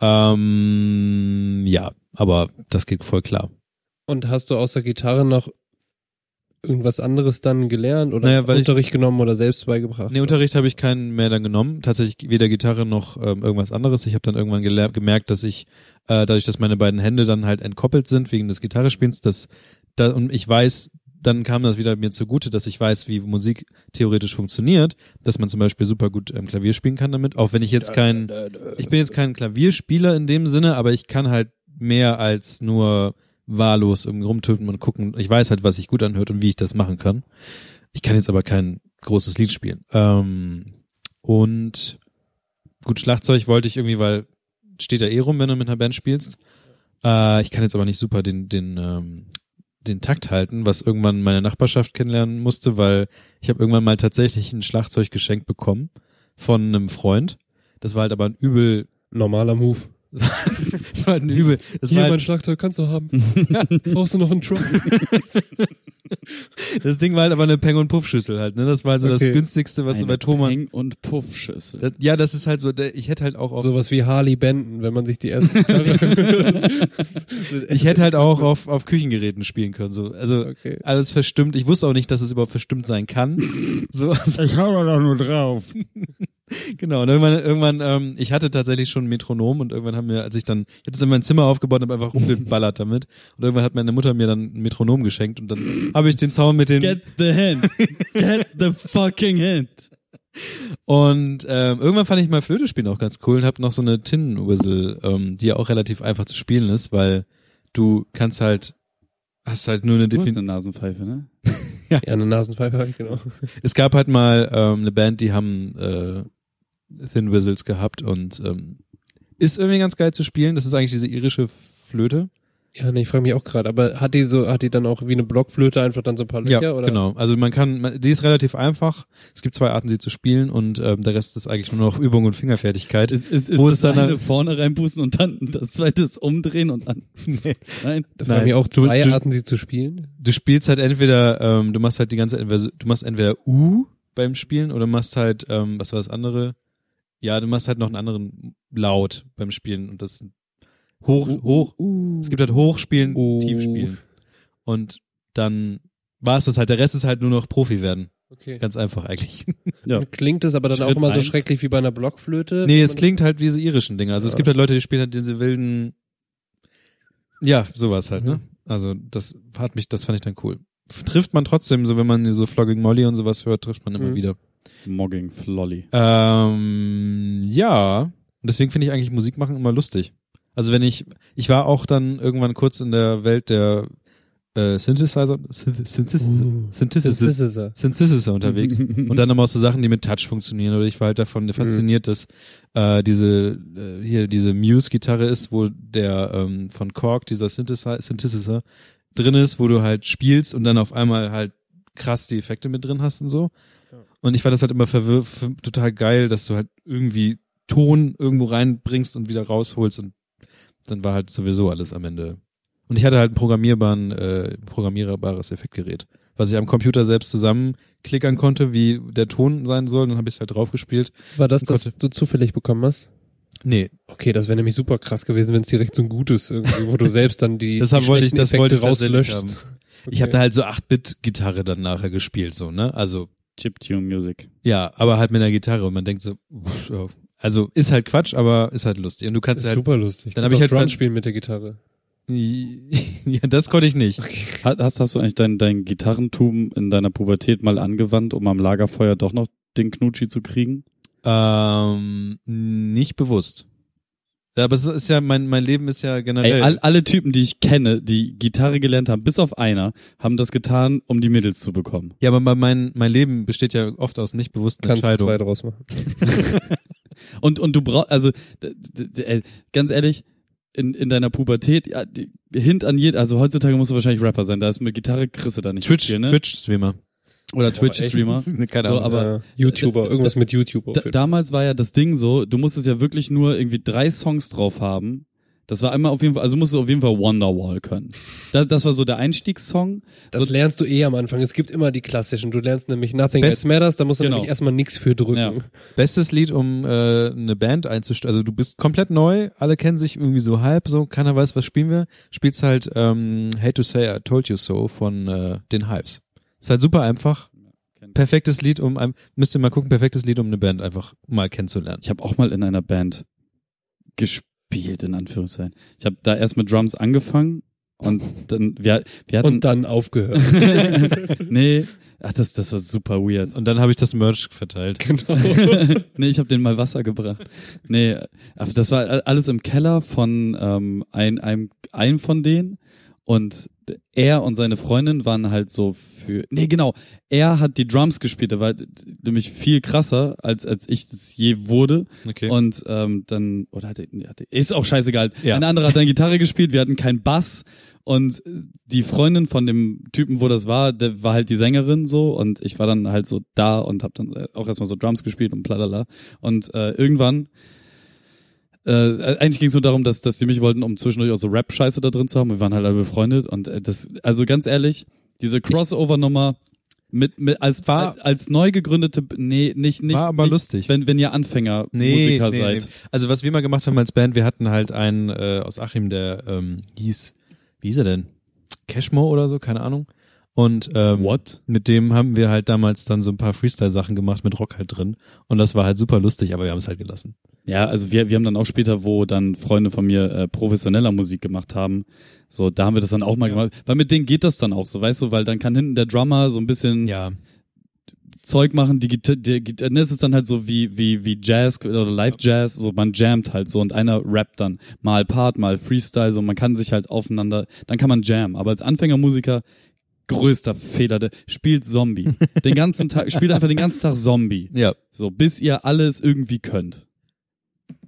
S2: Ähm, ja, aber das geht voll klar.
S4: Und hast du außer Gitarre noch irgendwas anderes dann gelernt oder
S2: Naja, weil ich-
S4: Unterricht genommen oder selbst beigebracht?
S2: Nee, Unterricht habe ich keinen mehr dann genommen. Tatsächlich weder Gitarre noch ähm, irgendwas anderes. Ich habe dann irgendwann gelernt, gemerkt, dass ich, äh, dadurch, dass meine beiden Hände dann halt entkoppelt sind wegen des Gitarrespielens, dass da, und ich weiß, dann kam das wieder mir zugute, dass ich weiß, wie Musik theoretisch funktioniert, dass man zum Beispiel super gut ähm, Klavier spielen kann damit, auch wenn ich jetzt kein, ich bin jetzt kein Klavierspieler in dem Sinne, aber ich kann halt mehr als nur wahllos irgendwie rumtöten und gucken. Ich weiß halt, was sich gut anhört und wie ich das machen kann. Ich kann jetzt aber kein großes Lied spielen. Ähm, und gut, Schlagzeug wollte ich irgendwie, weil steht da eh rum, wenn du mit einer Band spielst. Äh, ich kann jetzt aber nicht super den, den, ähm, den Takt halten, was irgendwann meine Nachbarschaft kennenlernen musste, weil ich habe irgendwann mal tatsächlich ein Schlagzeug geschenkt bekommen von einem Freund. Das war halt aber ein übel
S4: Normaler Move. [LAUGHS]
S2: das war halt ein übel. Das
S4: Hier,
S2: war
S4: mein
S2: halt,
S4: Schlagzeug kannst du haben. [LAUGHS] Brauchst du noch einen Truck?
S2: das Ding war halt aber eine Peng und Puff-Schüssel halt, ne? Das war also
S4: Okay.
S2: das günstigste, was du bei Thomann.
S3: Peng und Puffschüssel.
S2: Das, ja, das ist halt so, ich hätte halt auch auf,
S4: Sowas wie Harley Benton, wenn man sich die erste [LAUGHS]
S2: ich hätte halt auch auf, auf Küchengeräten spielen können, so. Also,
S4: Okay.
S2: alles verstimmt. Ich wusste auch nicht, dass es überhaupt verstimmt sein kann. So,
S6: Ich hau da doch nur drauf.
S2: Genau. Und irgendwann, irgendwann, ähm, ich hatte tatsächlich schon ein Metronom und irgendwann haben wir, als ich dann, ich hatte es in mein Zimmer aufgebaut und hab einfach rumgeballert damit. Und irgendwann hat meine Mutter mir dann ein Metronom geschenkt und dann habe ich den Sound mit den
S3: Get the hand. Get the fucking hand.
S2: Und ähm, irgendwann fand ich mal Flöte spielen auch ganz cool und habe noch so eine Tin Whistle, ähm, die ja auch relativ einfach zu spielen ist, weil du kannst halt hast halt nur eine
S3: Du hast
S2: Definition.
S3: eine Nasenpfeife, ne? [LAUGHS]
S4: Ja, eine Nasenpfeife habe ich, genau.
S2: Es gab halt mal ähm, eine Band, die haben äh, Thin Whistles gehabt und ähm, ist irgendwie ganz geil zu spielen. Das ist eigentlich diese irische Flöte.
S4: Ja, nee, ich frage mich auch gerade, aber hat die so, hat die dann auch wie eine Blockflöte einfach dann so ein paar Löcher,
S2: Ja,
S4: oder?
S2: genau. Also man kann, man, die ist relativ einfach. Es gibt zwei Arten, sie zu spielen und ähm, der Rest ist eigentlich nur noch Übung und Fingerfertigkeit.
S3: Ist, ist, ist
S2: Wo
S3: das
S2: ist dann
S3: eine
S2: ein-
S3: vorne reinpusten und dann das zweite ist umdrehen und dann. [LAUGHS]
S2: Nee.
S3: Nein.
S4: Da frage ich auch zwei
S2: du-
S4: Arten, sie zu spielen.
S2: du spielst halt entweder, ähm, du machst halt die ganze, entweder, du machst entweder U beim Spielen oder machst halt, ähm, was war das andere? Ja, du machst halt noch einen anderen Laut beim Spielen und das hoch, hoch. Es gibt halt Hochspielen,
S4: Uh.
S2: Tiefspielen. Und dann war es das halt. Der Rest ist halt nur noch Profi werden.
S4: Okay.
S2: Ganz einfach eigentlich. [LAUGHS]
S3: Ja.
S4: Klingt es aber dann auch
S3: Schritt
S4: immer so
S3: eins.
S4: schrecklich wie bei einer Blockflöte?
S2: nee, es klingt halt wie diese irischen Dinger. Also es
S4: Ja.
S2: gibt halt Leute, die spielen halt diese wilden, ja, sowas halt, ne? Also das hat mich, das fand ich dann cool. Trifft man trotzdem, so wenn man so Flogging Molly und sowas hört, trifft man immer
S4: Mhm.
S2: wieder.
S3: Mogging Flolly.
S2: Ähm, ja. Und deswegen finde ich eigentlich Musik machen immer lustig. Also wenn ich, ich war auch dann irgendwann kurz in der Welt der äh, Synthesizer, Synth Synthesizer,
S4: Uh.
S2: Synthesizer,
S4: Synthesizer.
S2: Synthesizer unterwegs [LAUGHS] und dann nochmal so Sachen, die mit Touch funktionieren. Oder ich war halt davon fasziniert, dass äh, diese äh, hier diese Muse-Gitarre ist, wo der ähm, von Korg dieser Synthesizer, Synthesizer drin ist, wo du halt spielst und dann auf einmal halt krass die Effekte mit drin hast und so. Und ich fand das halt immer total geil, dass du halt irgendwie Ton irgendwo reinbringst und wieder rausholst und dann war halt sowieso alles am Ende. Und ich hatte halt ein programmierbaren, äh, programmierbares Effektgerät, was ich am Computer selbst zusammenklickern konnte, wie der Ton sein soll, dann habe ich es halt draufgespielt.
S4: War das, das du zufällig bekommen hast?
S2: Nee,
S4: Okay, das wäre nämlich super krass gewesen, wenn es direkt so ein gutes irgendwie, wo du selbst dann die,
S2: Deshalb [LAUGHS]
S4: die
S2: wollte ich- das
S4: Effekte
S2: wollte ich
S4: rauslöschst.
S2: ich habe da halt so 8-Bit-Gitarre dann nachher gespielt, so, ne? Also,
S3: Chiptune Music.
S2: ja, aber halt mit einer Gitarre und man denkt so, also ist halt Quatsch, aber ist halt lustig. Und du kannst
S4: ist
S2: halt,
S4: super lustig.
S2: Dann
S4: Du
S2: hab ich halt ver-
S4: spielen mit der Gitarre. [LAUGHS]
S2: ja, das konnte ich nicht.
S3: Ha- Hast, hast du eigentlich dein, dein Gitarrentum in deiner Pubertät mal angewandt, um am Lagerfeuer doch noch den Knutschi zu kriegen?
S2: Ähm, nicht bewusst. Ja, aber es ist ja, mein, mein Leben ist ja generell.
S3: Ey, all, alle Typen, die ich kenne, die Gitarre gelernt haben, bis auf einer, haben das getan, um die Mädels zu bekommen.
S2: ja, aber mein, mein Leben besteht ja oft aus nicht bewussten
S4: Kannst du zwei
S2: Entscheidungen.
S4: draus machen. [LAUGHS]
S3: Und, und du brauchst, also, ganz ehrlich, in, in deiner Pubertät, ja, die, hint an jed, also heutzutage musst du wahrscheinlich Rapper sein, da ist mit Gitarre kriegst du da nicht
S2: Twitch,
S3: viel, ne?
S2: Twitch-Streamer.
S3: Oder Twitch-Streamer. [LAUGHS]
S2: Keine
S3: So,
S2: Ahnung.
S3: aber
S4: ja, YouTuber, irgendwas mit YouTube. auf
S3: Da, damals war ja das Ding so, du musstest ja wirklich nur irgendwie drei Songs drauf haben. Das war einmal auf jeden Fall, also musst du auf jeden Fall Wonderwall können. Das, das war so der Einstiegssong.
S4: Das
S3: So-
S4: lernst du eh am Anfang. Es gibt immer die klassischen. Du lernst nämlich Nothing
S2: Best-
S4: Else Matters, da musst du
S3: Genau.
S4: nämlich erstmal nichts für drücken.
S3: Ja.
S2: Bestes Lied, um äh, eine Band einzustellen. Also du bist komplett neu, alle kennen sich irgendwie so halb, so keiner weiß, was spielen wir. Spielst halt ähm, Hate to Say I Told You So von äh, den Hives. Ist halt super einfach. Perfektes Lied, um ein, müsst ihr mal gucken, perfektes Lied, um eine Band einfach mal kennenzulernen.
S3: Ich habe auch mal in einer Band gespielt, in Anführungszeichen. Ich habe da erst mit Drums angefangen und dann, wir, wir hatten,
S4: Und dann aufgehört. [LAUGHS]
S3: nee, ach, das, das war super weird.
S2: Und dann habe ich das Merch verteilt.
S4: genau. [LAUGHS]
S3: nee, ich habe denen mal Wasser gebracht. Nee, aber das war alles im Keller von ähm, ein, einem, einem von denen. Und er und seine Freundin waren halt so für. Nee, genau. Er hat die Drums gespielt. Er war nämlich viel krasser, als, als ich das je wurde.
S2: Okay.
S3: Und ähm, dann, oder hat er, ist auch scheißegal.
S2: Ja.
S3: Ein anderer hat dann Gitarre gespielt, wir hatten keinen Bass. Und die Freundin von dem Typen, wo das war, der war halt die Sängerin so. Und ich war dann halt so da und hab dann auch erstmal so Drums gespielt und blalala. Und äh, irgendwann Äh, eigentlich ging es nur darum, dass, dass die mich wollten, um zwischendurch auch so Rap-Scheiße da drin zu haben. Wir waren halt alle befreundet und äh, das, also ganz ehrlich, diese Crossover-Nummer mit, mit als
S2: War-
S3: als neu gegründete, nee, nicht nicht
S2: War aber
S3: nicht,
S2: lustig.
S3: wenn wenn ihr Anfänger Musiker seid.
S2: Also was wir mal gemacht haben als Band, wir hatten halt einen äh, aus Achim, der ähm, hieß, wie hieß er denn? Cashmo oder so, keine Ahnung. Und ähm,
S3: What?
S2: mit dem haben wir halt damals dann so ein paar Freestyle-Sachen gemacht mit Rock halt drin. Und das war halt super lustig, aber wir haben es halt gelassen.
S3: Ja, also wir, wir haben dann auch später, wo dann Freunde von mir äh, professioneller Musik gemacht haben, so, da haben wir das dann auch mal gemacht. Weil mit denen geht das dann auch so, weißt du, weil dann kann hinten der Drummer so ein bisschen
S2: Ja.
S3: Zeug machen, die Gitarre, Gitarre, das ist dann halt so wie, wie, wie Jazz oder Live-Jazz, so man jammt halt so und einer rappt dann mal Part, mal Freestyle, so man kann sich halt aufeinander, dann kann man jammen. Aber als Anfängermusiker, größter Fehler, der spielt Zombie. Den ganzen Tag, spielt einfach den ganzen Tag Zombie. [LAUGHS]
S2: Ja.
S3: So, bis ihr alles irgendwie könnt.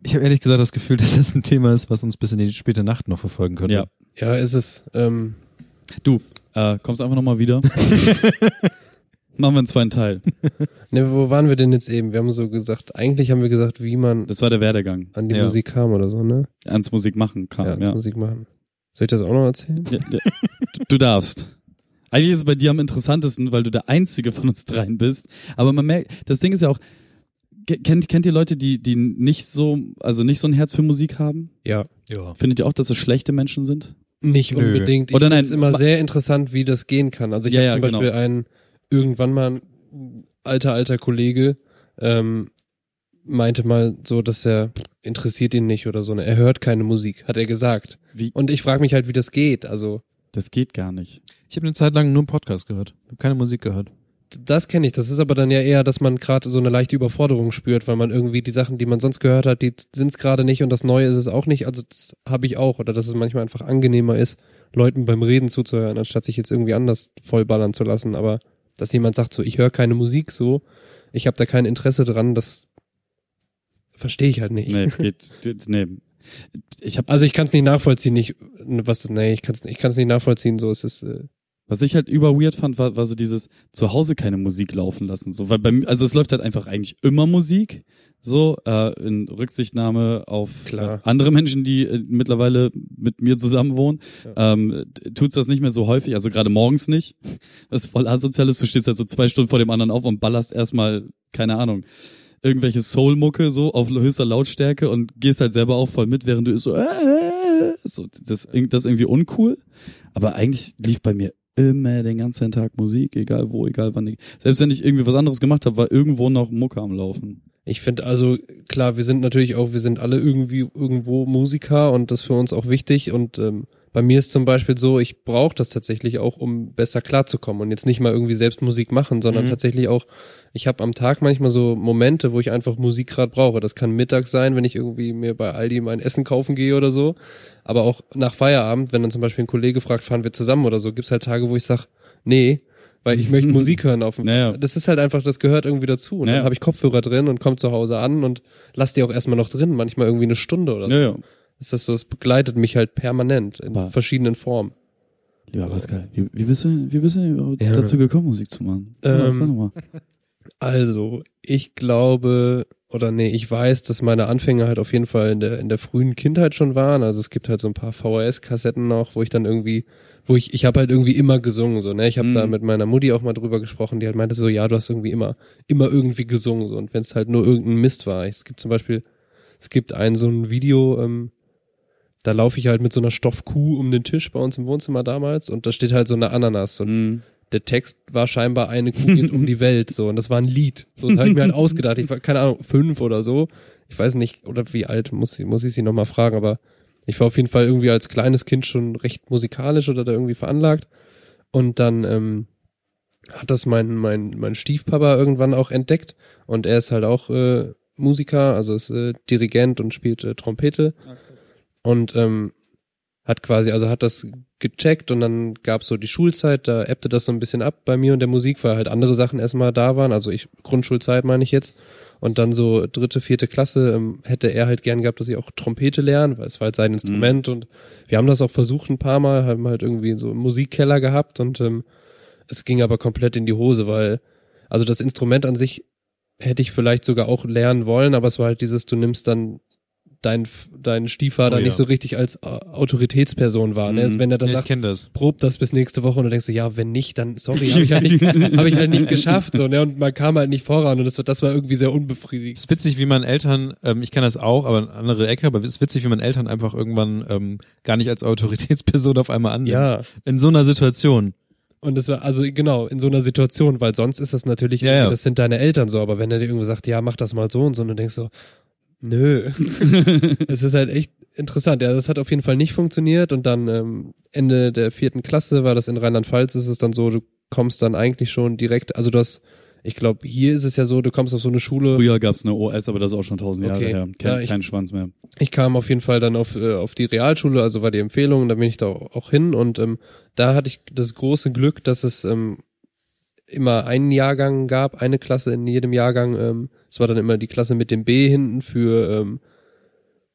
S2: Ich habe ehrlich gesagt das Gefühl, [LAUGHS] dass das ein Thema ist, was uns bis in die späte Nacht noch verfolgen könnte.
S3: Ja.
S4: Ja, ist es. Ähm,
S3: Du, äh, kommst einfach nochmal wieder. [LAUGHS] Machen wir einen zweiten Teil.
S4: ne, wo waren wir denn jetzt eben? Wir haben so gesagt, eigentlich haben wir gesagt, wie man
S3: Das war der Werdegang.
S4: an die
S2: Ja.
S4: Musik kam oder so, ne?
S3: Ans Musik machen kam.
S4: Ja,
S3: Ja,
S4: ans Musik machen. Soll ich das auch noch erzählen?
S3: Ja, ja. Du, du darfst. Eigentlich ist es bei dir am interessantesten, weil du der einzige von uns dreien bist. Aber man merkt, das Ding ist ja auch, kennt, kennt ihr Leute, die, die nicht so, also nicht so ein Herz für Musik haben?
S4: Ja.
S2: ja.
S3: Findet ihr auch, dass es schlechte Menschen sind?
S4: Nicht
S2: Nö.
S4: unbedingt. Ich
S3: Oder nein,
S4: es immer sehr interessant, wie das gehen kann. Also ich
S3: Ja,
S4: habe
S3: ja,
S4: zum
S3: genau.
S4: Beispiel einen, irgendwann mal ein alter, alter Kollege, ähm, meinte mal so, dass er interessiert ihn nicht oder so. Ne? Er hört keine Musik, hat er gesagt.
S3: Wie?
S4: Und ich frage mich halt, wie das geht. Also
S3: Das geht gar nicht.
S2: Ich habe eine Zeit lang nur einen Podcast gehört. Ich habe keine Musik gehört.
S4: Das kenne ich. Das ist aber dann ja eher, dass man gerade so eine leichte Überforderung spürt, weil man irgendwie die Sachen, die man sonst gehört hat, die sind es gerade nicht und das Neue ist es auch nicht. Also das habe ich auch. Oder dass es manchmal einfach angenehmer ist, Leuten beim Reden zuzuhören, anstatt sich jetzt irgendwie anders vollballern zu lassen. Aber dass jemand sagt so, ich höre keine Musik so, ich habe da kein Interesse dran, das verstehe ich halt nicht.
S3: Nee, geht, geht nee. Ich habe
S4: Also ich kann es nicht nachvollziehen, nicht was nee, ich kann es ich kann's nicht nachvollziehen, so es ist äh,
S3: Was ich halt über weird fand, war, war so dieses zu Hause keine Musik laufen lassen. So, weil bei mir, also es läuft halt einfach eigentlich immer Musik. So, äh, in Rücksichtnahme auf
S4: Klar.
S3: Äh, andere Menschen, die äh, mittlerweile mit mir zusammen wohnen, ähm, t- tut's das nicht mehr so häufig, also gerade morgens nicht. Das ist voll asozial ist, du stehst halt so zwei Stunden vor dem anderen auf und ballerst erstmal, keine Ahnung, irgendwelche Soul-Mucke so auf höchster Lautstärke und gehst halt selber auch voll mit, während du so, äh, äh, so das, das ist irgendwie uncool. Aber eigentlich lief bei mir immer den ganzen Tag Musik, egal wo, egal wann. Selbst wenn ich irgendwie was anderes gemacht habe, war irgendwo noch Mucke am Laufen.
S4: Ich finde also, klar, wir sind natürlich auch, wir sind alle irgendwie irgendwo Musiker und das ist für uns auch wichtig. Und ähm, bei mir ist zum Beispiel so, ich brauche das tatsächlich auch, um besser klarzukommen und jetzt nicht mal irgendwie selbst Musik machen, sondern
S2: Mhm.
S4: tatsächlich auch, ich habe am Tag manchmal so Momente, wo ich einfach Musik gerade brauche. Das kann mittags sein, wenn ich irgendwie mir bei Aldi mein Essen kaufen gehe oder so. Aber auch nach Feierabend, wenn dann zum Beispiel ein Kollege fragt, fahren wir zusammen oder so, gibt's halt Tage, wo ich sag, nee, weil ich möchte [LAUGHS] Musik hören auf dem
S3: Naja.
S4: Das ist halt einfach, das gehört irgendwie dazu. Und
S3: Naja.
S4: dann habe ich Kopfhörer drin und komme zu Hause an und lass die auch erstmal noch drin, manchmal irgendwie eine Stunde oder so.
S3: Ja, ja.
S4: Ist das so, es begleitet mich halt permanent in
S3: Aber-
S4: verschiedenen Formen.
S3: Lieber Pascal, wie, wie bist du, wie bist du überhaupt
S4: Ja.
S3: dazu gekommen, Musik zu machen?
S4: Ähm. Also, ich glaube, oder nee, ich weiß, dass meine Anfänge halt auf jeden Fall in der, in der frühen Kindheit schon waren. Also es gibt halt so ein paar VHS-Kassetten noch, wo ich dann irgendwie, wo ich, ich habe halt irgendwie immer gesungen, so, ne? Ich habe
S3: Mhm.
S4: da mit meiner Mutti auch mal drüber gesprochen, die halt meinte so, ja, du hast irgendwie immer, immer irgendwie gesungen, so. Und wenn es halt nur irgendein Mist war. Es gibt zum Beispiel, es gibt ein so ein Video, ähm, da laufe ich halt mit so einer Stoffkuh um den Tisch bei uns im Wohnzimmer damals und da steht halt so eine Ananas und
S3: Mhm.
S4: der Text war scheinbar eine Kuh geht um die Welt so und das war ein Lied. So das habe ich mir halt [LAUGHS] ausgedacht. Ich war keine Ahnung fünf oder so. Ich weiß nicht oder wie alt muss ich muss ich sie noch mal fragen, aber ich war auf jeden Fall irgendwie als kleines Kind schon recht musikalisch oder da irgendwie veranlagt und dann ähm, hat das mein mein mein Stiefpapa irgendwann auch entdeckt und er ist halt auch äh, Musiker, also ist äh, Dirigent und spielt äh, Trompete und ähm, hat quasi, also hat das gecheckt und dann gab's so die Schulzeit, da ebbte das so ein bisschen ab bei mir und der Musik, weil halt andere Sachen erstmal da waren, also ich, Grundschulzeit meine ich jetzt. Und dann so dritte, vierte Klasse ähm, hätte er halt gern gehabt, dass ich auch Trompete lerne, weil es war halt sein Instrument und wir haben das auch versucht ein paar Mal, haben halt irgendwie so einen Musikkeller gehabt und ähm, es ging aber komplett in die Hose, weil, also das Instrument an sich hätte ich vielleicht sogar auch lernen wollen, aber es war halt dieses, du nimmst dann dein, dein Stiefvater
S2: Oh ja.
S4: nicht so richtig als äh, Autoritätsperson war. Ne?
S7: Mhm.
S4: Wenn er dann
S2: Nee, ich
S4: sagt,
S2: das.
S4: prob das bis nächste Woche und du denkst so, ja, wenn nicht, dann sorry, habe ich, halt nicht, [LAUGHS] hab ich halt nicht geschafft. So, ne? Und man kam halt nicht voran und das, war- das war irgendwie sehr unbefriedigend.
S2: Es ist witzig, wie man Eltern, ähm, ich kann das auch, aber eine andere Ecke, aber es ist witzig, wie man Eltern einfach irgendwann ähm, gar nicht als Autoritätsperson auf einmal annimmt.
S4: Ja.
S2: In so einer Situation.
S4: Und das war, also genau, in so einer Situation, weil sonst ist das natürlich,
S2: Ja, ja.
S4: das sind deine Eltern so, aber wenn er dir irgendwo sagt, ja, mach das mal so und so, und du denkst so, nö. [LAUGHS] es ist halt echt interessant. Ja, das hat auf jeden Fall nicht funktioniert und dann ähm, Ende der vierten Klasse war das in Rheinland-Pfalz, ist es dann so, du kommst dann eigentlich schon direkt, also du hast, ich glaube, hier ist es ja so, du kommst auf so eine Schule.
S7: Früher gab's eine OS, aber das ist auch schon tausend Jahre
S4: Okay.
S7: her. Kein,
S4: Ja, ich-
S7: kein Schwanz mehr.
S4: Ich kam auf jeden Fall dann auf, äh, auf die Realschule, also war die Empfehlung, und da bin ich da auch hin und ähm, da hatte ich das große Glück, dass es ähm, immer einen Jahrgang gab, eine Klasse in jedem Jahrgang. Ähm, es war dann immer die Klasse mit dem B hinten für ähm,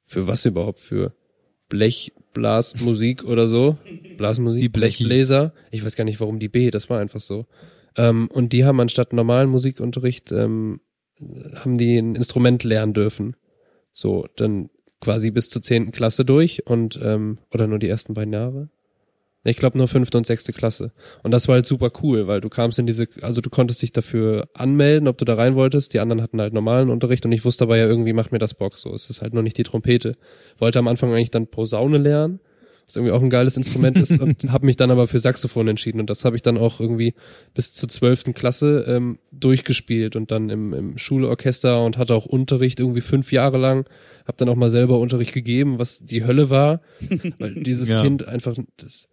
S4: für was überhaupt für Blech, Blasmusik oder so. Blasmusik,
S2: Die Blechis.
S4: Blechbläser. Ich weiß gar nicht, warum die B, das war einfach so. Ähm, und die haben anstatt normalen Musikunterricht ähm, haben die ein Instrument lernen dürfen. So, dann quasi bis zur zehnten Klasse durch und ähm, oder nur die ersten beiden Jahre. Ich glaube nur fünfte und sechste Klasse. Und das war halt super cool, weil du kamst in diese, also du konntest dich dafür anmelden, ob du da rein wolltest. Die anderen hatten halt normalen Unterricht und ich wusste aber ja irgendwie macht mir das Bock so. Es ist halt noch nicht die Trompete. Wollte am Anfang eigentlich dann Posaune lernen, was irgendwie auch ein geiles Instrument ist [LAUGHS] und habe mich dann aber für Saxophon entschieden und das habe ich dann auch irgendwie bis zur zwölften Klasse ähm, durchgespielt und dann im, im Schulorchester und hatte auch Unterricht irgendwie fünf Jahre lang. Habe dann auch mal selber Unterricht gegeben, was die Hölle war, weil dieses [LAUGHS]
S2: Ja.
S4: Kind einfach das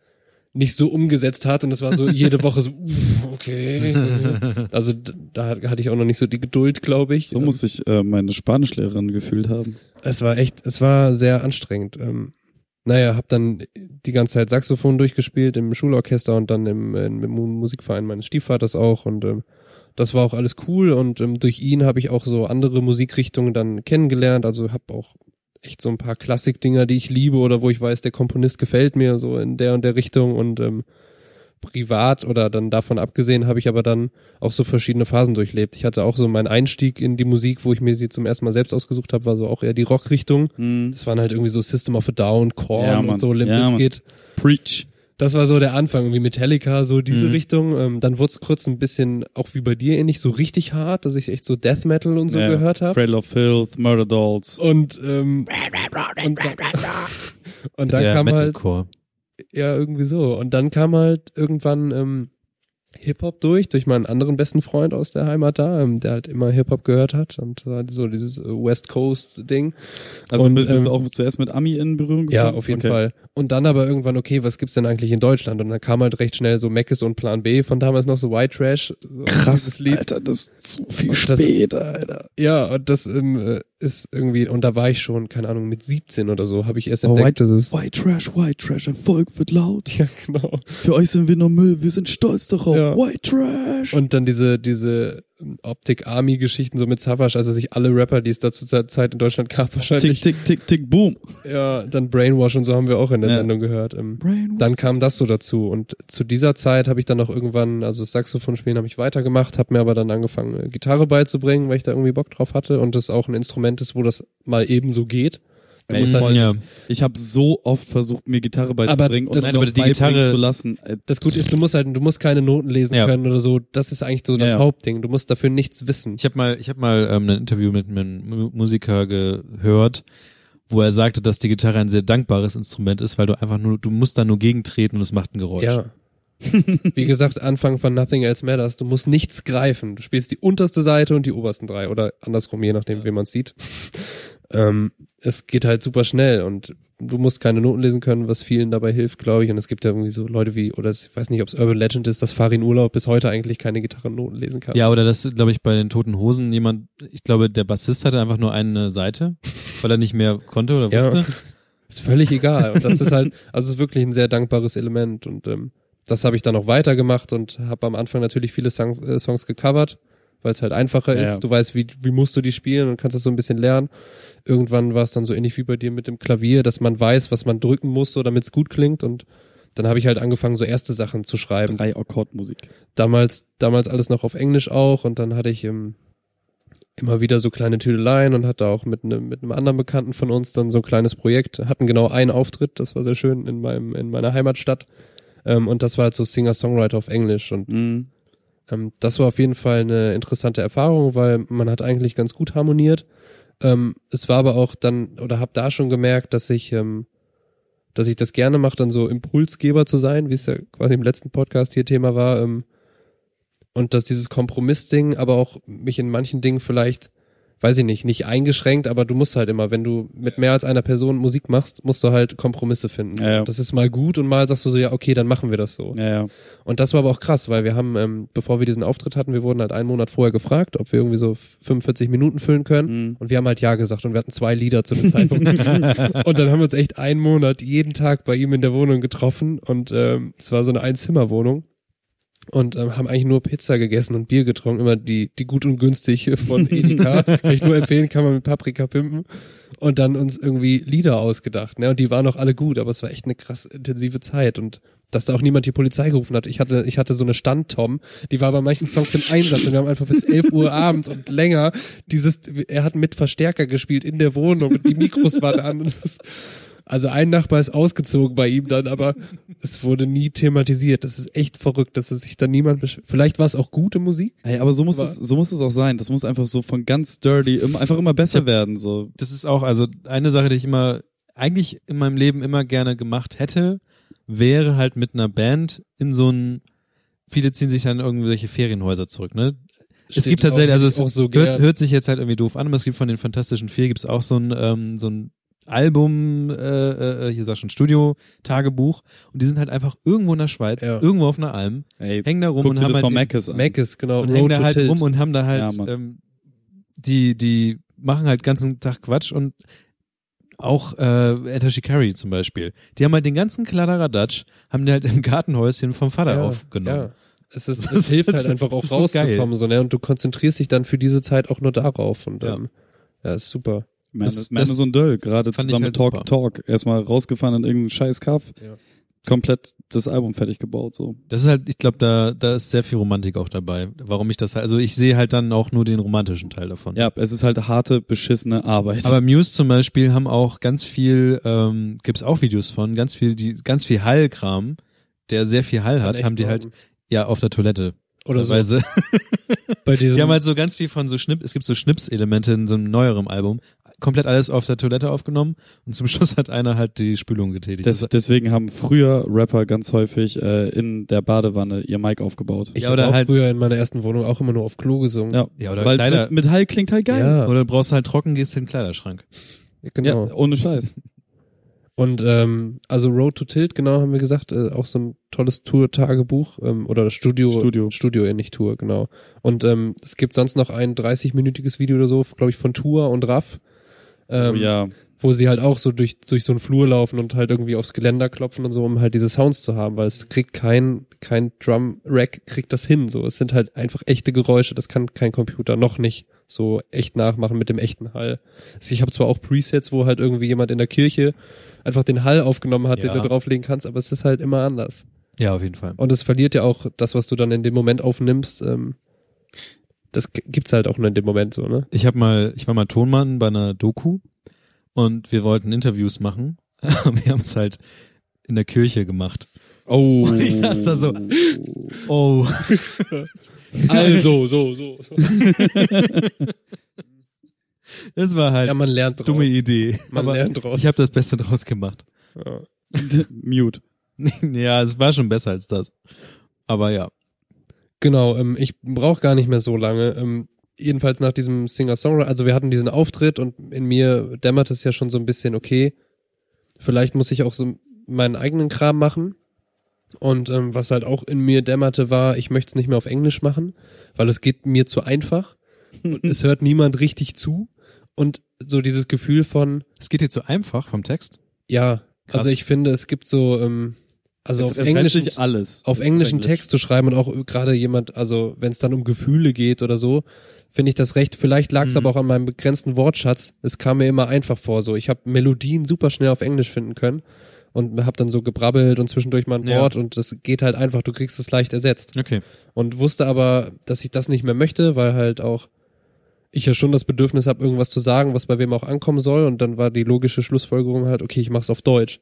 S4: nicht so umgesetzt hat und es war so jede Woche so [LAUGHS] uh, okay. Also da hat- hatte ich auch noch nicht so die Geduld, glaube ich.
S7: So muss sich äh, meine Spanischlehrerin gefühlt haben.
S4: Es war echt, es war sehr anstrengend. Ähm, naja, hab dann die ganze Zeit Saxophon durchgespielt im Schulorchester und dann im, im Mu- Musikverein meines Stiefvaters auch und ähm, das war auch alles cool und ähm, durch ihn habe ich auch so andere Musikrichtungen dann kennengelernt. Also habe auch echt so ein paar Klassikdinger, die ich liebe oder wo ich weiß, der Komponist gefällt mir so in der und der Richtung und ähm, privat oder dann davon abgesehen habe ich aber dann auch so verschiedene Phasen durchlebt. Ich hatte auch so meinen Einstieg in die Musik, wo ich mir sie zum ersten Mal selbst ausgesucht habe, war so auch eher die Rockrichtung.
S7: Hm.
S4: Das waren halt irgendwie so System of a Down, Korn
S7: Ja,
S4: und so Limp
S7: Ja.
S4: Bizkit.
S7: Preach.
S4: Das war so der Anfang, irgendwie Metallica, so diese
S2: Mhm.
S4: Richtung. Ähm, dann wurde es kurz ein bisschen, auch wie bei dir ähnlich, so richtig hart, dass ich echt so Death Metal und so
S7: Ja.
S4: gehört habe.
S7: Cradle of Filth, Murder Dolls.
S4: Und, ähm, [LAUGHS] [LAUGHS] und, dann, und dann
S2: Der
S4: kam halt,
S2: Metalcore.
S4: ja, irgendwie so. Und dann kam halt irgendwann ähm, Hip-Hop durch, durch meinen anderen besten Freund aus der Heimat da, ähm, der halt immer Hip-Hop gehört hat und so dieses äh, West Coast-Ding.
S7: Also
S4: Und,
S7: bist
S4: ähm,
S7: du auch zuerst mit Ami in Berührung
S4: Ja,
S7: gekommen?
S4: auf jeden
S7: Okay.
S4: Fall. Und dann aber irgendwann, okay, was gibt's denn eigentlich in Deutschland? Und dann kam halt recht schnell so Meckes und Plan B von damals noch so White Trash. So
S7: Krass. Alter, das ist zu viel
S4: Und das-
S7: später, Alter.
S4: Ja, und das ähm, äh, ist irgendwie, und da war ich schon, keine Ahnung, mit 17 oder so, habe ich erst
S7: Oh,
S4: entdeckt,
S7: White-
S4: es.
S7: White Trash, White Trash, Volk wird laut.
S4: Ja, genau.
S7: Für euch sind wir nur Müll, wir sind stolz darauf.
S4: Ja.
S7: White Trash.
S4: Und dann diese, diese Optik-Army-Geschichten so mit Savage, also sich alle Rapper, die es da zur Zeit in Deutschland gab,
S7: tick,
S4: wahrscheinlich.
S7: tick, tick, tick, boom.
S4: Ja, dann Brainwash und so haben wir auch in der
S7: Ja.
S4: Sendung gehört. Ähm,
S7: Brainwash.
S4: dann kam das so dazu und zu dieser Zeit habe ich dann auch irgendwann, also das Saxophon spielen habe ich weitergemacht, habe mir aber dann angefangen äh, Gitarre beizubringen, weil ich da irgendwie Bock drauf hatte und das auch ein Instrument ist, wo das mal eben so geht. Du musst halt,
S2: ja.
S7: Ich habe so oft versucht, mir Gitarre beizubringen
S4: das-
S7: und
S2: Nein, aber die Gitarre-
S7: zu lassen. Äh,
S4: Das Gute ist, du musst halt, du musst keine Noten lesen
S2: Ja.
S4: können oder so. Das ist eigentlich so das
S7: Ja.
S4: Hauptding. Du musst dafür nichts wissen.
S2: Ich habe mal, ich habe mal ähm, ein Interview mit einem Mu- Musiker gehört, wo er sagte, dass die Gitarre ein sehr dankbares Instrument ist, weil du einfach nur, du musst da nur gegentreten und es macht ein Geräusch.
S4: Ja. [LAUGHS] Wie gesagt, Anfang von Nothing Else Matters. Du musst nichts greifen. Du spielst die unterste Seite und die obersten drei oder andersrum, je nachdem, wie man es sieht. Ähm, es geht halt super schnell und du musst keine Noten lesen können, was vielen dabei hilft, glaube ich. Und es gibt ja irgendwie so Leute wie, oder ich weiß nicht, ob es Urban Legend ist, dass Farin Urlaub bis heute eigentlich keine Gitarrennoten lesen kann.
S2: Ja, oder das, glaube ich, bei den Toten Hosen jemand, ich glaube, der Bassist hatte einfach nur eine Seite, weil er nicht mehr konnte oder [LAUGHS]
S4: Ja.
S2: wusste.
S4: Ist völlig egal. Und das ist halt, also es ist wirklich ein sehr dankbares Element. Und ähm, das habe ich dann auch weitergemacht und habe am Anfang natürlich viele Songs, äh, Songs gecovert, weil es halt einfacher
S7: Ja,
S4: ist.
S7: ja.
S4: Du weißt, wie, wie musst du die spielen und kannst das so ein bisschen lernen. Irgendwann war es dann so ähnlich wie bei dir mit dem Klavier, dass man weiß, was man drücken muss, so damit es gut klingt. Und dann habe ich halt angefangen, so erste Sachen zu schreiben.
S7: drei Akkordmusik.
S4: Damals, damals alles noch auf Englisch auch und dann hatte ich ähm, immer wieder so kleine Tüdeleien und hatte auch mit einem mit einem anderen Bekannten von uns dann so ein kleines Projekt, hatten genau einen Auftritt, das war sehr schön in meinem in meiner Heimatstadt. Ähm, und das war halt so Singer-Songwriter auf Englisch und
S3: Mhm.
S4: ähm, das war auf jeden Fall eine interessante Erfahrung, weil man hat eigentlich ganz gut harmoniert. Ähm, es war aber auch dann, oder habe da schon gemerkt, dass ich, ähm, dass ich das gerne mache, dann so Impulsgeber zu sein, wie es ja quasi im letzten Podcast hier Thema war. Ähm, und dass dieses Kompromissding aber auch mich in manchen Dingen vielleicht, weiß ich nicht, nicht eingeschränkt, aber du musst halt immer, wenn du mit mehr als einer Person Musik machst, musst du halt Kompromisse finden.
S3: Ja, ja.
S4: Das ist mal gut und mal sagst du so, ja, okay, dann machen wir das so.
S3: Ja.
S4: Und das war aber auch krass, weil wir haben, ähm, bevor wir diesen Auftritt hatten, wir wurden halt einen Monat vorher gefragt, ob wir irgendwie so 45 Minuten füllen können.
S3: Mhm.
S4: Und wir haben halt ja gesagt und wir hatten zwei Lieder zu dem Zeitpunkt. [LAUGHS] und dann haben wir uns echt einen Monat jeden Tag bei ihm in der Wohnung getroffen und ähm, es war so eine Einzimmerwohnung. Und ähm, haben eigentlich nur Pizza gegessen und Bier getrunken, immer die, die gut und günstig von [LAUGHS] Edeka. kann ich nur empfehlen, kann man mit Paprika pimpen. Und dann uns irgendwie Lieder ausgedacht. Ne? Und die waren auch alle gut, aber es war echt eine krass intensive Zeit. Und dass da auch niemand die Polizei gerufen hat. Ich hatte, ich hatte so eine Stand-Tom, die war bei manchen Songs im Einsatz und wir haben einfach bis 11 Uhr abends und länger dieses, er hat mit Verstärker gespielt in der Wohnung und die Mikros waren an. Und das, also ein Nachbar ist ausgezogen bei ihm dann, aber es wurde nie thematisiert. Das ist echt verrückt, dass es sich da niemand besch Vielleicht war es auch gute Musik.
S3: Hey, aber so muss
S4: Aber-
S3: es, so muss es auch sein. Das muss einfach so von ganz dirty immer, einfach immer besser werden, so.
S2: das ist auch, also eine Sache, die ich immer, eigentlich in meinem Leben immer gerne gemacht hätte, wäre halt mit einer Band in so ein, viele ziehen sich dann in irgendwelche Ferienhäuser zurück, ne? es
S4: Steht
S2: gibt tatsächlich,
S4: auch
S2: also es
S4: auch so
S2: hört, hört sich jetzt halt irgendwie doof an, aber es gibt von den Fantastischen Vier gibt's auch so ein, ähm, so ein Album, äh, äh, hier sag schon, Studio-Tagebuch und die sind halt einfach irgendwo in der Schweiz,
S4: Ja.
S2: irgendwo auf einer Alm,
S3: Ey,
S2: hängen da rum und haben halt
S3: von
S2: den-
S3: Mac an.
S4: Mac ist genau
S2: und
S4: Road
S2: hängen da halt
S4: Tilt.
S2: rum und haben da
S3: Ja,
S2: halt,
S3: Mann.
S2: ähm, die, die machen halt ganzen Tag Quatsch und auch äh, Enter Shikari zum Beispiel. Die haben halt den ganzen Kladderadatsch, haben die halt im Gartenhäuschen vom Vater aufgenommen.
S4: Ja. Es, ist,
S2: Das [LAUGHS]
S4: es hilft halt einfach auch rauszukommen, so, ne? Und du konzentrierst dich dann für diese Zeit auch nur darauf. Und
S2: Ja.
S4: ähm, ja, ist super.
S3: Man,
S2: Das-
S3: man
S2: das
S3: so ein Döll, gerade zusammen
S2: halt
S3: mit Talk
S2: super.
S3: Talk. Erstmal rausgefahren in irgendeinen scheiß Kaff.
S4: Ja.
S3: Komplett das Album fertig gebaut, so.
S2: Das ist halt, ich glaube, da, da ist sehr viel Romantik auch dabei. Warum ich das halt, also ich sehe halt dann auch nur den romantischen Teil davon.
S3: Ja, es ist halt harte, beschissene Arbeit.
S2: Aber Muse zum Beispiel haben auch ganz viel, ähm, gibt's auch Videos von, ganz viel, die, ganz viel Hallkram, der sehr viel Hall hat, haben die halt, ja, auf der Toilette.
S4: Oder so.
S2: Teilweise. [LAUGHS]
S4: Bei diesem,
S2: Die haben halt so ganz viel von so Schnipp, es gibt so Schnipselemente in so einem neueren Album. Komplett alles auf der Toilette aufgenommen und zum [LAUGHS] Schluss hat einer halt die Spülung getätigt.
S3: Des, deswegen haben früher Rapper ganz häufig äh, in der Badewanne ihr Mic aufgebaut.
S4: ich
S2: Ja,
S4: habe
S2: halt-
S4: früher in meiner ersten Wohnung auch immer nur auf Klo gesungen.
S3: Ja,
S2: ja, oder
S3: weil
S2: Kleider,
S3: mit, mit Hall klingt halt geil.
S4: Ja,
S2: oder brauchst du halt trocken, gehst in den Kleiderschrank.
S4: genau.
S3: Ja, ohne Scheiß. [LAUGHS]
S4: Und ähm, also Road to Tilt, genau, haben wir gesagt, äh, auch so ein tolles Tour-Tagebuch ähm, oder Studio,
S3: Studio.
S4: Studio, ja, nicht Tour, genau. Und ähm, es gibt sonst noch ein 30-minütiges Video oder so, glaube ich, von Tour und Raff, ähm,
S3: oh, ja.
S4: wo sie halt auch so durch, durch so einen Flur laufen und halt irgendwie aufs Geländer klopfen und so, um halt diese Sounds zu haben, weil es kriegt kein, kein Drum-Rack kriegt das hin, so. Es sind halt einfach echte Geräusche, das kann kein Computer noch nicht so echt nachmachen mit dem echten Hall. Also ich habe zwar auch Presets, wo halt irgendwie jemand in der Kirche einfach den Hall aufgenommen hat,
S2: Ja.
S4: den du drauflegen kannst, aber es ist halt immer anders.
S2: Ja, auf jeden Fall.
S4: Und es verliert ja auch das, was du dann in dem Moment aufnimmst, ähm, das gibt's halt auch nur in dem Moment so, ne?
S2: Ich habe mal, ich war mal Tonmann bei einer Doku und wir wollten Interviews machen. [LAUGHS] wir haben es halt in der Kirche gemacht.
S3: Oh.
S2: Und ich saß da so. Oh. [LAUGHS]
S4: Also, so, so, so. [LAUGHS]
S2: Das war halt
S4: Ja, man lernt draus.
S2: dumme Idee.
S4: Man
S2: Aber
S4: lernt draus.
S2: ich habe das Beste draus gemacht.
S4: Ja.
S3: Mute.
S2: ja, es war schon besser als das. Aber ja.
S4: Genau, ähm, ich brauche gar nicht mehr so lange. Ähm, jedenfalls nach diesem Singer-Songwriter, also wir hatten diesen Auftritt und in mir dämmert es ja schon so ein bisschen, okay, vielleicht muss ich auch so meinen eigenen Kram machen. Und ähm, was halt auch in mir dämmerte, war, ich möchte es nicht mehr auf Englisch machen, weil es geht mir zu einfach und es hört [LAUGHS] niemand richtig zu. Und so dieses Gefühl von,
S2: Es geht dir zu einfach vom Text.
S4: ja,
S2: Krass.
S4: also ich finde, es gibt so, ähm, also
S3: es,
S4: auf
S3: es
S4: Englisch
S3: alles.
S4: auf englischen
S3: Englisch.
S4: Text zu schreiben und auch gerade jemand, also wenn es dann um Gefühle geht oder so, finde ich das recht. Vielleicht lag es
S2: Mhm.
S4: aber auch an meinem begrenzten Wortschatz. Es kam mir immer einfach vor. So, ich habe Melodien super schnell auf Englisch finden können und habe dann so gebrabbelt und zwischendurch mal ein
S2: Ja.
S4: Wort und das geht halt einfach. Du kriegst es leicht ersetzt
S2: Okay.
S4: und wusste aber, dass ich das nicht mehr möchte, weil halt auch ich ja schon das Bedürfnis habe, irgendwas zu sagen, was bei wem auch ankommen soll. Und dann war die logische Schlussfolgerung halt, okay, ich mach's auf Deutsch.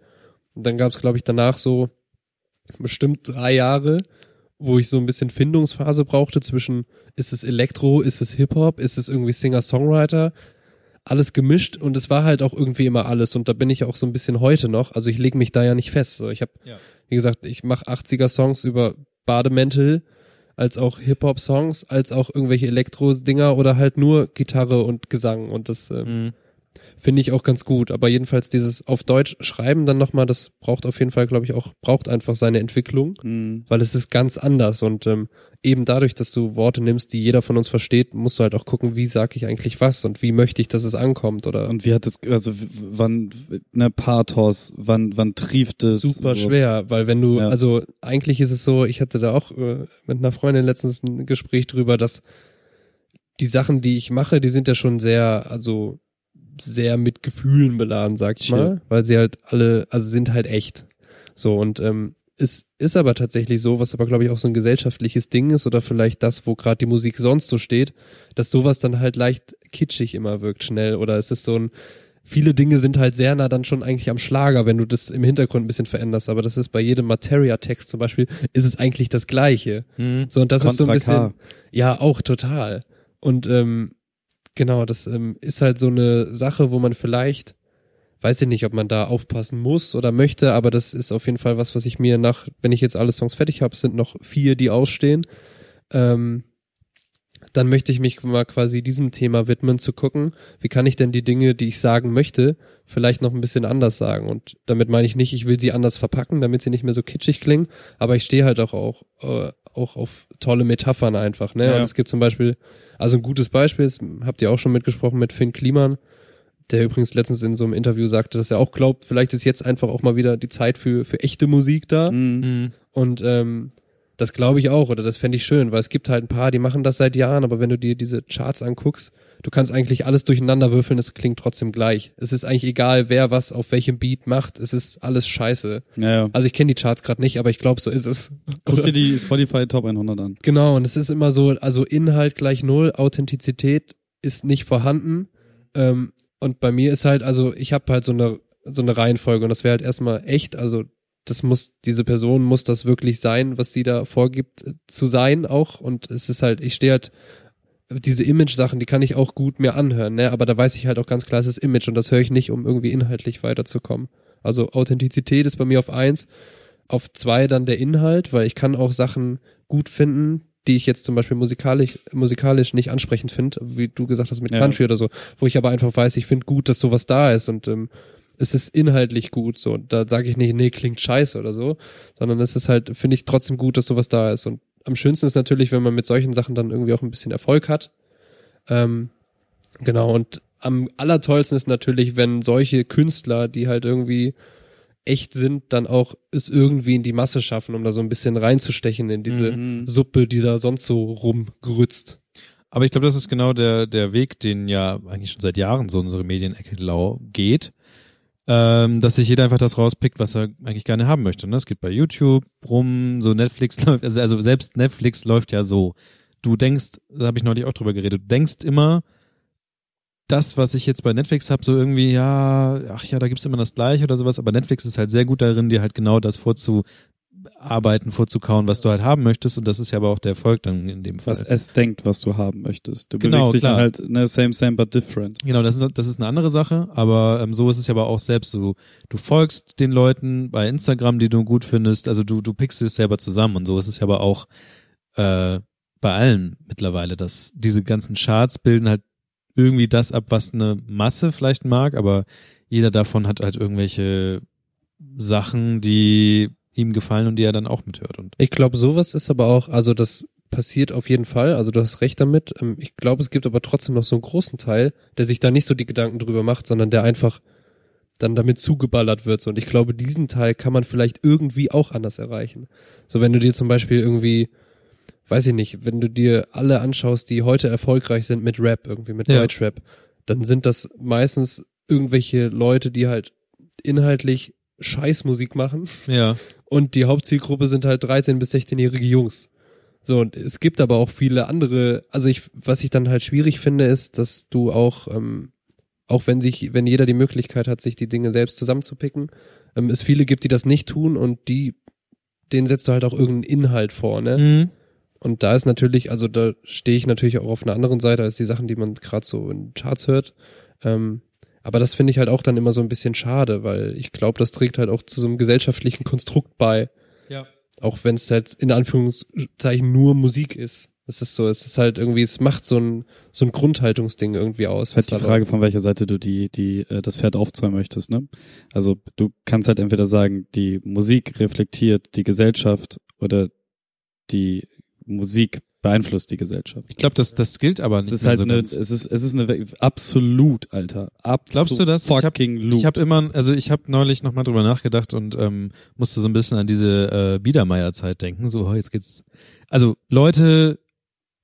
S4: Und dann gab's, glaube ich, danach so bestimmt drei Jahre, wo ich so ein bisschen Findungsphase brauchte zwischen, ist es Elektro, ist es Hip-Hop, ist es irgendwie Singer-Songwriter, alles gemischt und es war halt auch irgendwie immer alles und da bin ich auch so ein bisschen heute noch, also ich lege mich da ja nicht fest. So, ich habe,
S2: Ja.
S4: wie gesagt, ich mache 80er-Songs über Bademäntel, als auch Hip-Hop-Songs, als auch irgendwelche Elektro-Dinger oder halt nur Gitarre und Gesang und das ähm,
S2: Mhm.
S4: Finde ich auch ganz gut. Aber jedenfalls dieses auf Deutsch schreiben dann nochmal, das braucht auf jeden Fall, glaube ich, auch, braucht einfach seine Entwicklung,
S7: Mhm.
S4: weil es ist ganz anders und ähm, eben dadurch, dass du Worte nimmst, die jeder von uns versteht, musst du halt auch gucken, wie sage ich eigentlich was und wie möchte ich, dass es ankommt oder
S7: Und wie hat es, also wann, ne, Pathos, wann, wann trieft es?
S4: super
S7: so.
S4: schwer, weil wenn du,
S7: Ja.
S4: also eigentlich ist es so, ich hatte da auch äh, mit einer Freundin letztens ein Gespräch drüber, dass die Sachen, die ich mache, die sind ja schon sehr, also sehr mit Gefühlen beladen, sag ich
S7: Chill.
S4: mal, weil sie halt alle, also sind halt echt. So und ähm, es ist aber tatsächlich so, was aber glaube ich auch so ein gesellschaftliches Ding ist oder vielleicht das, wo gerade die Musik sonst so steht, dass sowas dann halt leicht kitschig immer wirkt schnell oder es ist so ein viele Dinge sind halt sehr nah dann schon eigentlich am Schlager, wenn du das im Hintergrund ein bisschen veränderst. Aber das ist bei jedem Materia-Text zum Beispiel, ist es eigentlich das Gleiche.
S2: Mhm.
S4: So, und das ist so ein
S7: Contra K.
S4: bisschen, ja, auch total. Und ähm, genau, das ähm, ist halt so eine Sache, wo man vielleicht, weiß ich nicht, ob man da aufpassen muss oder möchte, aber das ist auf jeden Fall was, was ich mir nach, wenn ich jetzt alle Songs fertig habe, sind noch vier, die ausstehen, ähm, dann möchte ich mich mal quasi diesem Thema widmen, zu gucken, wie kann ich denn die Dinge, die ich sagen möchte, vielleicht noch ein bisschen anders sagen. Und damit meine ich nicht, ich will sie anders verpacken, damit sie nicht mehr so kitschig klingen, aber ich stehe halt auch, auch, äh, auch auf tolle Metaphern einfach. Ne?
S7: Ja.
S4: Und es gibt zum Beispiel, also ein gutes Beispiel ist, habt ihr auch schon mitgesprochen mit Finn Kliman, der übrigens letztens in so einem Interview sagte, dass er auch glaubt, vielleicht ist jetzt einfach auch mal wieder die Zeit für, für echte Musik da.
S7: Mhm.
S2: Mhm.
S4: Und ähm, das glaube ich auch oder das fände ich schön, weil es gibt halt ein paar, die machen das seit Jahren, aber wenn du dir diese Charts anguckst, du kannst eigentlich alles durcheinander würfeln, es klingt trotzdem gleich. Es ist eigentlich egal, wer was auf welchem Beat macht, es ist alles scheiße.
S7: Ja, ja.
S4: Also ich kenne die Charts gerade nicht, aber ich glaube, so ist es.
S7: Guck dir die Spotify Top 100 an.
S4: Genau, und es ist immer so, also Inhalt gleich null, Authentizität ist nicht vorhanden. Ähm, und bei mir ist halt, also ich habe halt so eine, so eine Reihenfolge und das wäre halt erstmal echt, also das muss, diese Person muss das wirklich sein, was sie da vorgibt äh, zu sein auch. Und es ist halt, ich stehe halt, diese Image-Sachen, die kann ich auch gut mir anhören, ne? Aber da weiß ich halt auch ganz klar, es ist Image und das höre ich nicht, um irgendwie inhaltlich weiterzukommen. Also Authentizität ist bei mir auf eins, auf zwei dann der Inhalt, weil ich kann auch Sachen gut finden, die ich jetzt zum Beispiel musikalisch, musikalisch nicht ansprechend finde, wie du gesagt hast mit
S7: Ja.
S4: Country oder so, wo ich aber einfach weiß, ich finde gut, dass sowas da ist und ähm, es ist inhaltlich gut so. Und da sage ich nicht, nee, klingt scheiße oder so, sondern es ist halt, finde ich trotzdem gut, dass sowas da ist. Und am schönsten ist natürlich, wenn man mit solchen Sachen dann irgendwie auch ein bisschen Erfolg hat. Ähm, genau, und am allertollsten ist natürlich, wenn solche Künstler, die halt irgendwie echt sind, dann auch es irgendwie in die Masse schaffen, um da so ein bisschen reinzustechen in diese
S7: Mhm.
S4: Suppe, die da sonst so rumgrützt.
S2: Aber ich glaube, das ist genau der, der Weg, den ja eigentlich schon seit Jahren so unsere Medienecke lau geht. Ähm, dass sich jeder einfach das rauspickt, was er eigentlich gerne haben möchte. Ne? Es geht bei YouTube rum, so Netflix [LAUGHS] läuft, also, also selbst Netflix läuft ja so. Du denkst, da habe ich neulich auch drüber geredet, du denkst immer, das, was ich jetzt bei Netflix habe, so irgendwie, ja, ach ja, da gibt's immer das gleiche oder sowas, aber Netflix ist halt sehr gut darin, dir halt genau das vorzuarbeiten, vorzukauen, was du halt haben möchtest und das ist ja aber auch der Erfolg dann in dem Fall.
S7: Was es denkt, was du haben möchtest. Du
S2: Genau,
S7: bewegst dich
S2: klar.
S7: dann halt, ne, same, same, but different.
S2: Genau, das ist, das ist eine andere Sache, aber ähm, so ist es ja aber auch selbst. Du, du folgst den Leuten bei Instagram, die du gut findest, also du, du pickst es selber zusammen und so ist es ja aber auch äh, bei allen mittlerweile, dass diese ganzen Charts bilden halt irgendwie das ab, was eine Masse vielleicht mag, aber jeder davon hat halt irgendwelche Sachen, die ihm gefallen und die er dann auch mithört. Und
S4: Ich glaube, sowas ist aber auch, also das passiert auf jeden Fall, also du hast recht damit. Ähm, Ich glaube, es gibt aber trotzdem noch so einen großen Teil, der sich da nicht so die Gedanken drüber macht, sondern der einfach dann damit zugeballert wird. Und ich glaube, diesen Teil kann man vielleicht irgendwie auch anders erreichen. So, wenn du dir zum Beispiel irgendwie, weiß ich nicht, wenn du dir alle anschaust, die heute erfolgreich sind mit Rap, irgendwie mit
S2: Ja.
S4: Deutschrap, dann sind das meistens irgendwelche Leute, die halt inhaltlich Scheißmusik machen
S2: ja,
S4: und die Hauptzielgruppe sind halt 13- bis 16-jährige Jungs. So, und es gibt aber auch viele andere, also ich, was ich dann halt schwierig finde, ist, dass du auch, ähm, auch wenn sich, wenn jeder die Möglichkeit hat, sich die Dinge selbst zusammenzupicken, ähm, es viele gibt, die das nicht tun und die, denen setzt du halt auch irgendeinen Inhalt vor, ne?
S2: Mhm.
S4: Und da ist natürlich, also da stehe ich natürlich auch auf einer anderen Seite als die Sachen, die man gerade so in Charts hört. Ähm, aber das finde ich halt auch dann immer so ein bisschen schade, weil ich glaube, das trägt halt auch zu so einem gesellschaftlichen Konstrukt bei.
S2: Ja.
S4: Auch wenn es halt in Anführungszeichen nur Musik ist. Es ist so, es ist halt irgendwie, es macht so ein, so ein Grundhaltungsding irgendwie aus.
S3: Halt die Frage, von welcher Seite du die, die, äh, das Pferd aufzäumen möchtest, ne? Also du kannst halt entweder sagen, die Musik reflektiert die Gesellschaft oder die Musik beeinflusst die Gesellschaft.
S2: Ich glaube, das, das gilt aber
S3: Es
S2: nicht
S3: ist
S2: mehr
S3: halt
S2: so
S3: eine,
S2: ganz.
S3: es ist, es ist eine, absolut, Alter. Absolut
S2: Glaubst du das? Ich hab-
S3: Fucking.
S2: Ich habe immer, also ich habe neulich nochmal drüber nachgedacht und ähm, musste so ein bisschen an diese äh, Biedermeier-Zeit denken. So, oh, jetzt geht's. Also Leute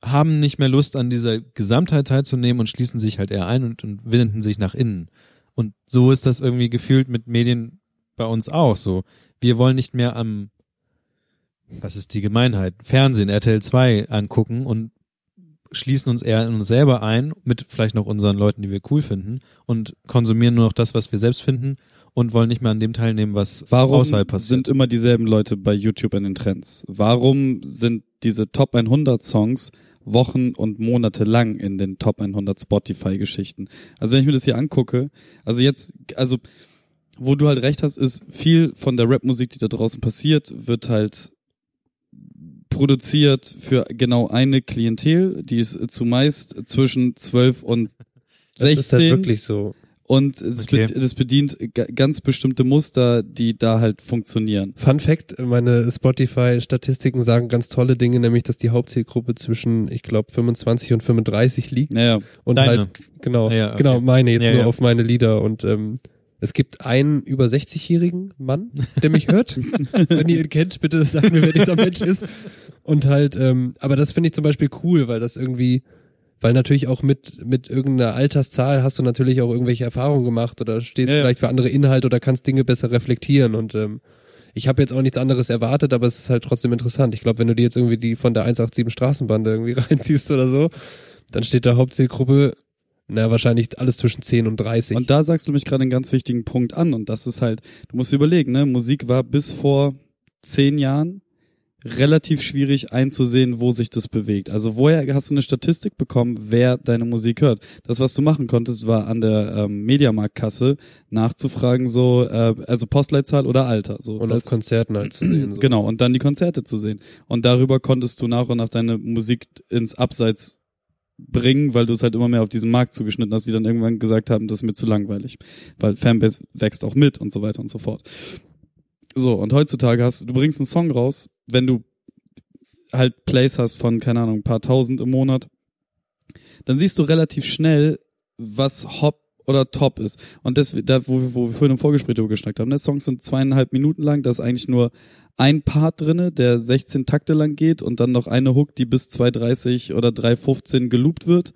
S2: haben nicht mehr Lust, an dieser Gesamtheit teilzunehmen und schließen sich halt eher ein und, und wenden sich nach innen. Und so ist das irgendwie gefühlt mit Medien bei uns auch so. Wir wollen nicht mehr am, was ist die Gemeinheit, Fernsehen, RTL 2 angucken und schließen uns eher in uns selber ein, mit vielleicht noch unseren Leuten, die wir cool finden und konsumieren nur noch das, was wir selbst finden und wollen nicht mehr an dem teilnehmen, was
S3: Warum
S2: außerhalb passiert.
S3: sind immer dieselben Leute bei YouTube in den Trends? Warum sind diese Top 100 Songs Wochen und Monate lang in den Top 100 Spotify Geschichten? Also wenn ich mir das hier angucke, also jetzt, also wo du halt recht hast, ist viel von der Rapmusik, die da draußen passiert, wird halt produziert für genau eine Klientel, die ist zumeist zwischen 12 und
S4: Das
S3: 16
S4: ist halt wirklich so.
S3: und es
S2: Okay.
S3: be das bedient ga- ganz bestimmte Muster, die da halt funktionieren.
S4: Fun Fact, meine Spotify-Statistiken sagen ganz tolle Dinge, nämlich, dass die Hauptzielgruppe zwischen, ich glaube, 25 und 35 liegt.
S3: Naja,
S4: Und
S2: Deine.
S4: halt, genau,
S2: Ja, okay.
S4: genau, meine jetzt
S2: Ja,
S4: nur
S2: ja.
S4: auf meine Lieder und ähm, es gibt einen über 60-jährigen Mann, der mich hört. [LAUGHS] Wenn ihr ihn kennt, bitte sagt mir, wer dieser Mensch ist. Und halt, ähm, aber das finde ich zum Beispiel cool, weil das irgendwie, weil natürlich auch mit, mit irgendeiner Alterszahl hast du natürlich auch irgendwelche Erfahrungen gemacht oder stehst
S3: Ja,
S4: vielleicht für andere Inhalte oder kannst Dinge besser reflektieren und ähm, ich habe jetzt auch nichts anderes erwartet, aber es ist halt trotzdem interessant. Ich glaube, wenn du dir jetzt irgendwie die von der 187 Straßenbande irgendwie [LAUGHS] reinziehst oder so, dann steht da Hauptzielgruppe, na, wahrscheinlich alles zwischen 10 und 30.
S3: und da sagst du mich gerade einen ganz wichtigen Punkt an und das ist halt, du musst überlegen, ne, Musik war bis vor zehn Jahren relativ schwierig einzusehen, wo sich das bewegt. Also woher hast du eine Statistik bekommen, wer deine Musik hört? Das, was du machen konntest, war an der ähm, Mediamarktkasse nachzufragen, so, äh, also Postleitzahl oder Alter. So,
S4: und
S3: das,
S4: auf Konzerten halt zu sehen. So.
S3: Genau, und dann die Konzerte zu sehen. Und darüber konntest du nach und nach deine Musik ins Abseits bringen, weil du es halt immer mehr auf diesen Markt zugeschnitten hast, die dann irgendwann gesagt haben, das ist mir zu langweilig. Weil Fanbase wächst auch mit und so weiter und so fort. So, und heutzutage hast du, bringst einen Song raus, wenn du halt Plays hast von, keine Ahnung, ein paar tausend im Monat, dann siehst du relativ schnell, was Hop oder Top ist. Und das, da, wo, wir- wo wir vorhin im Vorgespräch drüber geschnackt haben, ne, Songs sind zweieinhalb Minuten lang, da ist eigentlich nur ein Part drinne, der 16 Takte lang geht und dann noch eine Hook, die bis 2.30 oder 3.15 geloopt wird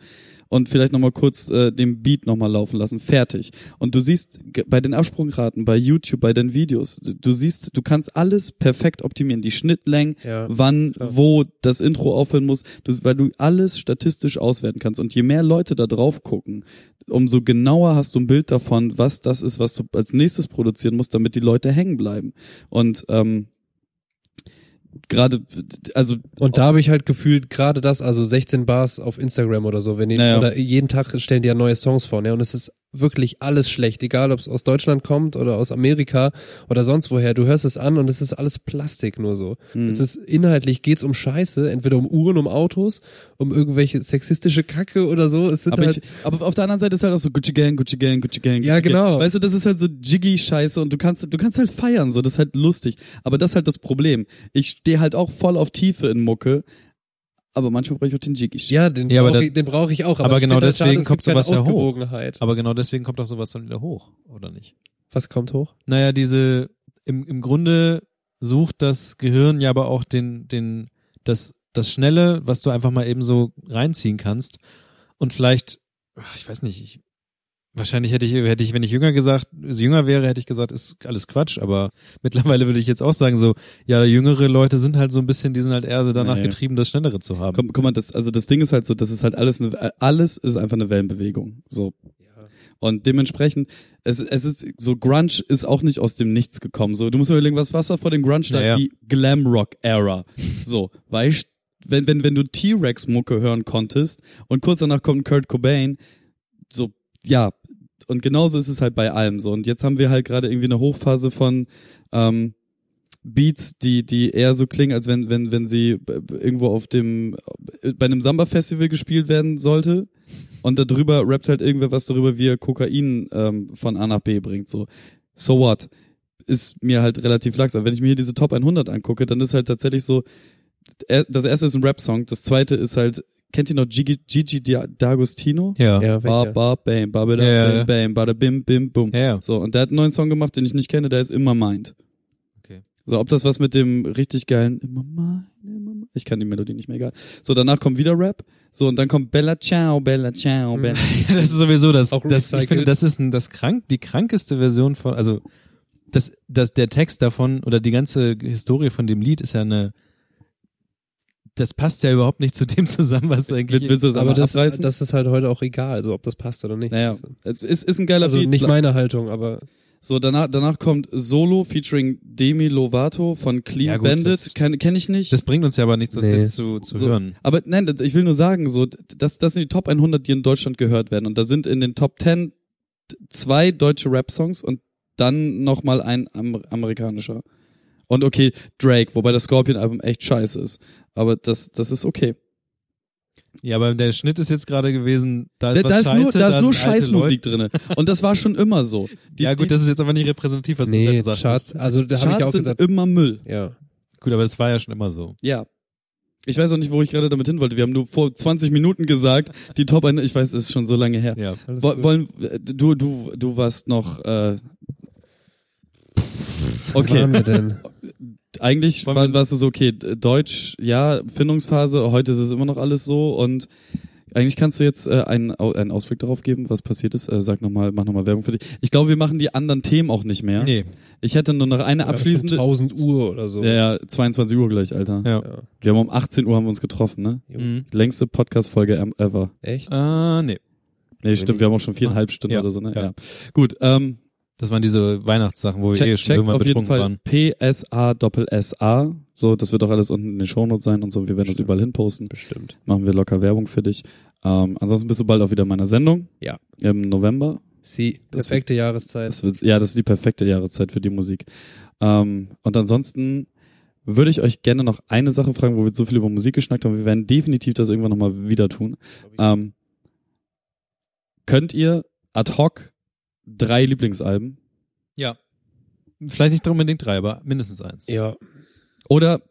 S3: und vielleicht nochmal kurz äh, den Beat nochmal laufen lassen. Fertig. Und du siehst bei den Absprungraten, bei YouTube, bei den Videos, du- siehst, du kannst alles perfekt optimieren. Die Schnittlängen,
S4: Ja.
S3: wann,
S4: klar.
S3: wo das Intro aufhören muss, du, weil du alles statistisch auswerten kannst. Und je mehr Leute da drauf gucken, umso genauer hast du ein Bild davon, was das ist, was du als nächstes produzieren musst, damit die Leute hängen bleiben. Und ähm, gerade, also
S4: Und da habe ich halt gefühlt gerade das, also 16 Bars auf Instagram oder so, wenn die,
S3: Naja.
S4: oder jeden Tag stellen die ja neue Songs vor, ne? Und es ist wirklich alles schlecht, egal ob es aus Deutschland kommt oder aus Amerika oder sonst woher. Du hörst es an und es ist alles Plastik nur so.
S3: hm.
S4: Es ist inhaltlich geht's um Scheiße, entweder um Uhren, um Autos, um irgendwelche sexistische Kacke oder so. Es sind
S3: aber,
S4: halt,
S3: ich, aber auf der anderen Seite ist halt auch so Gucci Gang, Gucci Gang, Gucci Gang. Gucci
S4: Ja,
S3: Gang.
S4: genau.
S3: Weißt du, das ist halt so jiggy Scheiße und du kannst, du kannst halt feiern, so, das ist halt lustig. Aber das ist halt das Problem. Ich stehe halt auch voll auf Tiefe in Mucke, aber manchmal brauche ich auch den jiggy Shit.
S4: ja, den
S2: Ja, aber
S4: brauche ich, den brauch ich auch. Aber,
S2: aber
S4: ich
S2: genau deswegen
S4: schade,
S2: kommt sowas ja hoch. Aber genau deswegen kommt auch sowas dann wieder hoch, oder nicht?
S4: Was kommt hoch?
S2: Naja, diese, im, im Grunde sucht das Gehirn ja aber auch den, den, das, das Schnelle, was du einfach mal eben so reinziehen kannst. Und vielleicht, ach, ich weiß nicht, ich, Wahrscheinlich hätte ich, hätte ich, wenn ich jünger gesagt, jünger wäre, hätte ich gesagt, ist alles Quatsch, aber mittlerweile würde ich jetzt auch sagen, so, ja, jüngere Leute sind halt so ein bisschen, die sind halt eher so danach
S3: Nee.
S2: getrieben, das Schnellere zu haben.
S3: Guck, guck mal, das, also das Ding ist halt so, das ist halt alles, eine, alles ist einfach eine Wellenbewegung. So. Und dementsprechend, es, es ist so, Grunge ist auch nicht aus dem Nichts gekommen. So, du musst mir überlegen, was, was war vor dem Grunge da?
S2: Ja, ja.
S3: Die Glam-Rock-Era. So, weißt wenn, wenn, wenn du T-Rex-Mucke hören konntest und kurz danach kommt Kurt Cobain, so, ja. Und genauso ist es halt bei allem so. Und jetzt haben wir halt gerade irgendwie eine Hochphase von, ähm, Beats, die, die eher so klingen, als wenn, wenn, wenn sie b- irgendwo auf dem, äh, bei einem Samba-Festival gespielt werden sollte. Und darüber rappt halt irgendwer was darüber, wie er Kokain ähm, von A nach B bringt. So, so what? Ist mir halt relativ lax. Aber wenn ich mir hier diese Top 100 angucke, dann ist halt tatsächlich so, das erste ist ein Rap-Song, das zweite ist halt, kennt ihr noch Gigi, Gigi D'Agostino?
S2: Ja.
S4: Ja,
S3: Ba, ba, bam, ba, ba, da,
S2: Ja, ja, ja.
S3: bam, bam, bada, bim, bim, bum.
S2: Ja, ja.
S3: So, und der hat einen neuen Song gemacht, den ich nicht kenne, der ist immer meint.
S2: Okay.
S3: So, ob das was mit dem richtig geilen immer mein, immer mein, ich kann die Melodie nicht mehr egal. So, danach kommt wieder Rap. So, und dann kommt Bella Ciao, Bella Ciao, Bella.
S2: Ja, [LAUGHS] das ist sowieso das,
S4: Auch
S2: das ich finde, das ist ein, das krank, die krankeste Version von, also, das, das, der Text davon oder die ganze Historie von dem Lied ist ja eine, das passt ja überhaupt nicht zu dem zusammen, was eigentlich.
S3: Willst, willst du das
S4: Aber
S3: aber
S4: das,
S3: abreißen?
S4: das ist halt heute auch egal, also ob das passt oder nicht.
S3: naja, es ist, ist ein geiler
S4: Also
S3: Beat.
S4: nicht meine Haltung, aber
S3: So, danach, danach kommt Solo featuring Demi Lovato von Clean
S2: Ja, gut, das-
S3: Bandit. Kenn, kenn ich nicht.
S2: das bringt uns ja aber nichts, das
S4: Nee.
S2: jetzt zu, zu
S3: So,
S2: hören.
S3: Aber nein, das- ich will nur sagen, so, das, das sind die Top 100, die in Deutschland gehört werden. Und da sind in den Top 10 zwei deutsche Rap-Songs und dann nochmal ein Amer amerikanischer. Und okay, Drake, wobei das Scorpion-Album echt scheiße ist. Aber das, das ist okay.
S2: Ja, aber der Schnitt ist jetzt gerade gewesen, da ist
S3: Da,
S2: was
S3: da ist
S2: scheiße,
S3: nur, da ist nur Scheißmusik drinne. Und das war schon immer so. [LAUGHS] Die,
S2: ja gut,
S3: die
S2: das ist jetzt aber nicht repräsentativ, was du da
S4: nee,
S2: gesagt
S4: Charts,
S2: hast.
S4: also da habe ich
S3: Charts
S4: auch
S3: sind
S4: gesagt,
S3: immer Müll.
S4: ja.
S2: Gut, aber das war ja schon immer so.
S3: Ja. Ich weiß auch nicht, wo ich gerade damit hin wollte. Wir haben nur vor 20 Minuten gesagt, die Top 1, ich weiß, es ist schon so lange her.
S2: Ja.
S4: Alles
S3: Wo,
S4: gut.
S3: wollen, du, du, du warst noch, äh, okay.
S4: waren wir denn? [LAUGHS]
S3: Eigentlich war, warst du so, okay, Deutsch, ja, Findungsphase, heute ist es immer noch alles so und eigentlich kannst du jetzt äh, einen, einen Ausblick darauf geben, was passiert ist. Äh, sag nochmal, mach nochmal Werbung für dich. Ich glaube, wir machen die anderen Themen auch nicht mehr.
S2: Nee.
S3: Ich hätte nur noch eine abschließende.
S4: 1000 Uhr oder so.
S3: Ja, ja, 22 Uhr gleich, Alter.
S2: Ja.
S4: Ja.
S3: Wir haben um 18 Uhr haben wir uns getroffen, ne?
S2: Mhm.
S3: Längste Podcast-Folge ever.
S4: Echt?
S2: Ah, nee.
S3: Nee, stimmt, wir haben auch schon viereinhalb Stunden
S2: Ja.
S3: oder so, ne? Ja.
S2: Ja.
S3: Gut, ähm,
S2: Das waren diese Weihnachtssachen, wo wir
S3: check,
S2: eh schon irgendwann
S3: auf jeden
S2: betrunken
S3: Fall
S2: waren.
S3: PSA Doppel SA. So, das wird auch alles unten in den Shownotes sein und so. Wir werden das
S4: Stimmt.
S3: überall hin posten.
S4: Bestimmt.
S3: Machen wir locker Werbung für dich. Ähm, ansonsten bist du bald auch wieder in meiner Sendung.
S4: Ja.
S3: Im November.
S4: Sie,
S3: Das
S4: perfekte Jahreszeit.
S3: Das wird, ja, das ist die perfekte Jahreszeit für die Musik. Ähm, und ansonsten würde ich euch gerne noch eine Sache fragen, wo wir so viel über Musik geschnackt haben. Wir werden definitiv das irgendwann nochmal wieder tun. Ähm, könnt ihr ad hoc drei Lieblingsalben
S2: Ja. Vielleicht nicht unbedingt drei, aber mindestens eins.
S4: Ja,
S3: oder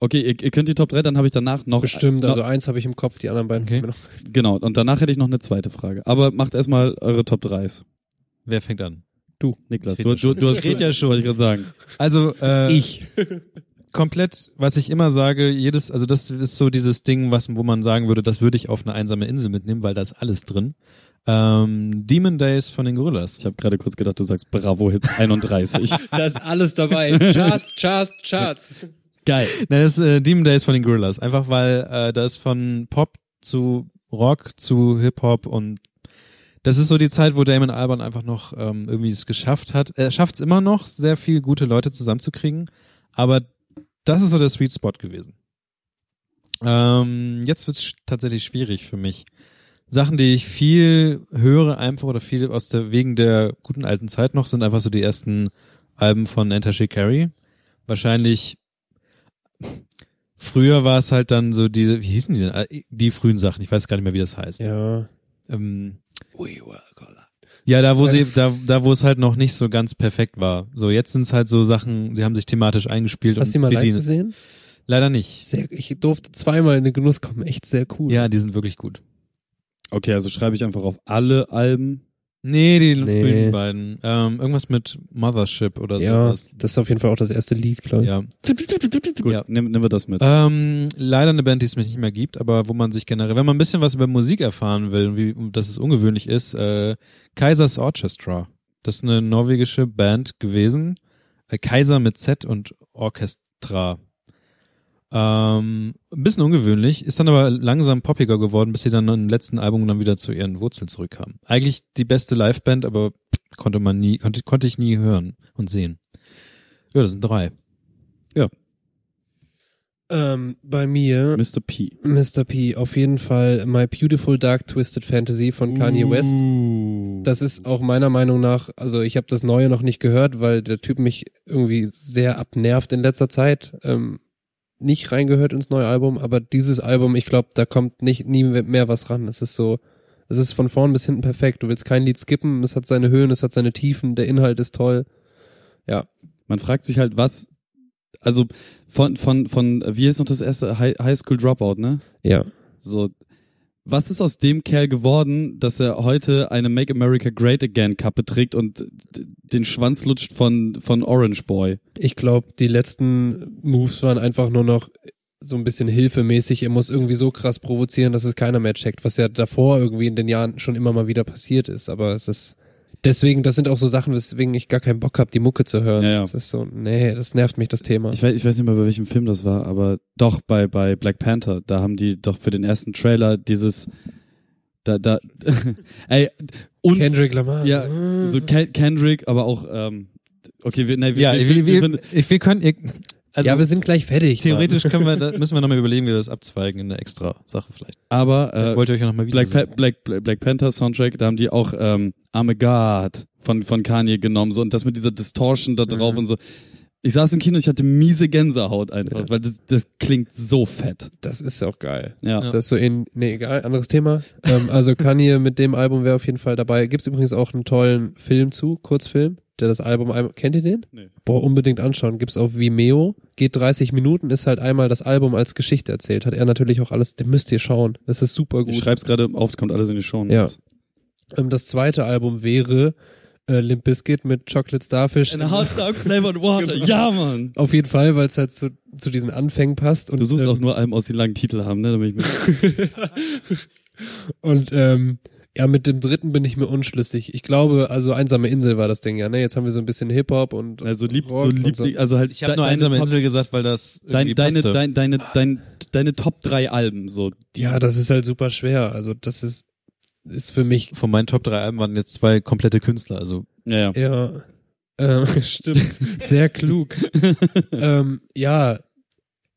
S3: okay, ihr, ihr könnt die Top 3, dann habe ich danach noch
S4: bestimmt.
S3: noch,
S4: Also eins habe ich im Kopf, die anderen beiden
S2: Okay.
S3: genau und danach hätte ich noch eine zweite Frage. Aber macht erstmal eure Top 3s.
S2: Wer fängt an?
S3: Niklas,
S2: Ich
S3: du,
S2: red
S3: du,
S2: ja
S3: du hast
S2: Ich red ja schon.
S3: wollte ich gerade sagen.
S2: Also, äh,
S4: Ich. [LAUGHS]
S2: komplett, was ich immer sage, jedes, also das ist so dieses Ding, was, wo man sagen würde, das würde ich auf eine einsame Insel mitnehmen, weil da ist alles drin. Ähm, Demon Days von den Gorillas.
S3: Ich habe gerade kurz gedacht, du sagst Bravo Hit 31. [LAUGHS]
S4: Da ist alles dabei. [LAUGHS] Charts, Charts, Charts.
S3: Geil.
S2: Nein, das ist äh, Demon Days von den Gorillas. Einfach weil äh, da ist von Pop zu Rock zu Hip-Hop und das ist so die Zeit, wo Damon Albarn einfach noch ähm, irgendwie es geschafft hat. Er schafft es immer noch, sehr viel gute Leute zusammenzukriegen, aber das ist so der Sweet Spot gewesen. Ähm, jetzt wird's sch- tatsächlich schwierig für mich. Sachen, die ich viel höre einfach oder viel aus der wegen der guten alten Zeit noch, sind einfach so die ersten Alben von Enter Shikari. Wahrscheinlich früher war es halt dann so diese, wie hießen die denn? Äh, Die frühen Sachen, ich weiß gar nicht mehr, wie das heißt.
S4: Ja.
S2: Ähm,
S4: We were collide.
S2: ja, da wo sie, da, da wo es halt noch nicht so ganz perfekt war. So, jetzt sind es halt so Sachen, sie haben sich thematisch eingespielt
S4: Hast du die
S2: und
S4: mal live gesehen?
S2: Leider nicht.
S4: Sehr, ich durfte zweimal in den Genuss kommen. Echt sehr cool.
S2: Ja, die sind wirklich gut.
S3: Okay, also schreibe ich einfach auf alle Alben.
S2: Nee, die
S4: Nee.
S2: frühen beiden. Ähm, irgendwas mit Mothership oder
S4: Ja,
S2: sowas.
S4: das ist auf jeden Fall auch das erste Lied, glaube ich.
S2: Ja.
S3: Gut,
S2: Ja.
S3: nehmen, nehmen wir das mit.
S2: Ähm, leider eine Band, die es mir nicht mehr gibt, aber wo man sich generell, wenn man ein bisschen was über Musik erfahren will, und wie, dass es ungewöhnlich ist, äh, Kaisers Orchestra. Das ist eine norwegische Band gewesen. Äh, Kaiser mit Z und Orchestra. Ähm, ein bisschen ungewöhnlich, ist dann aber langsam poppiger geworden, bis sie dann im letzten Album dann wieder zu ihren Wurzeln zurückkamen. Eigentlich die beste Liveband, aber konnte man nie, konnte, konnte ich nie hören und sehen. Ja, das sind drei.
S4: Ähm, bei mir
S3: Mr. P.
S4: Mr. P, auf jeden Fall My Beautiful Dark Twisted Fantasy von Kanye West. Das ist auch meiner Meinung nach, also ich habe das Neue noch nicht gehört, weil der Typ mich irgendwie sehr abnervt in letzter Zeit. Ähm, nicht reingehört ins neue Album, aber dieses Album, ich glaube, da kommt nicht nie mehr was ran. Es ist so, es ist von vorn bis hinten perfekt. Du willst kein Lied skippen, es hat seine Höhen, es hat seine Tiefen, der Inhalt ist toll. Ja,
S3: Man fragt sich halt, was, also von, von, von, wie ist noch das erste High, High School Dropout, ne?
S4: ja.
S3: So, was ist aus dem Kerl geworden, dass er heute eine Make America Great Again Kappe trägt und den Schwanz lutscht von, von Orange Boy?
S4: Ich glaube, die letzten Moves waren einfach nur noch so ein bisschen hilfemäßig. Er muss irgendwie so krass provozieren, dass es keiner mehr checkt, was ja davor irgendwie in den Jahren schon immer mal wieder passiert ist. Aber es ist deswegen, das sind auch so Sachen, weswegen ich gar keinen Bock habe, die Mucke zu hören.
S3: Ja, ja.
S4: Das ist so, nee, das nervt mich, das Thema.
S3: Ich weiß, ich weiß nicht mehr, bei welchem Film das war, aber doch bei, bei Black Panther, da haben die doch für den ersten Trailer dieses, da, da, [LAUGHS] ey, und,
S4: Kendrick Lamar.
S3: ja, so Ken Kendrick, aber auch, ähm, okay, wir, nee, wir,
S2: Ja,
S3: wir,
S2: wir,
S3: wir,
S2: wir, wir, wir können, ihr- also
S4: ja, wir sind gleich fertig.
S2: theoretisch können wir, [LAUGHS] da müssen wir nochmal überlegen, wie wir das abzweigen in eine extra Sache vielleicht.
S3: aber,
S2: Äh,
S3: äh,
S2: Wollt ihr euch ja nochmal wieder
S3: Black, Pa- Black, Black, Black Panther Soundtrack, da haben die auch ähm, I'm a God von, von Kanye genommen so und das mit dieser Distortion da drauf und so. Ich saß im Kino, ich hatte miese Gänsehaut einfach,
S4: Ja.
S3: weil das, das klingt so fett.
S4: Das ist auch geil.
S3: Ja.
S4: Das ist so in, nee, egal, anderes Thema. ähm, also Kanye [LAUGHS] mit dem Album wäre auf jeden Fall dabei. Gibt's übrigens auch einen tollen Film zu, Kurzfilm, der das Album, einmal- kennt ihr den?
S3: Nee.
S4: Boah, unbedingt anschauen. Gibt's auf Vimeo. Geht 30 Minuten, ist halt einmal das Album als Geschichte erzählt. Hat er natürlich auch alles, den müsst ihr schauen. Das ist super
S3: Ich
S4: gut.
S3: schreib's gerade auf, kommt alles in die Show.
S4: Ja. Ähm, das zweite Album wäre äh, Limp Bizkit mit Chocolate Starfish.
S3: A hot dog flavored water. Ja, Mann.
S4: Auf jeden Fall, weil es halt zu, zu diesen Anfängen passt. Und,
S3: Du suchst
S4: ähm,
S3: auch nur Alben aus, die langen Titel haben, ne? Da bin ich mit. [LAUGHS]
S4: Und ähm, ja, mit dem dritten bin ich mir unschlüssig. Ich glaube, also einsame Insel war das Ding ja, ne? Jetzt haben wir so ein bisschen Hip-Hop und
S3: Also lieb, so
S4: Rock und
S3: lieblich, also halt.
S2: Ich habe nur
S3: deine
S2: einsame
S3: Top-
S2: Insel gesagt, weil das
S3: Dein, deine,
S2: passte.
S3: dein, deine, dein, deine Top 3 Alben, so.
S4: Ja, das ist halt super schwer. Also das ist, ist für mich,
S2: Von meinen Top 3 Alben waren jetzt zwei komplette Künstler, also
S3: Ja, ja.
S4: ja, ähm, [LAUGHS] stimmt, sehr klug. [LAUGHS] ähm, ja,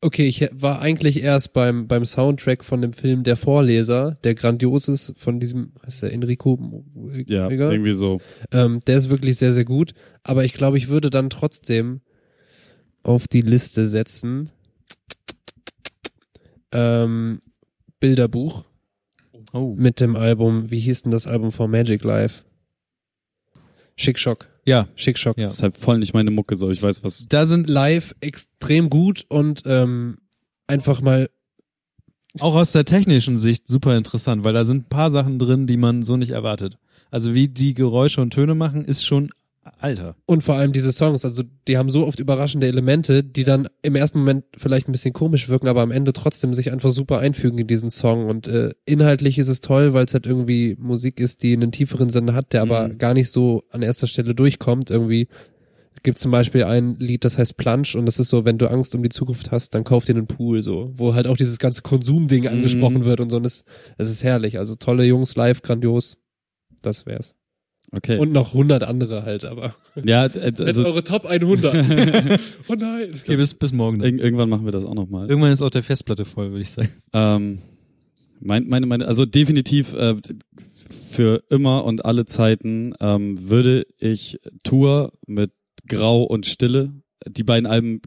S4: okay, ich war eigentlich erst beim, beim Soundtrack von dem Film Der Vorleser, der grandios ist, von diesem, heißt der Enrico?
S3: Ja,
S4: Egal.
S3: irgendwie so.
S4: Ähm, der ist wirklich sehr, sehr gut. Aber ich glaube, ich würde dann trotzdem auf die Liste setzen. Ähm, Bilderbuch
S2: oh.
S4: mit dem Album, wie hieß denn das Album von Magic Life? Schick Schock.
S2: Ja,
S4: Schick Schock.
S2: Ja.
S3: Das ist halt voll nicht meine Mucke, so. Ich weiß, was.
S2: da sind
S4: Live extrem gut und ähm, einfach mal,
S2: auch aus der technischen Sicht super interessant, weil da sind ein paar Sachen drin, die man so nicht erwartet. Also wie die Geräusche und Töne machen, ist schon Alter.
S4: und vor allem diese Songs, also die haben so oft überraschende Elemente, die dann im ersten Moment vielleicht ein bisschen komisch wirken, aber am Ende trotzdem sich einfach super einfügen in diesen Song. Und äh, inhaltlich ist es toll, weil es halt irgendwie Musik ist, die einen tieferen Sinn hat, der aber
S3: Mhm.
S4: gar nicht so an erster Stelle durchkommt. Irgendwie gibt zum Beispiel ein Lied, das heißt Plunge und das ist so, wenn du Angst um die Zukunft hast, dann kauf dir einen Pool, so, wo halt auch dieses ganze Konsumding angesprochen wird und so. Und es, es ist herrlich. Also tolle Jungs, live, grandios. Das wär's.
S3: Okay.
S4: Und noch hundert andere halt, aber.
S3: ja, [LAUGHS] äh, also,
S4: eure Top 100. [LAUGHS] oh nein.
S2: Okay, bis, bis morgen. Dann.
S3: irg irgendwann machen wir das auch nochmal.
S2: Irgendwann ist auch der Festplatte voll, würde ich sagen.
S3: Ähm, mein, meine, meine, also definitiv äh, für immer und alle Zeiten ähm, würde ich Tour mit Grau und Stille, die beiden Alben,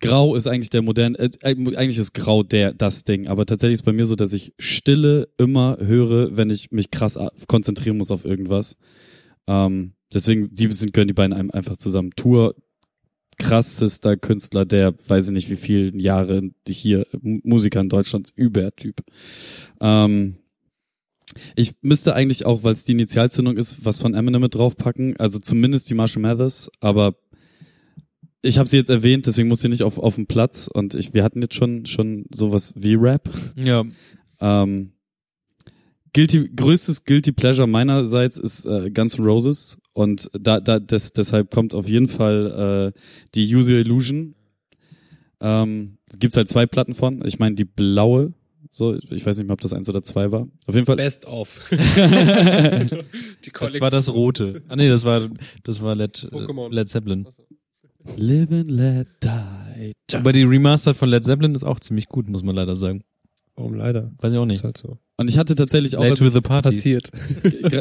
S3: Grau ist eigentlich der moderne, äh, eigentlich ist Grau der das Ding, aber tatsächlich ist bei mir so, dass ich Stille immer höre, wenn ich mich krass konzentrieren muss auf irgendwas. Ähm, deswegen die sind gehören die beiden Alben einfach zusammen. Tour krassester Künstler, der weiß ich nicht wie viele Jahre hier Musiker in Deutschland Übertyp. Ähm, Ich müsste eigentlich auch, weil es die Initialzündung ist, was von Eminem mit draufpacken. Also zumindest die Marshall Mathers, aber ich habe sie jetzt erwähnt, deswegen muss sie nicht auf, auf den Platz. Und ich, wir hatten jetzt schon, schon sowas wie Rap.
S2: Ja,
S3: Ähm, Guilty, größtes Guilty Pleasure meinerseits ist äh, Guns N' Roses und da, da des, deshalb kommt auf jeden Fall äh, die Use Your Illusion. Ähm, gibt's halt zwei Platten von. Ich meine die blaue, so ich weiß nicht mehr, ob das eins oder zwei war. Auf jeden Fall.
S8: Best of. [LAUGHS] Die
S2: das war das rote. Ah nee, das war das war Led, äh,
S8: Pokémon.
S2: Led Zeppelin.
S3: Live and Let Die.
S2: Aber die Remastered von Led Zeppelin ist auch ziemlich gut, muss man leider sagen.
S8: Warum leider?
S2: Weiß ich auch
S8: Ist
S2: nicht.
S8: halt so.
S3: Und ich hatte tatsächlich auch
S2: Late
S3: als
S2: to the party.
S8: Passiert.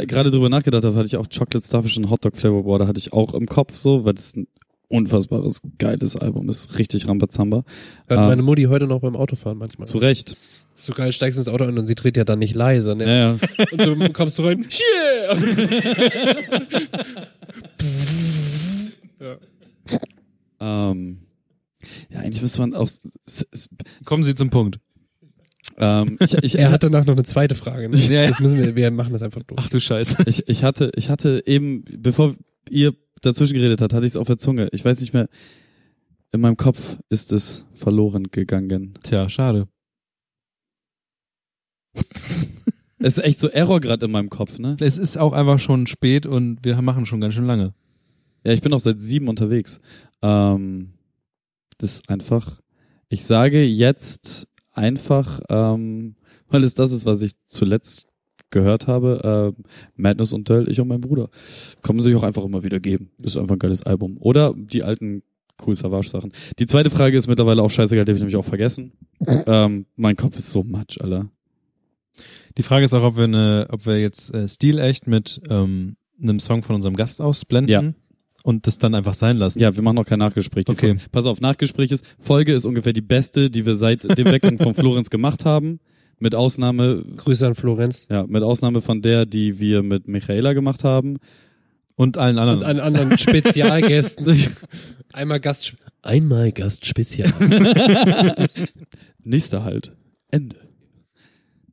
S3: gerade drüber nachgedacht habe, hatte ich auch Chocolate Starfish und Hotdog Flavor Boah, da hatte ich auch im Kopf so, weil das ein unfassbares geiles Album ist, richtig Rambazamba.
S8: Hört
S3: Ah.
S8: meine Mutti heute noch beim Autofahren manchmal.
S3: Zu Recht.
S8: Ist so geil, steigst ins Auto ein und sie dreht ja dann nicht leise, ne?
S3: Ja, ja.
S8: Und du kommst du rein. Yeah! [LAUGHS]
S3: Ähm, ja, eigentlich müsste man auch.
S2: Kommen Sie zum Punkt.
S3: Ähm, ich, ich,
S8: Er hat danach noch eine zweite Frage. Ne?
S2: Ja.
S8: Das müssen wir, wir machen das einfach durch.
S2: Ach du Scheiße.
S3: ich, ich hatte, ich hatte eben, bevor ihr dazwischen geredet habt, hatte ich es auf der Zunge. Ich weiß nicht mehr. In meinem Kopf ist es verloren gegangen.
S2: Tja, schade. [LAUGHS]
S3: Es ist echt so Error gerade in meinem Kopf, ne?
S2: Es ist auch einfach schon spät und wir machen schon ganz schön lange.
S3: Ja, ich bin auch seit sieben unterwegs. Ähm, das ist einfach. Ich sage jetzt einfach, ähm, weil es das ist, was ich zuletzt gehört habe, äh, Madness und Döll, ich und mein Bruder. Kann man sich auch einfach immer wieder geben. Ist einfach ein geiles Album. Oder die alten Cool Savage Sachen. Die zweite Frage ist mittlerweile auch scheißegal, die habe ich nämlich auch vergessen. [LAUGHS] ähm, mein Kopf ist so matsch, Alter.
S2: Die Frage ist auch, ob wir eine, ob wir jetzt äh, stilecht mit ähm, einem Song von unserem Gast ausblenden
S3: Ja.
S2: Und das dann einfach sein lassen.
S3: Ja, wir machen noch kein Nachgespräch. Die
S2: Okay.
S3: Fol- Pass auf, Nachgespräch ist, Folge ist ungefähr die beste, die wir seit dem Weggang von Florenz gemacht haben. Mit Ausnahme,
S8: Grüße an Florenz.
S3: ja, mit Ausnahme von der, die wir mit Michaela gemacht haben.
S2: Und allen anderen.
S8: Und an anderen [LAUGHS] Spezialgästen. Einmal Gast.
S9: Einmal Gastspezial. [LAUGHS]
S3: Nächster halt. Ende.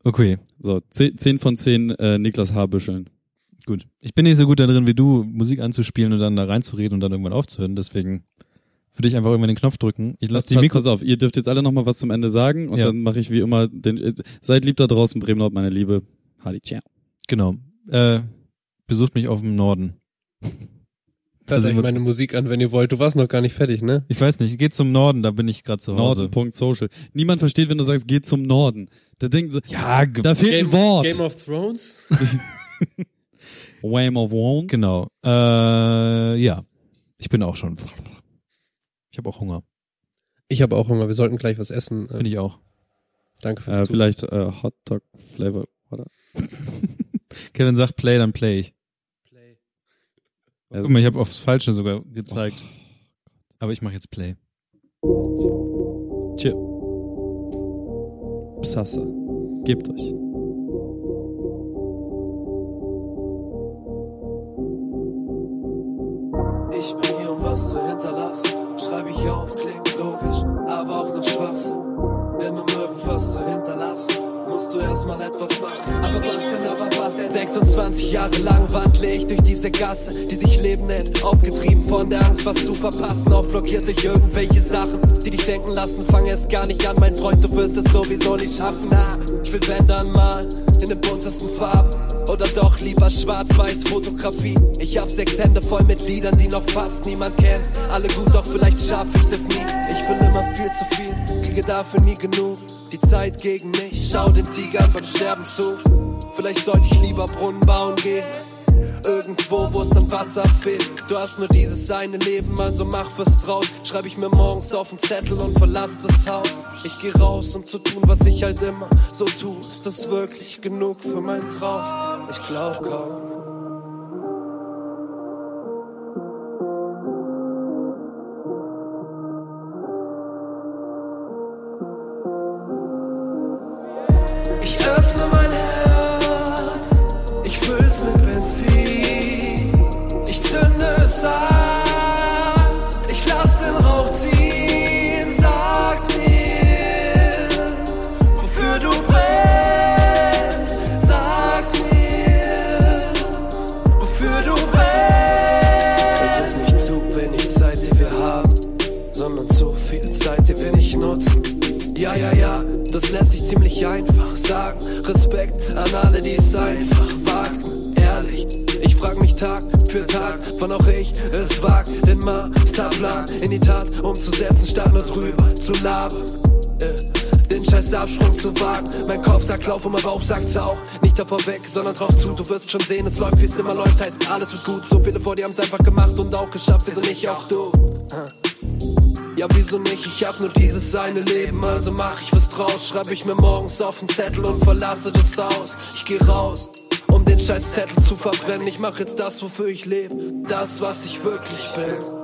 S2: okay,
S3: So, 10, 10 von 10 äh, Niklas Haarbüscheln.
S2: Gut. Ich bin nicht so gut darin wie du, Musik anzuspielen und dann da reinzureden und dann irgendwann aufzuhören. Deswegen würde ich einfach irgendwann den Knopf drücken. Ich lasse die Mikro.
S3: pass auf, ihr dürft jetzt alle nochmal was zum Ende sagen und
S2: Ja.
S3: dann mache ich wie immer den. Seid lieb da draußen, Bremen meine Liebe. Hadi, ciao.
S2: Genau. Äh, besucht mich auf dem Norden.
S8: Hört
S2: Also
S8: euch
S2: was-
S8: meine Musik an, wenn ihr wollt. Du warst noch gar nicht fertig, ne?
S2: Ich weiß nicht, geht zum Norden, da bin ich gerade zu Hause.
S3: Norden.social. Niemand versteht, wenn du sagst, geht zum Norden. Da denken sie,
S2: Ja,
S3: da fehlt ein Wort.
S8: Game of Thrones? [LAUGHS] [LAUGHS]
S3: Game of Wands.
S2: genau. Äh, ja. Ich bin auch schon. Ich habe auch Hunger.
S8: Ich habe auch Hunger. Wir sollten gleich was essen.
S2: Finde ich auch.
S8: Danke fürs
S3: Äh,
S8: Zuhören.
S3: vielleicht äh, Hot Dog Flavor, oder? [LAUGHS]
S2: Kevin sagt Play, dann Play ich.
S3: Also-
S2: Guck mal, ich habe aufs Falsche sogar gezeigt. Aber ich mache jetzt Play.
S3: Tschö. Psasse. Gebt euch.
S4: Erstmal etwas machen. Aber was denn, aber was denn? 26 Jahre lang wandle ich durch diese Gasse, die sich Leben nennt. Aufgetrieben von der Angst, was zu verpassen. Aufblockiert durch irgendwelche Sachen, die dich denken lassen. Fang erst gar nicht an, mein Freund, du wirst es sowieso nicht schaffen. Na, ich will wenn dann mal in den buntesten Farben. Oder doch lieber schwarz-weiß Fotografie. Ich hab sechs Hände voll mit Liedern, die noch fast niemand kennt. Alle gut, doch vielleicht schaff ich das nie. Ich will immer viel zu viel, kriege dafür nie genug. Die Zeit gegen mich, schau den Tigern beim Sterben zu. Vielleicht sollte ich lieber Brunnen bauen gehen. Irgendwo, wo es an Wasser fehlt. Du hast nur dieses eine Leben, also mach was draus. Schreib ich mir morgens auf den Zettel und verlass das Haus. Ich geh raus, um zu tun, was ich halt immer so tu. Ist das wirklich genug für meinen Traum? Ich glaub kaum. Respekt an alle, die es einfach wagten. Ehrlich, ich frag mich Tag für Tag, wann auch ich es wag, den Masterplan in die Tat umzusetzen, statt nur drüber zu labern. Äh, den scheiß Absprung zu wagen. Mein Kopf sagt Lauf und mein Bauch sagt's auch. Nicht davor weg, sondern drauf zu. Du wirst schon sehen, es läuft, wie es immer läuft. Heißt, alles wird gut. So viele vor dir haben's einfach gemacht und auch geschafft. Wieso nicht auch du? Ja, wieso nicht? Ich hab nur dieses eine Leben, also mach ich was draus. Schreib ich mir morgens auf den Zettel und verlasse das Haus. Ich geh raus, um den scheiß Zettel zu verbrennen. Ich mach jetzt das, wofür ich lebe. Das, was ich wirklich bin.